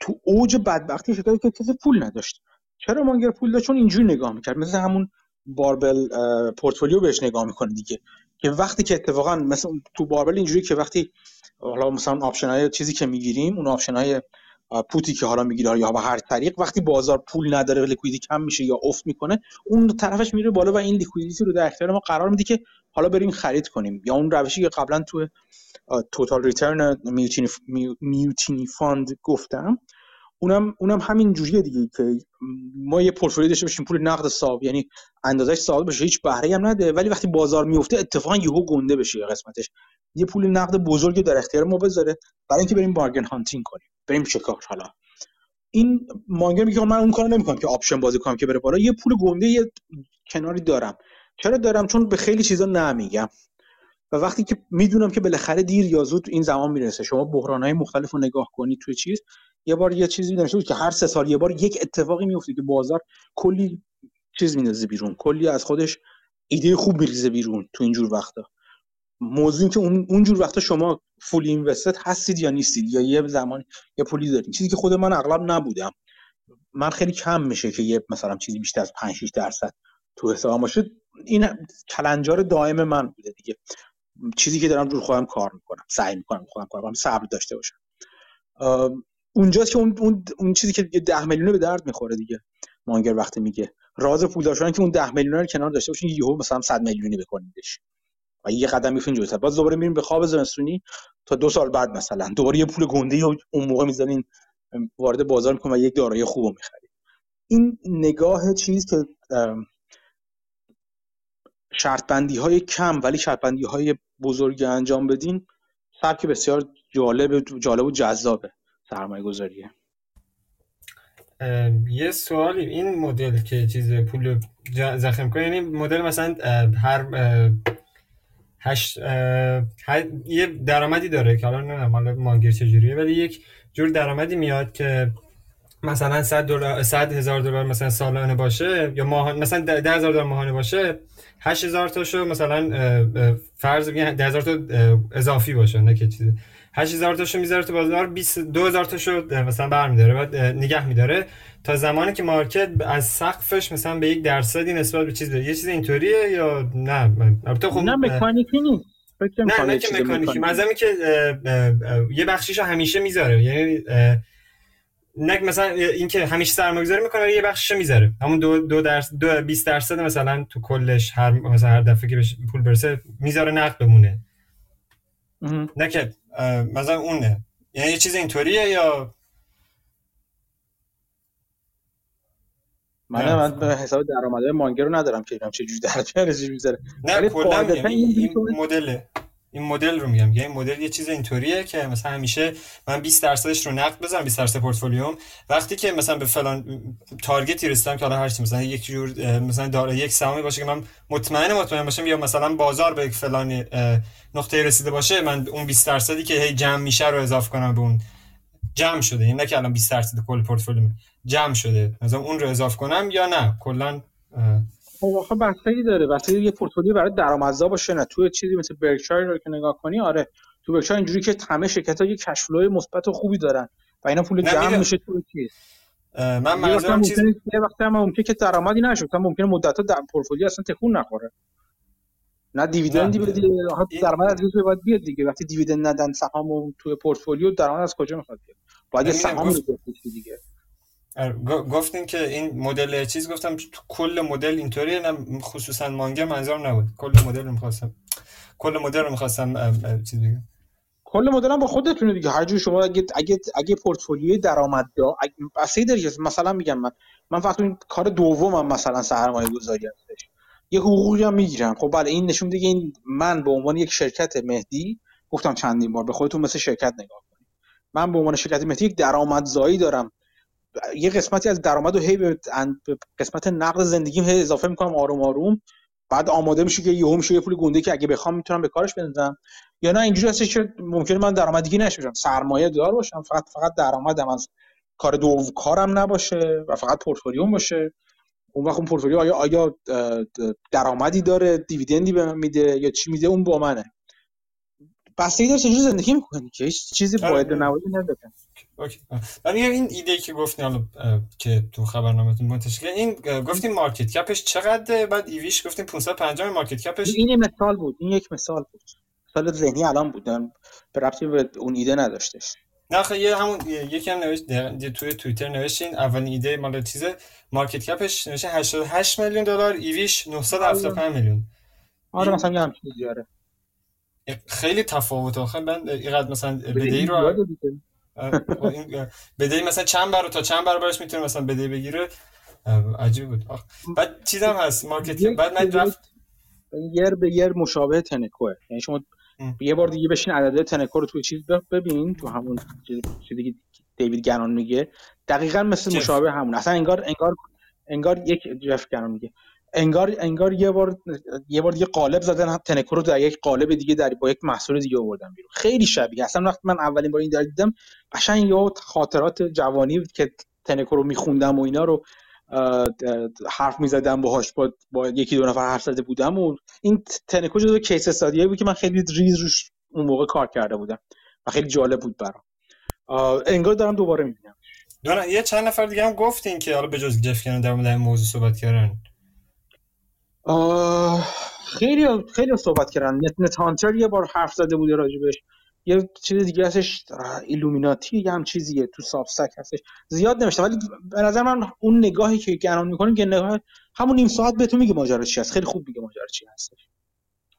[SPEAKER 1] تو اوج بدبختی شرکت که کسی پول نداشت. چرا مانگر پول داشت؟ چون اینجوری نگاه می‌کرد. مثل همون barbell portfolio بهش نگاه می‌کنه دیگه. که وقتی که اتفاقا مثل تو barbell اینجوری که وقتی حالا مثلا option های چیزی که می‌گیریم اون option های put ی که حالا می‌گیره یا به هر طریق وقتی بازار پول نداره liquidity کم میشه یا افت می‌کنه اون طرفش میره بالا و این liquidity رو در اختیار ما قرار میده که حالا بریم خرید کنیم. یا اون روشی که قبلا تو total return Mutiny Fund گفتم اونم اونم همین جوریه دیگه که ما یه پورتفولیو داشته باشیم پول نقد ثابت یعنی اندازش ثابت بشه هیچ بهره هم نده ولی وقتی بازار میفته اتفاقا یهو گنده بشه قسمتش. یه پول نقد بزرگی در اختیار ما بذاره برای اینکه بریم bargain hunting کنیم. بریم شکار حالا. این مانگر میگه من اون کارو نمی‌کنم که option بازی کنم که بره بالا. یه پول گنده یه کناری دارم. چرا دارم؟ چون به خیلی چیزا نه میگم. و وقتی که می‌دونم که بالاخره دیر یا زود این زمان می‌رسه. شما بحرانهای مختلف رو نگاه کنید توی چیز یه بار یه چیزی نمیشه بود که هر سه سال یه بار یک اتفاقی میفته که بازار کلی چیز میندازه بیرون. کلی از خودش ایده خوب میریزه بیرون تو اینجور وقتا. موضوع که اون اونجور وقتا شما full invested هستید یا نیستید یا یه زمان یه پولی دارید. چیزی که خود من اغلب نبودم. من خیلی کم میشه که یه مثلا چیزی بیشتر از 5 6 درصد تو حساب باشه. این کلنجار دائم من بوده دیگه. چیزی که دارم رو خودم کار می‌کنم سعی می‌کنم خودم کار کنم صبر داشته باشم. اونجاست که اون, اون, اون چیزی که 10 میلیون به درد می‌خوره دیگه. مانگر وقتی میگه. راز پول داشتن که اون 10 میلیون رو کنار داشته باشین یهو مثلا 100 میلیونی بکنیدش. و یه قدم میفین جلوتر باز دوباره میریم به خواب زمستونی تا دو سال بعد مثلا. دوباره یه پول گنده یا اون موقع می‌زنین وارد بازار می‌کنه و یک دارایی خوب می‌خرید این نگاه چیز که شرط های کم ولی شرط های بزرگی انجام بدین سبک بسیار جالب جالب و جذابه سرمایه گذاریه
[SPEAKER 6] یه سوالی این مدل که چیز پول زخم کنه یعنی مدل مثلا هر هشت یه درآمدی داره که حالا نمی‌دونم حالا مانگر چجوریه ولی یک جور درآمدی میاد که مثلا 100 دلار 100 هزار دلار مثلا سالانه باشه یا ماه مثلا 10 هزار دلار ماهانه باشه 8000 تاشو مثلا فرض بگیم 10000 تا اضافی باشه نه که چیزی. 8000 تاشو می‌ذاره تو بازار 20 2000 تاشو مثلا برمیداره بعد نگه میداره. تا زمانی که مارکت از سقفش مثلا به یک درصدی نسبت به چیز یه چیز اینطوریه یا نه؟
[SPEAKER 1] البته خب نه مکانیکی نیست.
[SPEAKER 6] نه نه که مکانیکی. مثلا که یه بخشیشو همیشه می‌ذاره. یعنی نه مثلا اینکه همیشه سرمایه‌گذاری می‌کنه یه بخشش می‌ذاره. همون دو دو درصد دو 20 درصد مثلا تو کلش هر مثلا هر دفعه که پول برسه می‌ذاره نقد بمونه. نه که مثلا اونه. یعنی یه چیز اینطوریه یا
[SPEAKER 1] من من به حساب درآمدهای مانگر رو ندارم که اینم چه جوری در چه می‌ذاره.
[SPEAKER 6] نه کلا این مدل این مدل رو میگم. یه مدل یه چیز اینطوریه که مثلا همیشه من 20 درصدش رو نقد بزنم 20 درصد پورتفولیوم. وقتی که مثلا به فلان تارگتی رسیدم که حالا هر چی مثلا یک جور مثلا داره یک سهامی باشه که من مطمئن مطمئن باشم یا مثلا بازار به یک فلان نقطه رسیده باشه من اون 20 درصدی که هی جمع میشه رو اضافه کنم به اون جمع شده. این نه که الان 20 درصد کل پورتفولیو جمع شده. مثلا اون رو اضافه کنم یا نه؟ کلا
[SPEAKER 1] خب آخه بستگی داره. بستگی یه پورتفولیو برای درآمدزا باشه نه تو چیزی مثل برکشایر رو که نگاه کنی. آره تو برکشایر اینجوری که همه شرکت ها یه کش مثبت و خوبی دارن و اینا پول جمع میشه تو چیز.
[SPEAKER 6] من منظورم چیز
[SPEAKER 1] یه وقتی هم ممکنه که درآمدی نشه. مثلا ممکنه مدت ها در پورتفولیو اصلا تکون نخوره. نه دیویدندی بدی درآمد از روز باید بیاد دیگه. وقتی دیویدند ندن سهام تو پورتفولیو درآمد از کجا می‌خواد بیاد؟ باید یه سهام دیگه؟
[SPEAKER 6] آره، گفتین که این مدل چیز گفتم کل مدل اینطوریه نه خصوصا مانگا منظورم نبود. کل مدل رو می‌خواستم کل مدل رو می‌خواستم چیز بگم.
[SPEAKER 1] کل مدل هم با خودتونه دیگه. هر شما اگه اگه اگه پورتفولیوی درآمد دا بسیاری داری مثلا میگم من من فقط این کار دومم مثلا سرمایه گذاری هستش. یه حقوقی هم می‌گیرم. خب بله این نشون دیگه این من به عنوان یک شرکت مهدی گفتم چندین بار. به خودتون مثل شرکت نگاه من به عنوان شرکت مهدی یک درآمدزایی دارم. یه قسمتی از درآمد رو هی به قسمت نقد زندگیم هی اضافه می‌کنم آروم آروم. بعد آماده میشه که یهو میشه یه پول گنده که اگه بخوام می‌تونم به کارش بندازم. یا نه اینجوری هستش که ممکنه من درآمدی نشه سرمایه دار باشم. فقط فقط درآمدم. از کار دو کارم نباشه و فقط پورتفولیوم باشه. اون وقت اون پورتفولیو آیا آیا درآمدی داره؟ dividend ی به من میده یا چی میده؟ اون با منه. بستگی داره چجوری زندگی می‌کنی که؟ هیچ چیزی آره. باید نوایی نداره.
[SPEAKER 6] OK. ولی این ایده که گفتین حالا که تو خبرنامهتون منتشر این گفتیم market cap ش چقدر بعد EV ش گفتیم 550 market cap ش.
[SPEAKER 1] این مثال بود این یک مثال بود. مثال ذهنی الان بودن به ربطی به اون ایده نداشتش.
[SPEAKER 6] نه یه همون یکی هم نوشت توی توییتر نوشتین اولین ایده مال چیزه؟ مارکت کپش نوشته 88 میلیون دلار ایویش 975 میلیون.
[SPEAKER 1] آره مثلا یه همچین
[SPEAKER 6] خیلی تفاوت. آخه من اینقدر مثلا بدهی رو بدهی مثلا چند برابر تا چند برابرش می‌تونه مثلا بدهی بگیره؟ عجیب بود. بعد چیزم هست مارکت بعد من رفت
[SPEAKER 1] یر به یر مشابه تنکوه. یعنی شما یه بار دیگه بشین عدد تنکو رو توی چیز ببین تو همون چیزی که دیوید گنون میگه. دقیقا مثل مشابه همون. اصلا انگار انگار انگار یک جف گنون میگه. انگار انگار یه بار یه بار دیگه قالب زدن تنکو رو در یک قالب دیگه در با یک محصول دیگه آوردن بیرون. خیلی شبیه. اصلا وقتی من اولین بار این در دیدم قشنگ یه خاطرات جوانی که تنکو رو میخوندم و اینا رو حرف می‌زدم باهاش با, با یکی دو نفر حرف زده بودم و این تنکو جزو کیس استادیایی بود که من خیلی ریز روش اون موقع کار کرده بودم و خیلی جالب بود برام. انگار دارم دوباره می‌بینم.
[SPEAKER 6] یه چند نفر دیگه هم گفتین که حالا به جز جف در مورد موضوع صحبت کردن.
[SPEAKER 1] خیلی خیلی صحبت کردن. Net Net Hunter یه بار حرف زده بوده راجبش. یه چیز دیگه هستش ایلومیناتی یه هم چیزیه تو Substack هستش. زیاد نمیشه ولی به نظر من اون نگاهی که گران می‌کنیم که نگاه همون نیم ساعت بهتون میگه ماجرا چی هست. خیلی خوب میگه ماجرا چی هستش.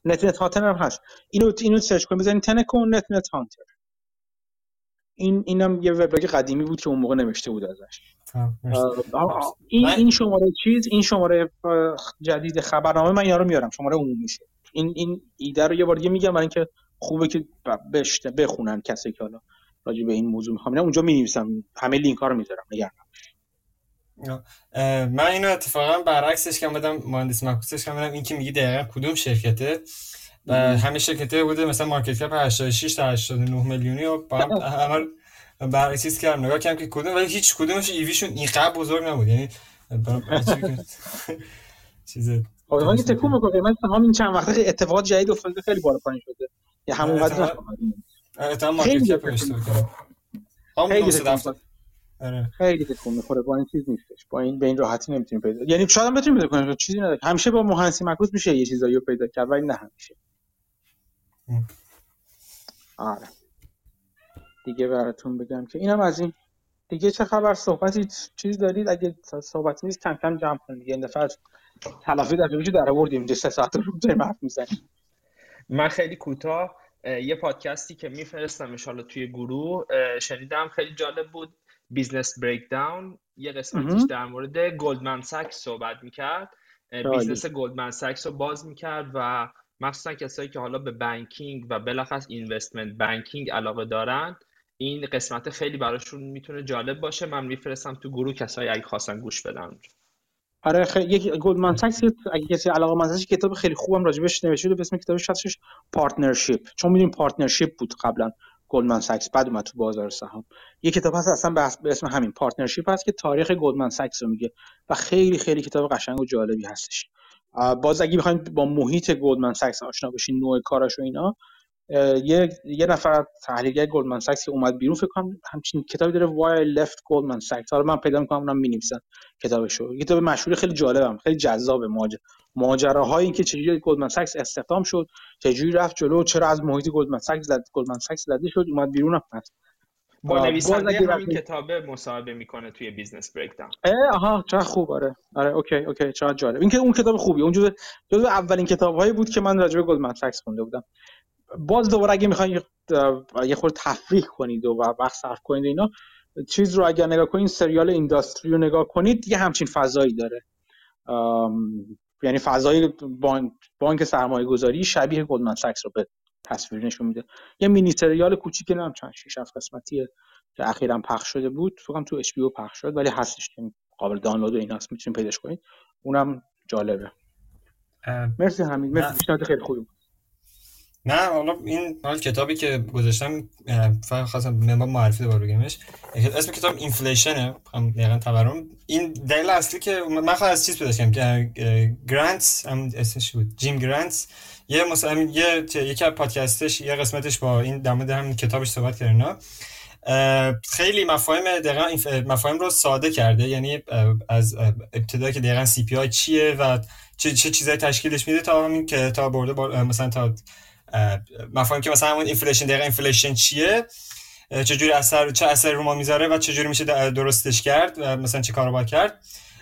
[SPEAKER 1] Net Net Hunter هم هست. اینو اینو سرچ کنید بزنید Tenneco Net Net Hunter این اینم یه وبلاگ قدیمی بود که اون موقع نوشته بود ازش. این این شماره چیز این شماره جدید خبرنامه من اینا رو میارم شماره عمومی میشه. این این ایده رو یه بار دیگه میگم برای اینکه خوبه که بشته بخونن کسی که حالا راجع به این موضوع می‌خوام. اونجا می نویسم همه لینک ها رو می‌ذارم نگران
[SPEAKER 6] من اینو اتفاقا برعکسش که بدم مهندس مکوسش که بدم این که میگی دقیقا کدوم شرکته؟ و همه شرکته بوده مثلا مارکت کپ 86 تا 89 میلیونی و با هم عمل برعکس کردم. نگاه کردم که کدوم ولی هیچ کدومش ایویشون اینقدر بزرگ نبود. یعنی چیز
[SPEAKER 1] آره که تکون می‌کنه قیمت همین چند وقته اتفاقات جدید افتاده خیلی بالا پایین شده. یا همون قدر
[SPEAKER 6] احتمال مارکت کپ اشتباه کردم.
[SPEAKER 1] آره. خیلی تکون می‌خوره. با این چیز نیستش. با این به این راحتی نمی‌تونیم پیدا یعنی شاید هم بتونیم پیدا کنیم چیزی نداره. همیشه با مهندسی مکروس میشه یه چیزایی رو پیدا کرد ولی نه همیشه. آره. دیگه براتون بگم که اینم از این. دیگه چه خبر؟ صحبتی چیز دارید؟ اگه صحبتی نیست کم کم جمع کنید. دیگه این دفعه تلافی در در آوردیم. اینجا سه ساعت رو جای حرف می‌زنیم.
[SPEAKER 7] من خیلی کوتاه. یه پادکستی که میفرستم ان توی گروه. شنیدم خیلی جالب بود. Business Breakdown یه قسمتیش در مورد گلدمن ساکس صحبت می‌کرد. business گلدمن ساکس رو باز می‌کرد و مخصوصا کسایی که حالا به banking و بالاخص investment banking علاقه دارند این قسمت خیلی براشون می‌تونه جالب باشه. من میفرستم تو گروه کسایی اگه خواستن گوش بدن.
[SPEAKER 1] آره خیلی یک گلدمن ساکس اگه کسی علاقه مند کتاب خیلی خوبم راجبش نوشته به اسم کتابش هستش Partnership. چون می‌دونیم partnership بود قبلا گلدمن ساکس بعد اومد تو بازار سهام. یه کتاب هست اصلا به اسم همین Partnership هست که تاریخ گلدمن ساکس رو میگه و خیلی خیلی کتاب قشنگ و جالبی هستش. باز اگه بخواید با محیط گلدمن ساکس آشنا بشین نوع کاراش و اینا یه یه نفر تحلیلگر گلدمن ساکس که اومد بیرون فکر کنم همچین کتابی داره Why I Left Goldman Sachs حالا من پیدا می‌کنم اونم می‌نویسن کتابشو. کتاب مشهور خیلی جالبم خیلی جذاب ماجرا. ماجراهای این که چجوری گلدمن ساکس استخدام شد چجوری رفت جلو چرا از محیط گلدمن ساکس زد گلدمن ساکس زده شد اومد بیرون هست
[SPEAKER 7] با نویسنده همین کتاب مصاحبه می‌کنه توی Business Breakdown
[SPEAKER 1] آها چقدر خوب آره. آره OK OK چقدر جالب. این که اون کتاب خوبی اون جزء جزء اولین کتابهایی بود که من راجع به گلدمن ساکس خونده بودم. باز دوباره اگه می‌خواین یه خورده تفریح کنید و وقت صرف کنید اینا چیز رو اگر نگاه کنید سریال Industry رو نگاه کنید دیگه همچین فضایی داره. یعنی فضای بانک, بانک سرمایه گذاری شبیه گلدمن ساکس رو به تصویر نشون میده. یه مینی سریال کوچیک نم چند 6 7 قسمتیه که اخیرا پخش شده بود. فکر تو HBO پخش شد ولی هستش قابل دانلود و این هست می‌تونید پیداش کنید. اونم جالبه. مرسی همین مرسی. پیشنهاد خیلی خوبی بود.
[SPEAKER 6] نه حالا این حال کتابی که گذاشتم فقط خواستم من معرفی دوباره بگیمش اسم کتاب inflation ه هم دقیقا تورم. این دلیل اصلی که من خواهد از چیز پیدا که گرانتس هم اسمش بود؟ جیم گرانتس یه مثلا یه یکی از پادکستش یه قسمتش با این در مورد کتابش صحبت کردن خیلی مفاهیم دقیقا مفاهیم رو ساده کرده. یعنی از ابتدا که دقیقا CPI چیه و چه, چه چیزایی تشکیلش میده تا همین که تا برده مثلا تا مفاهیم که مثلا همون inflation دقیقا inflation چیه؟ چجوری اثر چه اثر رو ما می‌ذاره و چجوری میشه درستش کرد و مثلا چه کارو باید کرد.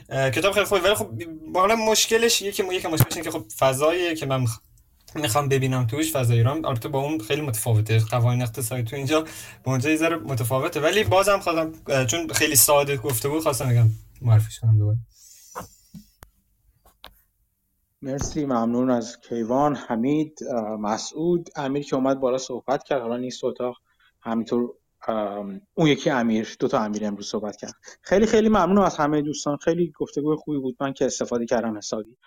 [SPEAKER 6] کتاب خیلی خوبه. ولی خب حالا مشکلش یکی یکی مشکلش اینه که خب فضاییه که من می‌خوام ببینم توش فضای ایران. البته با اون خیلی متفاوته. قوانین اقتصادی تو اینجا با اونجا یه متفاوته. ولی بازم خواستم چون خیلی ساده گفته بود خواستم بگم معرفیش کنم دوباره.
[SPEAKER 1] مرسی ممنون از کیوان حمید مسعود. امیر که اومد بالا صحبت کرد. حالا نیست اتاق. همینطور اون یکی امیر دو تا امیر امروز صحبت کرد. خیلی خیلی ممنون از همه دوستان. خیلی گفتگو خوبی بود. من که استفاده کردم حسابی.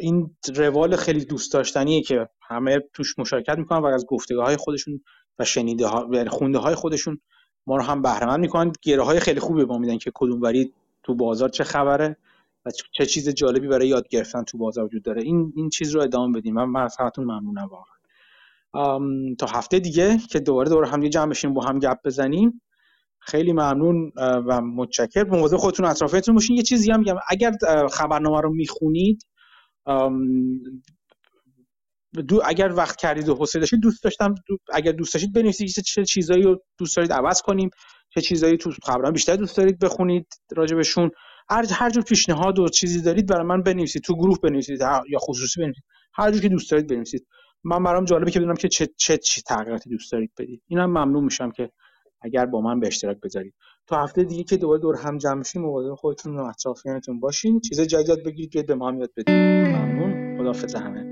[SPEAKER 1] این روال خیلی دوست داشتنیه که همه توش مشارکت می‌کنن و از گفتگاه های خودشون و شنیده ها و خونده های خودشون ما رو هم بهره مند می‌کنن. گره های خیلی خوبی با میدن که کدوم وری تو بازار چه خبره و چه چیز جالبی برای یاد گرفتن تو بازار وجود داره. این این چیز رو ادامه بدیم. من, من از همتون ممنونم واقعا. تا هفته دیگه که دوباره دوباره هم جمع بشیم با هم گپ بزنیم. خیلی ممنون و متشکر مواظب خودتون اطرافیتون باشین. یه چیزی هم میگم. اگر خبرنامه رو می‌خونید دو اگر وقت کردید و حوصله داشتید دوست داشتم اگر دوست داشتید بنویسید چه چیزایی رو دوست دارید عوض کنیم چه چیزایی تو خبرنامه بیشتر دوست دارید بخونید راجبشون هر هر جور پیشنهاد و چیزی دارید برای من بنویسید. تو گروه بنویسید یا خصوصی بنویسید. هر جور که دوست دارید بنویسید. من برام جالبه که بدونم که چه چه, چه تغییراتی دوست دارید بدید. اینم ممنون میشم که اگر با من به اشتراک بذارید. تا هفته دیگه که دوباره دور هم جمع میشیم مواظب خودتون و اطرافیانتون باشین. چیز جدید بگیرید به ما یاد بدید. ممنون. خداحافظ همه.